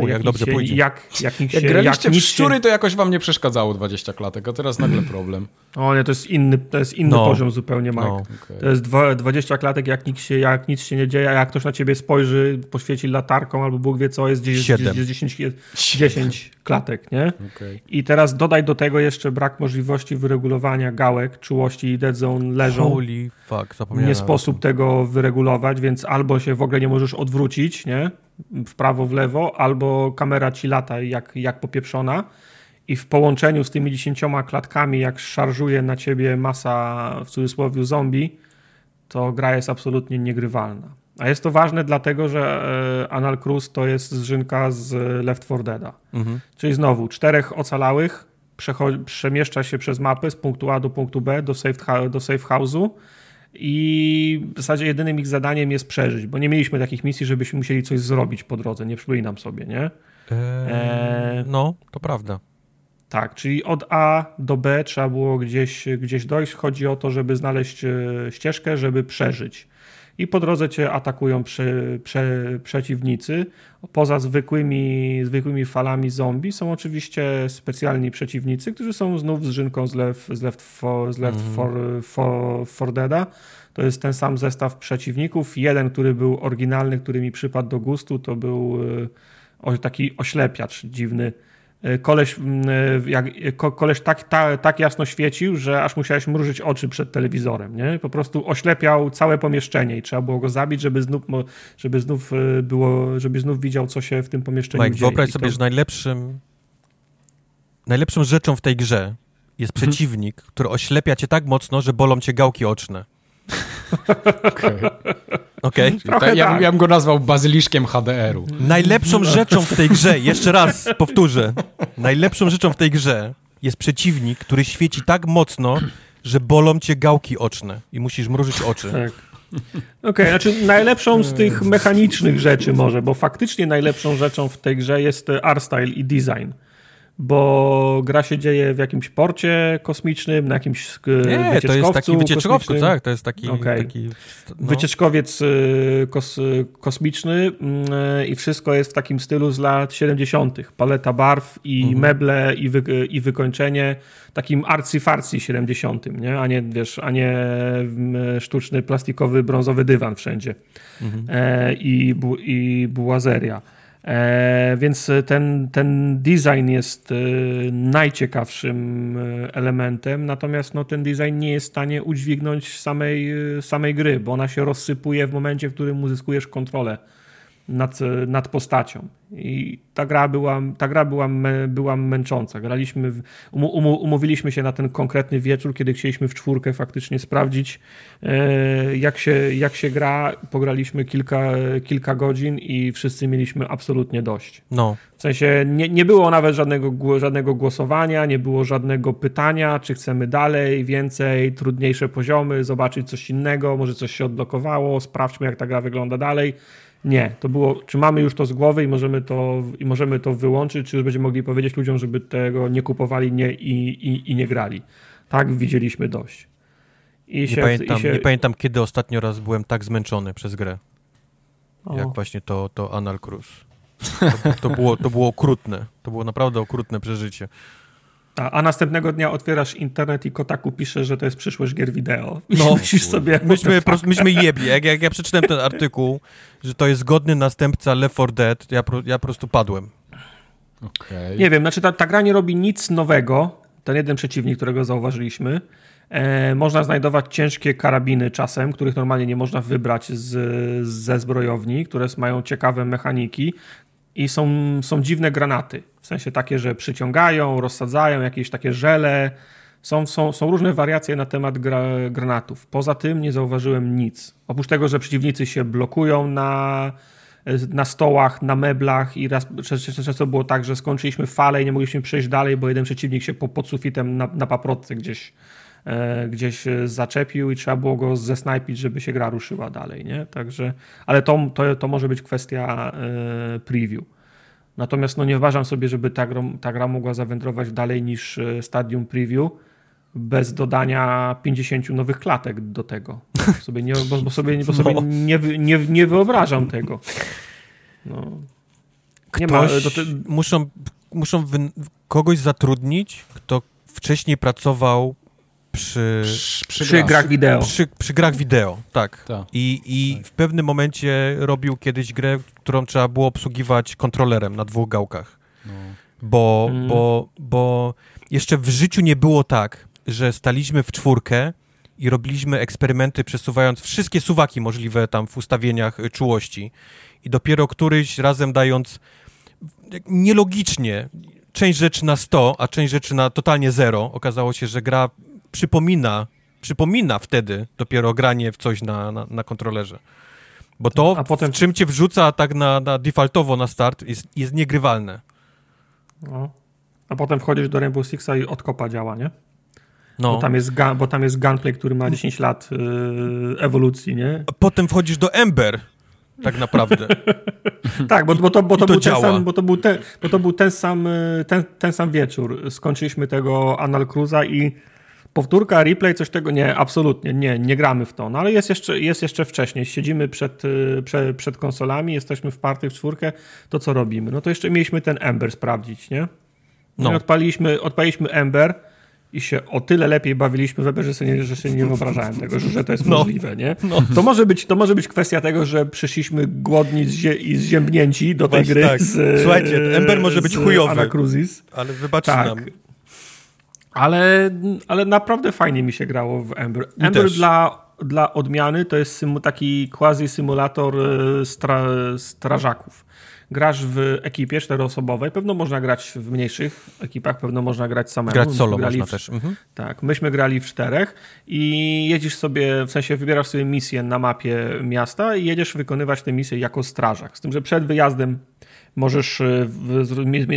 U, jak, jak dobrze się, pójdzie.
Jak, jak,
jak, jak graliście jak w szczury, to jakoś wam nie przeszkadzało 20 klatek, a teraz nagle problem.
O nie, to jest inny, to jest inny no. poziom zupełnie, Mike. No. Okay. To jest 20 klatek, jak nic, się, jak nic się nie dzieje, a jak ktoś na ciebie spojrzy, poświeci latarką albo Bóg wie co, jest 10, 10, 10 klatek, nie? Okay. I teraz dodaj do tego jeszcze brak możliwości wyregulowania gałek, czułości i dead zone leżą.
Holy fuck, zapomniałem.
Nie sposób tego wyregulować, więc albo się w ogóle nie możesz odwrócić, nie? w prawo, w lewo, albo kamera ci lata jak, jak popieprzona i w połączeniu z tymi dziesięcioma klatkami, jak szarżuje na ciebie masa, w cudzysłowie, zombie, to gra jest absolutnie niegrywalna. A jest to ważne dlatego, że e, Anal Cruz to jest zżynka z Left 4 Dead. Mhm. Czyli znowu czterech ocalałych przemieszcza się przez mapę z punktu A do punktu B do safe, do safe house'u i w zasadzie jedynym ich zadaniem jest przeżyć, bo nie mieliśmy takich misji, żebyśmy musieli coś zrobić po drodze, nie przypominam sobie, nie?
Eee, no, to prawda.
Tak, czyli od A do B trzeba było gdzieś, gdzieś dojść. Chodzi o to, żeby znaleźć e, ścieżkę, żeby przeżyć i po drodze cię atakują prze, prze, przeciwnicy. Poza zwykłymi, zwykłymi falami zombie są oczywiście specjalni przeciwnicy, którzy są znów z żynką z Left, z left, for, z left mm. for, for, for Deada. To jest ten sam zestaw przeciwników. Jeden, który był oryginalny, który mi przypadł do gustu, to był e, taki oślepiacz dziwny koleś, e, jak, koleś tak, tak, tak jasno świecił, że aż musiałeś mrużyć oczy przed telewizorem. Nie? Po prostu oślepiał całe pomieszczenie i trzeba było go zabić, żeby znów, żeby znów było, żeby znów widział, co się w tym pomieszczeniu
Mike,
dzieje.
Wyobraź sobie, to... że najlepszym najlepszą rzeczą w tej grze jest mhm. przeciwnik, który oślepia cię tak mocno, że bolą cię gałki oczne.
Okej. Okay. okay. ja, ja bym go nazwał bazyliszkiem HDR-u.
Najlepszą rzeczą w tej grze, jeszcze raz powtórzę, najlepszą rzeczą w tej grze jest przeciwnik, który świeci tak mocno, że bolą cię gałki oczne i musisz mrużyć oczy. Tak.
Okej, okay, znaczy najlepszą z tych mechanicznych rzeczy może, bo faktycznie najlepszą rzeczą w tej grze jest art style i design bo gra się dzieje w jakimś porcie kosmicznym, na jakimś
Nie, to jest taki wycieczkowcu, tak, to jest taki,
okay.
taki
no. wycieczkowiec y, kos, kosmiczny y, i wszystko jest w takim stylu z lat 70. Paleta barw i mhm. meble i, wy, i wykończenie takim arcy-farcy 70., nie? A nie, wiesz, a nie sztuczny plastikowy brązowy dywan wszędzie mhm. e, i, bu, i bułazeria. E, więc ten, ten design jest e, najciekawszym e, elementem, natomiast no, ten design nie jest w stanie udźwignąć samej, samej gry, bo ona się rozsypuje w momencie, w którym uzyskujesz kontrolę nad, nad postacią. I ta gra była, ta gra była, była męcząca. Graliśmy, um, umówiliśmy się na ten konkretny wieczór, kiedy chcieliśmy w czwórkę faktycznie sprawdzić, e, jak się, jak się gra. Pograliśmy kilka, kilka godzin i wszyscy mieliśmy absolutnie dość.
No.
W sensie nie, nie było nawet żadnego, żadnego głosowania, nie było żadnego pytania, czy chcemy dalej, więcej, trudniejsze poziomy, zobaczyć coś innego, może coś się odblokowało, sprawdźmy, jak ta gra wygląda dalej nie, to było, czy mamy już to z głowy i możemy to, i możemy to wyłączyć, czy już będziemy mogli powiedzieć ludziom, żeby tego nie kupowali nie, i, i, i nie grali. Tak, widzieliśmy dość.
Nie, się, pamiętam, się... nie pamiętam, kiedy ostatnio raz byłem tak zmęczony przez grę. O. Jak właśnie to, to Anal Cruz. To, to, było, to było okrutne. To było naprawdę okrutne przeżycie.
A, a, następnego dnia otwierasz internet i Kotaku pisze, że to jest przyszłość gier wideo. I no, myślisz sobie...
Myśmy, pro, myśmy jebli. Jak, jak ja przeczytałem ten artykuł, że to jest godny następca Left 4 Dead, ja, ja po prostu padłem.
Okay. Nie wiem, znaczy ta, ta gra nie robi nic nowego. Ten jeden przeciwnik, którego zauważyliśmy. E, można znajdować ciężkie karabiny czasem, których normalnie nie można wybrać z, ze zbrojowni, które mają ciekawe mechaniki i są, są dziwne granaty. W sensie takie, że przyciągają, rozsadzają jakieś takie żele. Są, są, są różne wariacje na temat gra, granatów. Poza tym nie zauważyłem nic. Oprócz tego, że przeciwnicy się blokują na, na stołach, na meblach i raz często było tak, że skończyliśmy falę i nie mogliśmy przejść dalej, bo jeden przeciwnik się po, pod sufitem na, na paprotce gdzieś E, gdzieś e, zaczepił i trzeba było go zesnajpić, żeby się gra ruszyła dalej, nie? Także, ale to, to, to może być kwestia e, preview. Natomiast no nie uważam sobie, żeby ta gra, ta gra mogła zawędrować dalej niż stadium preview bez dodania 50 nowych klatek do tego. Sobie nie, bo, bo sobie, bo sobie no. nie, nie, nie wyobrażam tego. No.
Nie ma, te... muszą, muszą kogoś zatrudnić, kto wcześniej pracował przy,
przy, przy grach wideo.
Przy, przy grach wideo, tak. Ta. I, i tak. w pewnym momencie robił kiedyś grę, którą trzeba było obsługiwać kontrolerem na dwóch gałkach. No. Bo, mm. bo, bo jeszcze w życiu nie było tak, że staliśmy w czwórkę i robiliśmy eksperymenty przesuwając wszystkie suwaki możliwe tam w ustawieniach czułości i dopiero któryś razem dając nielogicznie część rzeczy na 100, a część rzeczy na totalnie zero, okazało się, że gra przypomina, przypomina wtedy dopiero granie w coś na, na, na kontrolerze. Bo to, A potem... czym cię wrzuca tak na, na defaultowo na start, jest, jest niegrywalne.
No. A potem wchodzisz do Rainbow Sixa i odkopa działa, nie? No. Bo, tam jest bo tam jest gunplay, który ma 10 lat yy, ewolucji, nie?
A potem wchodzisz do Ember, tak naprawdę.
tak, bo, bo, to, bo, to, to był ten sam, bo to był ten, bo to był ten sam, ten, ten sam wieczór. Skończyliśmy tego Anal Cruza i Powtórka, replay, coś tego nie, absolutnie nie, nie gramy w to. No ale jest jeszcze, jest jeszcze wcześniej. Siedzimy przed, y, przed, przed konsolami, jesteśmy w party w czwórkę, to co robimy? No to jeszcze mieliśmy ten Ember sprawdzić, nie? No. I odpaliliśmy, odpaliliśmy Ember i się o tyle lepiej bawiliśmy w Ember, że sobie nie, że sobie nie wyobrażałem tego, że, że to jest no. możliwe, nie? No. To, może być, to może być kwestia tego, że przyszliśmy głodni zie i zziębnięci do tej Właśnie gry. Tak. Z,
Słuchajcie, Ember może być chujowy. Ale wybaczcie tak. nam.
Ale, ale naprawdę fajnie mi się grało w Ember. Ember dla, dla odmiany to jest taki quasi symulator e, stra, strażaków. Grasz w ekipie czteroosobowej, pewno można grać w mniejszych ekipach, pewno można grać samemu.
Grać solo można w, też. Mhm.
Tak, myśmy grali w czterech i jedziesz sobie, w sensie wybierasz sobie misję na mapie miasta i jedziesz wykonywać tę misję jako strażak. Z tym, że przed wyjazdem Możesz e,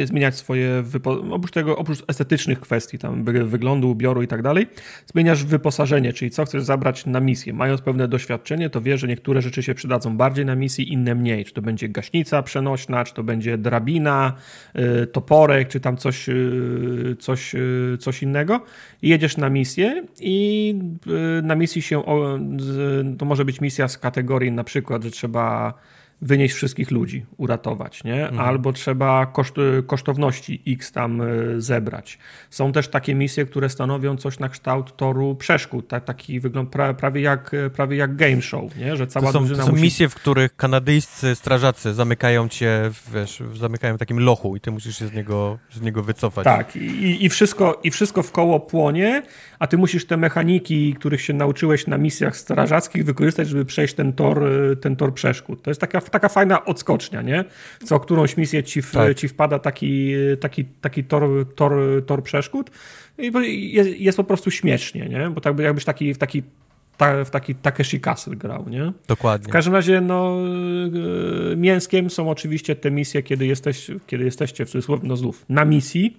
zmieniać swoje, oprócz tego, oprócz estetycznych kwestii, tam wyglądu, ubioru i tak dalej, zmieniasz wyposażenie, czyli co chcesz zabrać na misję. Mając pewne doświadczenie, to wiesz, że niektóre rzeczy się przydadzą bardziej na misji, inne mniej. Czy to będzie gaśnica przenośna, czy to będzie drabina, e, toporek, czy tam coś, e, coś, coś innego. I jedziesz na misję i na misji się, to może być misja z kategorii na przykład, że trzeba wynieść wszystkich ludzi, uratować, nie? Mhm. Albo trzeba koszt, kosztowności X tam e, zebrać. Są też takie misje, które stanowią coś na kształt toru przeszkód, tak, taki wygląd pra, prawie, jak, prawie jak game show, nie? Że cała
to są, to są musi... misje, w których kanadyjscy strażacy zamykają cię, wiesz, zamykają w takim lochu i ty musisz się z niego, z niego wycofać.
Tak, i, i, wszystko, i wszystko w koło płonie, a ty musisz te mechaniki, których się nauczyłeś na misjach strażackich wykorzystać, żeby przejść ten tor, e, ten tor przeszkód. To jest taka taka fajna odskocznia, nie? Co którąś misję ci, w, tak. ci wpada taki, taki, taki tor, tor, tor przeszkód i jest, jest po prostu śmiesznie, nie? Bo tak jakbyś taki, w taki ta, w taki Takeshi Castle grał, nie?
Dokładnie.
W każdym razie, no, e, mięskiem są oczywiście te misje, kiedy, jesteś, kiedy jesteście w cudzysłowie, no znów, na misji,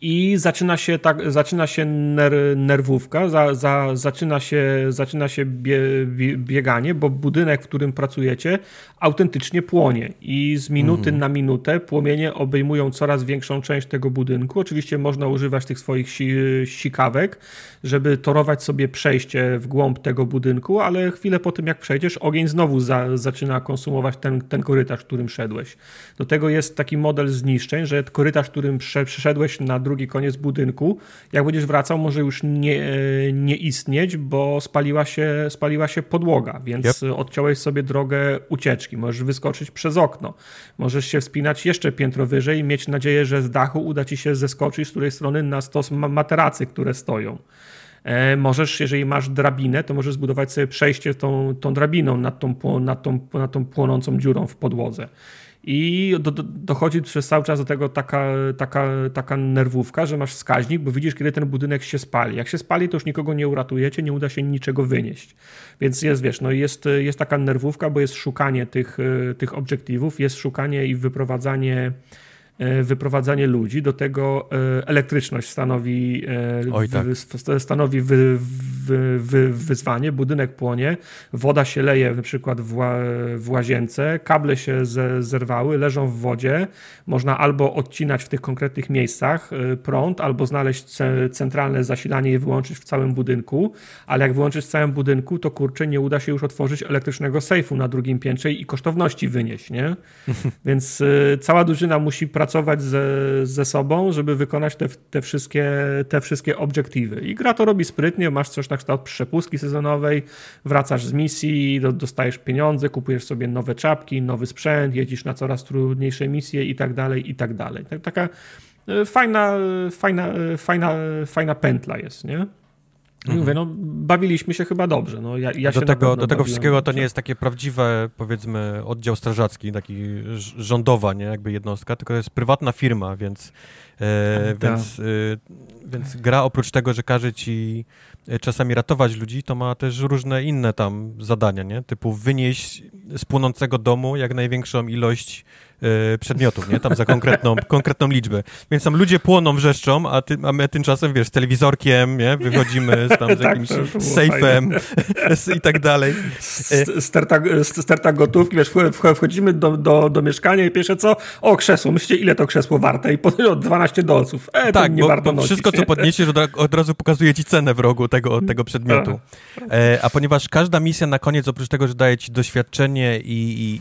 i zaczyna się, tak, zaczyna się ner, nerwówka, za, za, zaczyna się, zaczyna się bie, bie, bieganie, bo budynek, w którym pracujecie, autentycznie płonie i z minuty mhm. na minutę płomienie obejmują coraz większą część tego budynku. Oczywiście można używać tych swoich si, sikawek, żeby torować sobie przejście w głąb tego budynku, ale chwilę po tym, jak przejdziesz, ogień znowu za, zaczyna konsumować ten, ten korytarz, którym szedłeś. Do tego jest taki model zniszczeń, że korytarz, którym przeszedłeś na drugi koniec budynku, jak będziesz wracał, może już nie, nie istnieć, bo spaliła się, spaliła się podłoga, więc yep. odciąłeś sobie drogę ucieczki. Możesz wyskoczyć przez okno. Możesz się wspinać jeszcze piętro wyżej i mieć nadzieję, że z dachu uda ci się zeskoczyć z której strony na stos materacy, które stoją. E, możesz, jeżeli masz drabinę, to możesz zbudować sobie przejście tą, tą drabiną nad tą, nad, tą, nad tą płonącą dziurą w podłodze. I do, do, dochodzi przez cały czas do tego taka, taka, taka nerwówka, że masz wskaźnik, bo widzisz, kiedy ten budynek się spali. Jak się spali, to już nikogo nie uratujecie, nie uda się niczego wynieść. Więc jest, wiesz, no jest, jest taka nerwówka, bo jest szukanie tych, tych obiektywów, jest szukanie i wyprowadzanie E, wyprowadzanie ludzi, do tego e, elektryczność stanowi, e, Oj, tak. stanowi wy, wy, wy, wyzwanie, budynek płonie, woda się leje na przykład w, w łazience, kable się ze, zerwały, leżą w wodzie, można albo odcinać w tych konkretnych miejscach prąd, albo znaleźć centralne zasilanie i wyłączyć w całym budynku, ale jak wyłączyć w całym budynku, to kurczę, nie uda się już otworzyć elektrycznego sejfu na drugim piętrze i kosztowności wynieść, nie? Więc cała drużyna musi pracować pracować ze, ze sobą, żeby wykonać te, te, wszystkie, te wszystkie obiektywy. I gra to robi sprytnie, masz coś na kształt przepustki sezonowej, wracasz z misji, dostajesz pieniądze, kupujesz sobie nowe czapki, nowy sprzęt, jedziesz na coraz trudniejsze misje i tak dalej, i tak dalej. Tak, taka e, fajna, fajna, fajna, fajna pętla jest, nie? Mhm. Mówię, no, bawiliśmy się chyba dobrze. No, ja, ja
do tego, do tego wszystkiego to nie jest takie prawdziwe, powiedzmy, oddział strażacki, taki rządowa, nie, jakby jednostka, tylko to jest prywatna firma, więc, e, tak. więc, e, więc gra oprócz tego, że każe ci e, czasami ratować ludzi, to ma też różne inne tam zadania, nie? Typu wynieść z płonącego domu jak największą ilość przedmiotów, nie? Tam za konkretną, konkretną liczbę. Więc tam ludzie płoną, wrzeszczą, a, ty, a my tymczasem, wiesz, z telewizorkiem, nie? Wychodzimy z tam z tak, jakimś tak, sejfem i tak dalej.
Sterta, sterta gotówki, wiesz, wchodzimy do, do, do mieszkania i pierwsze co? O, krzesło. Myślicie, ile to krzesło warte? I potem o 12 dolców. E, tak, nie bo, warto bo
wszystko, co podniesiesz, od, od, razu pokazuje ci cenę w rogu tego, tego przedmiotu. E, a ponieważ każda misja na koniec, oprócz tego, że daje ci doświadczenie i,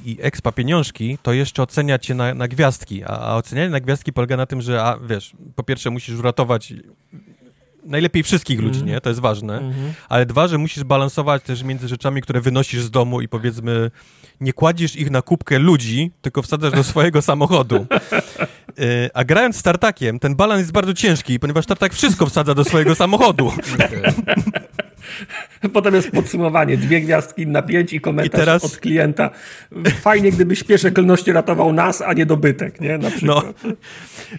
i, i expa pieniążki, to jeszcze ocenia oceniać cię na, na gwiazdki, a, a ocenianie na gwiazdki polega na tym, że a, wiesz, po pierwsze musisz uratować najlepiej wszystkich ludzi, mm. nie? To jest ważne. Mm -hmm. Ale dwa, że musisz balansować też między rzeczami, które wynosisz z domu i powiedzmy nie kładziesz ich na kubkę ludzi, tylko wsadzasz do swojego samochodu. Y, a grając startakiem, ten balans jest bardzo ciężki, ponieważ startak wszystko wsadza do swojego samochodu.
Potem jest podsumowanie, dwie gwiazdki na pięć i komentarz I teraz... od klienta. Fajnie, gdyby śpieszę klności ratował nas, a nie dobytek, nie? Na przykład. No.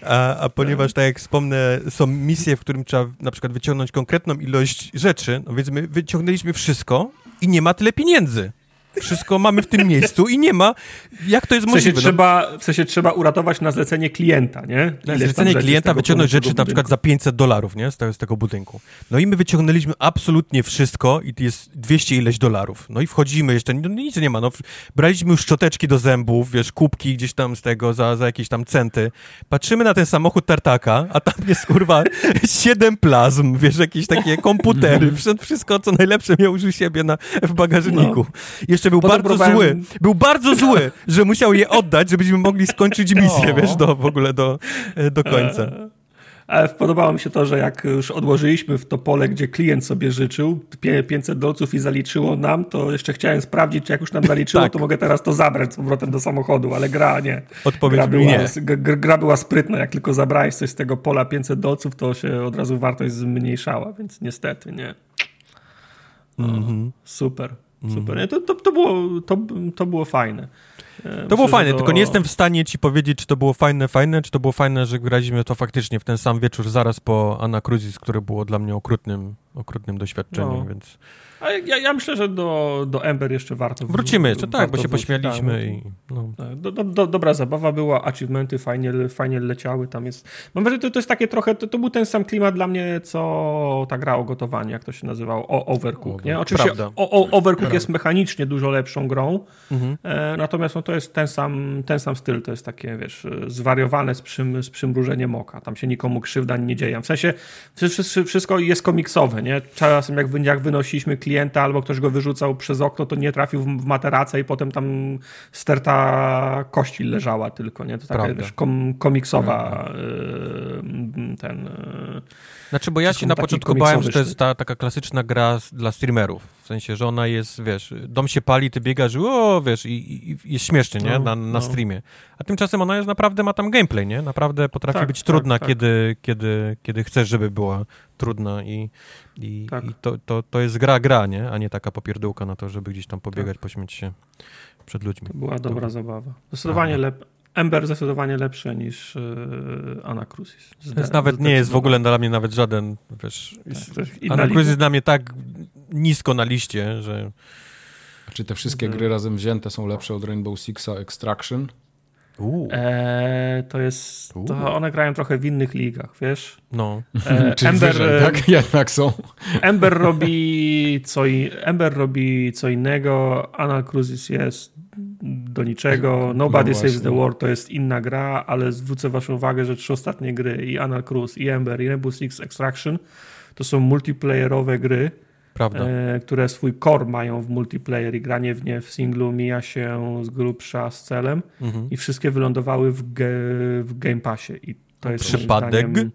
A, a ponieważ, tak jak wspomnę, są misje, w którym trzeba na przykład wyciągnąć konkretną ilość rzeczy, no więc my wyciągnęliśmy wszystko i nie ma tyle pieniędzy. Wszystko mamy w tym miejscu i nie ma. Jak to jest
W sensie,
możliwe? No,
trzeba, w sensie trzeba uratować na zlecenie klienta, nie?
na zlecenie klienta wyciągnąć rzeczy
do
na przykład
budynku.
za 500 dolarów, nie? Z tego, z tego budynku. No i my wyciągnęliśmy absolutnie wszystko i to jest 200 ileś dolarów. No i wchodzimy jeszcze, no nic nie ma, no. Braliśmy już szczoteczki do zębów, wiesz, kubki gdzieś tam z tego za, za jakieś tam centy. Patrzymy na ten samochód tartaka, a tam jest kurwa 7 plazm, wiesz, jakieś takie komputery, wszy- wszystko co najlepsze miał już u siebie na, w bagażniku. Jeszcze był
Potem
bardzo
próbowałem-
zły, był bardzo zły, że musiał je oddać, żebyśmy mogli skończyć misję, wiesz, do, w ogóle do, do końca.
E, Ale podobało mi się to, że jak już odłożyliśmy w to pole, gdzie klient sobie życzył, pie- 500 dolców i zaliczyło nam, to jeszcze chciałem sprawdzić, czy jak już nam zaliczyło,
Tak.
to mogę teraz to zabrać z powrotem do samochodu, ale gra nie.
Odpowiedź
Gra była,
nie.
gra była sprytna, jak tylko zabrałeś coś z tego pola 500 dolców, to się od razu wartość zmniejszała, więc niestety nie.
Mhm.
Super, super. Nie, To, to, to, było, to, to było fajne. E,
To było
myślę,
fajne,
że
tylko nie jestem w stanie ci powiedzieć, czy to było fajne, fajne, czy to było fajne, że graliśmy to faktycznie w ten sam wieczór zaraz po Anacruzis, które było dla mnie okrutnym, okrutnym doświadczeniem,
No.
więc
Ale ja, ja myślę, że do, do Ember jeszcze warto wr-
wrócimy jeszcze, tak, bo się
wrócić,
pośmialiśmy
tak,
i no.
Tak, Do, do, do, dobra zabawa była, achievementy fajnie, fajnie leciały, tam jest... Mam wrażenie, to, to jest takie trochę, to, to był ten sam klimat dla mnie, co ta gra o gotowanie, jak to się nazywało, o Overcook, nie? Oczywiście
Prawda.
o, o, Overcook jest mechanicznie dużo lepszą grą,
Mhm.
e, natomiast no, to jest ten sam, ten sam styl, to jest takie, wiesz, zwariowane z, przym, z przymrużeniem oka, tam się nikomu krzywda nie dzieje, w sensie wszy- wszy- wszystko jest komiksowe, nie? Czasem jak, jak wynosiliśmy klienta albo ktoś go wyrzucał przez okno, to nie trafił w, materacę i potem tam sterta kości leżała tylko, nie? To taka,
Prawda.
wiesz, kom, komiksowa e, ten...
Znaczy, bo ja się na początku bałem, że to jest ta taka klasyczna gra dla streamerów. W sensie, że ona jest, wiesz, dom się pali, ty biegasz, o, wiesz, i, i, jest śmiesznie, nie?
No,
Na, na
no.
streamie. A tymczasem ona jest naprawdę, ma tam gameplay, nie? Naprawdę potrafi
Tak,
być
tak,
trudna,
tak.
Kiedy, kiedy, kiedy chcesz, żeby była trudna i, i,
Tak.
i to, to, to jest gra, gra, nie? A nie taka popierdółka na to, żeby gdzieś tam pobiegać,
Tak.
pośmiać się przed ludźmi.
To była dobra
Dobra.
zabawa. Zdecydowanie lep... Ember zdecydowanie lepsze niż yy, Anacrusis.
To jest nawet, nie jest w ogóle dla mnie nawet żaden, wiesz,
Tak, to jest
dla mnie tak nisko na liście, że
Czy te wszystkie gry razem wzięte są lepsze od Rainbow Sixa Extraction?
Eee, to jest. To one grają trochę w innych ligach, wiesz?
no.
E,
Czy
Ember,
wyżej,
e,
tak? Jednak są.
Ember robi co i, Ember robi co innego, Anacrusis jest do niczego, Nobody
No
Saves the World to jest inna gra, ale zwrócę waszą uwagę, że trzy ostatnie gry i Anacruz, i Ember, i Rainbow Six Extraction to są multiplayerowe gry,
Prawda.
e, które swój core mają w multiplayer i granie w nie w singlu mija się z grubsza z celem
Mhm.
i wszystkie wylądowały w, ge, w Game Passie i to jest
Przypadek?
Zdaniem,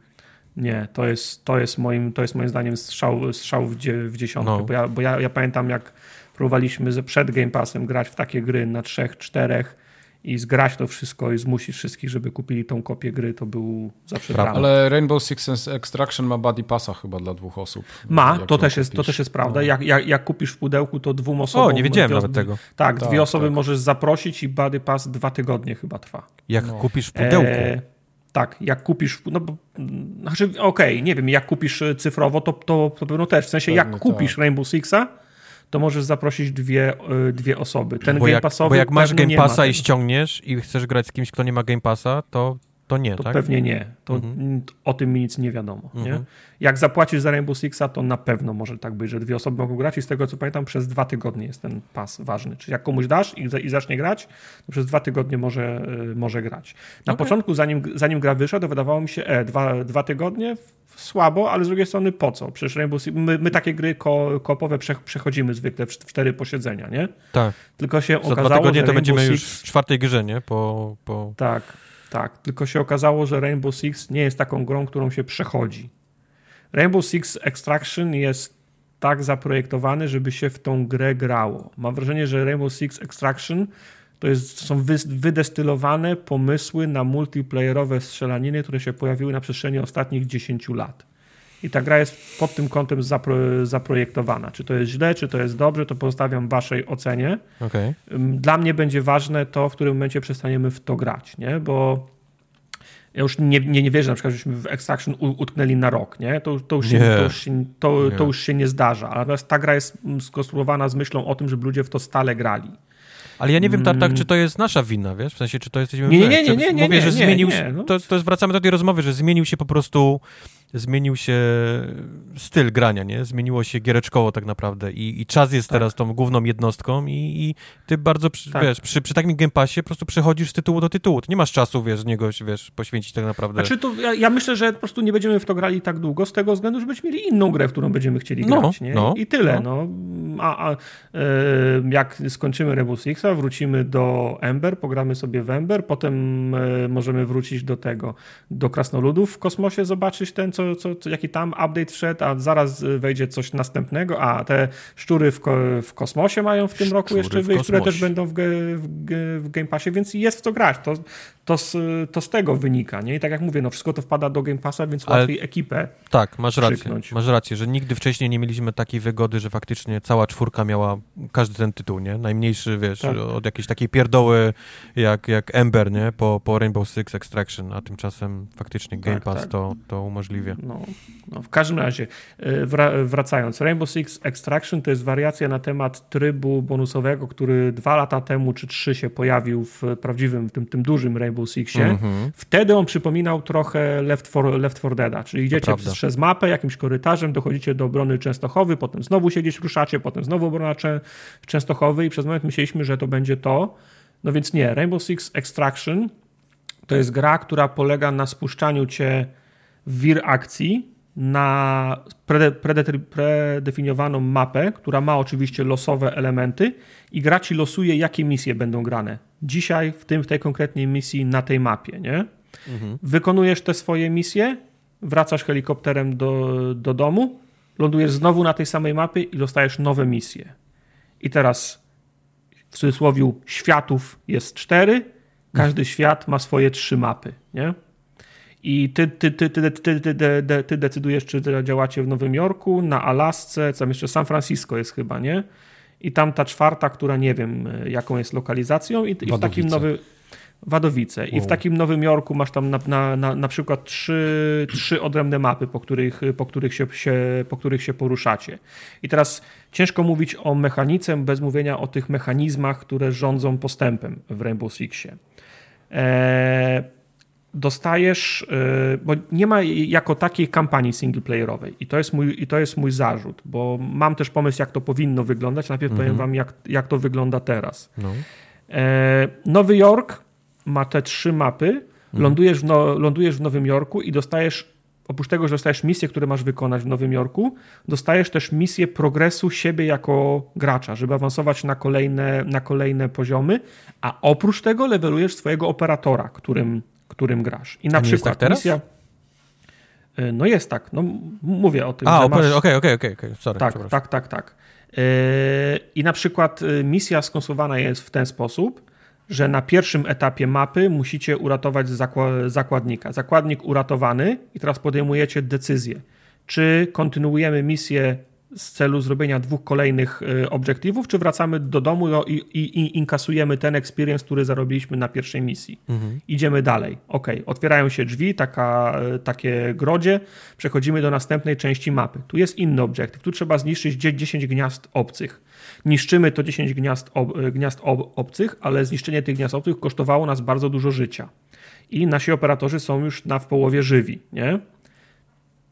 nie, to jest, to jest moim, to jest moim zdaniem strzał, strzał w, dzie, w dziesiątkę,
No.
bo, ja, bo ja, ja pamiętam jak próbowaliśmy ze- przed Game Passem grać w takie gry na trzech, czterech i zgrać to wszystko i zmusić wszystkich, żeby kupili tą kopię gry, to był zawsze
Prawda.
dramat.
Ale Rainbow Six Extraction ma Buddy Passa chyba dla dwóch osób.
Ma, to też, jest, to też jest prawda.
No.
Jak, jak, jak kupisz w pudełku, to dwóm osobom...
O, nie wiedziałem
dwie-
nawet tego.
Tak,
Tak,
dwie osoby
tak.
możesz zaprosić i Buddy Pass dwa tygodnie chyba trwa.
Jak
No.
kupisz w pudełku.
E, tak, jak kupisz, no bo, znaczy okej, nie wiem, jak kupisz e, cyfrowo, to, to, to pewno też, w sensie
Pewnie
jak kupisz
tak.
Rainbow Sixa, to możesz zaprosić dwie, e, dwie osoby. Ten
bo,
Game
jak,
Passowy
bo jak masz Game Passa i ściągniesz i chcesz grać z kimś, kto nie ma Game Passa, to, to nie,
To
tak?
pewnie nie. To
Mhm.
O tym mi nic nie wiadomo. Nie?
Mhm.
Jak zapłacisz za Rainbow Sixa, to na pewno może tak być, że dwie osoby mogą grać i z tego co pamiętam, przez dwa tygodnie jest ten pas ważny. Czyli jak komuś dasz i, i zacznie grać, to przez dwa tygodnie może, y, może grać. Na
Okej.
początku, zanim, zanim gra wyszła, to wydawało mi się, e, dwa, dwa tygodnie słabo, ale z drugiej strony po co? Przecież Rainbow Six, my, my takie gry ko, kopowe prze, przechodzimy zwykle w cz- cztery posiedzenia, nie?
Tak.
Tylko się
Za
okazało,
dwa tygodnie
że
to
Rainbow
będziemy już
Six-
w czwartej grze, nie? Po, po...
tak, tak. Tylko się okazało, że Rainbow Six nie jest taką grą, którą się przechodzi. Rainbow Six Extraction jest tak zaprojektowany, żeby się w tą grę grało. Mam wrażenie, że Rainbow Six Extraction to, jest, to są wy, wydestylowane pomysły na multiplayerowe strzelaniny, które się pojawiły na przestrzeni ostatnich 10 lat. I ta gra jest pod tym kątem zapro, zaprojektowana. Czy to jest źle, czy to jest dobrze, to pozostawiam waszej ocenie.
Okej.
Ym, Dla mnie będzie ważne to, w którym momencie przestaniemy w to grać, nie? Bo ja już nie, nie, nie wierzę, na przykład, żeśmy w Extraction utknęli na rok, nie? To, to, już, się, to, już, się, to, to już się nie zdarza. Natomiast ta gra jest skonstruowana z myślą o tym, żeby ludzie w to stale grali.
Ale ja nie wiem, tak, tak, czy to jest nasza wina, wiesz? W sensie, czy to jesteśmy...
Nie, nie, nie, nie, nie, nie,
Mówię, że
nie,
zmienił
nie, no.
To, to jest, wracamy do tej rozmowy, że zmienił się po prostu zmienił się styl grania, nie? Zmieniło się giereczkowo tak naprawdę i, i czas jest tak. teraz tą główną jednostką i, i ty bardzo, przy, tak. wiesz, przy, przy takim Game Passie po prostu przechodzisz z tytułu do tytułu. Ty nie masz czasu, wiesz, niego, wiesz, poświęcić tak naprawdę.
Znaczy to, ja, ja, myślę, że po prostu nie będziemy w to grali tak długo z tego względu, że będziemy mieli inną grę, w którą będziemy chcieli no, grać, nie? No, I tyle, no. no. A, a e, jak skończymy Rainbow Sixa, wrócimy do Ember, pogramy sobie w Ember, potem e, możemy wrócić do tego, do Krasnoludów w kosmosie, zobaczyć ten, co co, co, jaki tam update wszedł, a zaraz wejdzie coś następnego, a te szczury w, ko w kosmosie mają w tym szczury roku jeszcze wyjść, które też będą w, w, w Game Passie, więc jest w co grać. To, to, z, to z tego wynika, nie? I tak jak mówię, no wszystko to wpada do Game Passa, więc Ale łatwiej ekipę
Tak, masz rację, masz rację, że nigdy wcześniej nie mieliśmy takiej wygody, że faktycznie cała czwórka miała każdy ten tytuł, nie? Najmniejszy, wiesz, tak. od jakiejś takiej pierdoły jak, jak Ember, nie? Po, po Rainbow Six Extraction, a tymczasem faktycznie Game tak, Pass tak. To, to umożliwia.
No, no, w każdym razie, y, wracając, Rainbow Six Extraction to jest wariacja na temat trybu bonusowego, który dwa lata temu czy trzy się pojawił w prawdziwym, w tym, tym dużym Rainbow Sixie. Mm -hmm. Wtedy on przypominał trochę Left 4, Left 4 Deada, czyli idziecie przez mapę jakimś korytarzem, dochodzicie do obrony Częstochowy, potem znowu się gdzieś ruszacie, potem znowu obrona Częstochowy i przez moment myśleliśmy, że to będzie to. No więc nie, Rainbow Six Extraction to jest gra, która polega na spuszczaniu cię w wir akcji na predefiniowaną mapę, która ma oczywiście losowe elementy i gra ci losuje, jakie misje będą grane. Dzisiaj, w tym w tej konkretnej misji na tej mapie, nie? Mhm. Wykonujesz te swoje misje, wracasz helikopterem do, do domu, lądujesz znowu na tej samej mapie i dostajesz nowe misje. I teraz w cudzysłowie światów jest cztery, każdy mhm. świat ma swoje trzy mapy, nie? I ty, ty, ty, ty, ty, ty, ty, ty decydujesz, czy działacie w Nowym Jorku, na Alasce, co jeszcze San Francisco jest chyba, nie? I tam ta czwarta, która nie wiem, jaką jest lokalizacją, i, i w takim nowym. Wadowice. Wow. I w takim Nowym Jorku masz tam na, na, na, na przykład trzy, trzy odrębne mapy, po których, po, których się, się, po których się poruszacie. I teraz ciężko mówić o mechanice bez mówienia o tych mechanizmach, które rządzą postępem w Rainbow Sixie. Eee, dostajesz, y, bo nie ma jako takiej kampanii singleplayerowej i to jest mój, i to jest mój zarzut, bo mam też pomysł, jak to powinno wyglądać. Najpierw mhm. powiem wam, jak, jak to wygląda teraz. No. E, Nowy Jork ma te trzy mapy, mhm. lądujesz, w no, lądujesz w Nowym Jorku i dostajesz oprócz tego, że dostajesz misje, które masz wykonać w Nowym Jorku, dostajesz też misję progresu siebie jako gracza, żeby awansować na kolejne, na kolejne poziomy, a oprócz tego levelujesz swojego operatora, którym którym grasz.
I na przykład jest tak teraz? misja.
Y, no jest tak, no mówię o tym.
A, okej, okej, okej, okej, sorry.
Tak, tak, tak, tak. Y, I na przykład y, misja skonstruowana jest w ten sposób, że na pierwszym etapie mapy musicie uratować zakładnika. Zakładnik uratowany i teraz podejmujecie decyzję, czy kontynuujemy misję z celu zrobienia dwóch kolejnych y, obiektywów, czy wracamy do domu i, i, i, inkasujemy ten experience, który zarobiliśmy na pierwszej misji. Mhm. Idziemy dalej. Ok, otwierają się drzwi, taka, y, takie grodzie, przechodzimy do następnej części mapy. Tu jest inny obiektyw, tu trzeba zniszczyć 10 gniazd obcych. Niszczymy to 10 gniazd, ob, y, gniazd ob, obcych, ale zniszczenie tych gniazd obcych kosztowało nas bardzo dużo życia. I nasi operatorzy są już na w połowie żywi, nie?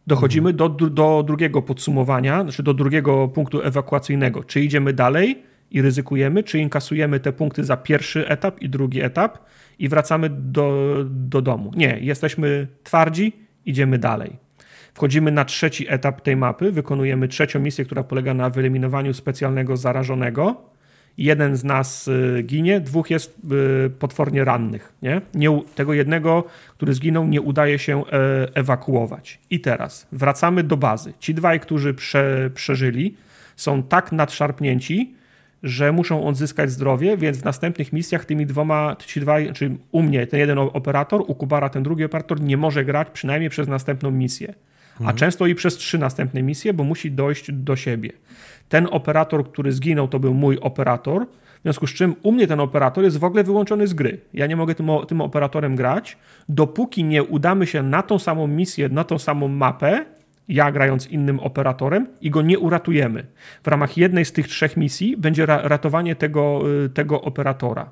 Dochodzimy do, do drugiego podsumowania, znaczy do drugiego punktu ewakuacyjnego. Czy idziemy dalej i ryzykujemy, czy inkasujemy te punkty za pierwszy etap i drugi etap i wracamy do, do domu. Nie, jesteśmy twardzi, idziemy dalej. Wchodzimy na trzeci etap tej mapy, wykonujemy trzecią misję, która polega na wyeliminowaniu specjalnego zarażonego jeden z nas y, ginie, dwóch jest y, potwornie rannych. Nie? nie? tego jednego, który zginął, nie udaje się e, ewakuować. I teraz wracamy do bazy. Ci dwaj, którzy prze, przeżyli, są tak nadszarpnięci, że muszą odzyskać zdrowie, więc w następnych misjach tymi dwoma, ci dwaj, czy u mnie ten jeden operator, u Kubara ten drugi operator nie może grać przynajmniej przez następną misję. A mhm. często i przez trzy następne misje, bo musi dojść do siebie. Ten operator, który zginął, to był mój operator. W związku z czym u mnie ten operator jest w ogóle wyłączony z gry. Ja nie mogę tym, tym operatorem grać, dopóki nie udamy się na tą samą misję, na tą samą mapę, ja grając innym operatorem i go nie uratujemy. W ramach jednej z tych trzech misji będzie ratowanie tego, y, tego operatora.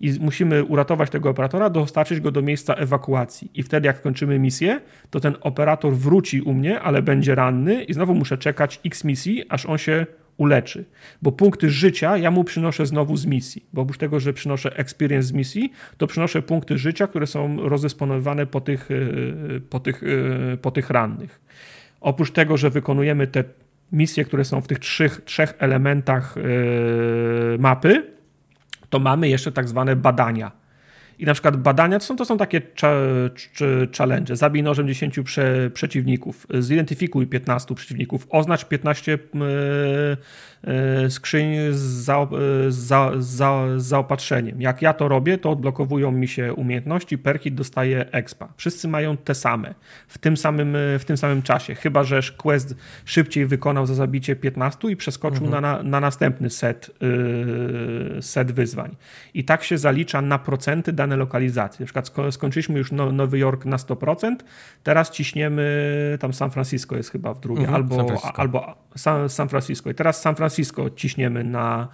I musimy uratować tego operatora, dostarczyć go do miejsca ewakuacji. I wtedy, jak kończymy misję, to ten operator wróci u mnie, ale będzie ranny i znowu muszę czekać x misji, aż on się uleczy. Bo punkty życia ja mu przynoszę znowu z misji. Bo oprócz tego, że przynoszę experience z misji, to przynoszę punkty życia, które są rozdysponowane po tych, y, po tych, y, po tych rannych. Oprócz tego, że wykonujemy te misje, które są w tych trzech, trzech elementach mapy, to mamy jeszcze tak zwane badania. I na przykład badania to są, to są takie challenge. Zabij nożem 10 prze, przeciwników, zidentyfikuj 15 przeciwników, oznacz 15 E, skrzyń z, za, za, za, zaopatrzeniem. Jak ja to robię, to odblokowują mi się umiejętności, perki dostaję expa. Wszyscy mają te same w tym samym, w tym samym czasie, chyba że Quest szybciej wykonał za zabicie 15 i przeskoczył mhm. na, na następny set, set wyzwań. I tak się zalicza na procenty dane lokalizacji. Na przykład skończyliśmy już no, Nowy Jork na 100%, teraz ciśniemy, tam San Francisco jest chyba w drugie, mhm, albo, San albo San, San Francisco. I teraz San Francisco Francisco ciśniemy na,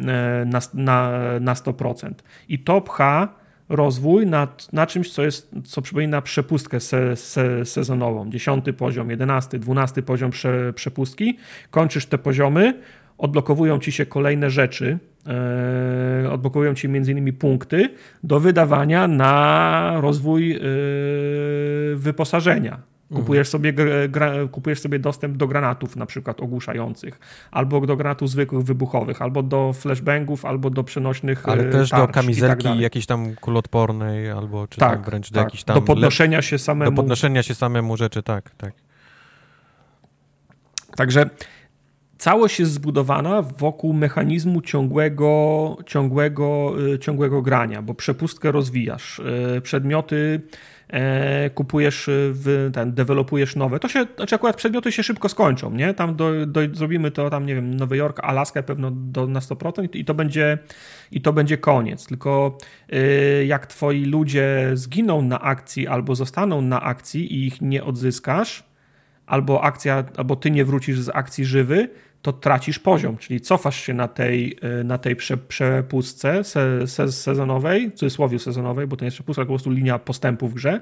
e, na, na, na 100%. I to pcha rozwój na, na czymś, co, jest, co przypomina przepustkę se, se, sezonową. 10 poziom, 11, 12 poziom prze, przepustki. Kończysz te poziomy, odblokowują ci się kolejne rzeczy, e, odblokowują ci między innymi punkty do wydawania na rozwój e, wyposażenia Kupujesz sobie, gra, kupujesz sobie dostęp do granatów, na przykład ogłuszających, albo do granatów zwykłych, wybuchowych, albo do flashbangów, albo do przenośnych
Ale też do tak kamizelki tak jakiejś tam kulotpornej, albo czy tak, tam wręcz do tak. jakichś tam...
Do podnoszenia się samemu.
Do podnoszenia się samemu rzeczy, tak, tak.
Także całość jest zbudowana wokół mechanizmu ciągłego, ciągłego, y, ciągłego grania, bo przepustkę rozwijasz, y, przedmioty E, kupujesz, y, w, ten, dewelopujesz nowe. To się, znaczy akurat przedmioty się szybko skończą, nie? Tam do, do, zrobimy to tam, nie wiem, Nowy Jork, Alaskę pewno do, na 100% i to będzie, i to będzie koniec. Tylko y, jak twoi ludzie zginą na akcji albo zostaną na akcji i ich nie odzyskasz, albo akcja, albo ty nie wrócisz z akcji żywy, to tracisz poziom, czyli cofasz się na tej, e, na tej prze, przepustce se, se, sezonowej, w cudzysłowie sezonowej, bo to nie jest przepustka, tylko po prostu linia postępu w grze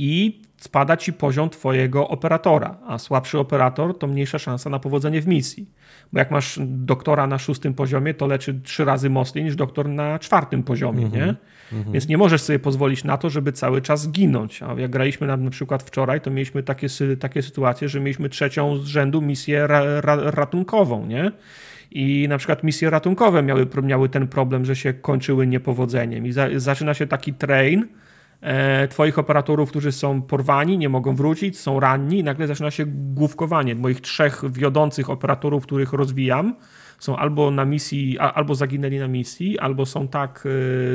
i spada ci poziom twojego operatora, a słabszy operator to mniejsza szansa na powodzenie w misji. Bo jak masz doktora na szóstym poziomie, to leczy trzy razy mocniej niż doktor na czwartym poziomie, mm -hmm. nie? Mm -hmm. Więc nie możesz sobie pozwolić na to, żeby cały czas ginąć. A jak graliśmy na, na przykład wczoraj, to mieliśmy takie, takie sytuacje, że mieliśmy trzecią z rzędu misję ra, ra, ratunkową, nie? I na przykład misje ratunkowe miały, miały ten problem, że się kończyły niepowodzeniem. I za, zaczyna się taki train, twoich operatorów, którzy są porwani, nie mogą wrócić, są ranni i nagle zaczyna się główkowanie. Moich trzech wiodących operatorów, których rozwijam, są albo na misji, albo zaginęli na misji, albo są tak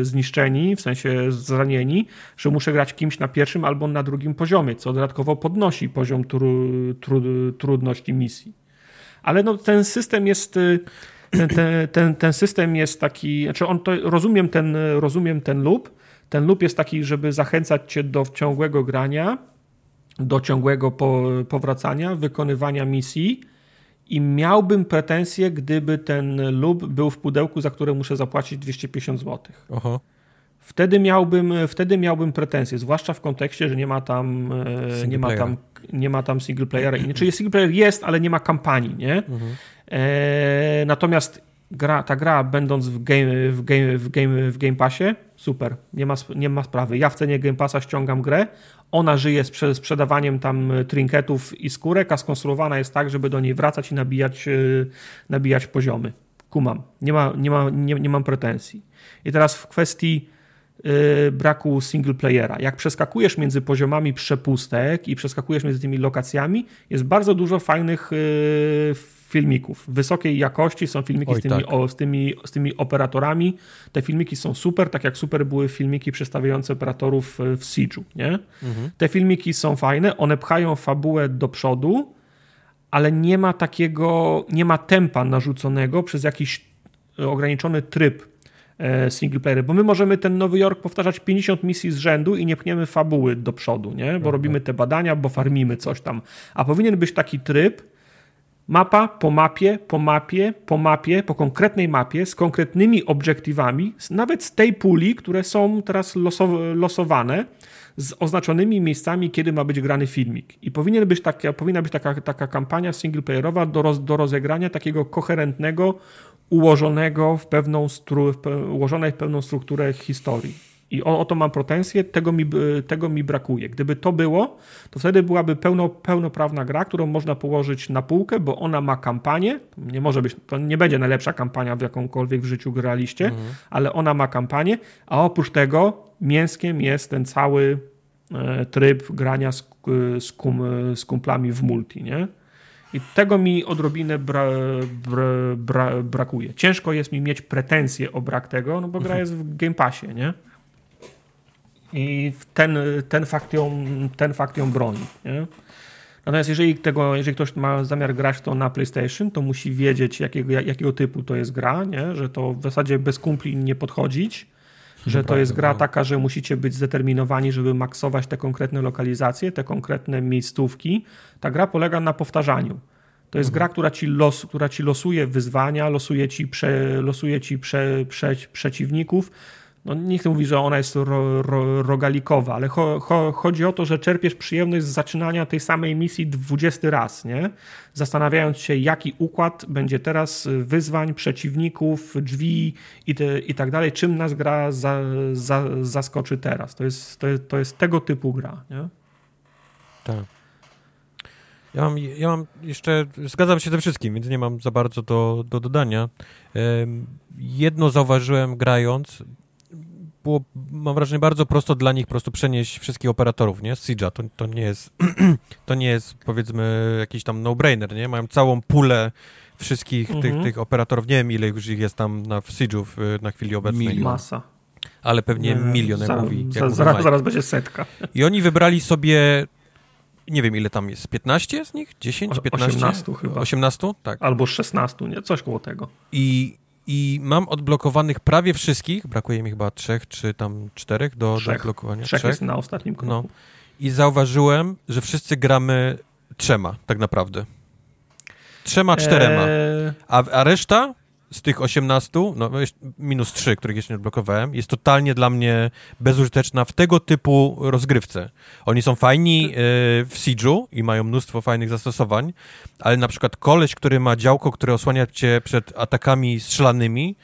e, zniszczeni, w sensie zranieni, że muszę grać kimś na pierwszym albo na drugim poziomie, co dodatkowo podnosi poziom tru, tru, trudności misji. Ale no, ten system jest e, ten, ten, ten system jest taki, znaczy on to, rozumiem ten, rozumiem ten loop, ten loop jest taki, żeby zachęcać cię do ciągłego grania, do ciągłego po, powracania, wykonywania misji i miałbym pretensje, gdyby ten loop był w pudełku, za które muszę zapłacić 250 zł. Aha. Wtedy miałbym, wtedy miałbym pretensje, zwłaszcza w kontekście, że nie ma tam, e, nie ma tam, nie ma tam single playera. Czyli single player jest, ale nie ma kampanii, nie? Mhm. E, natomiast gra, ta gra, będąc w game, w game, w game, w game Passie, super, nie ma, nie ma sprawy. Ja w cenie Game Passa ściągam grę, ona żyje z sprzedawaniem tam trinketów i skórek, a skonstruowana jest tak, żeby do niej wracać i nabijać, y, nabijać poziomy. Kumam, nie, ma, nie, ma, nie, nie mam pretensji. I teraz w kwestii yy, braku single playera. Jak przeskakujesz między poziomami przepustek i przeskakujesz między tymi lokacjami, jest bardzo dużo fajnych filmików wysokiej jakości, są filmiki Oj, z, tymi, tak. o, z, tymi, z tymi operatorami. Te filmiki są super, tak jak super były filmiki przedstawiające operatorów w Siege'u, nie? Mhm. Te filmiki są fajne, one pchają fabułę do przodu, ale nie ma takiego, nie ma tempa narzuconego przez jakiś ograniczony tryb e, single player, bo my możemy ten Nowy Jork powtarzać 50 misji z rzędu i nie pchniemy fabuły do przodu, nie? bo mhm. robimy te badania, bo farmimy coś tam. A powinien być taki tryb, mapa po mapie, po mapie, po mapie, po konkretnej mapie, z konkretnymi obiektywami, nawet z tej puli, które są teraz losowane, z oznaczonymi miejscami, kiedy ma być grany filmik. I powinien być taka, powinna być taka, taka kampania singleplayerowa do, roz, do rozegrania takiego koherentnego, ułożonego w pewną, stru, ułożonej w pewną strukturę historii. I o, o, to mam pretensje, tego mi, tego mi brakuje. Gdyby to było, to wtedy byłaby pełno, pełnoprawna gra, którą można położyć na półkę, bo ona ma kampanię. Nie może być, to nie będzie najlepsza kampania, w jakąkolwiek w życiu graliście, mhm. ale ona ma kampanię, a oprócz tego mięskiem jest ten cały e, tryb grania z, z, kum, z kumplami w multi, nie? I tego mi odrobinę bra, bra, bra, brakuje. Ciężko jest mi mieć pretensje o brak tego, no bo gra mhm. jest w Game Passie, nie? I ten, ten, fakt, ją, ten fakt ją broni. Nie? Natomiast jeżeli, tego, jeżeli ktoś ma zamiar grać to na PlayStation, to musi wiedzieć, jakiego, jakiego typu to jest gra, nie? że to w zasadzie bez kumpli nie podchodzić, że to jest gra no. taka, że musicie być zdeterminowani, żeby maksować te konkretne lokalizacje, te konkretne miejscówki. Ta gra polega na powtarzaniu. To jest mhm. gra, która ci, los, która ci losuje wyzwania, losuje ci, prze, losuje ci prze, prze, przeciwników no nie chcę mówić, że ona jest ro, ro, rogalikowa, ale cho, cho, chodzi o to, że czerpiesz przyjemność z zaczynania tej samej misji 20 raz, nie? Zastanawiając się, jaki układ będzie teraz wyzwań, przeciwników, drzwi i, te, i tak dalej, czym nas gra za, za, zaskoczy teraz. To jest, to, jest, to jest tego typu gra, nie?
Tak. Ja mam, ja mam jeszcze, zgadzam się ze wszystkim, więc nie mam za bardzo do, do dodania. Jedno zauważyłem grając, było, mam wrażenie, bardzo prosto dla nich po prostu przenieść wszystkich operatorów, nie? Z Siege'a. To, to, nie jest, to nie jest, powiedzmy, jakiś tam no-brainer, nie? Mają całą pulę wszystkich tych, mhm. tych operatorów. Nie wiem, ile już ich jest tam na, w Siege'u na chwili obecnej.
Milion. Masa.
Ale pewnie nie, milion, jak
zaraz,
mówi.
Jak zaraz, zaraz będzie setka.
I oni wybrali sobie nie wiem ile tam jest, 15 z nich? 10, 15?
18 chyba.
18? Tak.
Albo 16, nie? Coś koło tego.
I i mam odblokowanych prawie wszystkich, brakuje mi chyba trzech czy tam czterech do, trzech. do odblokowania.
Trzech, trzech jest na ostatnim kroku. No.
I zauważyłem, że wszyscy gramy trzema tak naprawdę. Trzema, czterema. Eee... A, a reszta z tych 18, no minus 3, których jeszcze nie odblokowałem, jest totalnie dla mnie bezużyteczna w tego typu rozgrywce. Oni są fajni y, w Siege'u i mają mnóstwo fajnych zastosowań, ale na przykład koleś, który ma działko, które osłania cię przed atakami strzelanymi,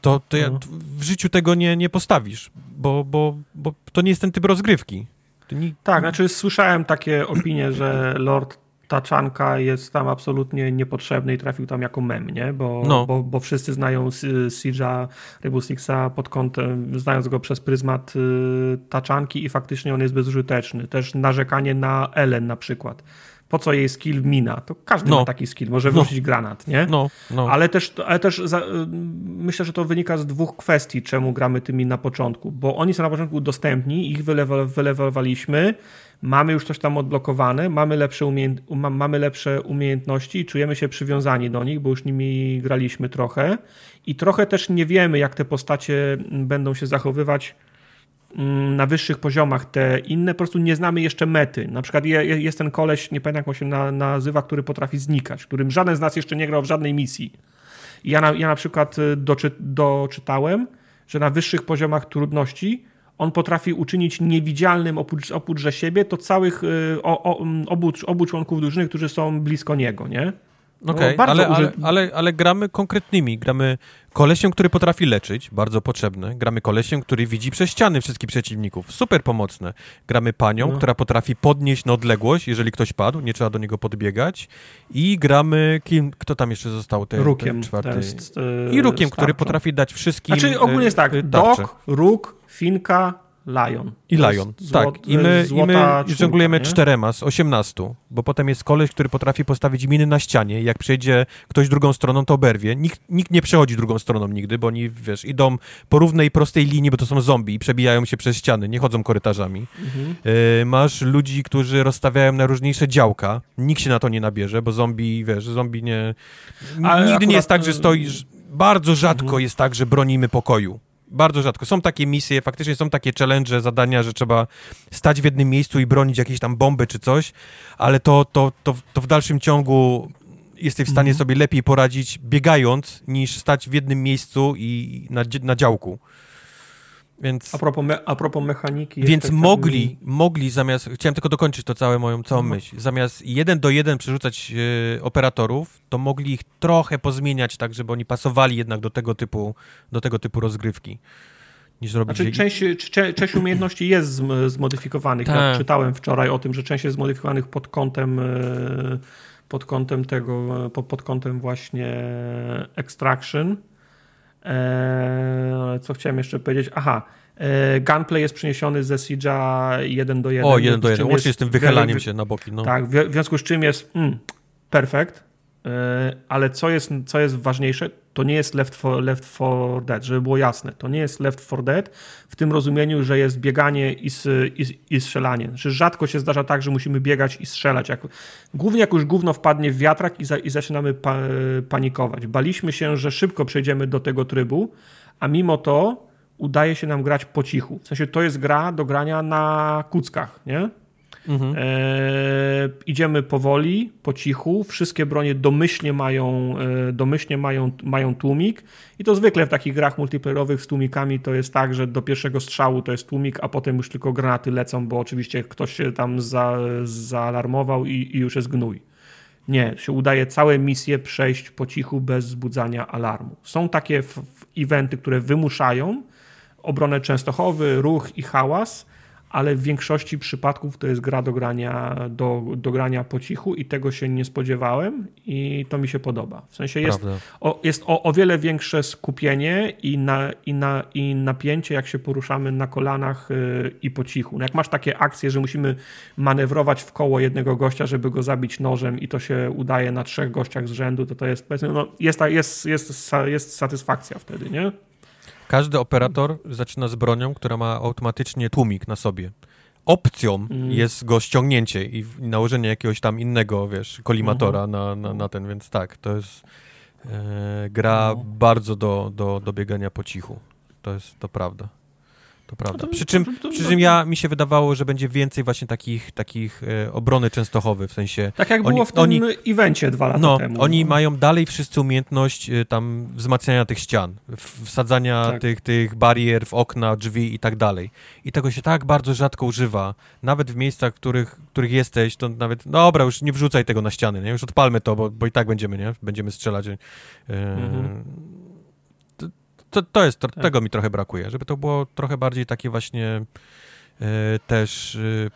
to, to ja, mhm. w życiu tego nie, nie postawisz, bo, bo, bo to nie jest ten typ rozgrywki.
Nie... Tak, znaczy słyszałem takie opinie, że Lord taczanka jest tam absolutnie niepotrzebny i trafił tam jako mem, nie? Bo, no. bo, bo wszyscy znają Siege'a Rainbow Sixa pod kątem, znając go przez pryzmat y, taczanki i faktycznie on jest bezużyteczny. Też narzekanie na Ellen na przykład. Po co jej skill mina? To każdy no. ma taki skill, może no. wrzucić no. granat, nie? No. no. Ale też, ale też za, y, myślę, że to wynika z dwóch kwestii, czemu gramy tymi na początku. Bo oni są na początku dostępni, ich wylewowaliśmy, mamy już coś tam odblokowane, mamy lepsze, umiejęt, mamy lepsze umiejętności i czujemy się przywiązani do nich, bo już nimi graliśmy trochę i trochę też nie wiemy, jak te postacie będą się zachowywać na wyższych poziomach. Te inne po prostu nie znamy jeszcze mety. Na przykład jest ten koleś, nie pamiętam jak on się nazywa, który potrafi znikać, którym żaden z nas jeszcze nie grał w żadnej misji. Ja na, ja na przykład y, doczy, doczytałem, że na wyższych poziomach trudności on potrafi uczynić niewidzialnym oprócz, oprócz siebie, to całych y, o, o, obu, obu członków drużyny, którzy są blisko niego, nie?
No, Okej, okay, ale, ale, ale, ale, gramy konkretnymi. Gramy kolesiem, który potrafi leczyć, bardzo potrzebne. Gramy kolesiem, który widzi przez ściany wszystkich przeciwników, super pomocne. Gramy panią, no. która potrafi podnieść na odległość, jeżeli ktoś padł, nie trzeba do niego podbiegać. I gramy, kim, kto tam jeszcze został? Ten,
Rukiem.
Ten czwarty.
Jest,
yy, I Rukiem, który potrafi dać wszystkim
Znaczy ogólnie jest tak, yy, Dok, Róg, Finka, Lion.
I Lion, tak. I my, i my żonglujemy czterema z osiemnastu, bo potem jest koleś, który potrafi postawić miny na ścianie. Jak przejdzie ktoś drugą stroną, to oberwie. Nikt, nikt nie przechodzi drugą stroną nigdy, bo oni, wiesz, idą po równej, prostej linii, bo to są zombie i przebijają się przez ściany, nie chodzą korytarzami. Mhm. Y, masz ludzi, którzy rozstawiają na różniejsze działka. Nikt się na to nie nabierze, bo zombie, wiesz, zombie nie... Ale nigdy nie jest tak, że stoisz Bardzo rzadko mhm. jest tak, że bronimy pokoju. Bardzo rzadko. Są takie misje, faktycznie są takie challenge, zadania, że trzeba stać w jednym miejscu i bronić jakieś tam bomby czy coś, ale to, to, to, to w dalszym ciągu jesteś w stanie mhm. sobie lepiej poradzić biegając, niż stać w jednym miejscu i na, na działku. Więc,
a, propos me, a propos mechaniki.
Więc mogli, mogli zamiast, chciałem tylko dokończyć to całe moją całą no. myśl, zamiast jeden do jeden przerzucać e, operatorów, to mogli ich trochę pozmieniać tak, żeby oni pasowali jednak do tego typu, do tego typu rozgrywki. Niż robić
znaczy, część, część umiejętności jest zmodyfikowanych. Ja tak. czytałem wczoraj o tym, że część jest zmodyfikowanych pod kątem e, pod kątem tego, e, pod kątem właśnie extraction Eee, co chciałem jeszcze powiedzieć? Aha, eee, gunplay jest przeniesiony ze Siege'a 1 do 1.
O, 1 do 1, łącznie z tym wychylaniem się na boki. No.
Tak, w związku z czym jest mm, perfekt, ale co jest, co jest ważniejsze, to nie jest Left 4, Left 4 Dead, żeby było jasne. To nie jest Left 4 Dead w tym rozumieniu, że jest bieganie i, i, i strzelanie. Znaczy, rzadko się zdarza tak, że musimy biegać i strzelać. Jak, głównie jak już gówno wpadnie w wiatrak i, za, i zaczynamy pa, panikować. Baliśmy się, że szybko przejdziemy do tego trybu, a mimo to udaje się nam grać po cichu. W sensie to jest gra do grania na kuckach, nie? Mhm. E, idziemy powoli, po cichu. Wszystkie bronie domyślnie mają, e, domyślnie mają, mają tłumik. I to zwykle w takich grach multiplayerowych z tłumikami to jest tak, że do pierwszego strzału to jest tłumik, a potem już tylko granaty lecą, bo oczywiście ktoś się tam za, zaalarmował i, i już jest gnój. Nie, się udaje całe misje przejść po cichu bez wzbudzania alarmu. Są takie eventy, które wymuszają obronę Częstochowy, ruch i hałas, ale w większości przypadków to jest gra do grania, do, do grania po cichu i tego się nie spodziewałem i to mi się podoba. W sensie jest, o, jest o, o wiele większe skupienie i, na, i, na, i napięcie, jak się poruszamy na kolanach yy, i po cichu. No jak masz takie akcje, że musimy manewrować w koło jednego gościa, żeby go zabić nożem i to się udaje na trzech gościach z rzędu, to to jest, no, jest, jest, jest, jest satysfakcja wtedy, nie?
Każdy operator zaczyna z bronią, która ma automatycznie tłumik na sobie. Opcją mm. jest go ściągnięcie i nałożenie jakiegoś tam innego, wiesz, kolimatora mm -hmm. na, na, na, ten, więc tak, to jest e, gra no. bardzo do, do, do biegania po cichu. To jest, to prawda. To prawda. Przy czym, przy czym ja, mi się wydawało, że będzie więcej właśnie takich, takich e, obrony częstochowy, w sensie...
Tak jak oni, było w tym oni, evencie dwa lata
no,
temu.
Oni no. mają dalej wszyscy umiejętność e, tam wzmacniania tych ścian, wsadzania tak. tych, tych barier w okna, drzwi i tak dalej. I tego się tak bardzo rzadko używa. Nawet w miejscach, w których, których jesteś, to nawet, no dobra, już nie wrzucaj tego na ściany, nie? Już odpalmy to, bo, bo i tak będziemy, nie? Będziemy strzelać. E, mhm to, to jest, to, tak. tego mi trochę brakuje, żeby to było trochę bardziej takie właśnie e, też e,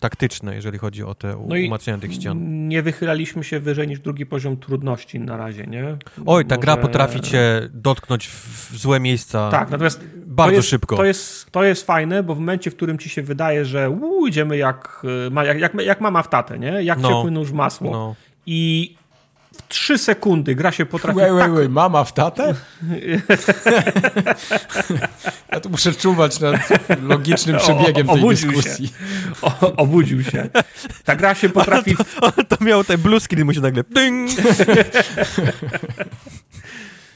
taktyczne, jeżeli chodzi o te no umacnianie tych ścian.
Nie wychylaliśmy się wyżej niż drugi poziom trudności na razie, nie?
Oj, ta Może... gra potrafi cię dotknąć w złe miejsca tak, natomiast bardzo
to jest,
szybko.
To jest, to jest fajne, bo w momencie, w którym ci się wydaje, że uu, idziemy jak, e, jak, jak, jak mama w tatę, nie? Jak no, ciepły nóż masło. No. I w 3 sekundy gra się potrafi...
Wait, wait, wait, mama w tatę? ja tu muszę czuwać nad logicznym przebiegiem o, tej dyskusji.
Się. O, obudził się. Ta gra się potrafi...
To, to miał ten blue screen, mu się nagle... Ding!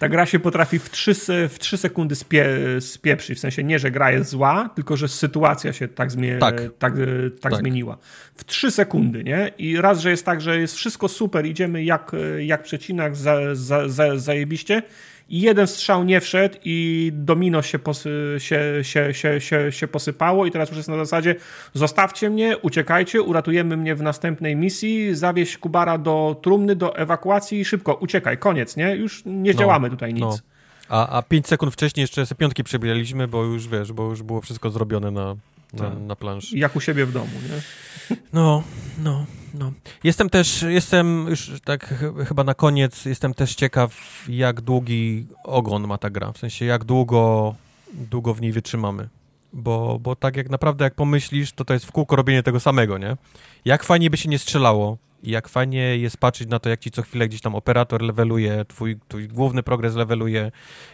ta gra się potrafi w 3, w 3 sekundy spie, spieprzyć. W sensie nie, że gra jest zła, tylko że sytuacja się tak, zmie, tak. Tak, tak, tak, zmieniła. W 3 sekundy, nie? I raz, że jest tak, że jest wszystko super, idziemy jak, jak przecinak, za, za, za, zajebiście i jeden strzał nie wszedł i domino się, posy, się, się, się, się, się posypało i teraz już jest na zasadzie zostawcie mnie, uciekajcie, uratujemy mnie w następnej misji, zawieź Kubara do trumny, do ewakuacji i szybko, uciekaj, koniec, nie? Już nie no, działamy tutaj nic. No.
A, a pięć sekund wcześniej jeszcze sobie piątki przebieraliśmy, bo już wiesz, bo już było wszystko zrobione na, na, tak. na planszy.
Jak u siebie w domu, nie?
No, no, no. Jestem też, jestem już tak chyba na koniec, jestem też ciekaw, jak długi ogon ma ta gra. W sensie, jak długo, długo w niej wytrzymamy. Bo, bo tak jak naprawdę, jak pomyślisz, to to jest w kółko robienie tego samego, nie? Jak fajnie by się nie strzelało i jak fajnie jest patrzeć na to, jak ci co chwilę gdzieś tam operator leveluje, twój, twój główny progres leveluje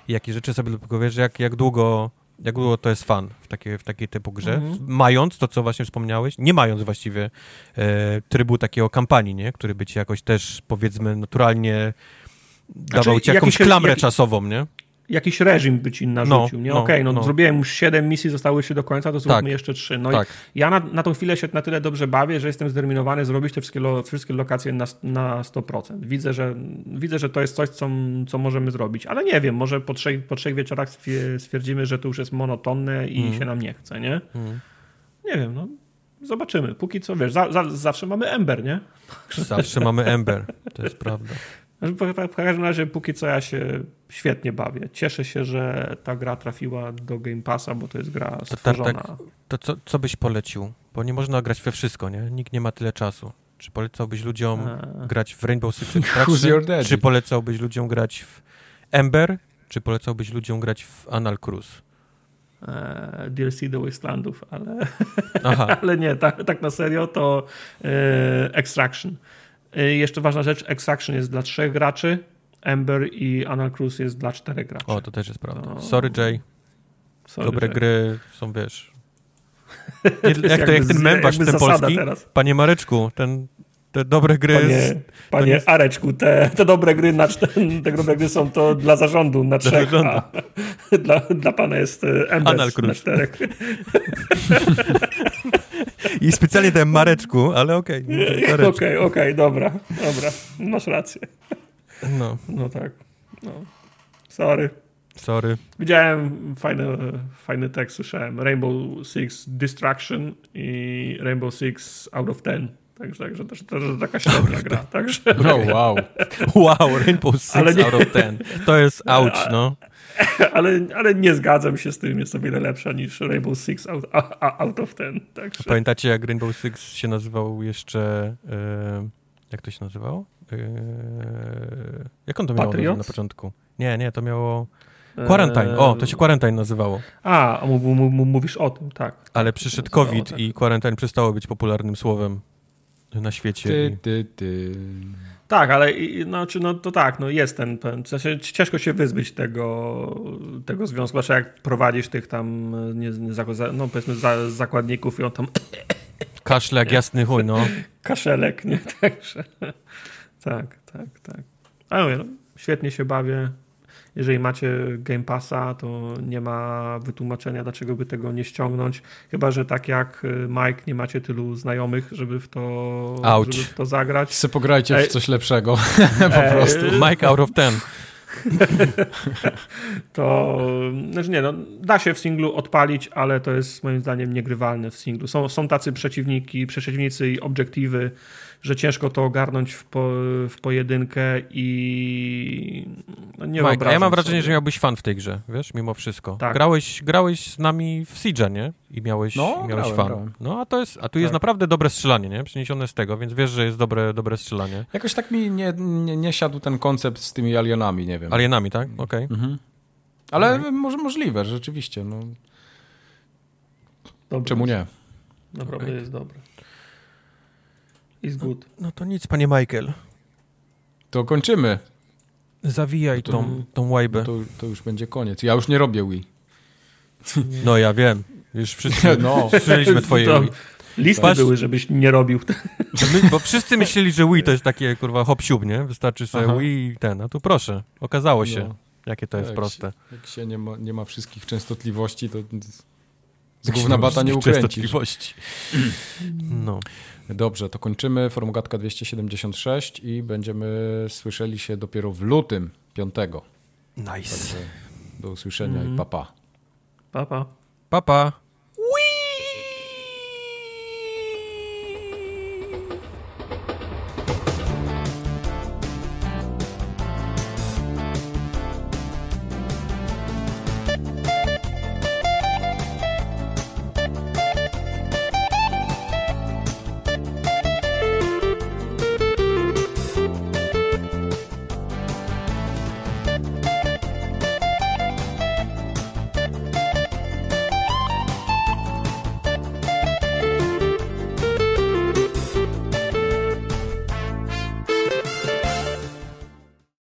jakie rzeczy sobie tylko wiesz, jak, jak długo jak długo to jest fan w takiej, w takiej typu grze, mhm. mając to, co właśnie wspomniałeś, nie mając właściwie e, trybu takiego kampanii, nie? który by ci jakoś też, powiedzmy, naturalnie dawał ci jakąś klamrę
jakiś-
czasową, nie?
Jakiś reżim by ci narzucił,
No,
nie?
no,
Okej, no,
no.
zrobiłem już 7 misji, zostały się do końca, to zróbmy
Tak.
jeszcze 3. No
Tak.
i ja na, na tą chwilę się na tyle dobrze bawię, że jestem zdeterminowany zrobić te wszystkie, lo, wszystkie lokacje na, na 100%. Widzę, że, widzę, że to jest coś, co, co możemy zrobić, ale nie wiem, może po trzech, po trzech wieczorach stwie- stwierdzimy, że to już jest monotonne i
Mhm.
się nam nie chce, nie?
Mhm.
Nie wiem, no zobaczymy. Póki co, wiesz, za, za, zawsze mamy Ember, nie?
Zawsze mamy Ember, to jest prawda.
Znaczy, w każdym razie póki co ja się świetnie bawię. Cieszę się, że ta gra trafiła do Game Passa, bo to jest gra
tak,
stworzona.
tak. To co, co byś polecił? Bo nie można grać we wszystko, nie? Nikt nie ma tyle czasu. Czy polecałbyś ludziom
Eee,
grać w Rainbow Six Extraction? Czy polecałbyś ludziom grać w Ember? Czy polecałbyś ludziom grać w Anal Cruise?
eee, DLC do Wastelandów, ale, ale nie, tak, tak na serio to eee, Extraction. Eee, jeszcze ważna rzecz, Extraction jest dla trzech graczy, Ember i Anal Cruise jest dla czterech graczy.
o, to też jest prawda.
No.
Sorry, Jay.
Sorry,
Dobre
że-
gry są, wiesz... Nie,
To jest
jak, to, jak ten
z-
mem wasz,
jakby
ten polski?
Teraz.
Panie Mareczku, ten, te dobre gry...
Panie, panie
jest-
Areczku, te, te dobre gry na te dobre gry są to dla zarządu na trzech,
zarządu.
a dla, dla pana jest Ember
Anal
na czterech.
I specjalnie dałem Mareczku, ale okej.
Okej,
okay,
okej, dobra, dobra, masz rację.
No,
No tak, no. Sorry.
sorry.
Widziałem fajny, fajny tekst, słyszałem. Rainbow Six Distraction i Rainbow Six Out of Ten. Także, także to, to, to taka średnia gra. Także,
No wow.
Wow, Rainbow Six
nie-
out of ten. To jest ouch, no.
ale, ale nie zgadzam się z tym, jest o wiele lepsza niż Rainbow Six Out, out of Ten. Także,
Pamiętacie, jak Rainbow Six się nazywał jeszcze... E, jak to się nazywało? E, jak on to
Patriots?
na początku? Nie, nie, to miało... Quarantine. O, to się Quarantine nazywało.
A, m- m- m- mówisz o tym, tak.
Ale przyszedł COVID
tak.
i Quarantine przestało być popularnym słowem na świecie.
Ty, ty, ty.
Tak, ale i- no, czy, no to tak, no jest ten, w sensie ciężko się wyzbyć tego, tego związku, zwłaszcza jak prowadzisz tych tam, nie, nie, no powiedzmy za, zakładników i on tam
Kaszlak, jasny chuj, no.
kaszelek, nie? Także tak, tak, tak. Ale mówię, no, świetnie się bawię. Jeżeli macie Game Passa, to nie ma wytłumaczenia, dlaczego by tego nie ściągnąć. Chyba, że tak jak y, Mike, nie macie tylu znajomych, żeby w to,
Auć.
żeby w to zagrać.
Se pograjcie w coś lepszego. po prostu.
Mike out of ten.
to znaczy nie, no, da się w singlu odpalić, ale to jest moim zdaniem niegrywalne w singlu. Są, są tacy przeciwniki, przeciwnicy i obiektywy, że ciężko to ogarnąć w, po, w pojedynkę i no, nie
Mike, a ja mam wrażenie,
sobie.
że miałbyś fan w tej grze, wiesz, mimo wszystko.
Tak.
Grałeś, grałeś z nami w Siege, nie? I miałeś,
No,
miałeś
grałem,
fan.
grałem.
No, a, to jest, a tu jest
Tak.
naprawdę dobre strzelanie, nie? Przeniesione z tego, więc wiesz, że jest dobre, dobre strzelanie.
Jakoś tak mi nie, nie, nie siadł ten koncept z tymi alienami, nie wiem.
Alienami, tak? Okej.
Mhm. Ale może możliwe, rzeczywiście. No.
Dobre
Czemu
jest,
nie?
Naprawdę
Okej.
jest dobre. Is good.
No to nic, panie Michael.
To kończymy.
Zawijaj
To-
tą, tą łajbę.
To, to już będzie koniec. Ja już nie robię Wii.
No ja wiem. Już wszyscy
No.
słyszeliśmy twoje
To-
Wii.
Listy
Patrz-
były, żebyś nie robił.
No my, bo wszyscy myśleli, że Wii to jest takie, kurwa, hop nie? Wystarczy sobie
Aha.
Wii i ten. A tu proszę, okazało się,
No.
jakie to jest
Jak
proste.
Jak się nie ma, nie ma wszystkich częstotliwości, to z gówna bata nie ukręcisz.
częstotliwości. No.
Dobrze, to kończymy Formogatka 276 i będziemy słyszeli się dopiero w lutym 5.
Nice.
Także do usłyszenia
Mhm.
i papa. Pa.
Papa. Pa.
Papa.